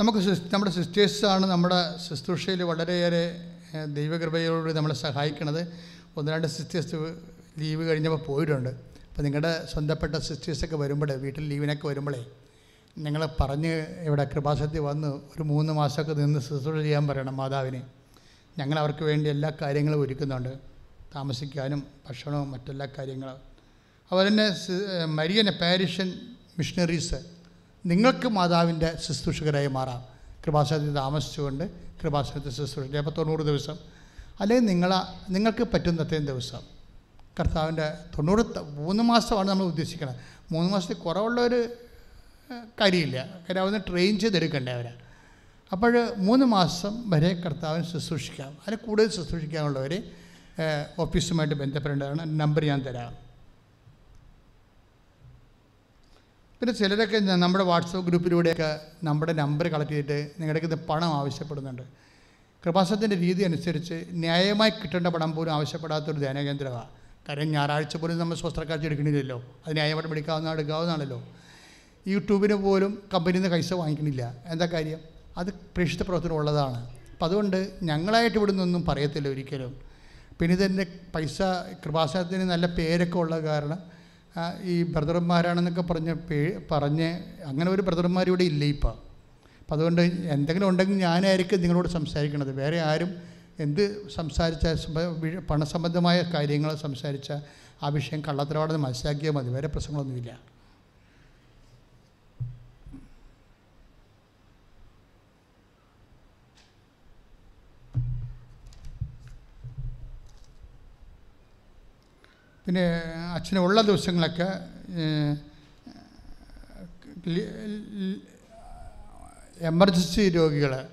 നമുക്ക് നമ്മുടെ സിസ്റ്റേഴ്സാണ് നമ്മുടെ ശുശ്രൂഷയിൽ വളരെയേറെ ദൈവകൃപയോട് നമ്മളെ സഹായിക്കണത്. ഒന്ന് രണ്ട് സിസ്റ്റേഴ്സ് ലീവ് കഴിഞ്ഞപ്പോൾ പോയിട്ടുണ്ട്. അപ്പോൾ നിങ്ങളുടെ സ്വന്തപ്പെട്ട സിസ്റ്റേഴ്സൊക്കെ വരുമ്പോൾ വീട്ടിൽ ലീവിനൊക്കെ വരുമ്പോഴേ നിങ്ങൾ പറഞ്ഞ് ഇവിടെ കൃപാസത്തിൽ വന്ന് ഒരു മൂന്ന് മാസമൊക്കെ നിന്ന് ശുശ്രൂഷ ചെയ്യാൻ പറയണം മാതാവിനെ. ഞങ്ങൾ അവർക്ക് വേണ്ടി എല്ലാ കാര്യങ്ങളും ഒരുക്കുന്നുണ്ട്. താമസിക്കാനും ഭക്ഷണവും മറ്റെല്ലാ കാര്യങ്ങളും. അതുപോലെ തന്നെ മരിയൻ പാരിഷൻ മിഷണറീസ് നിങ്ങൾക്ക് മാതാവിന്റെ ശുശ്രൂഷകരായി മാറാം. കൃപാസനത്തിൽ താമസിച്ചുകൊണ്ട് കൃപാസനത്തിൽ ശുശ്രൂഷ ചിലപ്പോൾ തൊണ്ണൂറ് ദിവസം. അല്ലെങ്കിൽ നിങ്ങൾ നിങ്ങൾക്ക് പറ്റുന്ന അത്രയും ദിവസം. കർത്താവിന്റെ തൊണ്ണൂറ് മൂന്ന് മാസമാണ് നമ്മൾ ഉദ്ദേശിക്കുന്നത് മൂന്ന് മാസത്തിൽ കുറവുള്ളൊരു കാര്യമില്ല. കാര്യം അതൊന്ന് ട്രെയിൻ ചെയ്തെടുക്കണ്ടേ അവരെ. അപ്പോൾ മൂന്ന് മാസം വരെ കർത്താവിന് ശുശ്രൂഷിക്കാം. അതിന് കൂടുതൽ ശുശ്രൂഷിക്കാനുള്ളവർ ഓഫീസുമായിട്ട് ബന്ധപ്പെടേണ്ടതാണ്. നമ്പർ ഞാൻ തരാം. പിന്നെ ചിലരൊക്കെ നമ്മുടെ വാട്സപ്പ് ഗ്രൂപ്പിലൂടെയൊക്കെ നമ്മുടെ നമ്പർ കളക്ട് ചെയ്തിട്ട് നിങ്ങളുടെ ഇത് പണം ആവശ്യപ്പെടുന്നുണ്ട്. കൃപാസത്തിന്റെ രീതി അനുസരിച്ച് ന്യായമായി കിട്ടേണ്ട പണം പോലും ആവശ്യപ്പെടാത്തൊരു ധ്യാനകേന്ദ്രമാണ് കാര്യം ഞായറാഴ്ച പോലും നമ്മൾ സ്വസ്ത്രക്കാഴ്ച എടുക്കണില്ലല്ലോ. അത് ന്യായമായിട്ട് എടുക്കാവുന്ന എടുക്കാവുന്നതാണല്ലോ. യൂട്യൂബിന് പോലും കമ്പനിയിൽ നിന്ന് പൈസ വാങ്ങിക്കണില്ല. എന്താ കാര്യം? അത് പ്രേക്ഷിത പ്രവർത്തനം ഉള്ളതാണ് അപ്പം അതുകൊണ്ട് ഞങ്ങളായിട്ട് ഇവിടെ നിന്നൊന്നും പറയത്തില്ല ഒരിക്കലും. പിന്നെ ഇതെന്റെ പൈസ കൃപാസനത്തിന് നല്ല പേരൊക്കെ ഉള്ള കാരണം ഈ ബ്രദർമാരാണെന്നൊക്കെ പറഞ്ഞ് പേ പറഞ്ഞ് അങ്ങനെ ഒരു ബ്രദർമാർ ഇവിടെ ഇല്ല ഇപ്പം? അപ്പം അതുകൊണ്ട് എന്തെങ്കിലും ഉണ്ടെങ്കിൽ ഞാനായിരിക്കും നിങ്ങളോട് സംസാരിക്കണത്. വേറെ ആരും എന്ത് സംസാരിച്ച പണസംബന്ധമായ കാര്യങ്ങൾ സംസാരിച്ച ആ വിഷയം കള്ളത്തരവാടെന്ന് മനസ്സിലാക്കിയാൽ മതി. വേറെ പ്രശ്നങ്ങളൊന്നുമില്ല. പിന്നെ അച്ഛന് ഉള്ള ദിവസങ്ങളൊക്കെ എമർജൻസി രോഗികൾ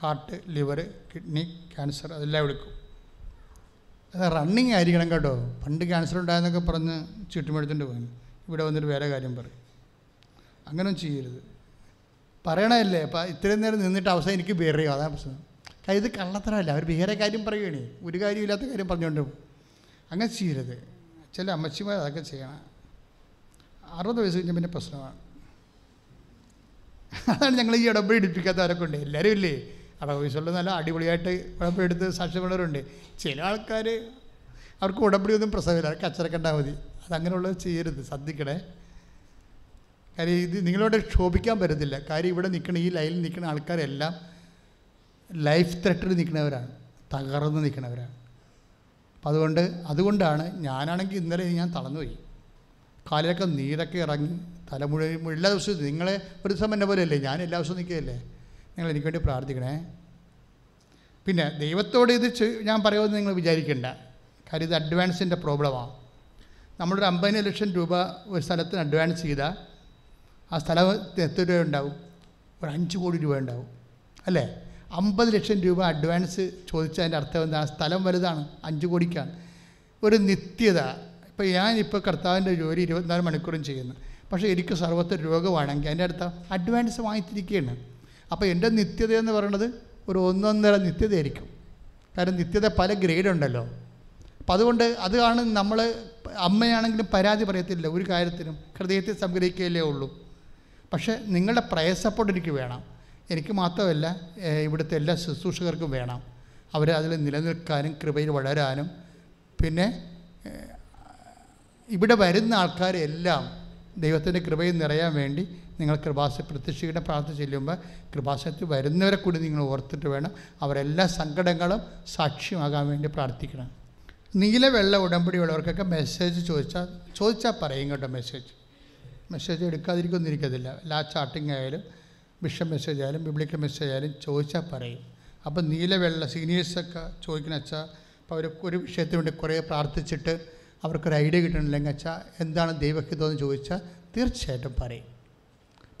ഹാർട്ട് ലിവർ കിഡ്നി ക്യാൻസർ അതെല്ലാം എടുക്കും. അത് റണ്ണിങ് ആയിരിക്കണം കേട്ടോ. പണ്ട് ക്യാൻസർ ഉണ്ടായെന്നൊക്കെ പറഞ്ഞ് ചുറ്റുമെടുത്തിട്ട് പോയി. ഇവിടെ വന്നിട്ട് വേറെ കാര്യം പറയും. അങ്ങനെ ചെയ്യരുത്. പറയണമല്ലേ അപ്പം ഇത്രയും നേരം നിന്നിട്ട് അവസാനം എനിക്ക് വേറെയോ? അതാണ് പ്രശ്നം. കാര്യം ഇത് കള്ളത്തരമല്ല. അവർ വേറെ കാര്യം പറയുകയാണേ ഒരു കാര്യമില്ലാത്ത കാര്യം പറഞ്ഞുകൊണ്ട് പോകും. അങ്ങനെ ചെയ്യരുത്. ചില അമ്മച്ചിമാർ അതൊക്കെ ചെയ്യണം. അറുപത് വയസ്സ് കഴിഞ്ഞാൽ പിന്നെ പ്രശ്നമാണ്. അതാണ് ഞങ്ങൾ ഈ ഇടപെടി എടുപ്പിക്കാത്തവരൊക്കെ ഉണ്ട്. എല്ലാവരും ഇല്ലേ? അറുപത് വയസ്സുള്ള നല്ല അടിപൊളിയായിട്ട് ഉടമ്പെടുത്ത് സാക്ഷ്യമുള്ളവരുണ്ട്. ചില ആൾക്കാർ അവർക്ക് ഉടമ്പടി ഒന്നും പ്രസവമില്ല അവർക്ക് അച്ചടക്കണ്ടാൽ മതി. അതങ്ങനെയുള്ളത് ചെയ്യരുത്. ശ്രദ്ധിക്കണേ. കാര്യം ഇത് നിങ്ങളോട് ക്ഷോഭിക്കാൻ പറ്റത്തില്ല. കാര്യം ഇവിടെ നിൽക്കുന്ന ഈ ലൈനിൽ നിൽക്കുന്ന ആൾക്കാരെല്ലാം ലൈഫ് ത്രെട്ടിൽ നിൽക്കുന്നവരാണ് തകർന്ന് നിൽക്കുന്നവരാണ് അപ്പം അതുകൊണ്ട് അതുകൊണ്ടാണ് ഞാനാണെങ്കിൽ ഇന്നലെ ഞാൻ തളർന്നുപോയി. കാലിലൊക്കെ നീരൊക്കെ ഇറങ്ങി തല എല്ലാ ദിവസവും നിങ്ങളെ ഒരു ദിവസം എന്നെ പോലെയല്ലേ? ഞാൻ എല്ലാ ദിവസവും നിൽക്കുകയല്ലേ? നിങ്ങൾ എനിക്ക് വേണ്ടി പ്രാർത്ഥിക്കണേ. പിന്നെ ദൈവത്തോട് ഇത് ഞാൻ പറയുമെന്ന് നിങ്ങൾ വിചാരിക്കേണ്ട. കാര്യം ഇത് അഡ്വാൻസിന്റെ പ്രോബ്ലമാണ് നമ്മളൊരു അമ്പതിന് ലക്ഷം രൂപ ഒരു സ്ഥലത്തിന് അഡ്വാൻസ് ചെയ്താൽ ആ സ്ഥലത്ത് എത്ര രൂപ ഉണ്ടാവും? ഒരു അഞ്ച് കോടി രൂപ ഉണ്ടാവും. അല്ലേ? അമ്പത് ലക്ഷം രൂപ അഡ്വാൻസ് ചോദിച്ചതിന്റെ അർത്ഥം എന്താ? സ്ഥലം വലുതാണ് അഞ്ച് കോടിക്കാണ്. ഒരു നിത്യത. ഇപ്പോൾ ഞാനിപ്പോൾ കർത്താവിന്റെ ജോലി ഇരുപത്തിനാല് മണിക്കൂറും ചെയ്യുന്നു. പക്ഷേ എനിക്ക് സർവത്ര രോഗമാണെങ്കിൽ അതിന്റെ അടുത്ത അഡ്വാൻസ് വാങ്ങിത്തിരിക്കുകയാണ്. അപ്പോൾ എന്റെ നിത്യത എന്ന് പറയുന്നത് ഒരു ഒന്നൊന്നര നിത്യതയായിരിക്കും. കാരണം നിത്യത പല ഗ്രേഡുണ്ടല്ലോ. അപ്പം അതുകൊണ്ട് അതാണ് നമ്മൾ അമ്മയാണെങ്കിലും പരാതി പറയത്തില്ല ഒരു കാര്യത്തിനും. ഹൃദയത്തിൽ സംഗ്രഹിക്കുകയല്ലേ ഉള്ളൂ. പക്ഷേ നിങ്ങളുടെ പ്രയസപ്പോട്ട് വേണം. എനിക്ക് മാത്രമല്ല ഇവിടുത്തെ എല്ലാ ശുശ്രൂഷകർക്കും വേണം. അവർ അതിൽ നിലനിൽക്കാനും കൃപയിൽ വളരാനും. പിന്നെ ഇവിടെ വരുന്ന ആൾക്കാരെല്ലാം ദൈവത്തിന്റെ കൃപയിൽ നിറയാൻ വേണ്ടി നിങ്ങൾ കൃപാസ പ്രത്യക്ഷിക്കുന്ന പ്രാർത്ഥന ചെല്ലുമ്പോൾ കൃപാസനത്തിൽ വരുന്നവരെ കൂടി നിങ്ങൾ ഓർത്തിട്ട് വേണം അവരെല്ലാ സങ്കടങ്ങളും സാക്ഷ്യമാകാൻ വേണ്ടി പ്രാർത്ഥിക്കണം. നീല വെള്ള ഉടമ്പടിയുള്ളവർക്കൊക്കെ മെസ്സേജ് ചോദിച്ചാൽ ചോദിച്ചാൽ പറയും കേട്ടോ മെസ്സേജ്. മെസ്സേജ് എടുക്കാതിരിക്കൊന്നും ഇരിക്കത്തില്ല. ലാ ചാട്ടിങ് ആയാലും ബിഷപ്പ് മെസ്സേജ് ആയാലും ബിബ്ലിക്കൽ മെസ്സേജ് ആയാലും ചോദിച്ചാൽ പറയും. അപ്പം നീലവെള്ള സീനിയേഴ്സൊക്കെ ചോദിക്കണ വെച്ചാൽ അപ്പോൾ അവർ ഒരു വിഷയത്തിന് വേണ്ടി കുറേ പ്രാർത്ഥിച്ചിട്ട് അവർക്കൊരു ഐഡിയ കിട്ടണില്ലെങ്കിൽ വെച്ചാൽ എന്താണ് ദൈവഹിതമെന്ന് ചോദിച്ചാൽ തീർച്ചയായിട്ടും പറയും.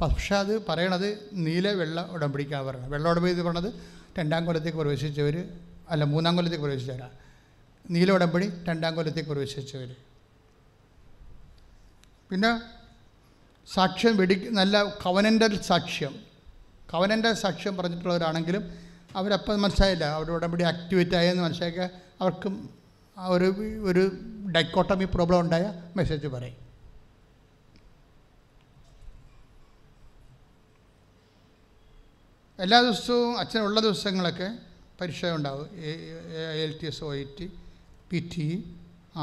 പക്ഷേ അത് പറയണത് നീല വെള്ള ഉടമ്പടിക്കാണ് പറയുന്നത്. വെള്ള ഉടമ്പടി പറയുന്നത് രണ്ടാം കൊല്ലത്തേക്ക് പ്രവേശിച്ചവർ അല്ല മൂന്നാം കൊല്ലത്തേക്ക് പ്രവേശിച്ചവരാണ് നീല ഉടമ്പടി രണ്ടാം കൊല്ലത്തേക്ക് പ്രവേശിച്ചവർ പിന്നെ സാക്ഷ്യം വെടി നല്ല കവനന്റൽ സാക്ഷ്യം. കവനന്റൽ സാക്ഷ്യം പറഞ്ഞിട്ടുള്ളവരാണെങ്കിലും അവരപ്പം മനസ്സിലായില്ല അവരുടെ ഉടമ്പടി ആക്ടിവേറ്റ് ആയെന്ന് മനസ്സിലാക്കുക അവർക്കും ഒരു ഒരു ഡൈക്കോട്ടമി പ്രോബ്ലം ഉണ്ടായ മെസ്സേജ് പറയും. എല്ലാ ദിവസവും അച്ഛനുള്ള ദിവസങ്ങളൊക്കെ പരീക്ഷ ഉണ്ടാവും. L T S O I T P T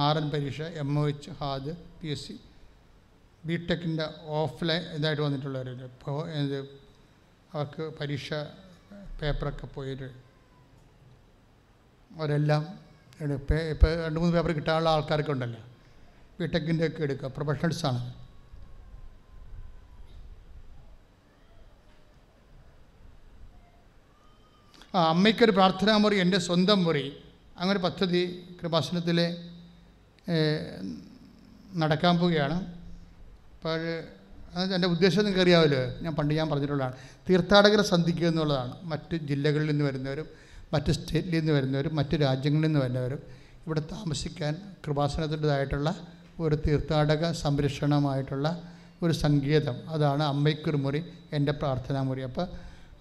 R N പരീക്ഷ എം ഒ എച്ച് ഹാദ് പി എസ് സി ബി ടെക്കിന്റെ ഓഫ്ലൈൻ ഇതായിട്ട് വന്നിട്ടുള്ളവരുണ്ട്. അവർക്ക് പരീക്ഷ പേപ്പറൊക്കെ പോയിട്ട് അവരെല്ലാം ഇപ്പോൾ ഇപ്പോൾ രണ്ട് മൂന്ന് പേപ്പർ കിട്ടാനുള്ള ആൾക്കാരൊക്കെ ഉണ്ടല്ലോ. ബിടെക്കിന്റെ ഒക്കെ എടുക്കുക പ്രൊഫഷണൽസാണ് ആ അമ്മയ്ക്കൊരു പ്രാർത്ഥനാ മുറി എന്റെ സ്വന്തം മുറി. അങ്ങനെ പദ്ധതി കൃപാസനത്തിലെ നടക്കാൻ പോവുകയാണ്. അപ്പോൾ എന്റെ ഉദ്ദേശം നിങ്ങൾക്ക് അറിയാമല്ലോ. ഞാൻ പണ്ട് ഞാൻ പറഞ്ഞിട്ടുള്ളതാണ്. തീർത്ഥാടകരെ സന്ധിക്കുക എന്നുള്ളതാണ്. മറ്റ് ജില്ലകളിൽ നിന്ന് വരുന്നവരും മറ്റ് സ്റ്റേറ്റിൽ നിന്ന് വരുന്നവരും മറ്റ് രാജ്യങ്ങളിൽ നിന്ന് വരുന്നവരും ഇവിടെ താമസിക്കാൻ കൃപാസനത്തിന്റെതായിട്ടുള്ള ഒരു തീർത്ഥാടക സംരക്ഷണമായിട്ടുള്ള ഒരു സങ്കേതം. അതാണ് അമ്മയ്ക്കൊരു മുറി എന്റെ പ്രാർത്ഥനാ മുറി അപ്പോൾ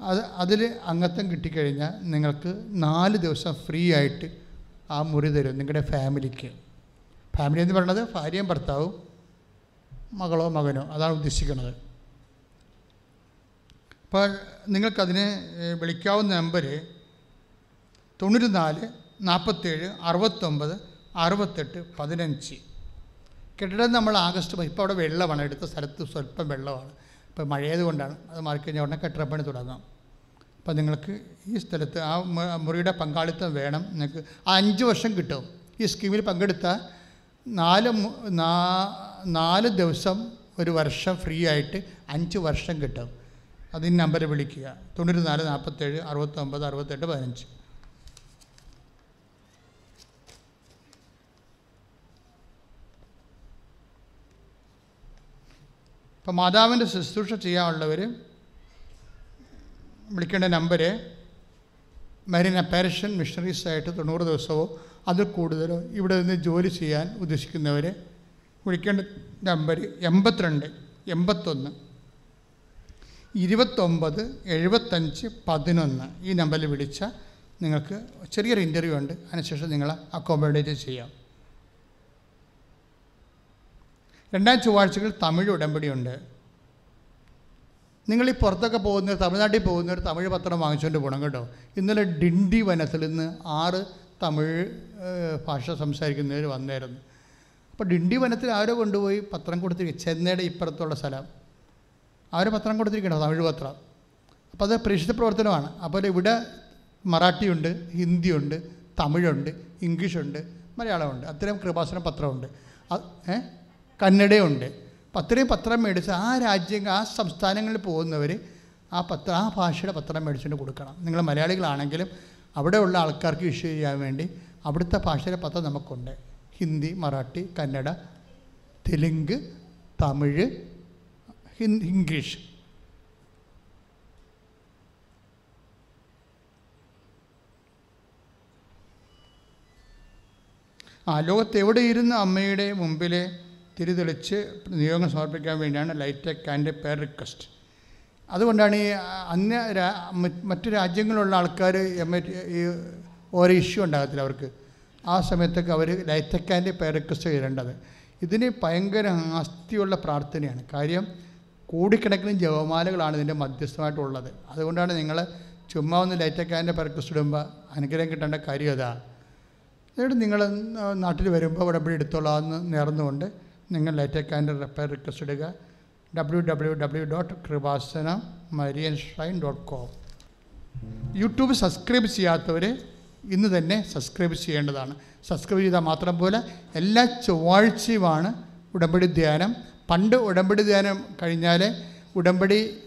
അത് അതിൽ അംഗത്വം കിട്ടിക്കഴിഞ്ഞാൽ നിങ്ങൾക്ക് നാല് ദിവസം ഫ്രീ ആയിട്ട് ആ മുറി തരും നിങ്ങളുടെ ഫാമിലിക്ക്. ഫാമിലി എന്ന് പറയുന്നത് ഭാര്യയും ഭർത്താവും മകളോ മകനോ. അതാണ് ഉദ്ദേശിക്കുന്നത്. അപ്പോൾ നിങ്ങൾക്കതിന് വിളിക്കാവുന്ന നമ്പർ തൊണ്ണൂറ്റി നാല് നാൽപ്പത്തേഴ് അറുപത്തൊമ്പത് അറുപത്തെട്ട് പതിനഞ്ച്. കെട്ടിടം നമ്മൾ ആഗസ്റ്റ് ഇപ്പോൾ അവിടെ വെള്ളമാണ്. എടുത്ത സ്ഥലത്ത് സ്വല്പം വെള്ളമാണ്. ഇപ്പോൾ മഴയത് കൊണ്ടാണ് അത് മാറിക്കഴിഞ്ഞാൽ ഉടനെ കെട്ടിടപ്പണി തുടങ്ങാം. അപ്പോൾ നിങ്ങൾക്ക് ഈ സ്ഥലത്ത് ആ മുറിയുടെ പങ്കാളിത്തം വേണം. നിങ്ങൾക്ക് ആ അഞ്ച് വർഷം കിട്ടും. ഈ സ്കീമിൽ പങ്കെടുത്താൽ നാല് നാ- നാല് ദിവസം ഒരു വർഷം ഫ്രീ ആയിട്ട് അഞ്ച് വർഷം കിട്ടും. അത് ഈ നമ്പർ വിളിക്കുക. തൊണ്ണൂറ്റി നാല് നാൽപ്പത്തേഴ് അറുപത്തൊമ്പത് അറുപത്തെട്ട് പതിനഞ്ച്. ഇപ്പം മാതാവിന്റെ ശുശ്രൂഷ ചെയ്യാനുള്ളവർ വിളിക്കേണ്ട നമ്പര് മരീൻ അപ്പാരിഷൻ മിഷണറീസായിട്ട് തൊണ്ണൂറ് ദിവസമോ അതിൽ കൂടുതലോ ഇവിടെ നിന്ന് ജോലി ചെയ്യാൻ ഉദ്ദേശിക്കുന്നവരെ വിളിക്കേണ്ട നമ്പർ എൺപത്തിരണ്ട് എൺപത്തൊന്ന് ഇരുപത്തൊമ്പത് എഴുപത്തഞ്ച് പതിനൊന്ന്. ഈ നമ്പറിൽ വിളിച്ചാൽ നിങ്ങൾക്ക് ചെറിയൊരു ഇന്റർവ്യൂ ഉണ്ട്. അതിനുശേഷം നിങ്ങളെ അക്കോമഡേറ്റ് ചെയ്യാം. രണ്ടാം ചൊവ്വാഴ്ചകൾ തമിഴ് ഉടമ്പടിയുണ്ട്. നിങ്ങൾ ഈ പുറത്തൊക്കെ പോകുന്നവർ തമിഴ്നാട്ടിൽ ഒരു തമിഴ് പത്രം വാങ്ങിച്ചുകൊണ്ട് പോകണം കേട്ടോ. ഇന്നലെ ഡിണ്ടി വനത്തിൽ നിന്ന് ആറ് തമിഴ് ഭാഷ സംസാരിക്കുന്നവർ വന്നായിരുന്നു അപ്പോൾ ഡിണ്ടി വനത്തിൽ ആരോ കൊണ്ടുപോയി പത്രം കൊടുത്തിരിക്കുക ചെന്നൈയുടെ ഇപ്പുറത്തുള്ള സ്ഥലം. അവർ പത്രം കൊടുത്തിരിക്കണം തമിഴ് പത്രം. അപ്പോൾ അത് പ്രേക്ഷിത പ്രവർത്തനമാണ്. അപ്പോൾ ഇവിടെ മറാഠിയുണ്ട് ഹിന്ദിയുണ്ട് തമിഴുണ്ട് ഇംഗ്ലീഷുണ്ട് മലയാളമുണ്ട്. അത്രയും കൃപാസന പത്രമുണ്ട്. ഏ? കന്നഡയുണ്ട്. അപ്പം അത്രയും പത്രം മേടിച്ച് ആ രാജ്യങ്ങൾ ആ സംസ്ഥാനങ്ങളിൽ പോകുന്നവർ ആ പത്ര ആ ഭാഷയുടെ പത്രം മേടിച്ചുകൊണ്ട് കൊടുക്കണം. നിങ്ങൾ മലയാളികളാണെങ്കിലും അവിടെയുള്ള ആൾക്കാർക്ക് ഇഷ്യൂ ചെയ്യാൻ വേണ്ടി അവിടുത്തെ ഭാഷയുടെ പത്രം നമുക്കുണ്ട്. ഹിന്ദി മറാഠി കന്നഡ തെലുങ്ക് തമിഴ് ഇംഗ്ലീഷ്. ആ ലോകത്ത് എവിടെ ഇരുന്ന് അമ്മയുടെ മുമ്പിൽ തിരിതെളിച്ച് നിയോഗം സമർപ്പിക്കാൻ വേണ്ടിയാണ് ലൈറ്റക് ആൻഡ് പേർ റിക്വസ്റ്റ്. അതുകൊണ്ടാണ് ഈ അന്യ മറ്റ് രാജ്യങ്ങളിലുള്ള ആൾക്കാർ ഈ ഓരോ ഇഷ്യൂ ഉണ്ടാകത്തില്ല അവർക്ക്. ആ സമയത്തൊക്കെ അവർ ലൈറ്റക്കാന്റെ പേർ റിക്വസ്റ്റ് ചെയ്യേണ്ടത് ഇതിന് ഭയങ്കര ആസ്തിയുള്ള പ്രാർത്ഥനയാണ്. കാര്യം കോടിക്കണക്കിന് ജപമാലകളാണ് ഇതിന്റെ മധ്യസ്ഥമായിട്ടുള്ളത്. അതുകൊണ്ടാണ് നിങ്ങൾ ചുമ്മാ ഒന്ന് ലൈറ്റക്കാന്റെ ആൻഡ് പേർ റിക്വസ്റ്റ് ഇടുമ്പോൾ അനുഗ്രഹം കിട്ടേണ്ട കാര്യം അതാ. എന്നിട്ട് നിങ്ങൾ നാട്ടിൽ വരുമ്പോൾ ഉടമ്പടി എടുത്തോളാം എന്ന് നേർന്നുകൊണ്ട് നിങ്ങൾ ലൈറ്റക്കാന്റെ റിപ്പയർ റിക്വസ്റ്റ് ഇടുക W W W dot Kripasana Marian shrine dot com YouTube subscribe ചെയ്യാത്തവർ ഇന്ന് തന്നെ സബ്സ്ക്രൈബ് ചെയ്യേണ്ടതാണ്. സബ്സ്ക്രൈബ് ചെയ്താൽ മാത്രം പോലെ എല്ലാ ചൊവ്വാഴ്ചയുമാണ് ഉടമ്പടി ധ്യാനം. പണ്ട് ഉടമ്പടി ധ്യാനം കഴിഞ്ഞാൽ ഉടമ്പടി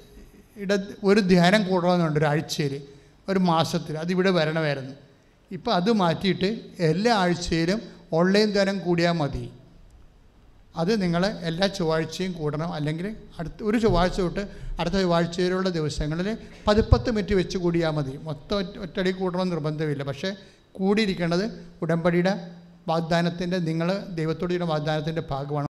ഇട ഒരു ധ്യാനം കൂടണമെന്നുണ്ട് ഒരാഴ്ചയിൽ ഒരു മാസത്തിൽ. അതിവിടെ വരണമായിരുന്നു. ഇപ്പോൾ അത് മാറ്റിയിട്ട് എല്ലാ ആഴ്ചയിലും ഓൺലൈൻ ധ്യാനം കൂടിയാൽ മതി. അത് നിങ്ങൾ എല്ലാ ചൊവ്വാഴ്ചയും കൂടണം. അല്ലെങ്കിൽ അടുത്ത ഒരു ചൊവ്വാഴ്ച തൊട്ട് അടുത്ത ചൊവ്വാഴ്ചയിലുള്ള ദിവസങ്ങളിൽ പതിപ്പത്ത് മിനിറ്റ് വെച്ച് കൂടിയാൽ മതി. മൊത്തം ഒറ്റ ഒറ്റടി കൂടണമെന്ന് നിർബന്ധമില്ല. പക്ഷേ കൂടിയിരിക്കേണ്ടത് ഉടമ്പടിയുടെ വാഗ്ദാനത്തിന്റെ നിങ്ങൾ ദൈവത്തോട് ചെയ്യുന്ന വാഗ്ദാനത്തിന്റെ ഭാഗമാണ്.